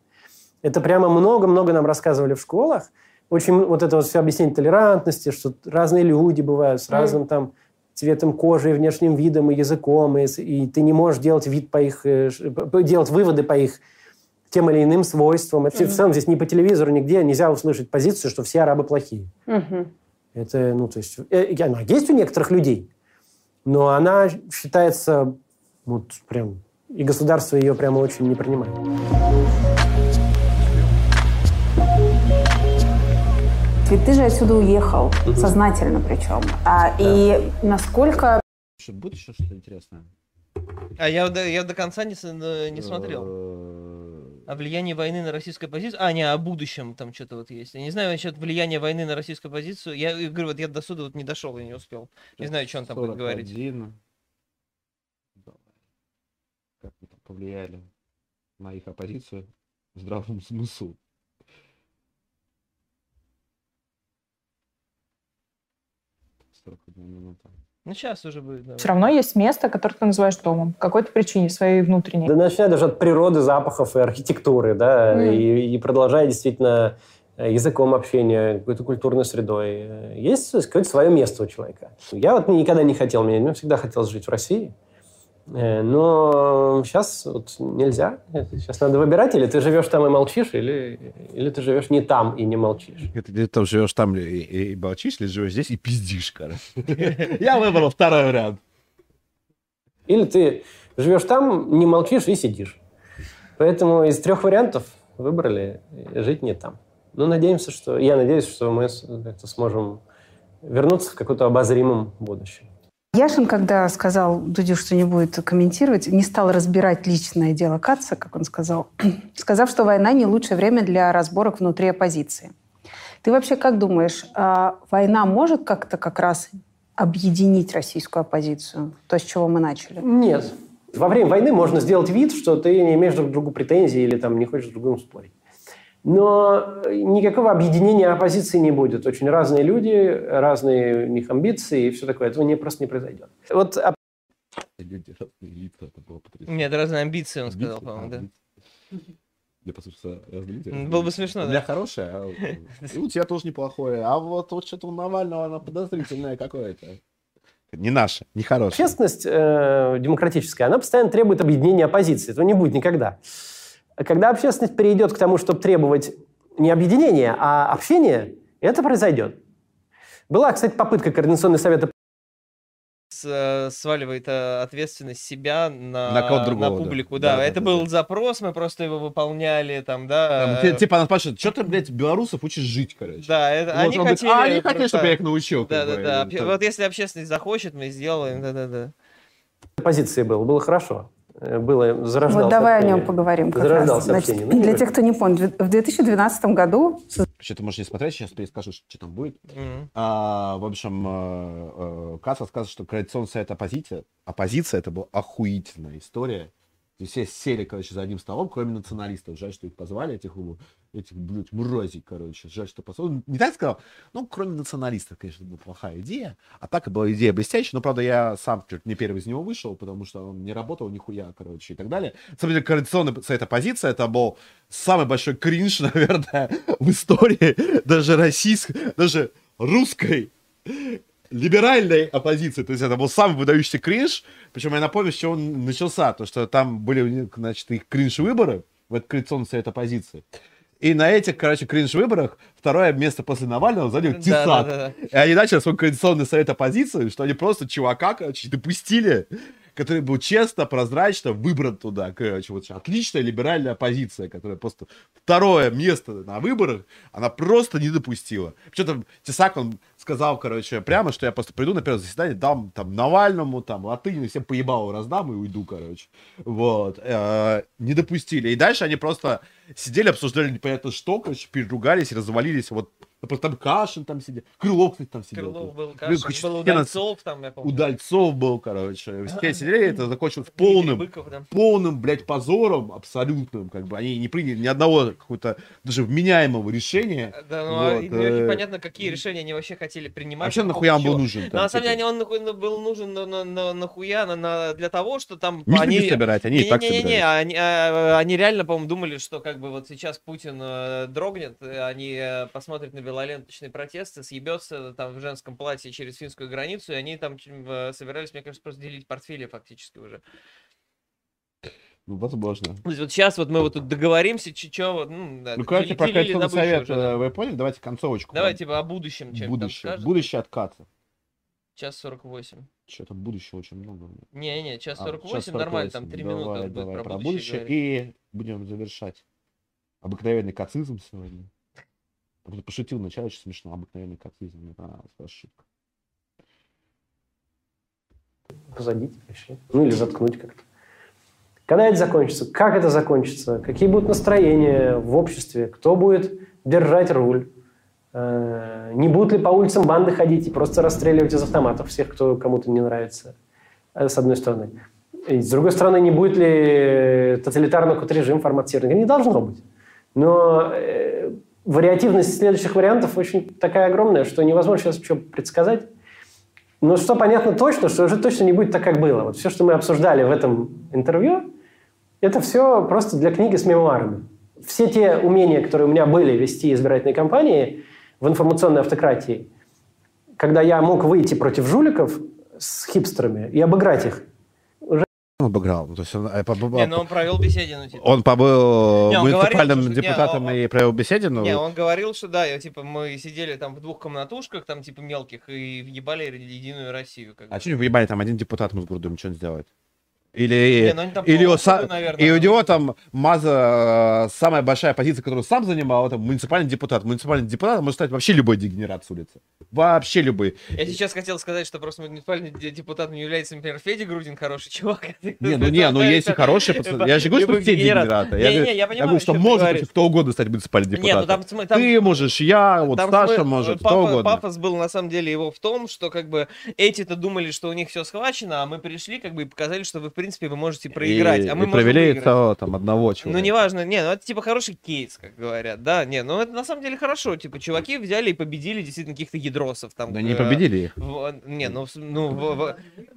D: Это прямо много-много нам рассказывали в школах. Очень вот это вот все объяснение толерантности, что разные люди бывают с разным там цветом кожи, и внешним видом и языком, и, и ты не можешь делать вид по их, э, делать выводы по их тем или иным свойствам. И в целом здесь ни по телевизору, нигде нельзя услышать позицию, что все арабы плохие.
E: Мгм.
D: Это, ну, то есть, э, и она есть у некоторых людей, но она считается, вот прям, и государство ее прямо очень не принимает.
E: Ведь ты же отсюда уехал, сознательно причем. А, И насколько
A: Что, будет еще что-то интересное?
B: А я, до- я до конца не, э, не смотрел.
A: Э,
B: О влиянии войны на российскую позицию. А, не, о будущем там что-то вот есть. Я не знаю насчет влияния войны на российскую позицию. Я говорю, вот я до суда вот не дошел и не успел. Не знаю, что он там будет говорить.
A: 41. Как мы там повлияли на их оппозицию в здравом смыслу. Сорок одна минута.
B: Ну, сейчас уже будет. да.
G: Все равно есть место, которое ты называешь домом. По какой-то причине своей внутренней.
D: Да начиная даже от природы, запахов и архитектуры, да,
G: Мгм.
D: и, и продолжая действительно э, языком общения, какой-то культурной средой. Э, Есть какое-то свое место у человека. Я вот никогда не хотел, мне, мне всегда хотелось жить в России. Э, Но сейчас вот нельзя. Сейчас надо выбирать, или ты живешь там и молчишь, или, или ты живешь не там и не молчишь.
A: Это ты там живешь там и, и, и молчишь, или живешь здесь и пиздишь, короче. *laughs* Я выбрал второй вариант.
D: Или ты живешь там, не молчишь и сидишь. Поэтому из трех вариантов выбрали жить не там. Ну, надеемся, что... Я надеюсь, что мы сможем вернуться в каком-то обозримом будущем.
E: Яшин, когда сказал Дудю, что не будет комментировать, не стал разбирать личное дело Каца, как он сказал, *clears throat* сказав, что война не лучшее время для разборок внутри оппозиции. Ты вообще как думаешь, а война может как-то как раз объединить российскую оппозицию? То, с чего мы начали?
D: Нет. Во время войны можно сделать вид, что ты не имеешь друг к другу претензий или там не хочешь с другим спорить. Но никакого объединения оппозиции не будет. Очень разные люди, разные у них амбиции и все такое. Этого не, просто не произойдет. Вот
A: Люди, разные лица, это было потрясающе.
B: Нет, разные амбиции, он сказал, по-моему, да.
A: Я послушал, разные разные
B: было бы
A: лица.
B: смешно,
A: У
B: да.
A: меня хорошее, а у- *laughs* и у тебя тоже неплохое. А вот, вот что-то у Навального, оно подозрительное какое-то. Не наше, не хорошее.
D: общественность э, демократическая, она постоянно требует объединения оппозиции. Этого не будет никогда. Когда общественность перейдет к тому, чтобы требовать не объединения, а общения, это произойдет. Была, кстати, попытка Координационного совета
B: э, сваливает э, ответственность себя на,
A: На другого, да.
B: публику.
A: Да,
B: Да,
A: да,
B: это
A: да,
B: был
A: да.
B: запрос, мы просто его выполняли, там, да.
A: Там, ти- Типа она спрашивает, что ты, блядь, белорусов учишь жить, короче?
B: Да, это,
A: Вот
B: они
A: он говорит,
B: хотели...
A: а, они хотели, чтобы я их научил.
B: Да, да,
A: бы,
B: да.
A: там-
B: Вот если общественность захочет, мы сделаем, да, да, да.
D: оппозиции было. Было хорошо. Э, Было, зарождалось
E: Вот давай о
D: общение.
E: нем поговорим. Как раз.
D: Зарождалось
E: Значит,
D: общение. Ну,
E: для тех, кто не понял, в 2012 году
A: Вообще, ты можешь не смотреть, сейчас перескажу, что там будет.
B: Мгм.
A: А, в общем, э, э, Кац рассказывает, что Коалиционный совет оппозиция, оппозиция это была охуительная история. Все сели, короче, за одним столом, кроме националистов. Жаль, что их позвали, этих, этих блядь, мразей, короче. Жаль, что позвали. Не так сказал, ну, кроме националистов, конечно, была плохая идея. А так и была идея блестящая. Но, правда, я сам чуть не первый из него вышел, потому что он не работал нихуя, короче, и так далее. Деле, Коалиционный совет оппозиция, это был самый большой кринж, *laughs* наверное, в истории даже российской, даже русской либеральной оппозиции. То есть это был самый выдающийся кринж. Причем я напомню, с чего он начался. То, что там были, значит, их кринж-выборы в этот коалиционный совет оппозиции. И на этих, короче, кринж-выборах второе место после Навального занял
B: Да,
A: Тисак.
B: да, да, да.
A: И они начали свой коалиционный совет оппозиции, что они просто чувака, короче, допустили, который был честно, прозрачно выбран туда. Короче, вот отличная либеральная позиция, которая просто второе место на выборах, она просто не допустила. Причем Тесак, он сказал, короче, прямо, что я просто приду на первое заседание, дам там Навальному, там, Латынину, всем поебалу раздам и уйду, короче. Вот. Э, не допустили. И дальше они просто сидели, обсуждали непонятно что, короче, переругались, развалились. Вот там Кашин там сидел. Крылов, кстати, там сидел.
B: Крылов был,
A: Блин,
B: Кашин, был
A: хрена-
B: Удальцов там, я помню.
A: Удальцов был, короче. Все сидели, это закончилось полным,
B: Быков, да.
A: полным, блядь, позором абсолютным. Как бы они не приняли ни одного какого-то даже вменяемого решения.
B: Да, ну, а
A: Вот, э,
B: непонятно, какие решения они вообще хотели принимать.
A: Вообще
B: по
A: нахуя он был нужен?
B: Ну,
A: там,
B: на самом
A: типа?
B: деле он нахуй на- был нужен на, на, на- нахуя на, на- для того, что там
A: Митинги
B: они...
A: собирать, они и так
B: Не-не-не,
A: собирались.
B: они, а, они реально, по-моему, думали, что как бы вот сейчас Путин э, дрогнет, они э, посмотрят на белоленточные протесты, съебется там в женском платье через финскую границу, и они там э, собирались, мне кажется, просто делить портфели фактически уже.
A: Ну, возможно.
B: То есть вот сейчас вот мы вот тут договоримся, че вот, ну, да,
A: Ну, короче, про
B: добычу
A: совет
B: уже, да.
A: э, вы поняли? Давайте концовочку.
B: Давай,
A: вам.
B: типа, о будущем чем
A: будущее.
B: там
A: Будущее отката.
B: Час 48.
A: Что там будущего очень много.
B: Не-не, час
A: А,
B: 48,
A: час
B: нормально, там
A: 48.
B: 3
A: давай,
B: минуты будет
A: давай
B: про,
A: про
B: будущее.
A: будущее. И будем завершать. Обыкновенный кацизм сегодня. Я просто пошутил вначале, очень смешно. Обыкновенный кацизм. Мне понравилась ваша шутка.
D: Посадить вообще. Ну или заткнуть как-то. Когда это закончится? Как это закончится? Какие будут настроения в обществе? Кто будет держать руль? Э, Не будут ли по улицам банды ходить и просто расстреливать из автоматов всех, кто кому-то не нравится? Э, С одной стороны. И с другой стороны, не будет ли тоталитарный какой-то режим форматирования? Не должно быть. Но э, вариативность следующих вариантов очень такая огромная, что невозможно сейчас что предсказать. Но что понятно точно, что уже точно не будет так, как было. Вот все, что мы обсуждали в этом интервью, это все просто для книги с мемуарами. Все те умения, которые у меня были вести избирательные кампании в информационной автократии, когда я мог выйти против жуликов с хипстерами и обыграть их.
A: Он обыграл. Ну, То есть он, э,
B: Не, ну он провел беседину, типа.
A: он побыл
B: Не, он говорил,
A: муниципальным
B: не,
A: депутатом
B: он-
A: и провел беседину.
B: Не, он говорил, что да, я, типа, мы сидели там в двух комнатушках, там, типа, мелких, и въебали Единую Россию. Как.
A: А что не выебали, там один депутат мы с Гурдом, что он сделает? Или,
B: Не, ну они там
A: или он са-
B: наверное,
A: и у него там Маза, э, самая большая позиция, которую сам занимал, это муниципальный депутат. Муниципальный депутат может стать вообще любой дегенерат с улицы. Вообще любой.
B: Я сейчас хотел сказать, что просто муниципальный де- депутатом является, например, Федя Грудин, хороший чувак. *laughs*
A: Не, ну не, ну есть и хорошие пацаны. Я же говорю, что все дегенераты. Я,
B: Не,
A: говорю-
B: не,
A: что может кто угодно стать муниципальным
B: Не, ну
A: депутатом. Ты можешь, я, вот Саша может,
B: пафос,
A: кто угодно.
B: Пафос был на самом деле его в том, что как бы эти-то думали, что у них все схвачено, а мы пришли как бы и показали, что вы в принципе вы можете проиграть,
A: И-
B: а мы
A: и провели
B: выиграть.
A: целого там одного человека.
B: Ну, неважно, не, ну это типа хороший кейс, как говорят, да, не, ну это на самом деле хорошо, типа чуваки взяли и победили действительно каких-то ядросов там.
A: Да не
B: э,
A: победили их.
B: в- не, ну, ну, в- в-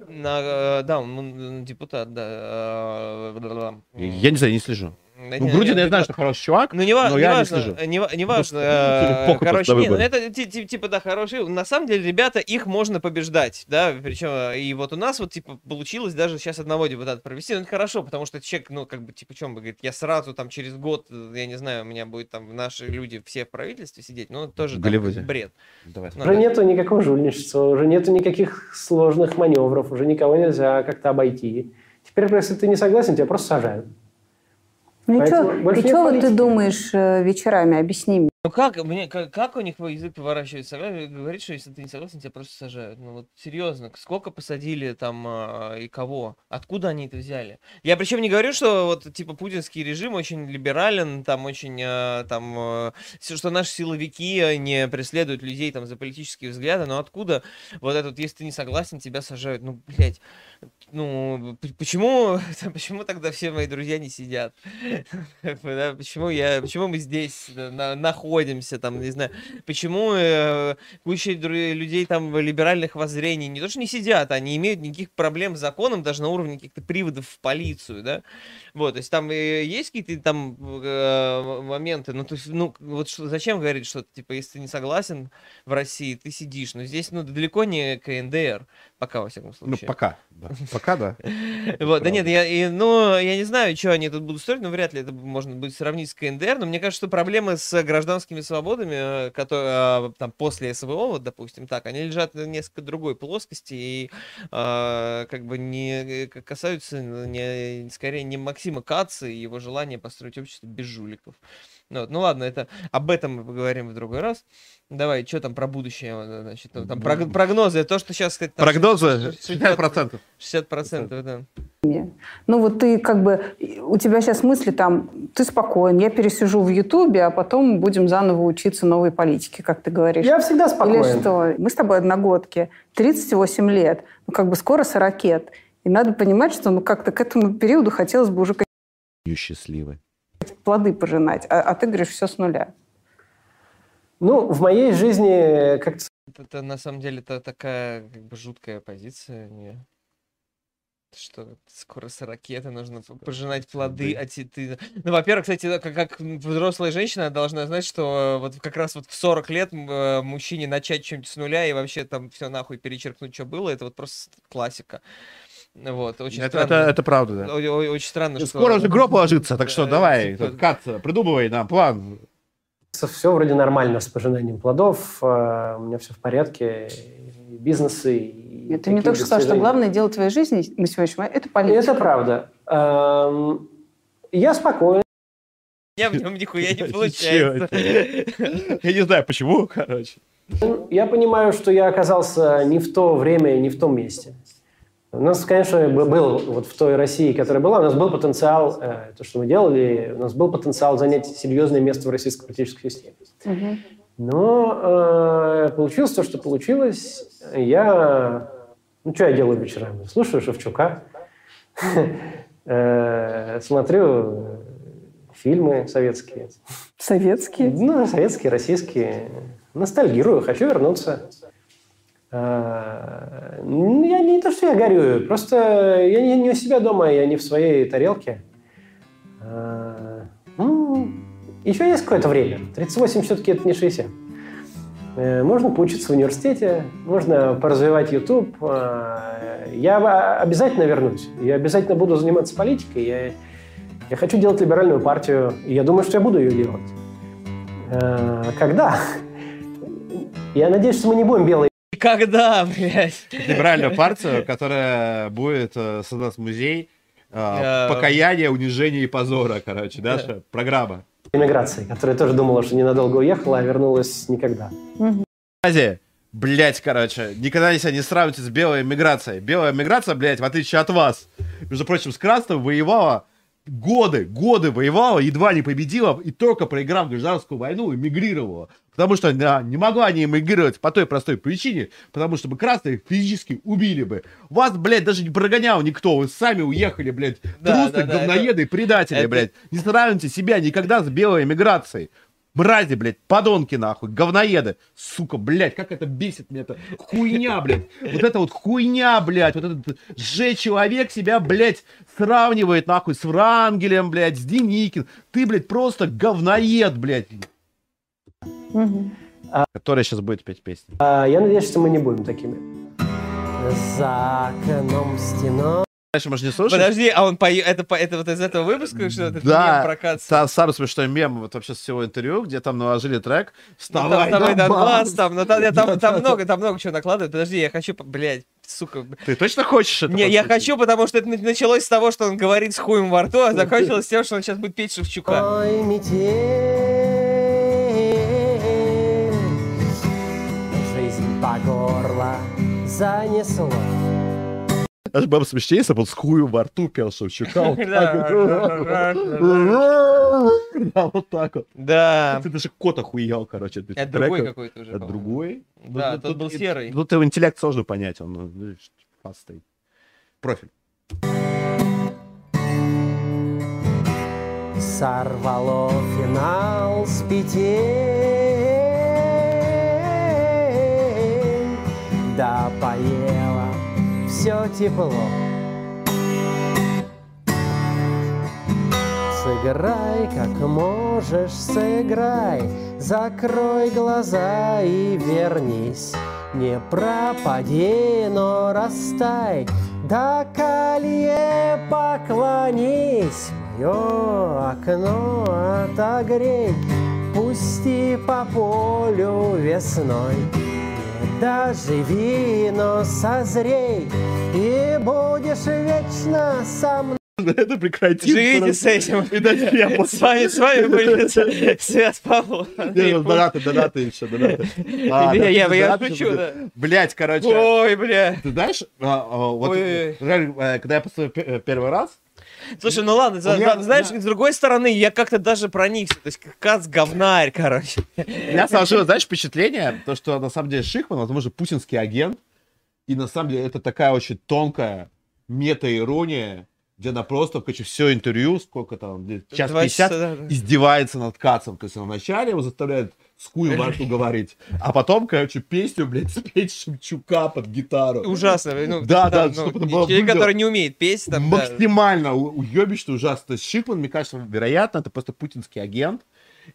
B: на, э, да, он м, депутат, да. э.
A: Я не знаю, не слежу.
B: Да
A: Ну,
B: не,
A: Грудин,
B: не,
A: я знаю,
B: депутат.
A: что хороший чувак,
B: Ну, не,
A: но
B: не
A: я не
B: важно,
A: слежу.
B: не, не важно. Э, Короче, не, ну
A: выборы.
B: это ти- ти- типа, да, хорошие. На самом деле, ребята, их можно побеждать, да, причем, и вот у нас вот, типа, получилось даже сейчас одного депутата провести, ну, это хорошо, потому что человек, ну, как бы, типа, чем бы, говорит, я сразу там через год, э, я не знаю, у меня будет там наши люди все в правительстве сидеть, ну, это тоже там, бред.
A: Давай.
B: Ну,
D: Уже
B: да.
D: нету никакого жульничества, уже нету никаких сложных маневров, уже никого нельзя как-то обойти. Теперь, если ты не согласен, тебя просто сажают.
E: Ну и
D: Поэтому
E: что
D: больше нет
E: вот ты думаешь э, вечерами? Объясни мне.
B: Ну как, мне, как, как у них язык поворачивается? Согласен- Говорит, что если ты не согласен, тебя просто сажают. Ну вот серьезно, сколько посадили там а, и кого? Откуда они это взяли? Я причем не говорю, что вот типа путинский режим очень либерален, там очень а, там всё, что наши силовики не преследуют людей там за политические взгляды, но откуда вот этот, если ты не согласен, тебя сажают? Ну, блядь, ну почему, *laughs* почему тогда все мои друзья не сидят? *laughs* Почему я, почему мы здесь э, на- находимся, там, не знаю, почему э, куча людей там либеральных воззрений не то что не сидят, они имеют никаких проблем с законом даже на уровне каких-то приводов в полицию, да, вот, то есть там э, есть какие-то там моменты, ну, то есть, ну, вот зачем говорить, что, типа, если ты не согласен в России, ты сидишь, но здесь, ну, далеко не КНДР, пока, во всяком
A: Ну,
B: случае.
A: пока. да. Пока, да. *laughs*
B: Вот, да нет, я, и, ну, я не знаю, что они тут будут строить, но вряд ли это можно будет сравнить с КНДР, но мне кажется, что проблемы с гражданским гражданскими свободами, которые там после СВО, вот, допустим, так, они лежат на несколько другой плоскости и э, как бы не касаются не, скорее не Максима Каца и его желания построить общество без жуликов. Ну, вот. ну ладно, это об этом мы поговорим в другой раз. Давай, что там про будущее? Значит, ну, там прог- прогнозы, то, что сейчас... Сказать, там,
A: Прогнозы 60%.
B: 60%, да.
E: Ну вот ты как бы, у тебя сейчас мысли там, ты спокоен, я пересижу в Ютубе, а потом будем заново учиться новой политике, как ты говоришь.
D: Я всегда спокоен.
E: Или что? Мы с тобой одногодки, 38 лет, ну как бы скоро 40 лет. И надо понимать, что ну как-то к этому периоду хотелось бы уже
A: Счастливы.
E: Плоды пожинать, а, а ты говоришь все с нуля.
D: Ну, в моей жизни как-то...
B: Это, это на самом деле это такая как бы жуткая позиция. Не... Что скоро с ракеты нужно пожинать плоды, а те- ты... Ну, во-первых, кстати, как, как взрослая женщина должна знать, что вот как раз вот в 40 лет э, мужчине начать что-нибудь с нуля и вообще там все нахуй перечеркнуть, что было, это вот просто классика. Вот, очень
A: Это,
B: странно.
A: это, это правда, да.
B: О- о- Очень странно, что...
A: Скоро уже гроб ложится, так что
B: Да,
A: давай, Кат, придумывай нам план.
D: Все вроде нормально с пожинанием плодов, э, у меня все в порядке, и бизнесы. и
E: Ты мне только что сказал, что главное дело твоей жизни на сегодняшний момент – это политика.
D: Это правда. Эм, Я спокоен.
B: Меня в нем нихуя не *laughs* получается.
A: Я не знаю, почему, короче.
D: Я понимаю, что я оказался не в то время и не в том месте. У нас, конечно, был вот в той России, которая была, у нас был потенциал, э, то, что мы делали, у нас был потенциал занять серьезное место в российской политической системе.
E: Мгм.
D: Но э, получилось то, что получилось. Я... Ну, что я делаю вечерами? Слушаю Шевчука, э, смотрю э, фильмы советские.
E: Советские.
D: Ну, советские, российские. Ностальгирую, хочу вернуться. Ну, Я не то, что я горюю, просто я не, не у себя дома, я не в своей тарелке. А, ну, еще есть какое-то время. 38 все-таки это не 60. Э, Можно поучиться в университете, можно поразвивать YouTube. Я обязательно вернусь. Я обязательно буду заниматься политикой. Я, я хочу делать либеральную партию, и я думаю, что я буду ее делать. Э, Когда? Я надеюсь, что мы не будем белые.
B: Когда, блядь?
A: Либеральную партию, которая будет э, создаст музей э, покаяния, унижения и позора, короче, да, программа.
D: иммиграции, которая тоже думала, что ненадолго уехала, а вернулась никогда.
A: Азия, блять, короче, никогда себя не сравните с белой миграцией. Белая миграция, блядь, в отличие от вас, между прочим, с красным воевала годы, годы воевала, едва не победила, и только проиграв гражданскую войну, эмигрировала. Потому что да, не могла не эмигрировать по той простой причине, потому что бы красные физически убили бы. Вас, блядь, даже не прогонял никто, вы сами уехали, блядь,
B: Да,
A: трусы,
B: да, да,
A: говноеды и предатели,
B: это-
A: блядь. Не сравните себя никогда с белой эмиграцией. Мрази, блядь, подонки нахуй, говноеды. Сука, блядь, как это бесит меня это. Хуйня, блядь. Вот это вот хуйня, блядь. Вот этот же человек себя, блядь, сравнивает нахуй с Врангелем, блядь, с Деникин. Ты, блядь, просто говноед, блядь.
E: Мгм.
A: Который сейчас будет петь песни.
D: А Я надеюсь, что мы не будем такими. За окном стеной.
A: Дальше, может, не слушать?
B: Подожди, а он пое... это, по- это вот из этого выпуска, что это
A: Да,
B: мем прокат?
A: Са- самый смешной мем вот вообще с всего интервью, где там наложили трек
B: Ну,
A: «Вставай,
B: там, там,
A: Донбасс».
B: там, ну, там, я- там,
A: Да,
B: там
A: да,
B: много, там много чего накладывают. Подожди, я хочу, по- блядь, сука.
A: Ты точно хочешь это
B: Не, я хочу, потому что это на- началось с того, что он говорит с хуем во рту, а закончилось тем, что он сейчас будет петь Шевчука.
D: Ой, метель, занесло.
A: Аж было бы смешнее, если бы он с хуем во рту пел Шевчука. *laughs*
B: Да.
A: вот. Да, вот так вот.
B: Да.
A: Ты даже кот охуел, короче.
B: Это другой какой-то уже.
A: Это другой?
B: Да, тот был серый.
A: Тут его интеллект сложно понять, он ну, стоит. Профиль.
D: Сорвало финал с петель, Да поела. Все тепло. Сыграй, как можешь, сыграй, Закрой глаза и вернись. Не пропади, но растай, До колье поклонись, Мое окно отогрей,
H: Пусти по полю весной, доживи, но созрей, и будешь вечно со мной. *laughs*
A: Это прекратить.
B: Живите с этим.
A: И дальше я
B: С вами, с вами были *laughs* *laughs* Свят Павлов.
A: Не, ну, донаты, донаты еще, донаты. А,
B: Я- я- шучу, да.
A: Блять, короче.
B: Ой, бля.
A: Ты знаешь, а, а, вот э, когда я послушал пе- э, первый раз,
B: Слушай, ну ладно, за-
A: меня-
B: знаешь,
A: я-
B: с другой стороны, я как-то даже проникся. То есть, кац говнарь, короче.
A: меня сложилось, знаешь, впечатление, то, что на самом деле Шихман, возможно, путинский агент, и на самом деле это такая очень тонкая мета-ирония, где она просто, короче, все интервью, сколько там, час
B: Два
A: 50,
B: часа, да, да.
A: издевается над Кацом. То есть он вначале его заставляет с хуем во говорить, а потом, короче, песню, блядь, спеть Шевчука под гитару.
B: Ужасно. Ну,
A: Да, да,
B: ну,
A: чтобы это было
B: человек,
A: выглядело
B: который не умеет петь, там, да.
A: максимально у- уебищно ужасно. Шихман, мне кажется, вероятно, это просто путинский агент.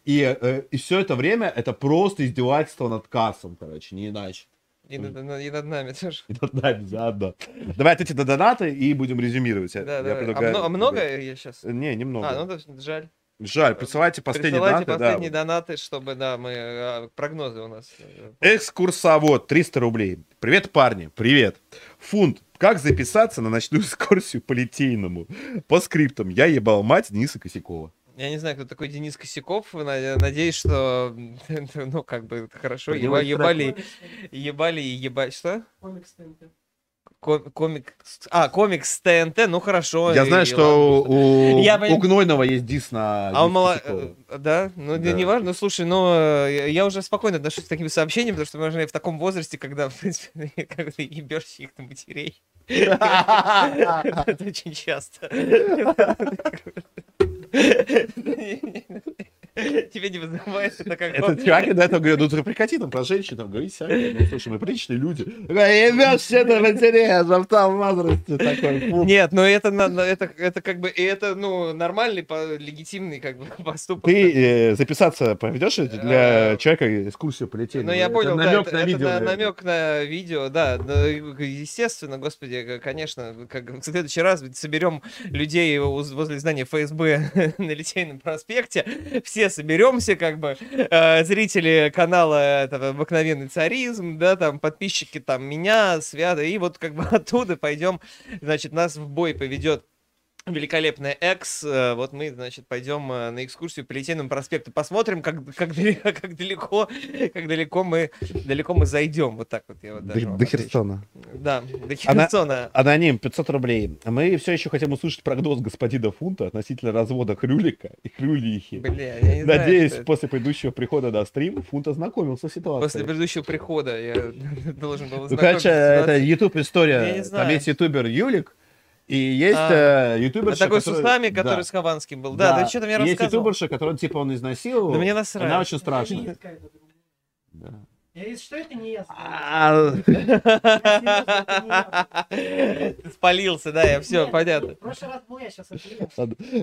A: И, э, и все это время это просто издевательство над кассом, короче, не иначе.
B: И над, и над нами тоже.
A: И над нами заодно. Давай ответьте на донаты и будем резюмировать.
B: Да,
A: я
B: да.
A: предлагаю-
B: А, мно- а много я сейчас?
A: Не, немного.
B: А, ну да, жаль.
A: Жаль, присылайте последние
B: Присылайте
A: донаты.
B: последние
A: да.
B: донаты, чтобы, да, мы... а, Прогнозы у нас. э,
A: Экскурсовод, 300 рублей. Привет, парни, привет. Фунт, как записаться на ночную экскурсию по Литейному? По скриптам, я ебал мать Дениса Косякова.
B: Я не знаю, кто такой Денис Косяков. на- Надеюсь, что, *laughs* ну, как бы, хорошо, еба-
A: есть
B: ебали, ебали и ебать. Что? Ком- Комик... А, комикс с ТНТ, ну хорошо.
A: Я знаю, что
B: ладно,
A: у,
B: Я
A: у Гнойного есть дис на
B: А он мало... Да? Ну,
A: Да.
B: не важно. Ну, слушай, ну, э, я уже спокойно отношусь к таким сообщениям, потому что мы в таком возрасте, когда, в принципе, *laughs* когда ты ебешь их на матерей. *laughs* Это очень часто. *laughs* Тебе не вызывает это как
A: Этот чувак до этого говорит, ну ты прекрати там про женщин там говорить всякое. Ну, слушай, мы приличные люди. Ебешь все на матерей, в том возрасте такой. фу».
B: Нет, но это, это, это как бы, и это, ну, нормальный, по- легитимный, как бы, *laughs* поступок.
A: Ты э, записаться поведешь для
B: Э,
A: человека экскурсию полетели?
B: Ну, я
A: Это
B: понял, да,
A: намек
B: это,
A: на
B: это
A: видео.
B: намек на видео, да, да, естественно, господи, к- конечно, как в следующий раз соберем людей возле здания ФСБ *laughs* на Литейном проспекте, все соберемся, как бы, э, зрители канала этого «Обыкновенный царизм», да, там, подписчики там меня, Свята, и вот как бы *laughs* оттуда пойдем, значит, нас в бой поведет великолепная экс. Э, Вот мы, значит, пойдем э, на экскурсию по Литейному проспекту. Посмотрим, как, как, далеко, *laughs* как далеко, как далеко мы, далеко мы зайдем. Вот так вот я вот даже
A: До, до. Херсона.
B: Да, до
A: Она-
B: Херсона.
A: Аноним, 500 рублей. Мы все еще хотим услышать прогноз господина Фунта относительно развода Хрюлика и Хрюлихи.
B: Бля, я не знаю,
A: Надеюсь,
B: это.
A: после предыдущего прихода на стрим Фунт ознакомился с ситуацией.
B: После предыдущего прихода я *laughs* должен был
A: Ну, короче, это YouTube история. Там
B: знаю.
A: есть ютубер Юлик, и есть
B: А,
A: э, ютуберша,
B: Да, такой с
A: которая-
B: усами, который
A: да.
B: с Хованским был. Да, ты что-то мне
A: Есть
B: рассказывал.
A: ютуберша, которую типа он изнасиловал.
B: Да мне насрать.
A: Она очень страшная. Да.
H: Если что, это не я.
A: А,
B: Ты спалился, да, я все, понятно.
H: В прошлый раз был я, сейчас.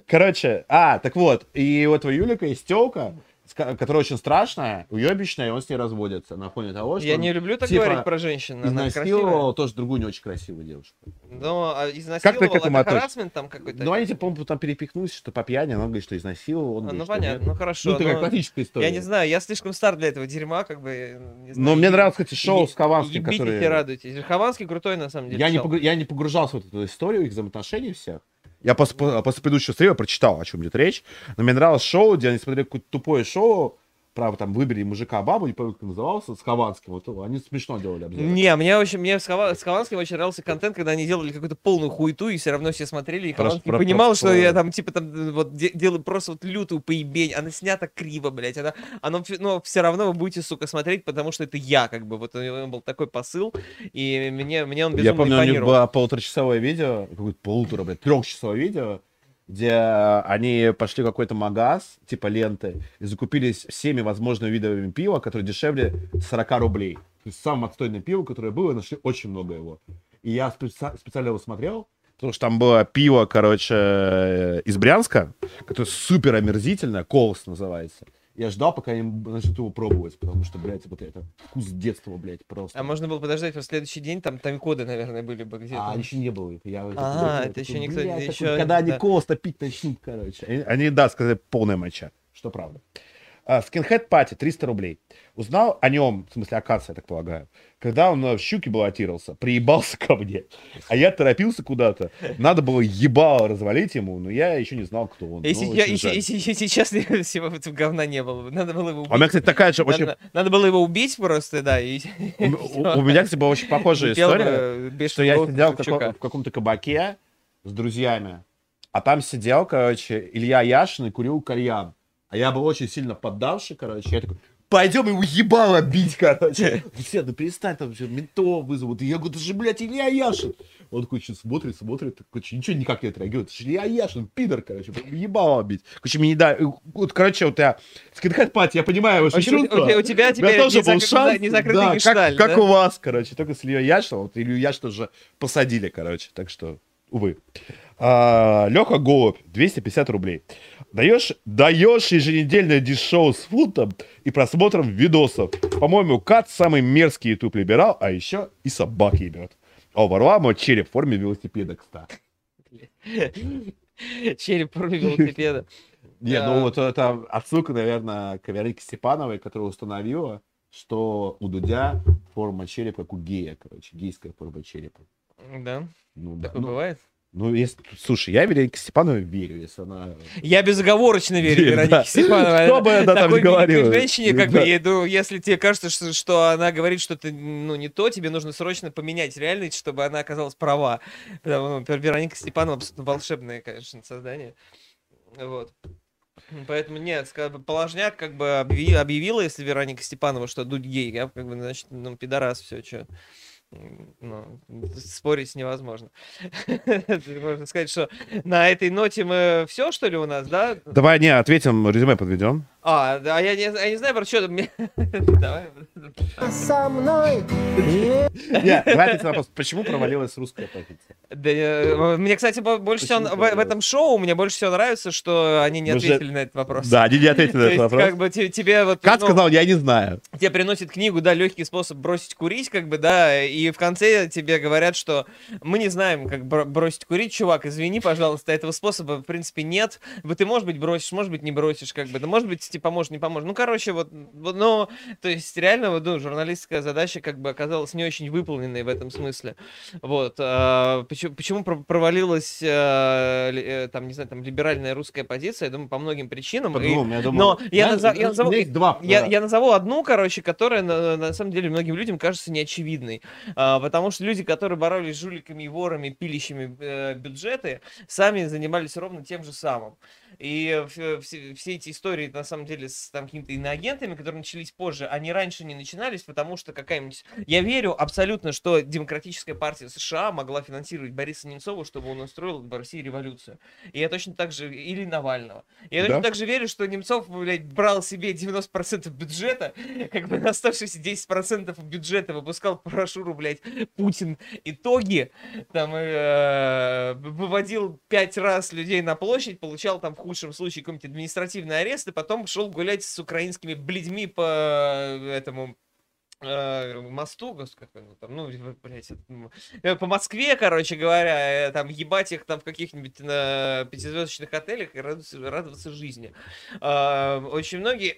A: Короче, а, так вот, и у этого Юлика есть телка, с которая очень страшная, уебищная, и он с ней разводится на фоне того, что
B: Я
A: он
B: не люблю так
A: типа
B: говорить про женщин.
A: Изнасиловал тоже другую не очень красивую девушку.
B: Но а изнасиловал,
A: к этому
B: это харассмент там какой-то?
A: Ну, они, типа, по-моему, там перепихнулись, что по пьяни, она говорит, что изнасиловал, он
B: А,
A: говорит,
B: ну понятно,
A: нет.
B: ну хорошо.
A: Ну, это как классическая история.
B: Я не знаю, я слишком стар для этого дерьма, как бы. э, знаю,
A: Но мне нравилось, кстати, шоу
B: е-
A: с Хованским,
B: ебитесь
A: который...
B: и радуйтесь. Хованский крутой, на самом деле.
A: Я не погружался в эту историю их взаимоотношений всех. Я после, после предыдущего стрима прочитал, о чем идет речь. Но мне нравилось шоу, где они смотрели какое-то тупое шоу, право там выбери мужика, бабу, не помню, как назывался, с Хованским. Вот они смешно делали обзор.
B: Не, мне очень, мне с, Хова- с Хованским очень нравился контент, когда они делали какую-то полную хуету, и все равно все смотрели, и
A: Про-
B: Хованский
A: про-
B: понимал,
A: про-
B: что
A: про-
B: я там, типа, там, вот, де- делаю просто вот лютую поебень, она снята криво, блядь, она, оно, фи- но все равно вы будете, сука, смотреть, потому что это я, как бы, вот у него был такой посыл, и мне, мне он безумно
A: Я помню, у них было полуторачасовое видео, какое-то полутора, блядь, трехчасовое видео, где э, они пошли в какой-то магаз, типа ленты, и закупились всеми возможными видами пива, которые дешевле 40 рублей. То есть самое отстойное пиво, которое было, нашли очень много его. И я спеца- специально его смотрел, потому что там было пиво, короче, э, из Брянска, которое супер омерзительное, Колос называется. Я ждал, пока они начнут его пробовать, потому что, блядь, вот это вкус детства, блядь, просто.
B: А можно было подождать в следующий день, там тайм-коды, наверное, были бы где-то.
A: А, еще не было их. Я
B: А, это еще никто-
A: «Блядь,
B: еще-
A: Когда они
B: да.
A: колос пить начнут, короче. Они, они, да, сказали, полная моча. Что правда. А, Скинхед Пати, 300 рублей. Узнал о нем, в смысле, акация, я так полагаю, когда он э, в щуке баллотировался, приебался ко мне. А я торопился куда-то. Надо было ебало развалить ему, но я еще не знал, кто он.
B: И,
A: Ну,
B: се-
A: очень
B: и-
A: жаль.
B: и- и- и сейчас всего этого говна не было. Надо было его убить.
A: А у меня, кстати, такая же очень...
B: Надо, надо было его убить просто, да. И, *laughs*
A: У, у- у меня, кстати, была очень похожая история.
B: э,
A: что я сидел в,
B: Кравчука.
A: како- в каком-то кабаке с друзьями, а там сидел, короче, Илья Яшин и курил кальян. А я был очень сильно поддавший, короче, я такой, пойдем его ебало бить, короче. *laughs* Все, да перестань, там же ментов вызовут. И я говорю, это же, блядь, Илья Яшин. Он такой, что смотрит, смотрит, короче, ничего никак не отреагирует. Это же Илья Яшин, пидор, короче, ебало бить. Короче, мне не да, вот, короче, вот я, скидхед пати, я понимаю вашу
B: В общем, у- у, у тебя
A: У меня
B: теперь
A: тоже
B: не,
A: был
B: закры-
A: шанс,
B: не закрытый
A: да, как-
B: гештальт,
A: как,
B: да?
A: у вас, короче, только с Ильей Яшиным, вот Илью Яшина уже посадили, короче, так что, увы. Леха Голубь, 250 рублей. Даешь, даешь еженедельное диш-шоу с фунтом и просмотром видосов. По-моему, Кат самый мерзкий YouTube либерал, а еще и собак ебет. О, Варламо череп в форме велосипеда, кстати. *laughs*
B: Череп форме велосипеда. *laughs*
A: Не, ну вот это отсылка, наверное, к Веронике Степановой, которая установила, что у Дудя форма черепа, как у гея, короче, гейская форма черепа.
B: Да,
A: Ну, да.
B: такое
A: ну,
B: бывает.
A: Ну, если, слушай, я Веронике Степановой верю, если она...
B: Я безоговорочно верю
A: Да.
B: Веронике Степановой.
A: Что бы она там ни говорила.
B: женщине, как
A: Да.
B: бы, я думаю, если тебе кажется, что, что она говорит что-то, ну, не то, тебе нужно срочно поменять реальность, чтобы она оказалась права. Потому, ну, Вероника Степанова абсолютно волшебное, конечно, создание. Вот. Поэтому нет, Положняк как бы объяви- объявила, если Вероника Степанова, что Дудь гей, я как бы, значит, ну, пидорас, все, что. Ну, спорить невозможно. *laughs* Можно сказать, что на этой ноте мы все, что ли, у нас, да?
A: Давай, не, ответим, резюме подведем.
B: А, да, я не, я не знаю, про что мне... *laughs* Давай.
H: Со мной
A: Нет, давай вопрос, почему провалилась русская позиция?
B: Да, э, мне, кстати, бо- больше всего в, этом шоу мне больше всего нравится, что они не ответили на этот вопрос.
A: Да, они не ответили на
B: То
A: этот вопрос.
B: как бы те- тебе вот...
A: Кат
B: ну,
A: сказал, я не знаю.
B: тебе приносит книгу, да, легкий способ бросить курить, как бы, да, и в конце тебе говорят, что мы не знаем, как бро- бросить курить, чувак, извини, пожалуйста, этого способа, в принципе, нет. Ты, может быть, бросишь, может быть, не бросишь, как бы, да, может быть, тебе поможет, не поможет. Ну, короче, вот, ну, то есть, реально, вот, ну, журналистская задача, как бы, оказалась не очень выполненной в этом смысле. Вот. а, почему, почему про- провалилась, ли- э, там, не знаю, там, либеральная русская позиция, я думаю, по многим причинам.
A: По
B: И-
A: двум, я думаю.
B: но я,
A: Знаешь,
B: назов- я назову...
A: два.
B: Я,
A: да.
B: я назову одну, короче, которая на, на самом деле многим людям кажется неочевидной. А, потому что люди, которые боролись с жуликами и ворами, пилищами э, бюджеты, сами занимались ровно тем же самым. И все, все эти истории, на самом деле, с там, какими-то иноагентами, которые начались позже, они раньше не начинались, потому что какая-нибудь... Я верю абсолютно, что Демократическая партия США могла финансировать Бориса Немцова, чтобы он устроил в России революцию. И я точно так же... Или Навального. Я
A: Да?
B: точно так же верю, что Немцов, блядь, брал себе 90% бюджета, *laughs* как бы на оставшиеся 10% бюджета выпускал брошюру, блядь, Путин итоги, там, э, выводил пять раз людей на площадь, получал там худшем случае какой-нибудь административный арест, и потом шел гулять с украинскими блядьми по этому э, мосту, как его там, ну, блядь, м, э, по Москве, короче говоря, э, там, ебать их там в каких-нибудь на пятизвездочных отелях и радоваться, радоваться жизни. Очень многие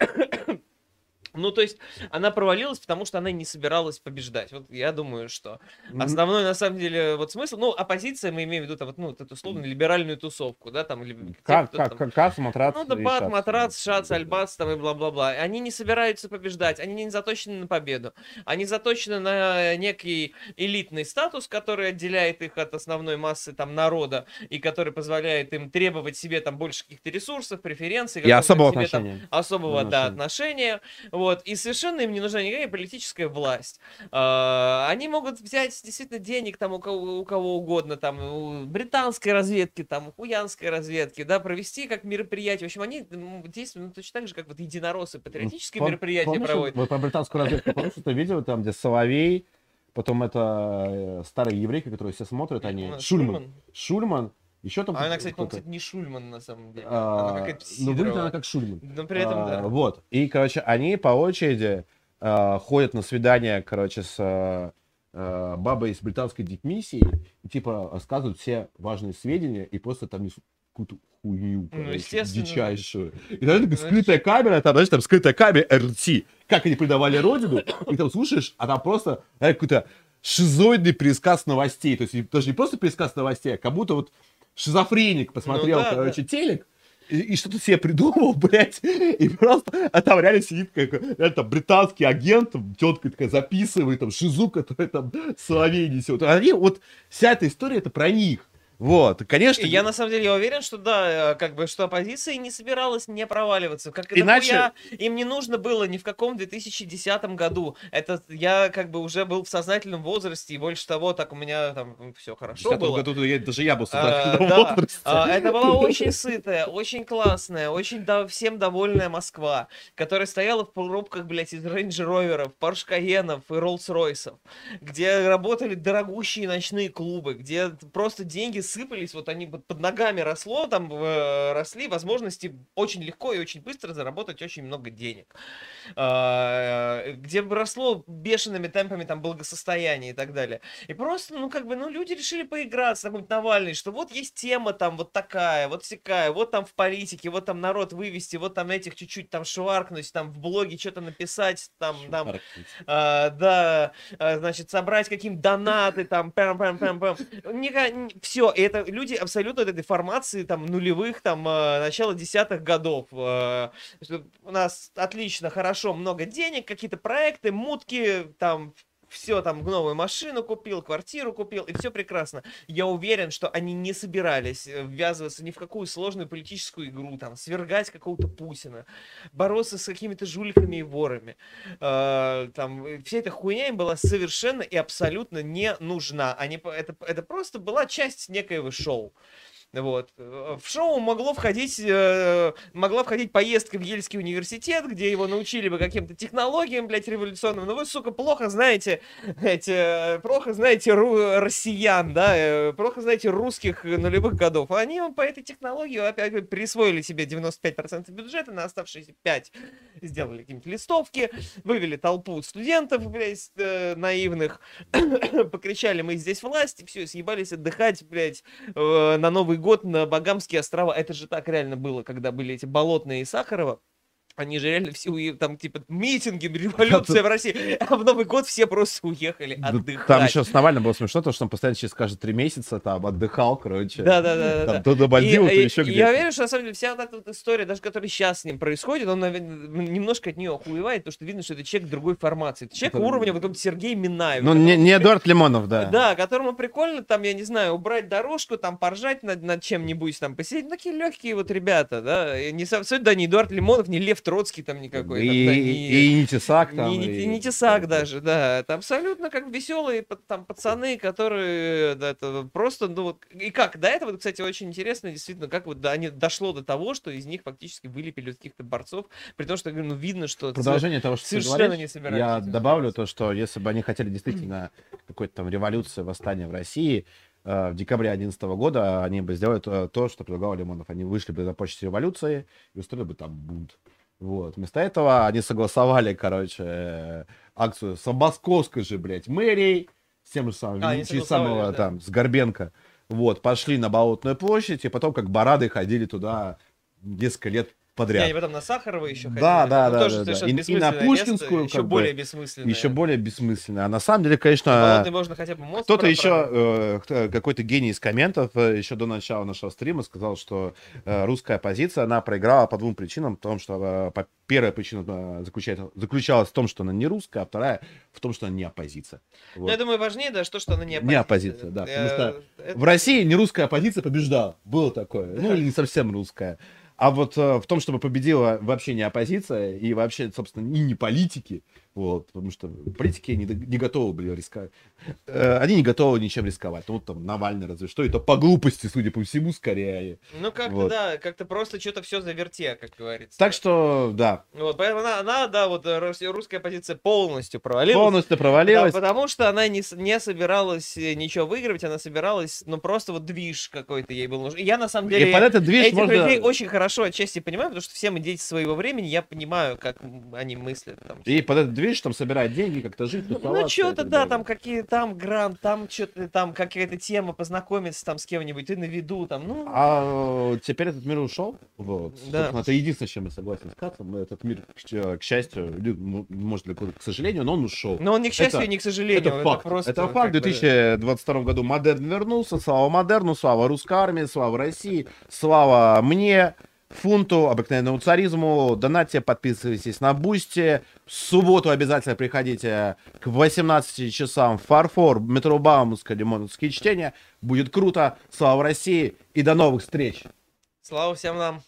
B: Ну, то есть, она провалилась, потому что она не собиралась побеждать. Вот я думаю, что основной, на самом деле, вот смысл, ну, оппозиция, мы имеем в виду, там, вот, ну, вот эту условно либеральную тусовку, да, там, или
A: Как, как,
B: там-
A: как, Кац, Матрац
B: ну, да, бат, матрац, шац, альбац, там и бла-бла-бла. Они не собираются побеждать, они не заточены на победу. Они заточены на некий элитный статус, который отделяет их от основной массы там народа и который позволяет им требовать себе там больше каких-то ресурсов, преференций.
A: И особого
B: себе там
A: отношения.
B: особого, да,
A: Отношения.
B: отношения. Вот. И совершенно им не нужна никакая политическая власть. А, Они могут взять действительно денег там у кого, у кого угодно, там, у британской разведки, там, у хуянской разведки, да, провести как мероприятие. В общем, они м, действуют ну, точно так же, как вот единороссы патриотические
A: Пом-
B: мероприятия
A: помнишь,
B: проводят.
A: Вот про британскую разведку, помнишь это видео, там, где Соловей, потом это э, старая еврейка, которую все смотрят, они...
B: Ну,
A: Шульман. Шульман. Еще там
B: А она, кстати, по-моему, кстати, не Шульман на самом деле.
A: А,
B: она какая-то
A: Ну, выглядит она как Шульман.
B: Но при этом,
A: А,
B: да.
A: Вот. И, короче, они по очереди а, ходят на свидания, короче, с а, а, бабой из британской дипмиссии, и, типа, рассказывают все важные сведения, и просто там несут какую-то хуйню,
B: Ну, естественно,
A: дичайшую. И там такая скрытая камера, там, знаешь, там скрытая камера РТ, как они предавали родину, и там слушаешь, а там просто э, какой-то шизоидный пересказ новостей. То есть даже не просто пересказ новостей, а как будто вот шизофреник посмотрел,
B: Ну да,
A: короче, телек, и, и что-то себе придумал, *laughs* блядь, и просто, а там реально сидит как, реально там британский агент, там, тетка такая записывает, там, шизу, которая там соловей несет. Они, вот, вся эта история, это про них. Вот, конечно.
B: Я на самом деле я уверен, что да, э, как бы, что оппозиция не собиралась не проваливаться. Как
A: Иначе-
B: нахуя им не нужно было ни в каком 2010 году. Это я как бы уже был в сознательном возрасте, и больше того, так у меня там все
A: в
B: хорошо
A: 10
B: было.
A: году я- даже я был в
B: А,
A: сознательном
B: да.
A: возрасте.
B: А, Это была очень сытая, очень классная, очень до- всем довольная Москва, которая стояла в пробках, блядь, из Range Rover'ов, Porsche Cayenne'ов и Rolls-Royce'ов, где работали дорогущие ночные клубы, где просто деньги сыпались, вот они под ногами росло, там э, росли возможности очень легко и очень быстро заработать очень много денег. А, Где росло бешеными темпами там благосостояние и так далее. И просто, ну, как бы, ну, люди решили поиграться, какой-нибудь Навальный, что вот есть тема там вот такая, вот всякая, вот там в политике, вот там народ вывести, вот там этих чуть-чуть там шваркнуть, там в блоге что-то написать, там, там, а, да, а, значит, собрать каким донаты, там, пам пам пам пам Все, это люди абсолютно от этой формации, там, нулевых, там, а, начала десятых годов. а, У нас отлично, хорошо, много денег, какие-то проекты, мутки, там, все там новую машину купил, квартиру купил, и все прекрасно. Я уверен, что они не собирались э, ввязываться ни в какую сложную политическую игру, там, свергать какого-то Путина, бороться с какими-то жуликами и ворами. Э, там, э, вся эта хуйня им была совершенно и абсолютно не нужна. Они, это, это просто была часть некоего шоу. Вот. Э, В шоу могло входить, э, могла входить поездка в Ельский университет, где его научили бы каким-то технологиям, блядь, революционным. Но вы, сука, плохо знаете, эти, э, плохо знаете ру- россиян, да, э, плохо знаете русских нулевых годов. Они по этой технологии опять присвоили себе 95% бюджета, на оставшиеся 5 сделали какие-нибудь листовки, вывели толпу студентов, блядь, э, наивных, *coughs* покричали, мы здесь власть, и все, съебались отдыхать, блядь, э, на Новый год на Багамские острова. Это же так реально было, когда были эти Болотные и Сахарова. Они же реально все, уе- там, типа, митинги, *laughs* революция в России, а в Новый год все просто уехали отдыхать.
A: Там еще с Навальным было смешно, то, что он постоянно через каждые три месяца там отдыхал, короче.
B: Да, да, да, да,
A: Там
B: да.
A: то до Мальдивов, то еще где-то.
B: Я уверен, что на самом деле вся вот эта вот история, даже которая сейчас с ним происходит, он наверное, немножко от нее охуевает, потому что видно, что это человек другой формации. Это человек
A: Это-
B: уровня вот какой-то Сергей Минаев.
A: Ну, не, не Эдуард Лимонов, да.
B: Да, которому прикольно там, я не знаю, убрать дорожку, там поржать над, над чем-нибудь, там посидеть. Ну, такие легкие вот ребята, да. Не сам, да, не Эдуард Лимонов, не Лев Троцкий там никакой.
A: И,
B: там, да,
A: и, и не Тесак там.
B: не,
A: и-
B: не тесак даже, да. Это абсолютно как веселые там пацаны, которые да, это просто, ну вот, и как, до этого, кстати, очень интересно, действительно, как вот да, они дошло до того, что из них фактически вылепили каких-то борцов, при том, что, ну, видно, что...
A: Продолжение того, что ты говоришь,
B: не
A: я добавлю то, что если бы они хотели действительно какой-то там революции, восстания в России, э, в декабре 2011 года они бы сделали то, что предлагал Лимонов. Они вышли бы на почте революции и устроили бы там бунт. Вот. Вместо этого они согласовали, короче, э, акцию с московской же, блядь, мэрией, с тем же самым,
B: А,
A: самого
B: да.
A: там, с Горбенко. Вот, пошли на Болотную площадь, и потом как барады ходили туда несколько лет
B: И
A: подряд.
B: они потом на Сахарова еще ходили.
A: Да, да,
B: ну,
A: да,
B: тоже
A: да, да. И- и на Пушкинскую,
B: место, еще
A: бы,
B: более бессмысленное.
A: Еще более бессмысленно. А на самом деле, конечно, кто-то еще, э, какой-то гений из комментов, э, еще до начала нашего стрима сказал, что э, русская оппозиция, она проиграла по двум причинам. В том, что э, первая причина э, заключалась в том, что она не русская, а вторая в том, что она не оппозиция.
B: Ну,
A: Вот.
B: я думаю, важнее, да, что, что она не
A: Не
B: оппозиция.
A: оппозиция, да, потому
B: Э,
A: что
B: это-
A: В России не русская оппозиция побеждала. Было такое. Ну, или не совсем русская. А вот э, в том, чтобы победила вообще не оппозиция и вообще, собственно, и не политики, вот, потому что политики не, не готовы были рисковать. Э, они не готовы ничем рисковать. Ну, вот там Навальный разве что, и то по глупости, судя по всему, скорее.
B: Ну, как-то,
A: Вот.
B: да, как-то просто что-то все заверте, как говорится.
A: Так что, да,
B: Вот, поэтому она, она, да, вот э, рус- русская позиция полностью провалилась.
A: полностью
B: Да,
A: провалилась.
B: потому что она не, не собиралась э, ничего выигрывать, она собиралась, ну, просто вот движ какой-то ей был нужен. Я, на самом деле,
A: И под этот движ
B: этих
A: можно...
B: людей очень хорошо отчасти понимаю, потому что все мы дети своего времени, я понимаю, как они мыслят. Там,
A: И под этот движ, там собирать деньги, как-то жить,
B: Ну,
A: и
B: что-то, да, там какие там грант, там что-то, там какая-то тема, познакомиться там с кем-нибудь, ты на виду, там, ну...
A: А теперь этот мир ушел. Вот.
B: Да.
A: Это единственное, с чем я согласен с Кацом. Этот мир, к к счастью, ну, может, к сожалению, но он ушел.
B: Но он не к счастью,
A: Это-
B: не к сожалению,
A: Это факт.
B: просто...
A: это факт. В
B: бы-
A: 2022 году модерн вернулся. Слава модерну, слава русской армии, слава России, слава мне, фунту, обыкновенному царизму. Донатьте, подписывайтесь на Бусти. В субботу обязательно приходите к 18 часам в Фарфор, метро Бауманская, Лимоновские чтения. Будет круто. Слава России и до новых встреч.
B: Слава всем нам.